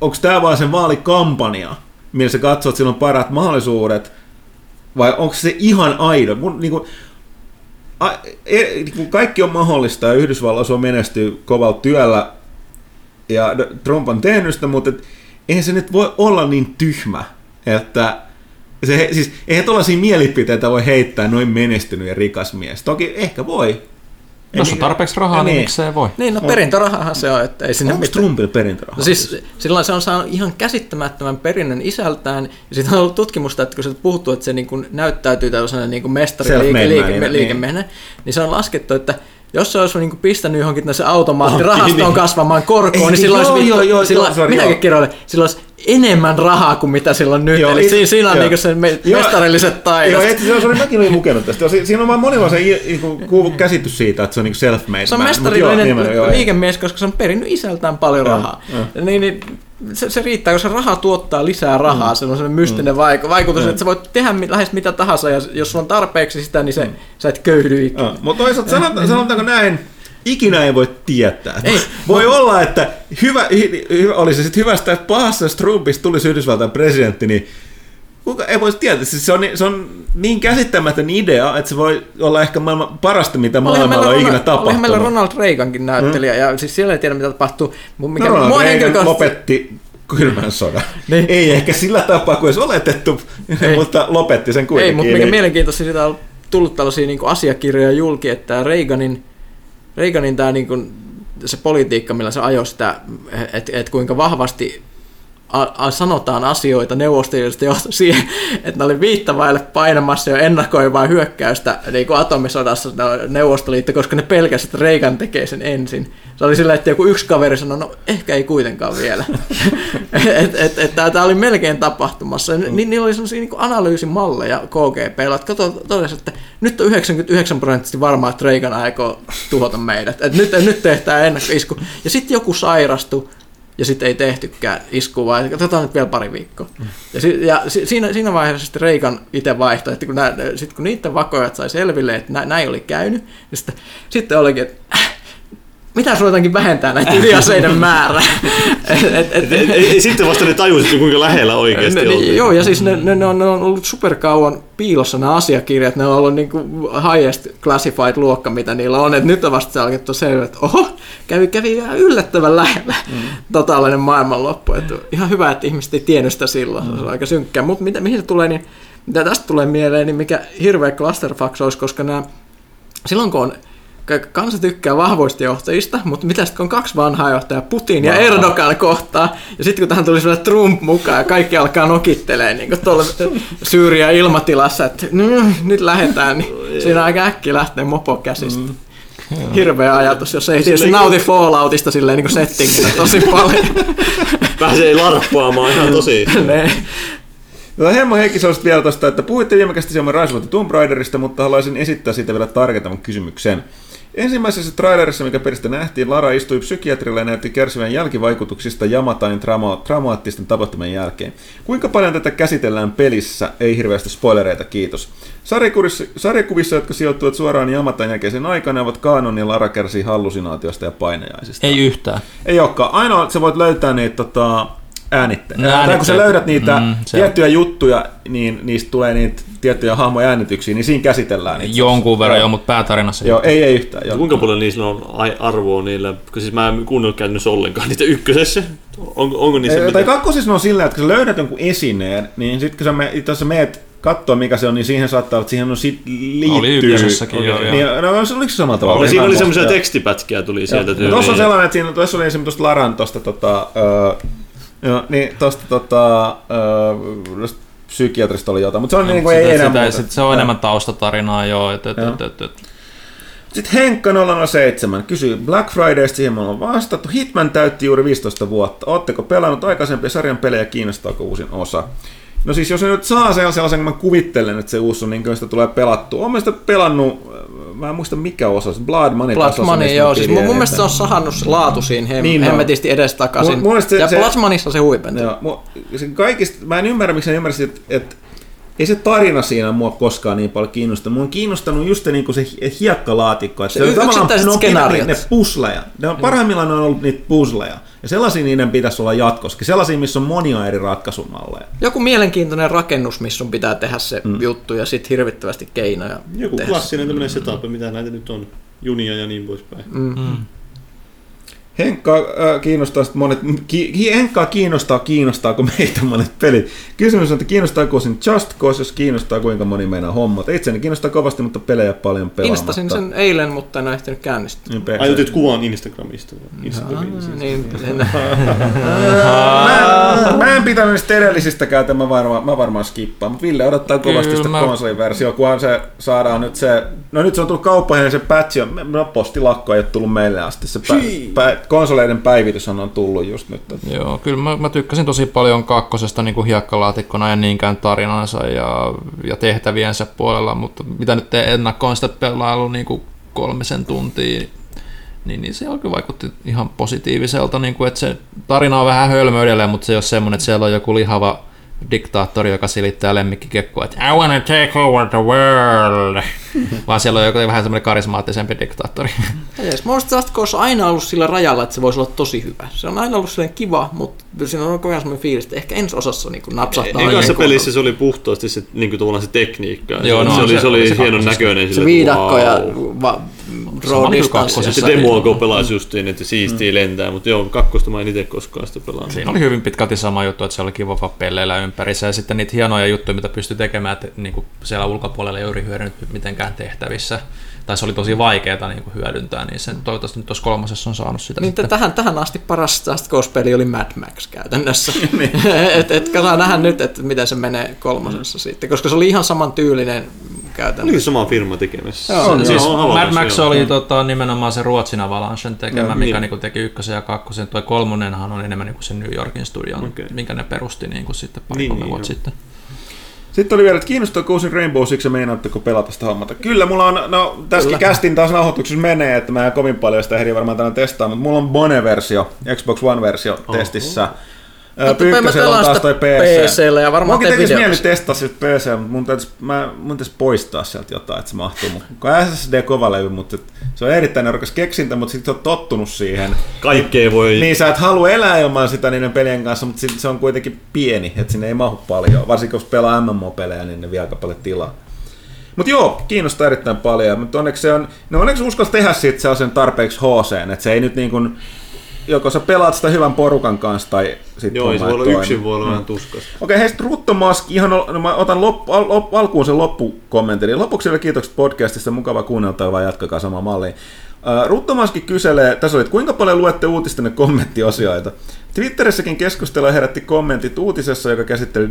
onko tämä vaan sen vaalikampanja, millä se katsoo, että sillä on parhaat mahdollisuudet, vai onko se ihan aido? Mun, niin kuin, a, e, niin kaikki on mahdollista, ja Yhdysvalloissa on menestyy kovalla työllä, ja D- Trump on tehnyt sitä, mutta et, eihän se nyt voi olla niin tyhmä, että se, siis, eihän tuollaisia mielipiteitä voi heittää noin menestynyt ja rikas mies. Toki ehkä voi. Jos on tarpeeksi rahaa, niin Niin. miksei voi. Niin, no perintörahahan se on, että ei sinne Onko. Trumpilla perintörahaa? No siis silloin se on saanut ihan käsittämättömän perinnön isältään, ja siitä on ollut tutkimusta, että kun se puhuttu, että se niin kuin näyttäytyy tällaisena niin kuin mestari Self-made liike, man, liike, niin. liikemiehenä, niin se on laskettu, että jos se olisi niin kuin pistänyt johonkin se automaattirahaston niin. kasvamaan korkoon, Ei, niin silloin joo, olisi, joo, joo, silloin, joo, sorry, minäkin joo. silloin olisi enemmän rahaa kuin mitä silloin nyt. Joo, Eli it- siinä, siinä on joo. niin kuin se me, Joo. mestarilliset taidot. Joo, et, se on, se mäkin olin lukenut tästä. Si- Siinä on vaan monilla se niinku ku- käsitys siitä, että se on niinku self-made Se on mestarillinen liikemies, koska se on perinnyt isältään paljon Joo, rahaa. joo. Niin, niin se, se riittää, koska se raha tuottaa lisää rahaa, mm. se on sellainen mystinen mm. vaikutus, Mm. että sä voit tehdä lähes mitä tahansa, ja jos sulla on tarpeeksi sitä, niin se, mm. sä et köyhdy ikinä. Mutta toisaalta sanota, *laughs* sanotaanko näin, ikinä ei voi tietää. Ei. *laughs* Voi olla, että hyvä, hy, hyvä, olisi sitten hyvästä että pahassa, jos Trumpista tulisi Yhdysvaltain presidentti, niin kuka ei voisi tietää. Siis se, on, niin- se on niin käsittämätön idea, että se voi olla ehkä maailman parasta, mitä maailmalla on ikinä Ronald, olihan meillä tapahtunut. Ronald Reagankin näyttelijä, mm. ja siis siellä ei tiedä mitä tapahtuu. Mikä, No, Ronald Reagan henkilökohtaisesti- lopetti kylmän sodan. *laughs* Niin. Ei ehkä sillä tapaa kuin olisi oletettu, Ei. mutta lopetti sen Ei, kuitenkin. mutta mikä mielenkiintoista, siitä on tullut tällaisia niin asiakirjoja julki, että Reaganin, Reaganin tämä niin kuin, se politiikka, millä se ajoi sitä, että et kuinka vahvasti a, a, sanotaan asioita neuvostoliitosta johti siihen, että ne oli viittavaille painamassa jo ennakoivaa hyökkäystä niin kuin atomisodassa Neuvostoliitto, koska ne pelkäsivät, että Reagan tekee sen ensin. Se oli silleen, että joku yksi kaveri sanoi, no ehkä ei kuitenkaan vielä. *laughs* et, et, et, Tämä oli melkein tapahtumassa. Ni, niillä oli sellaisia niin analyysimalleja että kato, todella, että nyt on 99 prosenttisesti varmaa, että Reagan aikoo tuhota meidät. Et nyt, nyt tehdään ennakkoisku. Ja sitten joku sairastui, ja sitten ei tehtykään iskua, vaan katsotaan nyt vielä pari viikkoa. Ja, si, ja si, siinä, siinä vaiheessa sitten Reikan itse vaihtoi, että kun, nää, sit kun niiden vakojat sai selville, että nä, näin oli käynyt, niin sitten, sitten olikin, että mitä ruvetaankin vähentää näitä ydinaseiden määrää. *laughs* et, et, et, sitten vasta ne tajusit, kuinka lähellä oikeasti ne, oltiin. Joo, ja siis ne, ne, ne, on, ne on ollut superkauan piilossa nämä asiakirjat, ne on ollut niin kuin highest classified luokka, mitä niillä on, että nyt on vasta se alkettu selvä, että oho, kävi, kävi ihan yllättävän lähellä mm. totaalinen maailmanloppu. Että ihan hyvä, että ihmiset ei tiennyt sitä silloin, mm. se on aika synkkää. Mutta mitä, mihin se tulee, niin mitä tästä tulee mieleen, niin mikä hirveä clusterfuck olisi, koska nämä, silloin kun on kansa tykkää vahvoista johtajista, mutta mitä sitten kun on kaksi vanhaa johtajaa, Putin ja Erdogan kohtaa, ja sitten kun tähän tuli sellainen Trump mukaan, ja kaikki alkaa nokittelee niin tuolla Syyrian ilmatilassa, että mm, nyt lähdetään, niin siinä aika äkkiä lähtee mopo käsistä. Mm. Hirveä ajatus, jos ei tietysti nauti Falloutista silleen niin settingillä tosi *laughs* paljon. Pääsee larppaamaan ihan tosi. No Hemmo Heikki sanoisi vielä tuosta, että puhuitte viime kästi Rise of Tomb Raiderista, mutta haluaisin esittää siitä vielä tarkentavan kysymyksen. Ensimmäisessä trailerissa, mikä peristä nähtiin, Lara istui psykiatrilla ja näytti kärsivän jälkivaikutuksista Jamatain trauma- traumaattisten tapahtumien jälkeen. Kuinka paljon tätä käsitellään pelissä? Ei hirveästi spoilereita, kiitos. Sarjakuvissa, sarjakuvissa jotka sijoittuvat suoraan Jamatain jälkeisen aikana, ovat Kaanon ja Lara kärsii hallusinaatiosta ja painajaisista. Ei yhtään. Ei olekaan. Ainoa, että sä voit löytää niitä tota, äänitteitä. No, Tai kun sä löydät niitä Mm, tiettyjä juttuja, niin niistä tulee niitä tiettyjä hahmoja äänityksiä, niin siinä käsitellään niitä. Jonkun verran Joo. jo, mutta päätarinassa Joo, ei, ei yhtään. Joo. Kuinka paljon niillä on arvoa niillä? Kun siis mä en kuunnellut käytännössä ollenkaan niitä ykkösessä. Onko, onko niissä Ei, mitään? tai kakkosissa on silleen, että kun sä löydät jonkun esineen, niin sitten kun sä, me, jos sä meet katsoa mikä se on, niin siihen saattaa olla, että siihen on sit liittyy. Oli ykkösessäkin, joo, joo. Niin, no, oliko se samalla tavalla? No, siinä oli semmoisia tekstipätkiä tuli sieltä tyyliin. Tuossa on sellainen, että siinä, tuossa oli esimerkiksi tuosta Laran tuosta tota, öö, joo, niin tuosta tota, öö, tästä psykiatrista oli jotain, mutta se on niin kuin ei Sitä- enää sitä- muuta. sit se on enemmän taustatarinaa, joo. Et, et, Joo. et, et, et. Sitten Henkka 007 kysyy Black Fridaysta, siihen me ollaan vastattu. Hitman täytti juuri 15 vuotta. Oletteko pelannut aikaisempia sarjan pelejä, kiinnostaako uusin osa? No siis jos se nyt saa sen sellaisen, kun mä kuvittelen, että se uusi on, niin kyllä sitä tulee pelattua. Olen sitä pelannut, mä en muista mikä osa, se Blood Money. Blood Money, joo. Siis mun, mun mielestä se on sahannut se laatu siinä hem, Niin hemmetisti edestakaisin. Mun- mun mielestä se- ja se- Blood Moneyssa se huipenti. Joo, mu- se kaikista, mä en ymmärrä, miksi en ymmärrä, että, että ei se tarina siinä mua koskaan niin paljon kiinnostanut. Mua on kiinnostanut just se, niin kuin se hi- hiekkalaatikko. Että Se on tavallaan- ne on skenaariot. Ne pusleja. Ne on, parhaimmillaan ne on ollut niitä pusleja. Ja sellaisia niiden pitäisi olla jatkossakin. Sellaisia, missä on monia eri ratkaisumalleja. Joku mielenkiintoinen rakennus, missä sun pitää tehdä se mm. juttu ja sitten hirvittävästi keinoja. Joku tehdä. klassinen tämmöinen setup, mitä näitä nyt on. Junia ja niin poispäin. Mm. Henkkaa äh, kiinnostaa monet, ki, Henkkaa kiinnostaa, kiinnostaako meitä monet pelit. Kysymys on, että kiinnostaako sen Just Cause, jos kiinnostaa kuinka moni meinaa hommat. Itseäni kiinnostaa kovasti, mutta pelejä paljon pelaamatta. Instasin sen eilen, mutta en ole ehtinyt käynnistää. Niin, Ai otit kuvan Instagramista. Ah, niin, *laughs* en, Mä, en- mä en pitänyt niistä edellisistäkään, että mä varmaan, mä varmaan skippaan, mutta Ville odottaa kovasti Kyllä sitä mä- konsoliversio, kunhan se saadaan nyt se, no nyt se on tullut kauppoihin ja se patch on, no postilakko ei ole tullut meille asti, se pä, pä, konsoleiden päivitys on tullut just nyt. Joo, kyllä mä, mä tykkäsin tosi paljon kakkosesta niin kuin hiekkalaatikkona ja niinkään tarinansa ja, ja tehtäviensä puolella, mutta mitä nyt ennakkoon sitä pelailu niin kuin kolmisen tuntia, niin, niin se oikein vaikutti ihan positiiviselta, niin kuin, että se tarina on vähän hölmö edelleen, mutta se ei ole semmoinen, että siellä on joku lihava diktaattori, joka silittää lemmikkikekkoa, että I wanna take over the world, *laughs* vaan siellä on joku vähän semmoinen karismaattisempi diktaattori. *laughs* Jees, mun mielestä Just Cause on aina ollut sillä rajalla, että se voisi olla tosi hyvä. Se on aina ollut silleen kiva, mutta siinä on koko ajan semmoinen fiilis, että ehkä ensi osassa niin kuin napsahtaa. Ekassa pelissä se oli puhtaasti se, niin kuin se tekniikka. Joo, no, se, oli, se- se oli se hienon näköinen. se sille, viidakko wow. ja va, kakkosessa. Se demoa pelasi justiin, että siistiä mm. lentää, mutta joo, kakkosta mä en itse koskaan sitä pelannut. Siinä oli hyvin pitkälti sama juttu, että se oli kiva pelleillä ympärissä ja sitten niitä hienoja juttuja, mitä pystyi tekemään, että niin kuin siellä ulkopuolella ei juuri hyödynnyt mitenkään tehtävissä. Tai se oli tosi vaikeaa niin kuin hyödyntää, niin sen toivottavasti nyt tuossa kolmosessa on saanut sitä Niin tähän, tähän asti paras Just Cause-peli oli Mad Max käytännössä. *laughs* Niin. *laughs* et, et saa nähdä nyt, että miten se menee kolmosessa sitten, koska se oli ihan saman tyylinen käytännössä. Oli sama firma tekemässä. Joo, Se- Siis on Mad Max joo. oli tota, nimenomaan se Ruotsin Avalanchen tekemä, Joo, mikä niin. niinku teki ykkösen ja kakkosen. Tuo kolmonenhan on enemmän niinku se New Yorkin studion, Okei. minkä ne perusti niinku sitten pari Niin, kolme niin, vuotta joo. sitten. Sitten oli vielä, että kiinnostaako uusin Rainbow Six ja meinaatteko pelata sitä hommata? Kyllä, mulla on, no tässäkin kästin taas nauhoituksessa menee, että mä en kovin paljon sitä ehdi varmaan tänään testaa, mutta mulla on Bone-versio, Xbox One-versio testissä. Pyykkösellä on taas toi PC. PC:llä ja varmaan Munkin tekisi mieli testaa sit PC, mutta mun täytyisi, mä, mun täytyisi poistaa sieltä jotain, että se mahtuu. mun- Kun SSD kova levy, mutta se on erittäin nerokas keksintä, mutta sitten on tottunut siihen. Kaikkea voi... Niin sä et halua elää ilman sitä niiden pelien kanssa, mutta sit se on kuitenkin pieni, että sinne ei mahu paljon. Varsinkin jos pelaa MMO-pelejä, niin ne vie aika paljon tilaa. Mutta joo, kiinnostaa erittäin paljon, mutta onneksi se on, no onneksi uskalsi tehdä siitä sellaisen tarpeeksi HC, että se ei nyt niin kuin, joko sä pelaat sitä hyvän porukan kanssa tai sitten Joo, se voi olla yksin, voi olla vähän tuskasta. Okei, hei sitten Ruttomask, ihan no, mä otan lop, al, lop, alkuun sen loppukommentin. Lopuksi vielä kiitokset podcastista, mukava kuunneltava vaan jatkakaa samaa malliin. Uh, Ruttomaski kyselee, tässä oli, että kuinka paljon luette uutisten kommenttiosioita? Twitterissäkin keskustella herätti kommentit uutisessa, joka käsitteli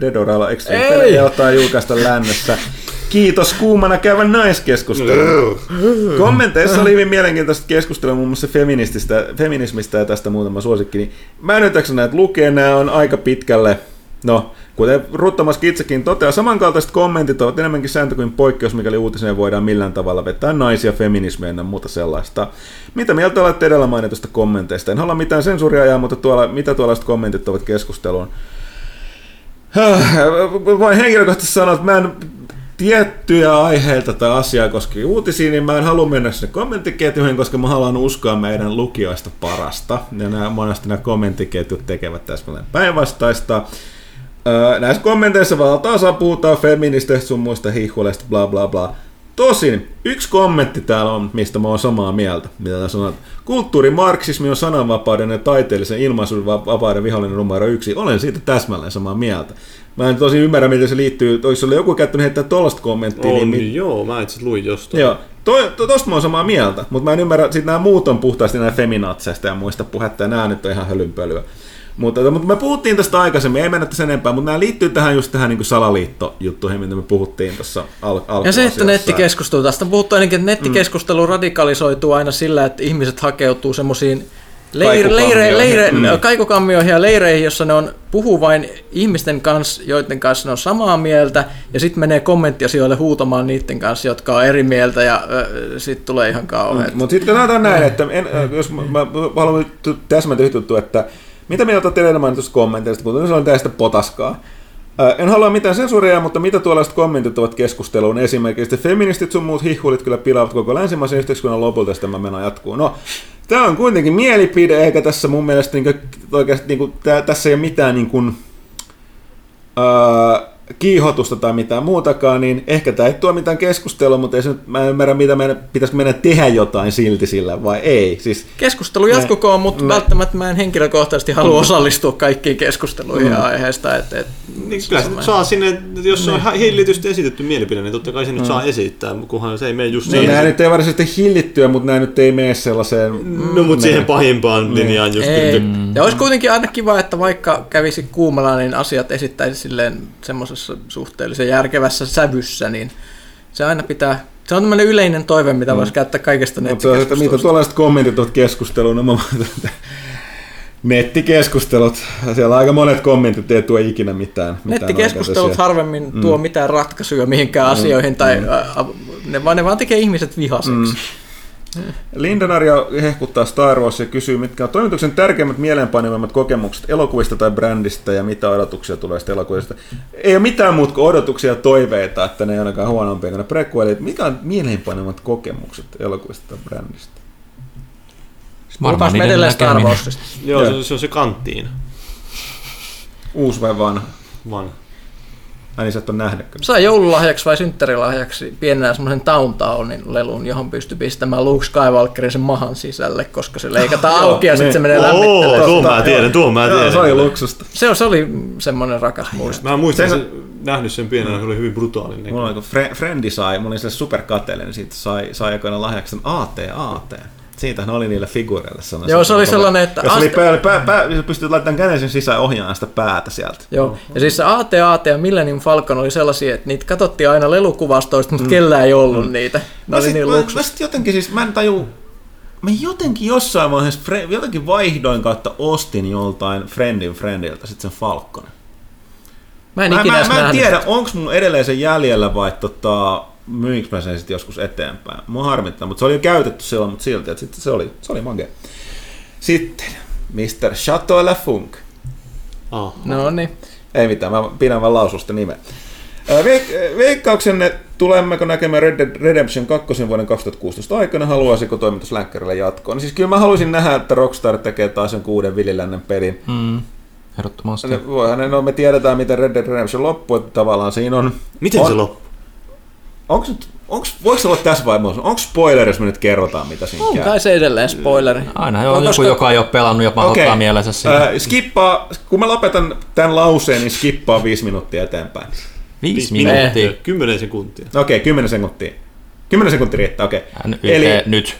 Extreme Ei! pelejä, jota ei julkaista lännessä. *laughs* Kiitos kuumana käyvän naiskeskustelun. Kommenteissa oli hyvin mielenkiintoista keskustelua muun muassa feminististä, feminismistä ja tästä muutama suosikki. Niin mä en jaksa näitä lukea, nämä on aika pitkälle, no kuten Ruttamas itsekin toteaa, samankaltaiset kommentit ovat enemmänkin sääntö kuin poikkeus, mikäli uutiseen voidaan millään tavalla vetää naisia, feminismiä ja muuta sellaista. Mitä mieltä olette edellä mainitusta kommenteista? En halua mitään sensuuria ajaa, mutta tuolla, mitä tuollaiset kommentit ovat keskusteluun? Voin henkilökohtaisesti sanoa, että mä en tiettyjä aiheita tai asiaa koskevia uutisia, niin mä en halua mennä sinne kommenttiketjuihin, koska mä haluan uskoa meidän lukijoista parasta. Ja nämä, monesti nämä kommenttiketjut tekevät täsmälleen päinvastaista. Öö, näissä kommenteissa valtaosa puhutaan feministeistä sun muista hihuleista, bla bla bla. Tosin yksi kommentti täällä on, mistä mä oon samaa mieltä, mitä tässä on. Kulttuurimarksismi on sananvapauden ja taiteellisen ilmaisun va- vapauden vihollinen numero yksi. Olen siitä täsmälleen samaa mieltä. Mä en tosi ymmärrä, miten se liittyy. Jos oli joku käyttänyt heittää tollasta kommenttia, On, niin, niin, mit- joo, mä itse luin jostain. Joo, to, to, tosta mä oon samaa mieltä, mutta mä en ymmärrä, sit nämä muut on puhtaasti nämä feminaatseista ja muista puhetta, ja nämä nyt on ihan hölynpölyä. Mutta, mutta me puhuttiin tästä aikaisemmin, ei mennä tässä enempää, mutta nämä liittyy tähän just tähän niin salaliittojuttuihin, mitä me puhuttiin tuossa al- Ja se, että nettikeskustelu, tästä on puhuttu ainakin, että nettikeskustelu radikalisoituu aina sillä, että ihmiset hakeutuu semmoisiin leire, leire, leire, Mm. kaikukammioihin ja leireihin, jossa ne on, puhuu vain ihmisten kanssa, joiden kanssa ne on samaa mieltä, ja sitten menee kommenttiasioille huutamaan niiden kanssa, jotka on eri mieltä, ja sitten tulee ihan kauheat. Mutta sitten sanotaan näin, että en, äh, jos mä, mä haluan täsmätä yhtä että mitä mieltä olette edellä mainitusta kommenteista, kun se on tästä potaskaa. En halua mitään sensuuria, mutta mitä tuollaiset kommentit ovat keskusteluun? Esimerkiksi feministit sun muut hihulit kyllä pilaavat koko länsimaisen yhteiskunnan lopulta, tämä meno jatkuu. No, tämä on kuitenkin mielipide, eikä tässä mun mielestä niin oikeasti, niin kuin, tää, tässä ei ole mitään niin kuin, öö, kiihotusta tai mitään muutakaan, niin ehkä tämä ei tuo mitään keskustelua, mutta ei se nyt, mä en ymmärrä, mitä meidän, pitäisikö meidän tehdä jotain silti sillä vai ei. Siis, Keskustelu jatkukoon, mutta välttämättä mä en henkilökohtaisesti halua osallistua kaikkiin keskusteluihin Mm. aiheesta. Et, et, Niin kyllä se saa sinne, jos se on hillitysti esitetty mielipide, niin totta kai se nyt saa esittää, kunhan se ei mene just no, nämä siihen. nyt ei varsinaisesti hillittyä, mutta nämä nyt ei mene sellaiseen... No mutta siihen pahimpaan linjaan just ei. nyt. Ja olisi kuitenkin aina kiva, että vaikka kävisi kuumalla, niin asiat esittäisi silleen semmoisessa suhteellisen järkevässä sävyssä, niin se aina pitää, se on tämmöinen yleinen toive, mitä voisi käyttää kaikesta Mutta on, että mitä nettikeskustelusta. tuollaiset kommentit ovat keskusteluun, no mä Nettikeskustelut. Siellä aika monet kommentit ei tuo ikinä mitään. mitään Nettikeskustelut harvemmin tuo mitään ratkaisuja mihinkään asioihin, tai ä, ne, vaan, ne vaan tekee ihmiset vihaseksi. Lindenario hehkuttaa Star Wars ja kysyy, mitkä on toimituksen tärkeimmät mieleenpainivimmat kokemukset elokuvista tai brändistä ja mitä odotuksia tulee sitten elokuvista. Ei ole mitään muuta kuin odotuksia ja toiveita, että ne ei ainakaan huonompia kuin ne prequelit. Mikä on mieleenpainivimmat kokemukset elokuvista tai brändistä? Me niiden edelleen Star. Warsista. Joo, Joo. se, se on se kanttiin. Uusi vai vanha? Vanha. Ai niin sä et ole nähnyt kyllä. Sai joululahjaksi vai synttärilahjaksi pienenä semmoisen Towntownin lelun, johon pystyi pistämään Luke Skywalkerin sen mahan sisälle, koska se leikataan *laughs* Joo, auki ja sitten se niin. menee Oo, lämmittelemään. tuo mä tiedän, tuo mä Joo, tiedän. se oli luksusta. Se, se oli semmoinen rakas muisto. Mä muistan Sen- sen, nähnyt sen pienenä, se oli hyvin brutaali näköinen. Mulla oli, kun Fre- Frendi sai, mulla oli se superkateellinen, niin siitä sai, sai aikoina lahjaksi sen AT, AT. Siitähän oli niille figureille sellainen. Joo, se oli sellainen, että Jos oli pää, pää, pää, sä pystyt laittamaan käden sen sisään ja ohjaamaan sitä päätä sieltä. Joo, ja siis se AT-AT ja Millennium Falcon oli sellaisia, että niitä katsottiin aina lelukuvastoista, mutta kellään ei ollut niitä. Ne Mä, oli sit, niin mä, luksus. mä sit jotenkin siis, mä en taju, mä jotenkin jossain vaiheessa Fre- jotenkin vaihdoin kautta ostin joltain Friendin Friendiltä sit sen Falconen. Mä en Mä, ikinä mä, mä en tiedä, onko mun edelleen se jäljellä vai tota, myynkö mä sen sitten joskus eteenpäin. Mua harmittaa, mutta se oli jo käytetty silloin, mutta silti, että sitten se oli, se oli magea. Sitten Mr. Chateau La Funk. Ah. No niin. Ei mitään, mä pidän vaan laususta nimeä. Veik- veikkauksenne, tulemmeko näkemään Red Dead Redemption 2 vuoden 2016 aikana, haluaisiko toimitus Länkärille jatkoon? Siis kyllä mä haluaisin nähdä, että Rockstar tekee taas sen kuuden villilännen pelin. Mm, ehdottomasti. Voihan ne, no me tiedetään, miten Red Dead Redemption loppuu, että tavallaan siinä on... Miten on, se loppui? Onko nyt, onks, voiko se olla tässä vaiheessa, onko spoiler, jos me nyt kerrotaan, mitä siinä On käy? kai se edelleen spoileri. Aina on No, joku, koska- joka ei ole pelannut ja pahoittaa Okei. mielensä siinä. Äh, skippaa, kun mä lopetan tämän lauseen, niin skippaa viisi minuuttia eteenpäin. Viisi minuuttia. minuuttia. Kymmenen sekuntia. Okei, okay, 10 sekuntia. 10 sekuntia riittää, okei. Eli, Eli... nyt.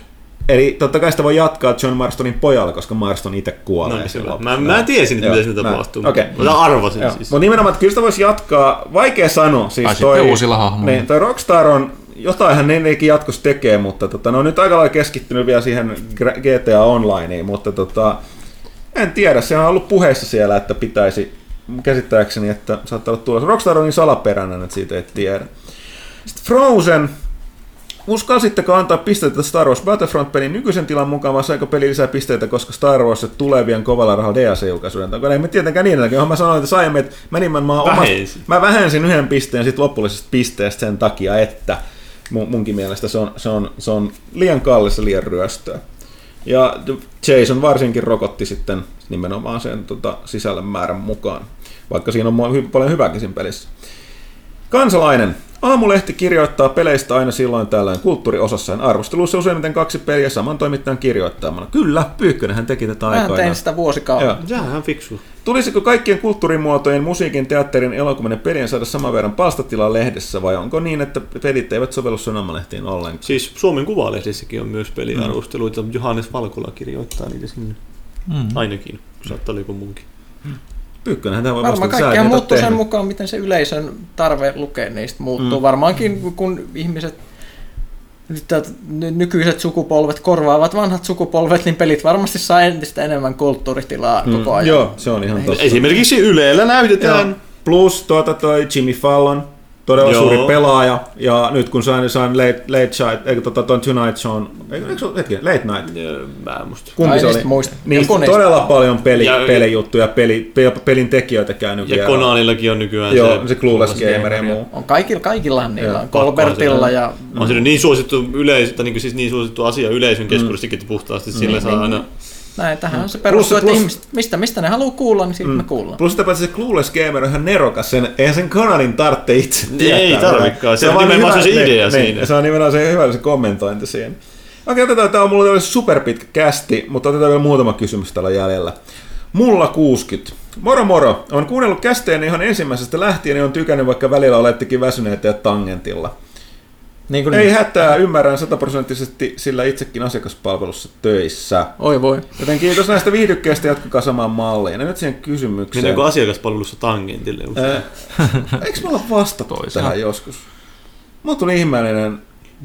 Eli totta kai sitä voi jatkaa John Marstonin pojalla, koska Marston itse kuolee. No niin. Mä, mä tiesin, että mitä siinä tapahtuu. Okei. Mä arvasin Joo. siis. Mutta nimenomaan, että kyllä sitä voisi jatkaa, vaikea sanoa. Siis Ai toi, sitten uusilla hahmoilla. Niin, toi Rockstar on, jotainhan ne eikin jatkossa tekee, mutta tota, ne on nyt aika lailla keskittynyt vielä siihen GTA Onlineen, mutta tota, en tiedä, se on ollut puheissa siellä, että pitäisi, käsittääkseni, että saattaa olla tulossa. Rockstar on niin salaperäinen, että siitä ei tiedä. Sitten Frozen, Uskalsitteko antaa pisteitä Star Wars Battlefront-pelin nykyisen tilan mukaan, vai saiko peli lisää pisteitä, koska Star Wars tulevien kovalla rahalla DLC-julkaisuuden takia? Ei me tietenkään niin, että mä sanoin, että saimme, että menin mä, mä, Vähensi. mä vähensin yhden pisteen sit lopullisesta pisteestä sen takia, että mun, munkin mielestä se on, se on, se on liian kallis ja liian ryöstöä. Ja Jason varsinkin rokotti sitten nimenomaan sen tota, sisällön määrän mukaan, vaikka siinä on paljon hyvääkin siinä pelissä. Kansalainen. Aamulehti kirjoittaa peleistä aina silloin tällöin kulttuuriosassaan. Arvostelussa useimmiten kaksi peliä saman toimittajan kirjoittamana. Kyllä, Pyykkönenhän teki tätä Mä aikoinaan. tein sitä vuosikausia. Joo. Jäähän fiksu. Tulisiko kaikkien kulttuurimuotojen, musiikin, teatterin, elokuvan ja pelien saada saman verran palstatilaa lehdessä vai onko niin, että pelit eivät sovellu sanomalehtiin ollenkaan? Siis Suomen Kuvalehdessäkin on myös peliarvosteluita, mutta Johannes Valkola kirjoittaa niitä sinne. Mm. Ainakin. Saattaa olla joku munkin. Pyykkönenhän tämä voi Varmaan vastata, sä kaikkea et muuttuu sen mukaan, miten se yleisön tarve lukea niistä muuttuu. Mm. Varmaankin kun ihmiset nykyiset sukupolvet korvaavat vanhat sukupolvet, niin pelit varmasti saa entistä enemmän kulttuuritilaa mm. koko ajan. Joo, se on ihan totta. Esimerkiksi Ylellä näytetään. Joo. Plus tuota toi Jimmy Fallon, todella Joo. suuri pelaaja. Ja nyt kun sain, sain Late, late Night, eikö tota toi Tonight Show, eikö, eikö se ole, hetki, Late Night. Ja Mä en muista. Kumpi se oli? muista. Niin, todella paljon peli, Ja- pelijuttuja, peli, pe- pelin tekijöitä käynyt Ja vielä. Konanillakin on nykyään Joo, se, se... Clueless Gamer ja muu. On kaikilla, kaikilla niillä Joo, on. Colbertilla ja On se niin suosittu yleisö, tai niin, siis niin suosittu asia yleisön keskuudessakin että puhtaasti, sillä saa aina... näin. Tähän se perustuu, Plus- että plus- ihmiset, mistä, mistä ne haluaa kuulla, niin siitä mm. me kuullaan. Plus sitä paitsi se Clueless Gamer on ihan nerokas, sen, eihän sen Conanin tarvitse itse Ei tietää. tarvikaan, se on vaan nimenomaan hyvä- se idea niin, siinä. Niin, se on nimenomaan se hyvä se kommentointi siinä. Okei, otetaan, tämä on mulla tällainen superpitkä kästi, mutta otetaan vielä muutama kysymys täällä jäljellä. Mulla 60. Moro moro. On kuunnellut kästeen ihan ensimmäisestä lähtien ja on tykännyt, vaikka välillä olettekin väsyneitä ja tangentilla. Niin kuin Ei hätää, ymmärrän sataprosenttisesti, sillä itsekin asiakaspalvelussa töissä. Oi voi. Joten kiitos näistä viihdykkeistä, jatkakaa samaan malliin. Ja nyt siihen kysymykseen. Mennäänkö asiakaspalvelussa tangentille? *laughs* Eikö me olla vastattu Toisaan. tähän joskus? Mulla tuli ihmeellinen...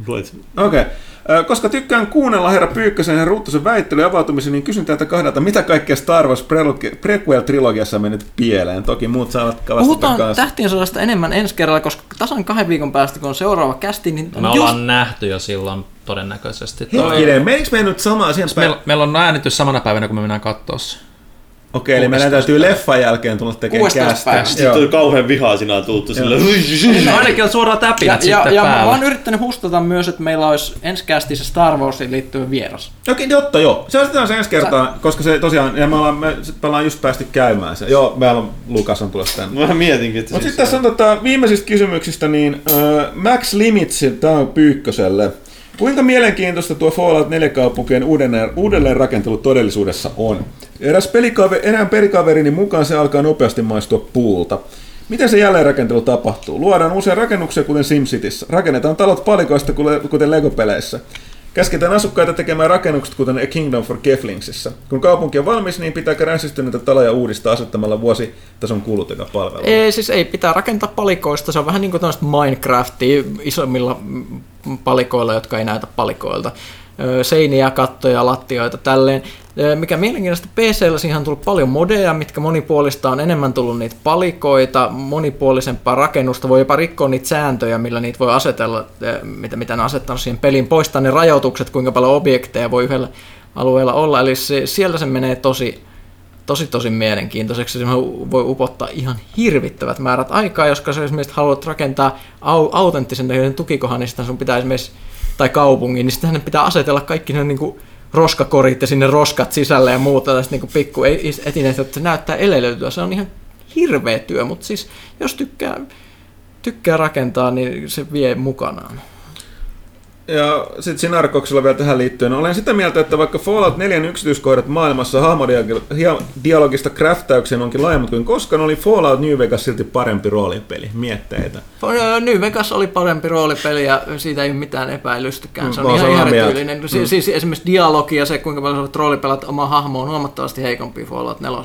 Luet. Okei. Okay. Koska tykkään kuunnella herra Pyykkösen ja Ruuttosen väittely ja avautumisen, niin kysyn teiltä kahdelta, mitä kaikkea Star Wars pre- prequel-trilogiassa on mennyt pieleen. Toki muut saavat vastata Puhutaan kanssa. tähtien sodasta enemmän ensi kerralla, koska tasan kahden viikon päästä, kun on seuraava kästi, niin Me ollaan nähty jo silloin todennäköisesti. Toi- Hetkinen, menikö me nyt samaan siihen päin? Meillä, meillä on äänitys samana päivänä, kun me mennään katsoa se. Okei, eli meidän täytyy leffan jälkeen tulla tekemään 16 kästä. Sitten on kauhean vihaa sinä on tullut sille. No ainakin on suoraan Ja, täpinät ja, sitten ja mä päällä. oon yrittänyt hustata myös, että meillä olisi ensi kästissä Star Warsiin liittyvä vieras. Okei, jotta joo. Se on se ensi kertaa, koska se tosiaan, ja me ollaan, me, me ollaan just päästy käymään se. Joo, meillä on Lukas on tulossa tänne. Mä mietinkin, että Mutta siis sitten tässä on tota, viimeisistä kysymyksistä, niin uh, Max Limits, tämä on Pyykköselle. Kuinka mielenkiintoista tuo Fallout 4 kaupunkien uudelleen, uudelleen rakentelu todellisuudessa on? Eräs pelikaveri, erään pelikaverini mukaan se alkaa nopeasti maistua puulta. Miten se jälleenrakentelu tapahtuu? Luodaan uusia rakennuksia kuten SimCityssä. Rakennetaan talot palikoista kuten Lego-peleissä. Käsketään asukkaita tekemään rakennukset kuten A Kingdom for Keflingsissä. Kun kaupunki on valmis, niin pitääkö ränsistyneitä taloja uudistaa asettamalla vuositason kulut joka palvelu. Ei, siis ei pitää rakentaa palikoista, se on vähän niin kuin Minecraftia isommilla mm, palikoilla, jotka ei näytä palikoilta. Seiniä, kattoja, lattioita, tälleen. Mikä mielenkiintoista, PCllä siihen on tullut paljon modeja, mitkä monipuolista on enemmän tullut niitä palikoita, monipuolisempaa rakennusta, voi jopa rikkoa niitä sääntöjä, millä niitä voi asetella, mitä, mitä ne asettanut siihen peliin, poistaa ne rajoitukset, kuinka paljon objekteja voi yhdellä alueella olla, eli se, sieltä se menee tosi, tosi tosi mielenkiintoiseksi. Se voi upottaa ihan hirvittävät määrät aikaa, jos sä esimerkiksi haluat rakentaa au- autenttisen tukikohan, niin sitten sun pitää esimerkiksi, tai kaupungin, niin sitten pitää asetella kaikki ne niin kuin roskakorit ja sinne roskat sisälle ja muuta, tällaiset niin pikku etineet, että se näyttää elelöityä. Se on ihan hirveä työ, mutta siis jos tykkää, tykkää rakentaa, niin se vie mukanaan. Ja sitten Sinarkoksella vielä tähän liittyen. Olen sitä mieltä, että vaikka Fallout 4 yksityiskohdat maailmassa hahmodialogista craftauksen onkin laajemmat kuin koskaan, oli Fallout New Vegas silti parempi roolipeli. Mietteitä. New Vegas oli parempi roolipeli ja siitä ei ole mitään epäilystykään. Se Mä on ihan järjetyylinen. Siis, siis esimerkiksi dialogi ja se, kuinka paljon roolipelat oma hahmo on huomattavasti heikompi Fallout 4.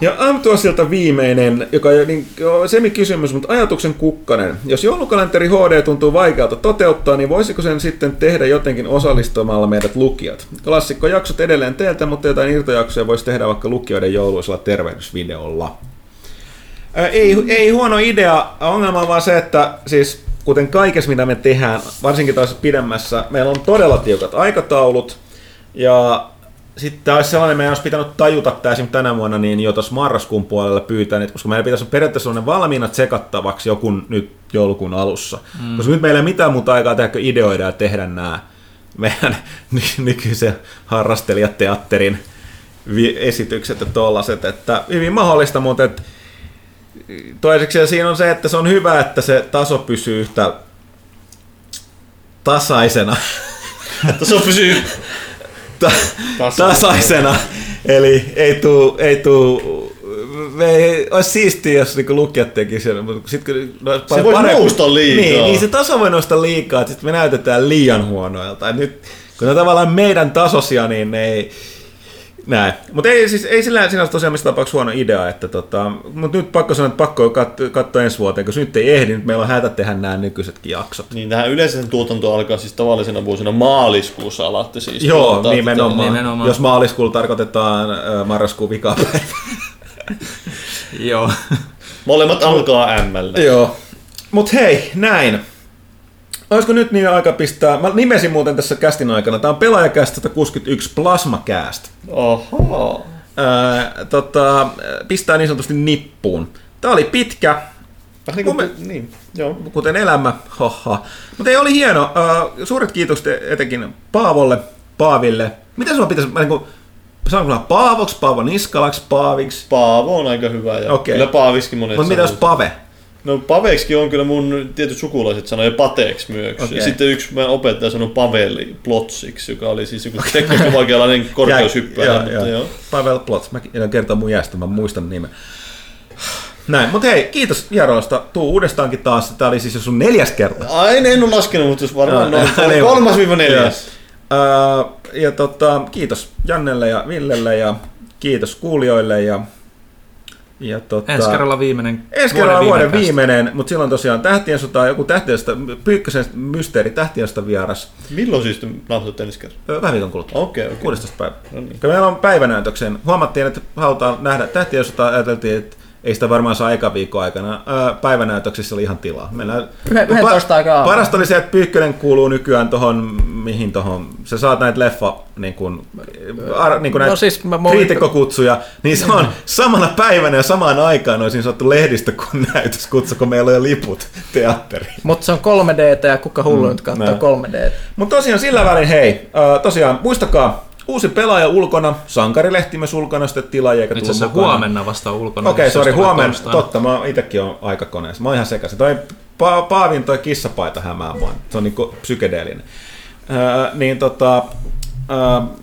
Ja Amtuasilta viimeinen, joka on niin, semikysymys, mutta ajatuksen kukkanen. Jos joulukalenteri HD tuntuu vaikealta toteuttaa, niin voisiko sen sitten tehdä jotenkin osallistumalla meidät lukijat? Klassikkojaksot edelleen teiltä, mutta jotain irtojaksoja voisi tehdä vaikka lukijoiden jouluisella tervehdysvideolla. Ää, ei, ei huono idea. Ongelma on vaan se, että siis kuten kaikessa mitä me tehdään, varsinkin taas pidemmässä, meillä on todella tiukat aikataulut. Ja sitten olisi sellainen, meidän olisi pitänyt tajuta tämä esimerkiksi tänä vuonna, niin jo tuossa marraskuun puolella pyytää, että koska meillä pitäisi olla periaatteessa sellainen valmiina tsekattavaksi joku nyt joulukuun alussa. Mm. Koska nyt meillä ei ole mitään muuta aikaa tehdä, kuin ideoida ja tehdä nämä meidän *laughs* ny- nykyisen harrastelijateatterin esitykset ja tollaset, että hyvin mahdollista, mutta et, toiseksi siinä on se, että se on hyvä, että se taso pysyy yhtä tasaisena. *laughs* Taso pysyy tasaisena. Eli ei tuu, ei tuu me ei, olisi siistiä, jos niinku lukijat tekisivät, mutta sit, kun, no, Se voisi nousta liikaa. Niin, niin, se taso voi nousta liikaa, että me näytetään liian huonoilta. Et nyt, kun ne on tavallaan meidän tasosia, niin ne ei, näin. Mutta ei, siis, ei sillä sinänsä tosiaan mistä tapauksessa huono idea, että tota, mutta nyt pakko sanoa, että pakko kat- katsoa ensi vuoteen, koska nyt ei ehdi, nyt meillä on hätä tehdä nämä nykyisetkin jaksot. Niin tähän yleensä sen tuotanto alkaa siis tavallisena vuosina maaliskuussa alatte siis. Joo, nimenomaan. nimenomaan. Jos maaliskuulla tarkoitetaan äh, marraskuun vikapäivä. *laughs* Joo. Molemmat alkaa ML. Joo. Mut hei, näin. Olisiko nyt niin aika pistää, mä nimesin muuten tässä kästin aikana, tää on pelaajakäst 161 Plasmacast. Oho. Ää, tota, pistää niin sanotusti nippuun. Tää oli pitkä, Vähän niin kuin, Mun niin, joo. kuten elämä, haha. Mutta ei oli hieno. Ää, suuret kiitokset etenkin Paavolle, Paaville. Mitä sulla pitäisi, niin kuin, saanko mä Paavoks, Paavo Niskalaks, Paaviksi? Paavo on aika hyvä ja Okei. kyllä Paaviskin monet Mutta mitä jos. Pave? No Paveksikin on kyllä mun tietyt sukulaiset sanoi ja Pateeksi myös. Ja sitten yksi meidän opettaja sanoi Paveli Plotsiksi, joka oli siis joku teknisesti vaikealainen *laughs* korkeushyppääjä. Joo, joo. joo. Pavel Plots, mä en kertoa mun jäästä, mä muistan nimen. Näin, mutta hei, kiitos vierailusta. Tuu uudestaankin taas. Tää oli siis jo sun neljäs kerta. Ai, en, en ole laskenut, mutta jos varmaan *laughs* Joo, noin niin. kolmas viiva neljäs. Öö, ja tota, kiitos Jannelle ja Villelle ja kiitos kuulijoille ja, ja tota, Ensi kerralla viimeinen Ensi kerralla vuoden kästi. viimeinen, mutta silloin tosiaan Tähtien sota, joku Tähtien sota, Pyykkösen mysteeri Tähtien sota vieras. Milloin siis te nauhoitatte ensi kerran? Öö, Vähän viikon kuluttua. Okei, okei. 16. päivä. No niin. Meillä on päivänäytöksen. Huomattiin, että halutaan nähdä Tähtien sota, ajateltiin, että ei sitä varmaan saa eka viikon aikana. Ää, päivänäytöksissä oli ihan tilaa. Mennään... Yhden- 11 aikaa aamulla. Parasta oli se, että Pyykkönen kuuluu nykyään tohon, mihin tohon, sä saat näitä leffa, niin kuin, ar, niin kuin näitä No siis mä- kriitikkokutsuja, niin se on samana päivänä ja samaan aikaan olisi saattu lehdistä kun näytöskutsu, kun meillä on jo liput teatteriin. Mutta se on 3D ja kuka hullu nyt katsoo näin. 3D. Mutta tosiaan sillä välin, hei, tosiaan muistakaa, uusi pelaaja ulkona, sankarilehti myös ulkona, sitten tilaajia, eikä Itse asiassa huomenna vasta ulkona. Okei, okay, sori, huomenna. torstaina. Totta, mä itsekin olen aikakoneessa. Mä oon ihan sekaisin. Toi pa- Paavin toi kissapaita hämää mua. Se on niinku psykedeellinen. Öö, niin tota... Öö,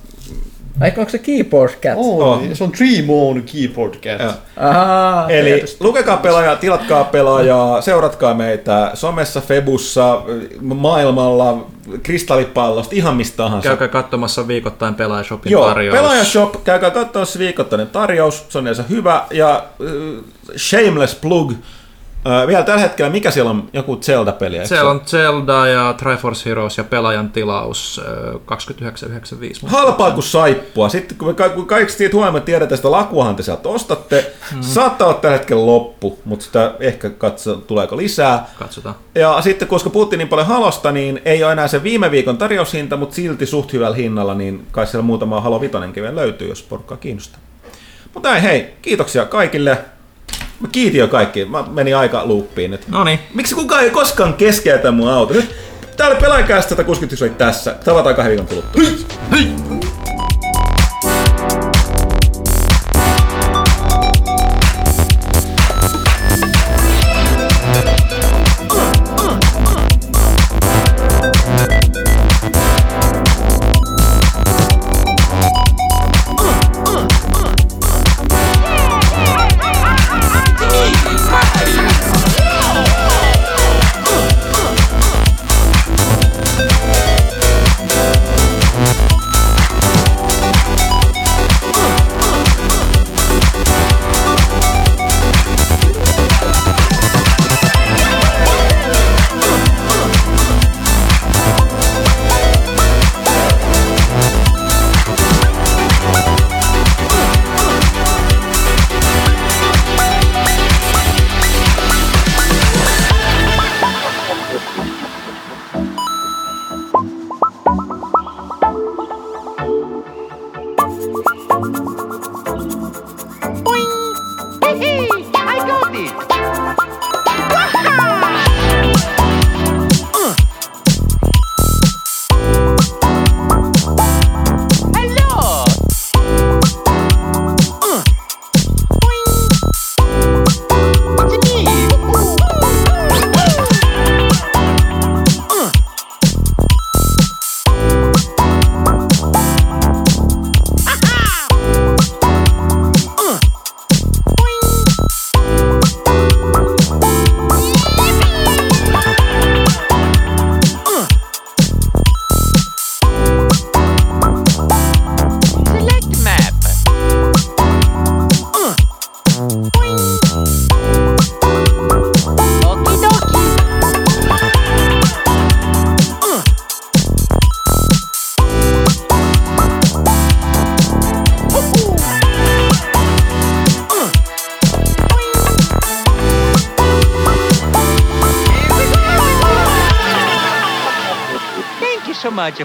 Eikö onko se keyboard cat? Oh, Oh. Se on Dream On Keyboard Cat. joo. Ahaa, Eli tietysti. lukekaa pelaajaa, tilatkaa pelaajaa, seuratkaa meitä somessa, Febussa, maailmalla, kristallipallosta, ihan mistä tahansa. Käykää katsomassa viikoittain Pelaajashopin Joo, tarjous. Pelaajashop, käykää katsoa se viikoittainen tarjous, se on yleensä hyvä, ja äh, shameless plug, äh, vielä tällä hetkellä, mikä siellä on, joku Zelda-peli? eikö Siellä on Zelda ja Triforce Heroes ja pelaajan tilaus ö, 29,95. Halpaa kuin saippua. Sitten kun, me ka- kun kaikki siitä huomioon tiedetään, että lakuahan te sieltä ostatte, mm. saattaa olla tällä hetkellä loppu, mutta sitä ehkä katso, tuleeko lisää. Katsotaan. Ja sitten koska puhuttiin niin paljon halosta, niin ei ole enää se viime viikon tarjoushinta, mutta silti suht hyvällä hinnalla, niin kai siellä muutama Halo Vitonenkin vielä löytyy, jos porukkaa kiinnostaa. Mutta näin, hei, kiitoksia kaikille. Mä kiitin jo kaikki, mä menin aika luuppiin nyt. No niin, Miksi kukaan ei koskaan keskeytä mun auto? Nyt täällä pelaajakästä 161 oli tässä. Tavataan kahden viikon kuluttua. Boing!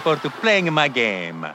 For to playing my game.